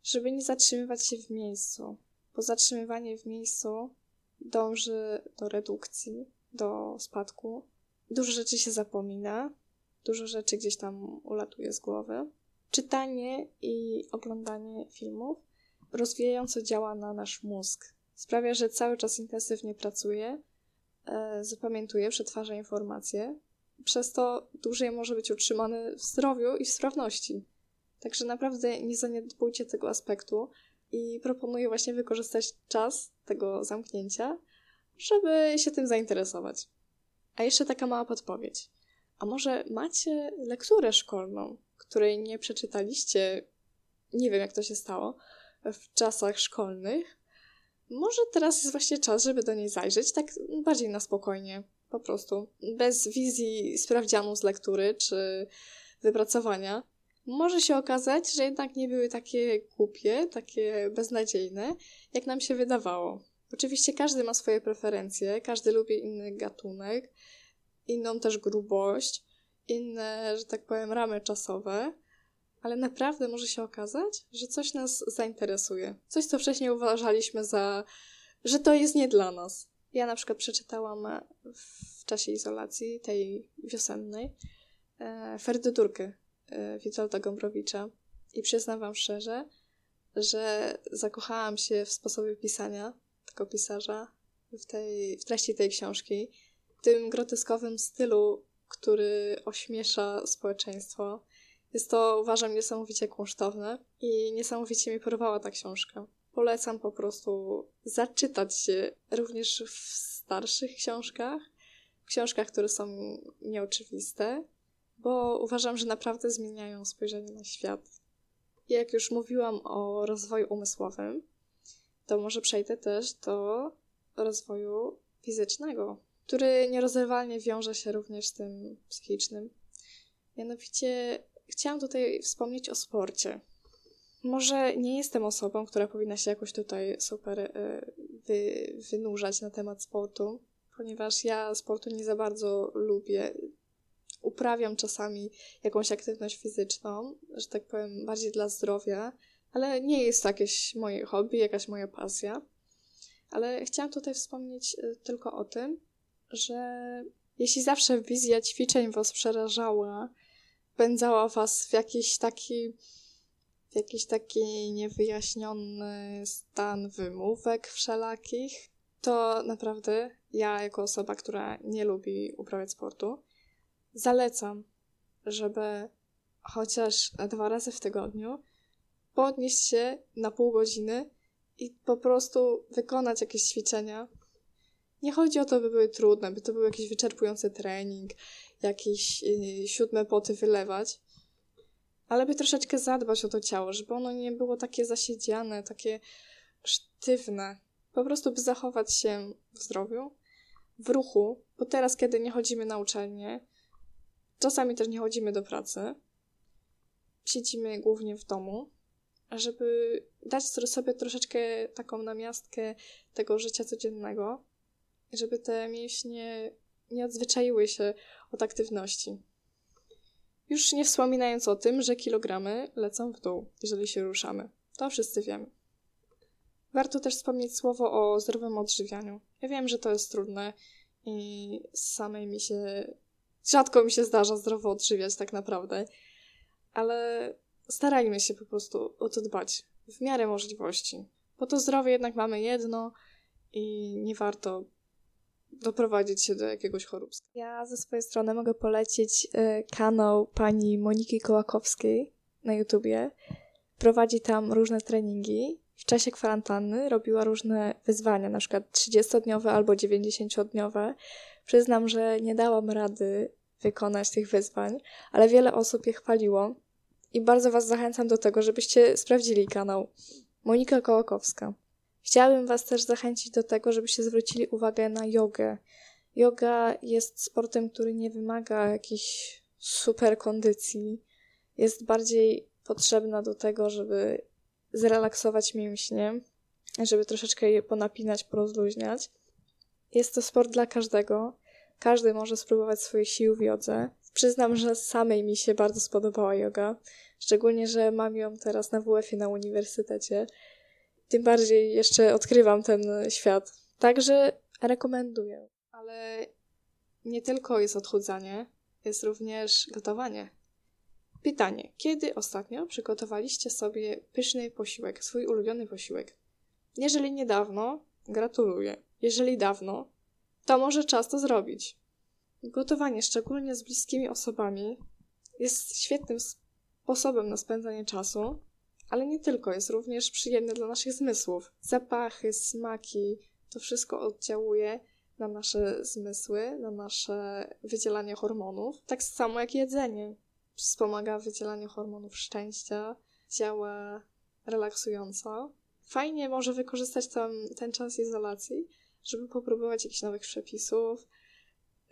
żeby nie zatrzymywać się w miejscu, bo zatrzymywanie w miejscu dąży do redukcji, do spadku. Dużo rzeczy się zapomina, dużo rzeczy gdzieś tam ulatuje z głowy. Czytanie i oglądanie filmów rozwijająco działa na nasz mózg. Sprawia, że cały czas intensywnie pracuje, zapamiętuje, przetwarza informacje, przez to dłużej może być utrzymany w zdrowiu i w sprawności. Także naprawdę nie zaniedbujcie tego aspektu i proponuję właśnie wykorzystać czas tego zamknięcia, żeby się tym zainteresować. A jeszcze taka mała podpowiedź. A może macie lekturę szkolną, której nie przeczytaliście, nie wiem jak to się stało, w czasach szkolnych? Może teraz jest właśnie czas, żeby do niej zajrzeć, tak bardziej na spokojnie, po prostu, bez wizji sprawdzianu z lektury czy wypracowania. Może się okazać, że jednak nie były takie głupie, takie beznadziejne, jak nam się wydawało. Oczywiście każdy ma swoje preferencje, każdy lubi inny gatunek, inną też grubość, inne, że tak powiem, ramy czasowe, ale naprawdę może się okazać, że coś nas zainteresuje. Coś, co wcześniej uważaliśmy za, że to jest nie dla nas. Ja na przykład przeczytałam w czasie izolacji, tej wiosennej, e, Ferdydurkę Witolda Gombrowicza i przyznam wam szczerze, że zakochałam się w sposobie pisania tego pisarza, w, tej, w treści tej książki, w tym groteskowym stylu, który ośmiesza społeczeństwo. Jest to, uważam, niesamowicie kunsztowne i niesamowicie mi porwała ta książka. Polecam po prostu zaczytać się również w starszych książkach, w książkach, które są nieoczywiste, bo uważam, że naprawdę zmieniają spojrzenie na świat. Jak już mówiłam o rozwoju umysłowym, to może przejdę też do rozwoju fizycznego, który nierozerwalnie wiąże się również z tym psychicznym. Mianowicie chciałam tutaj wspomnieć o sporcie. Może nie jestem osobą, która powinna się jakoś tutaj super y, wy, wynurzać na temat sportu, ponieważ ja sportu nie za bardzo lubię. Uprawiam czasami jakąś aktywność fizyczną, że tak powiem, bardziej dla zdrowia, ale nie jest to jakieś moje hobby, jakaś moja pasja. Ale chciałam tutaj wspomnieć y, tylko o tym, że jeśli zawsze wizja ćwiczeń was przerażała, pędzała was w jakiś taki w jakiś taki niewyjaśniony stan wymówek wszelakich, to naprawdę ja, jako osoba, która nie lubi uprawiać sportu, zalecam, żeby chociaż dwa razy w tygodniu podnieść się na pół godziny i po prostu wykonać jakieś ćwiczenia. Nie chodzi o to, by były trudne, by to był jakiś wyczerpujący trening, jakieś yy, siódme poty wylewać, ale by troszeczkę zadbać o to ciało, żeby ono nie było takie zasiedziane, takie sztywne. Po prostu, by zachować się w zdrowiu, w ruchu, bo teraz, kiedy nie chodzimy na uczelnię, czasami też nie chodzimy do pracy, siedzimy głównie w domu, żeby dać sobie troszeczkę taką namiastkę tego życia codziennego, żeby te mięśnie nie odzwyczaiły się od aktywności. Już nie wspominając o tym, że kilogramy lecą w dół, jeżeli się ruszamy. To wszyscy wiemy. Warto też wspomnieć słowo o zdrowym odżywianiu. Ja wiem, że to jest trudne i samej mi się. Rzadko mi się zdarza zdrowo odżywiać, tak naprawdę, ale starajmy się po prostu o to dbać w miarę możliwości. Bo to zdrowie jednak mamy jedno i nie warto doprowadzić się do jakiegoś choróbstwa. Ja ze swojej strony mogę polecić y, kanał pani Moniki Kołakowskiej na YouTubie. Prowadzi tam różne treningi. W czasie kwarantanny robiła różne wyzwania, na przykład 30-dniowe albo 90-dniowe. Przyznam, że nie dałam rady wykonać tych wyzwań, ale wiele osób je chwaliło i bardzo Was zachęcam do tego, żebyście sprawdzili kanał Monika Kołakowska. Chciałabym Was też zachęcić do tego, żebyście zwrócili uwagę na jogę. Yoga jest sportem, który nie wymaga jakiejś super kondycji. Jest bardziej potrzebna do tego, żeby zrelaksować mięśnie, żeby troszeczkę je ponapinać, porozluźniać. Jest to sport dla każdego. Każdy może spróbować swoich sił w jodze. Przyznam, że samej mi się bardzo spodobała yoga. Szczególnie, że mam ją teraz na WF-ie na uniwersytecie. Tym bardziej jeszcze odkrywam ten świat. Także rekomenduję. Ale nie tylko jest odchudzanie, jest również gotowanie. Pytanie: kiedy ostatnio przygotowaliście sobie pyszny posiłek, swój ulubiony posiłek? Jeżeli niedawno, gratuluję. Jeżeli dawno, to może czas to zrobić. Gotowanie, szczególnie z bliskimi osobami, jest świetnym sposobem na spędzanie czasu, ale nie tylko, jest również przyjemne dla naszych zmysłów. Zapachy, smaki, to wszystko oddziałuje na nasze zmysły, na nasze wydzielanie hormonów, tak samo jak jedzenie. Wspomaga wydzielanie hormonów szczęścia, działa relaksująco. Fajnie może wykorzystać tam ten czas izolacji, żeby popróbować jakichś nowych przepisów,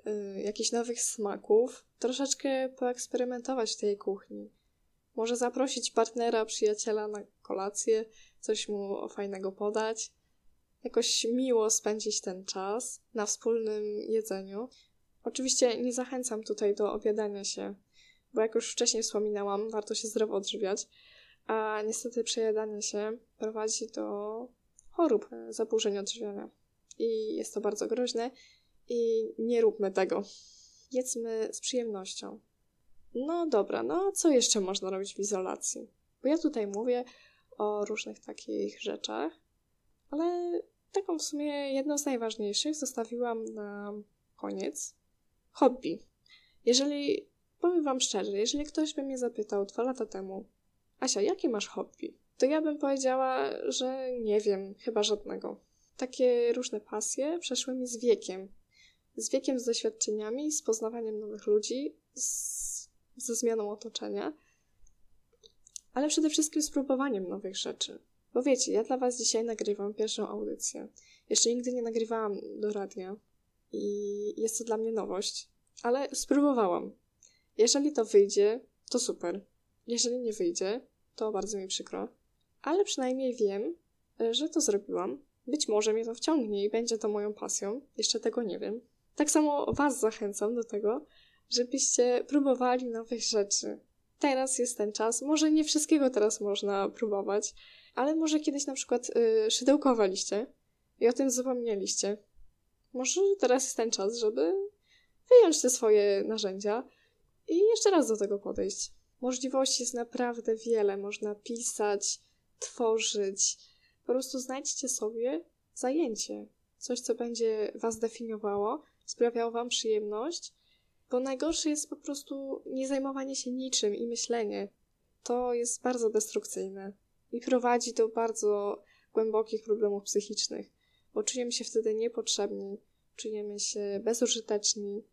yy, jakichś nowych smaków, troszeczkę poeksperymentować w tej kuchni. Może zaprosić partnera, przyjaciela na kolację, coś mu fajnego podać, jakoś miło spędzić ten czas na wspólnym jedzeniu. Oczywiście nie zachęcam tutaj do obiadania się, bo jak już wcześniej wspominałam, warto się zdrowo odżywiać, a niestety przejadanie się prowadzi do chorób, zaburzeń odżywiania. I jest to bardzo groźne i nie róbmy tego. Jedzmy z przyjemnością. No dobra, no co jeszcze można robić w izolacji? Bo ja tutaj mówię o różnych takich rzeczach, ale taką w sumie jedną z najważniejszych zostawiłam na koniec. Hobby. Jeżeli, powiem Wam szczerze, jeżeli ktoś by mnie zapytał dwa lata temu, Asia, jakie masz hobby? To ja bym powiedziała, że nie wiem, chyba żadnego. Takie różne pasje przeszły mi z wiekiem. Z wiekiem, z doświadczeniami, z poznawaniem nowych ludzi, z ze zmianą otoczenia, ale przede wszystkim z próbowaniem nowych rzeczy. Bo wiecie, ja dla Was dzisiaj nagrywam pierwszą audycję. Jeszcze nigdy nie nagrywałam do radia i jest to dla mnie nowość, ale spróbowałam. Jeżeli to wyjdzie, to super. Jeżeli nie wyjdzie, to bardzo mi przykro. Ale przynajmniej wiem, że to zrobiłam. Być może mnie to wciągnie i będzie to moją pasją. Jeszcze tego nie wiem. Tak samo Was zachęcam do tego, żebyście próbowali nowych rzeczy. Teraz jest ten czas. Może nie wszystkiego teraz można próbować, ale może kiedyś na przykład yy, szydełkowaliście i o tym zapomnieliście. Może teraz jest ten czas, żeby wyjąć te swoje narzędzia i jeszcze raz do tego podejść. Możliwości jest naprawdę wiele. Można pisać, tworzyć. Po prostu znajdźcie sobie zajęcie. Coś, co będzie Was definiowało, sprawiało Wam przyjemność bo najgorsze jest po prostu nie zajmowanie się niczym i myślenie. To jest bardzo destrukcyjne i prowadzi do bardzo głębokich problemów psychicznych, bo czujemy się wtedy niepotrzebni, czujemy się bezużyteczni,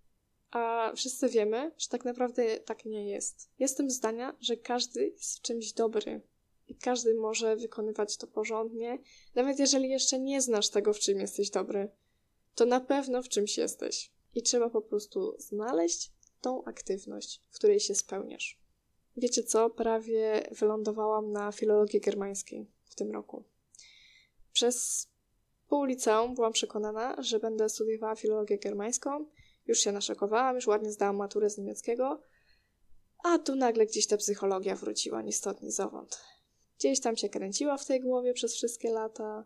a wszyscy wiemy, że tak naprawdę tak nie jest. Jestem zdania, że każdy jest w czymś dobry i każdy może wykonywać to porządnie, nawet jeżeli jeszcze nie znasz tego, w czym jesteś dobry, to na pewno w czymś jesteś. I trzeba po prostu znaleźć tą aktywność, w której się spełniasz. Wiecie co? Prawie wylądowałam na filologii germańskiej w tym roku. Przez pół liceum byłam przekonana, że będę studiowała filologię germańską. Już się naszokowałam, już ładnie zdałam maturę z niemieckiego. A tu nagle gdzieś ta psychologia wróciła, ni zowąd. Gdzieś tam się kręciła w tej głowie przez wszystkie lata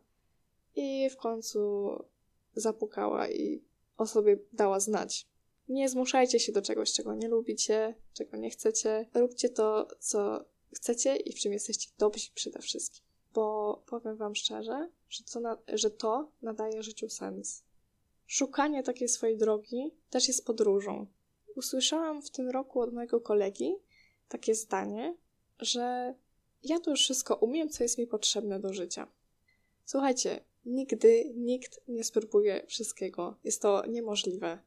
i w końcu zapukała i o sobie dała znać. Nie zmuszajcie się do czegoś, czego nie lubicie, czego nie chcecie. Róbcie to, co chcecie i w czym jesteście dobrzy przede wszystkim. Bo powiem Wam szczerze, że to, na, że to nadaje życiu sens. Szukanie takiej swojej drogi też jest podróżą. Usłyszałam w tym roku od mojego kolegi takie zdanie, że ja to już wszystko umiem, co jest mi potrzebne do życia. Słuchajcie, nigdy nikt nie spróbuje wszystkiego. Jest to niemożliwe.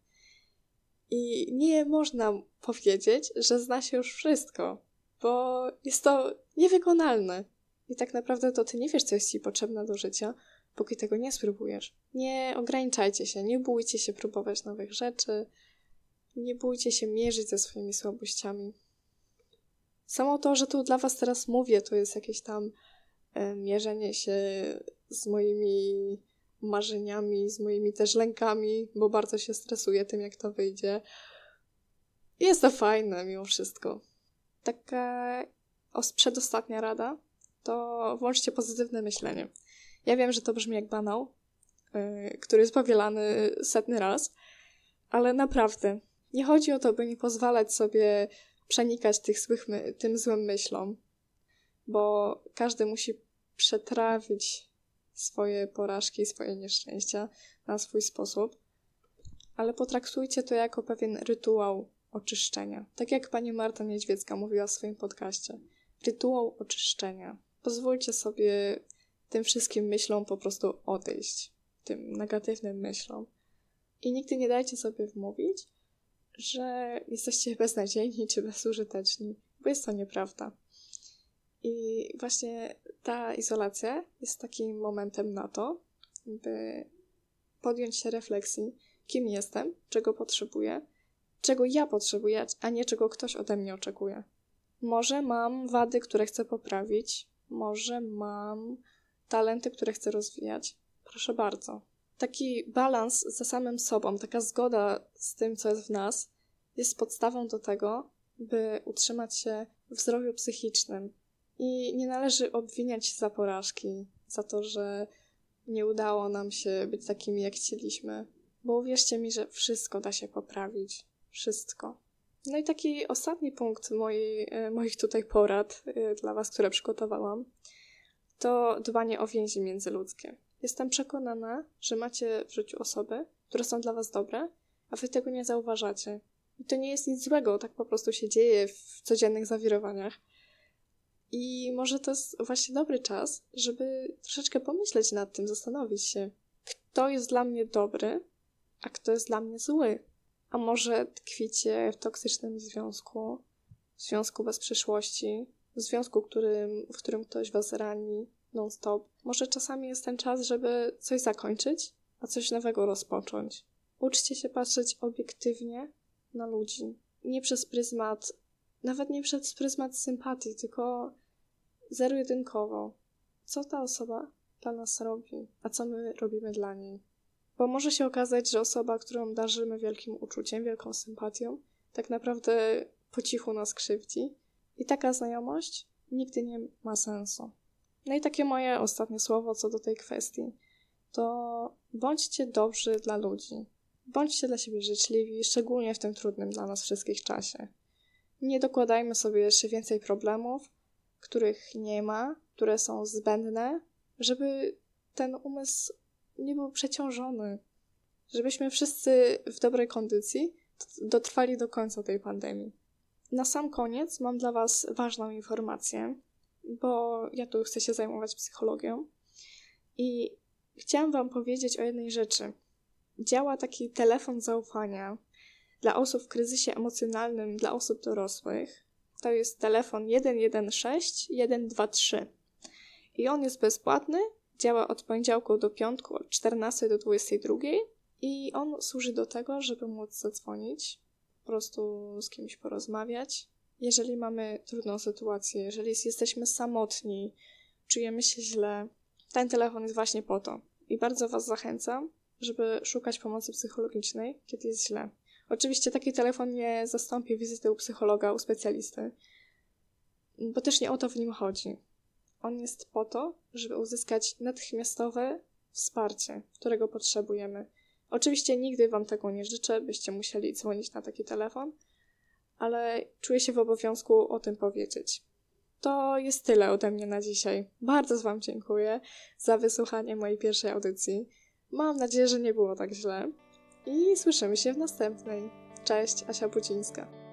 I nie można powiedzieć, że zna się już wszystko, bo jest to niewykonalne. I tak naprawdę to ty nie wiesz, co jest ci potrzebne do życia, póki tego nie spróbujesz. Nie ograniczajcie się, nie bójcie się próbować nowych rzeczy, nie bójcie się mierzyć ze swoimi słabościami. Samo to, że tu dla was teraz mówię, to jest jakieś tam e, mierzenie się z moimi marzeniami, z moimi też lękami, bo bardzo się stresuję tym, jak to wyjdzie. Jest to fajne mimo wszystko. Taka os- przedostatnia rada to włączcie pozytywne myślenie. Ja wiem, że to brzmi jak banał, yy, który jest powielany setny raz, ale naprawdę nie chodzi o to, by nie pozwalać sobie przenikać tych złych my- tym złym myślom, bo każdy musi przetrawić swoje porażki, swoje nieszczęścia na swój sposób, ale potraktujcie to jako pewien rytuał oczyszczenia. Tak jak pani Marta Niedźwiecka mówiła w swoim podcaście. Rytuał oczyszczenia. Pozwólcie sobie tym wszystkim myślom po prostu odejść, tym negatywnym myślom. I nigdy nie dajcie sobie wmówić, że jesteście beznadziejni czy bezużyteczni, bo jest to nieprawda. I właśnie ta izolacja jest takim momentem na to, by podjąć się refleksji, kim jestem, czego potrzebuję, czego ja potrzebuję, a nie czego ktoś ode mnie oczekuje. Może mam wady, które chcę poprawić, może mam talenty, które chcę rozwijać. Proszę bardzo. Taki balans ze samym sobą, taka zgoda z tym, co jest w nas, jest podstawą do tego, by utrzymać się w zdrowiu psychicznym. I nie należy obwiniać się za porażki, za to, że nie udało nam się być takimi, jak chcieliśmy. Bo uwierzcie mi, że wszystko da się poprawić. Wszystko. No i taki ostatni punkt mojej, e, moich tutaj porad e, dla Was, które przygotowałam, to dbanie o więzi międzyludzkie. Jestem przekonana, że macie w życiu osoby, które są dla Was dobre, a Wy tego nie zauważacie. I to nie jest nic złego, tak po prostu się dzieje w codziennych zawirowaniach. I może to jest właśnie dobry czas, żeby troszeczkę pomyśleć nad tym, zastanowić się, kto jest dla mnie dobry, a kto jest dla mnie zły. A może tkwicie w toksycznym związku, w związku bez przyszłości, w związku, którym, w którym ktoś was rani non-stop. Może czasami jest ten czas, żeby coś zakończyć, a coś nowego rozpocząć. Uczcie się patrzeć obiektywnie na ludzi. Nie przez pryzmat, nawet nie przez pryzmat sympatii, tylko zero-jedynkowo. Co ta osoba dla nas robi, a co my robimy dla niej. Bo może się okazać, że osoba, którą darzymy wielkim uczuciem, wielką sympatią, tak naprawdę po cichu nas krzywdzi. I taka znajomość nigdy nie ma sensu. No i takie moje ostatnie słowo co do tej kwestii. To bądźcie dobrzy dla ludzi. Bądźcie dla siebie życzliwi, szczególnie w tym trudnym dla nas wszystkich czasie. Nie dokładajmy sobie jeszcze więcej problemów, których nie ma, które są zbędne, żeby ten umysł nie był przeciążony. Żebyśmy wszyscy w dobrej kondycji dotrwali do końca tej pandemii. Na sam koniec mam dla Was ważną informację, bo ja tu chcę się zajmować psychologią i chciałam Wam powiedzieć o jednej rzeczy. działa taki telefon zaufania dla osób w kryzysie emocjonalnym, dla osób dorosłych. To jest telefon 116 123. I on jest bezpłatny, działa od poniedziałku do piątku, od 14 do 22. I on służy do tego, żeby móc zadzwonić, po prostu z kimś porozmawiać. Jeżeli mamy trudną sytuację, jeżeli jesteśmy samotni, czujemy się źle, ten telefon jest właśnie po to. I bardzo Was zachęcam, żeby szukać pomocy psychologicznej, kiedy jest źle. Oczywiście taki telefon nie zastąpi wizyty u psychologa, u specjalisty, bo też nie o to w nim chodzi. On jest po to, żeby uzyskać natychmiastowe wsparcie, którego potrzebujemy. Oczywiście nigdy Wam tego nie życzę, byście musieli dzwonić na taki telefon, ale czuję się w obowiązku o tym powiedzieć. To jest tyle ode mnie na dzisiaj. Bardzo Wam dziękuję za wysłuchanie mojej pierwszej audycji. Mam nadzieję, że nie było tak źle. I słyszymy się w następnej. Cześć, Asia Bucińska.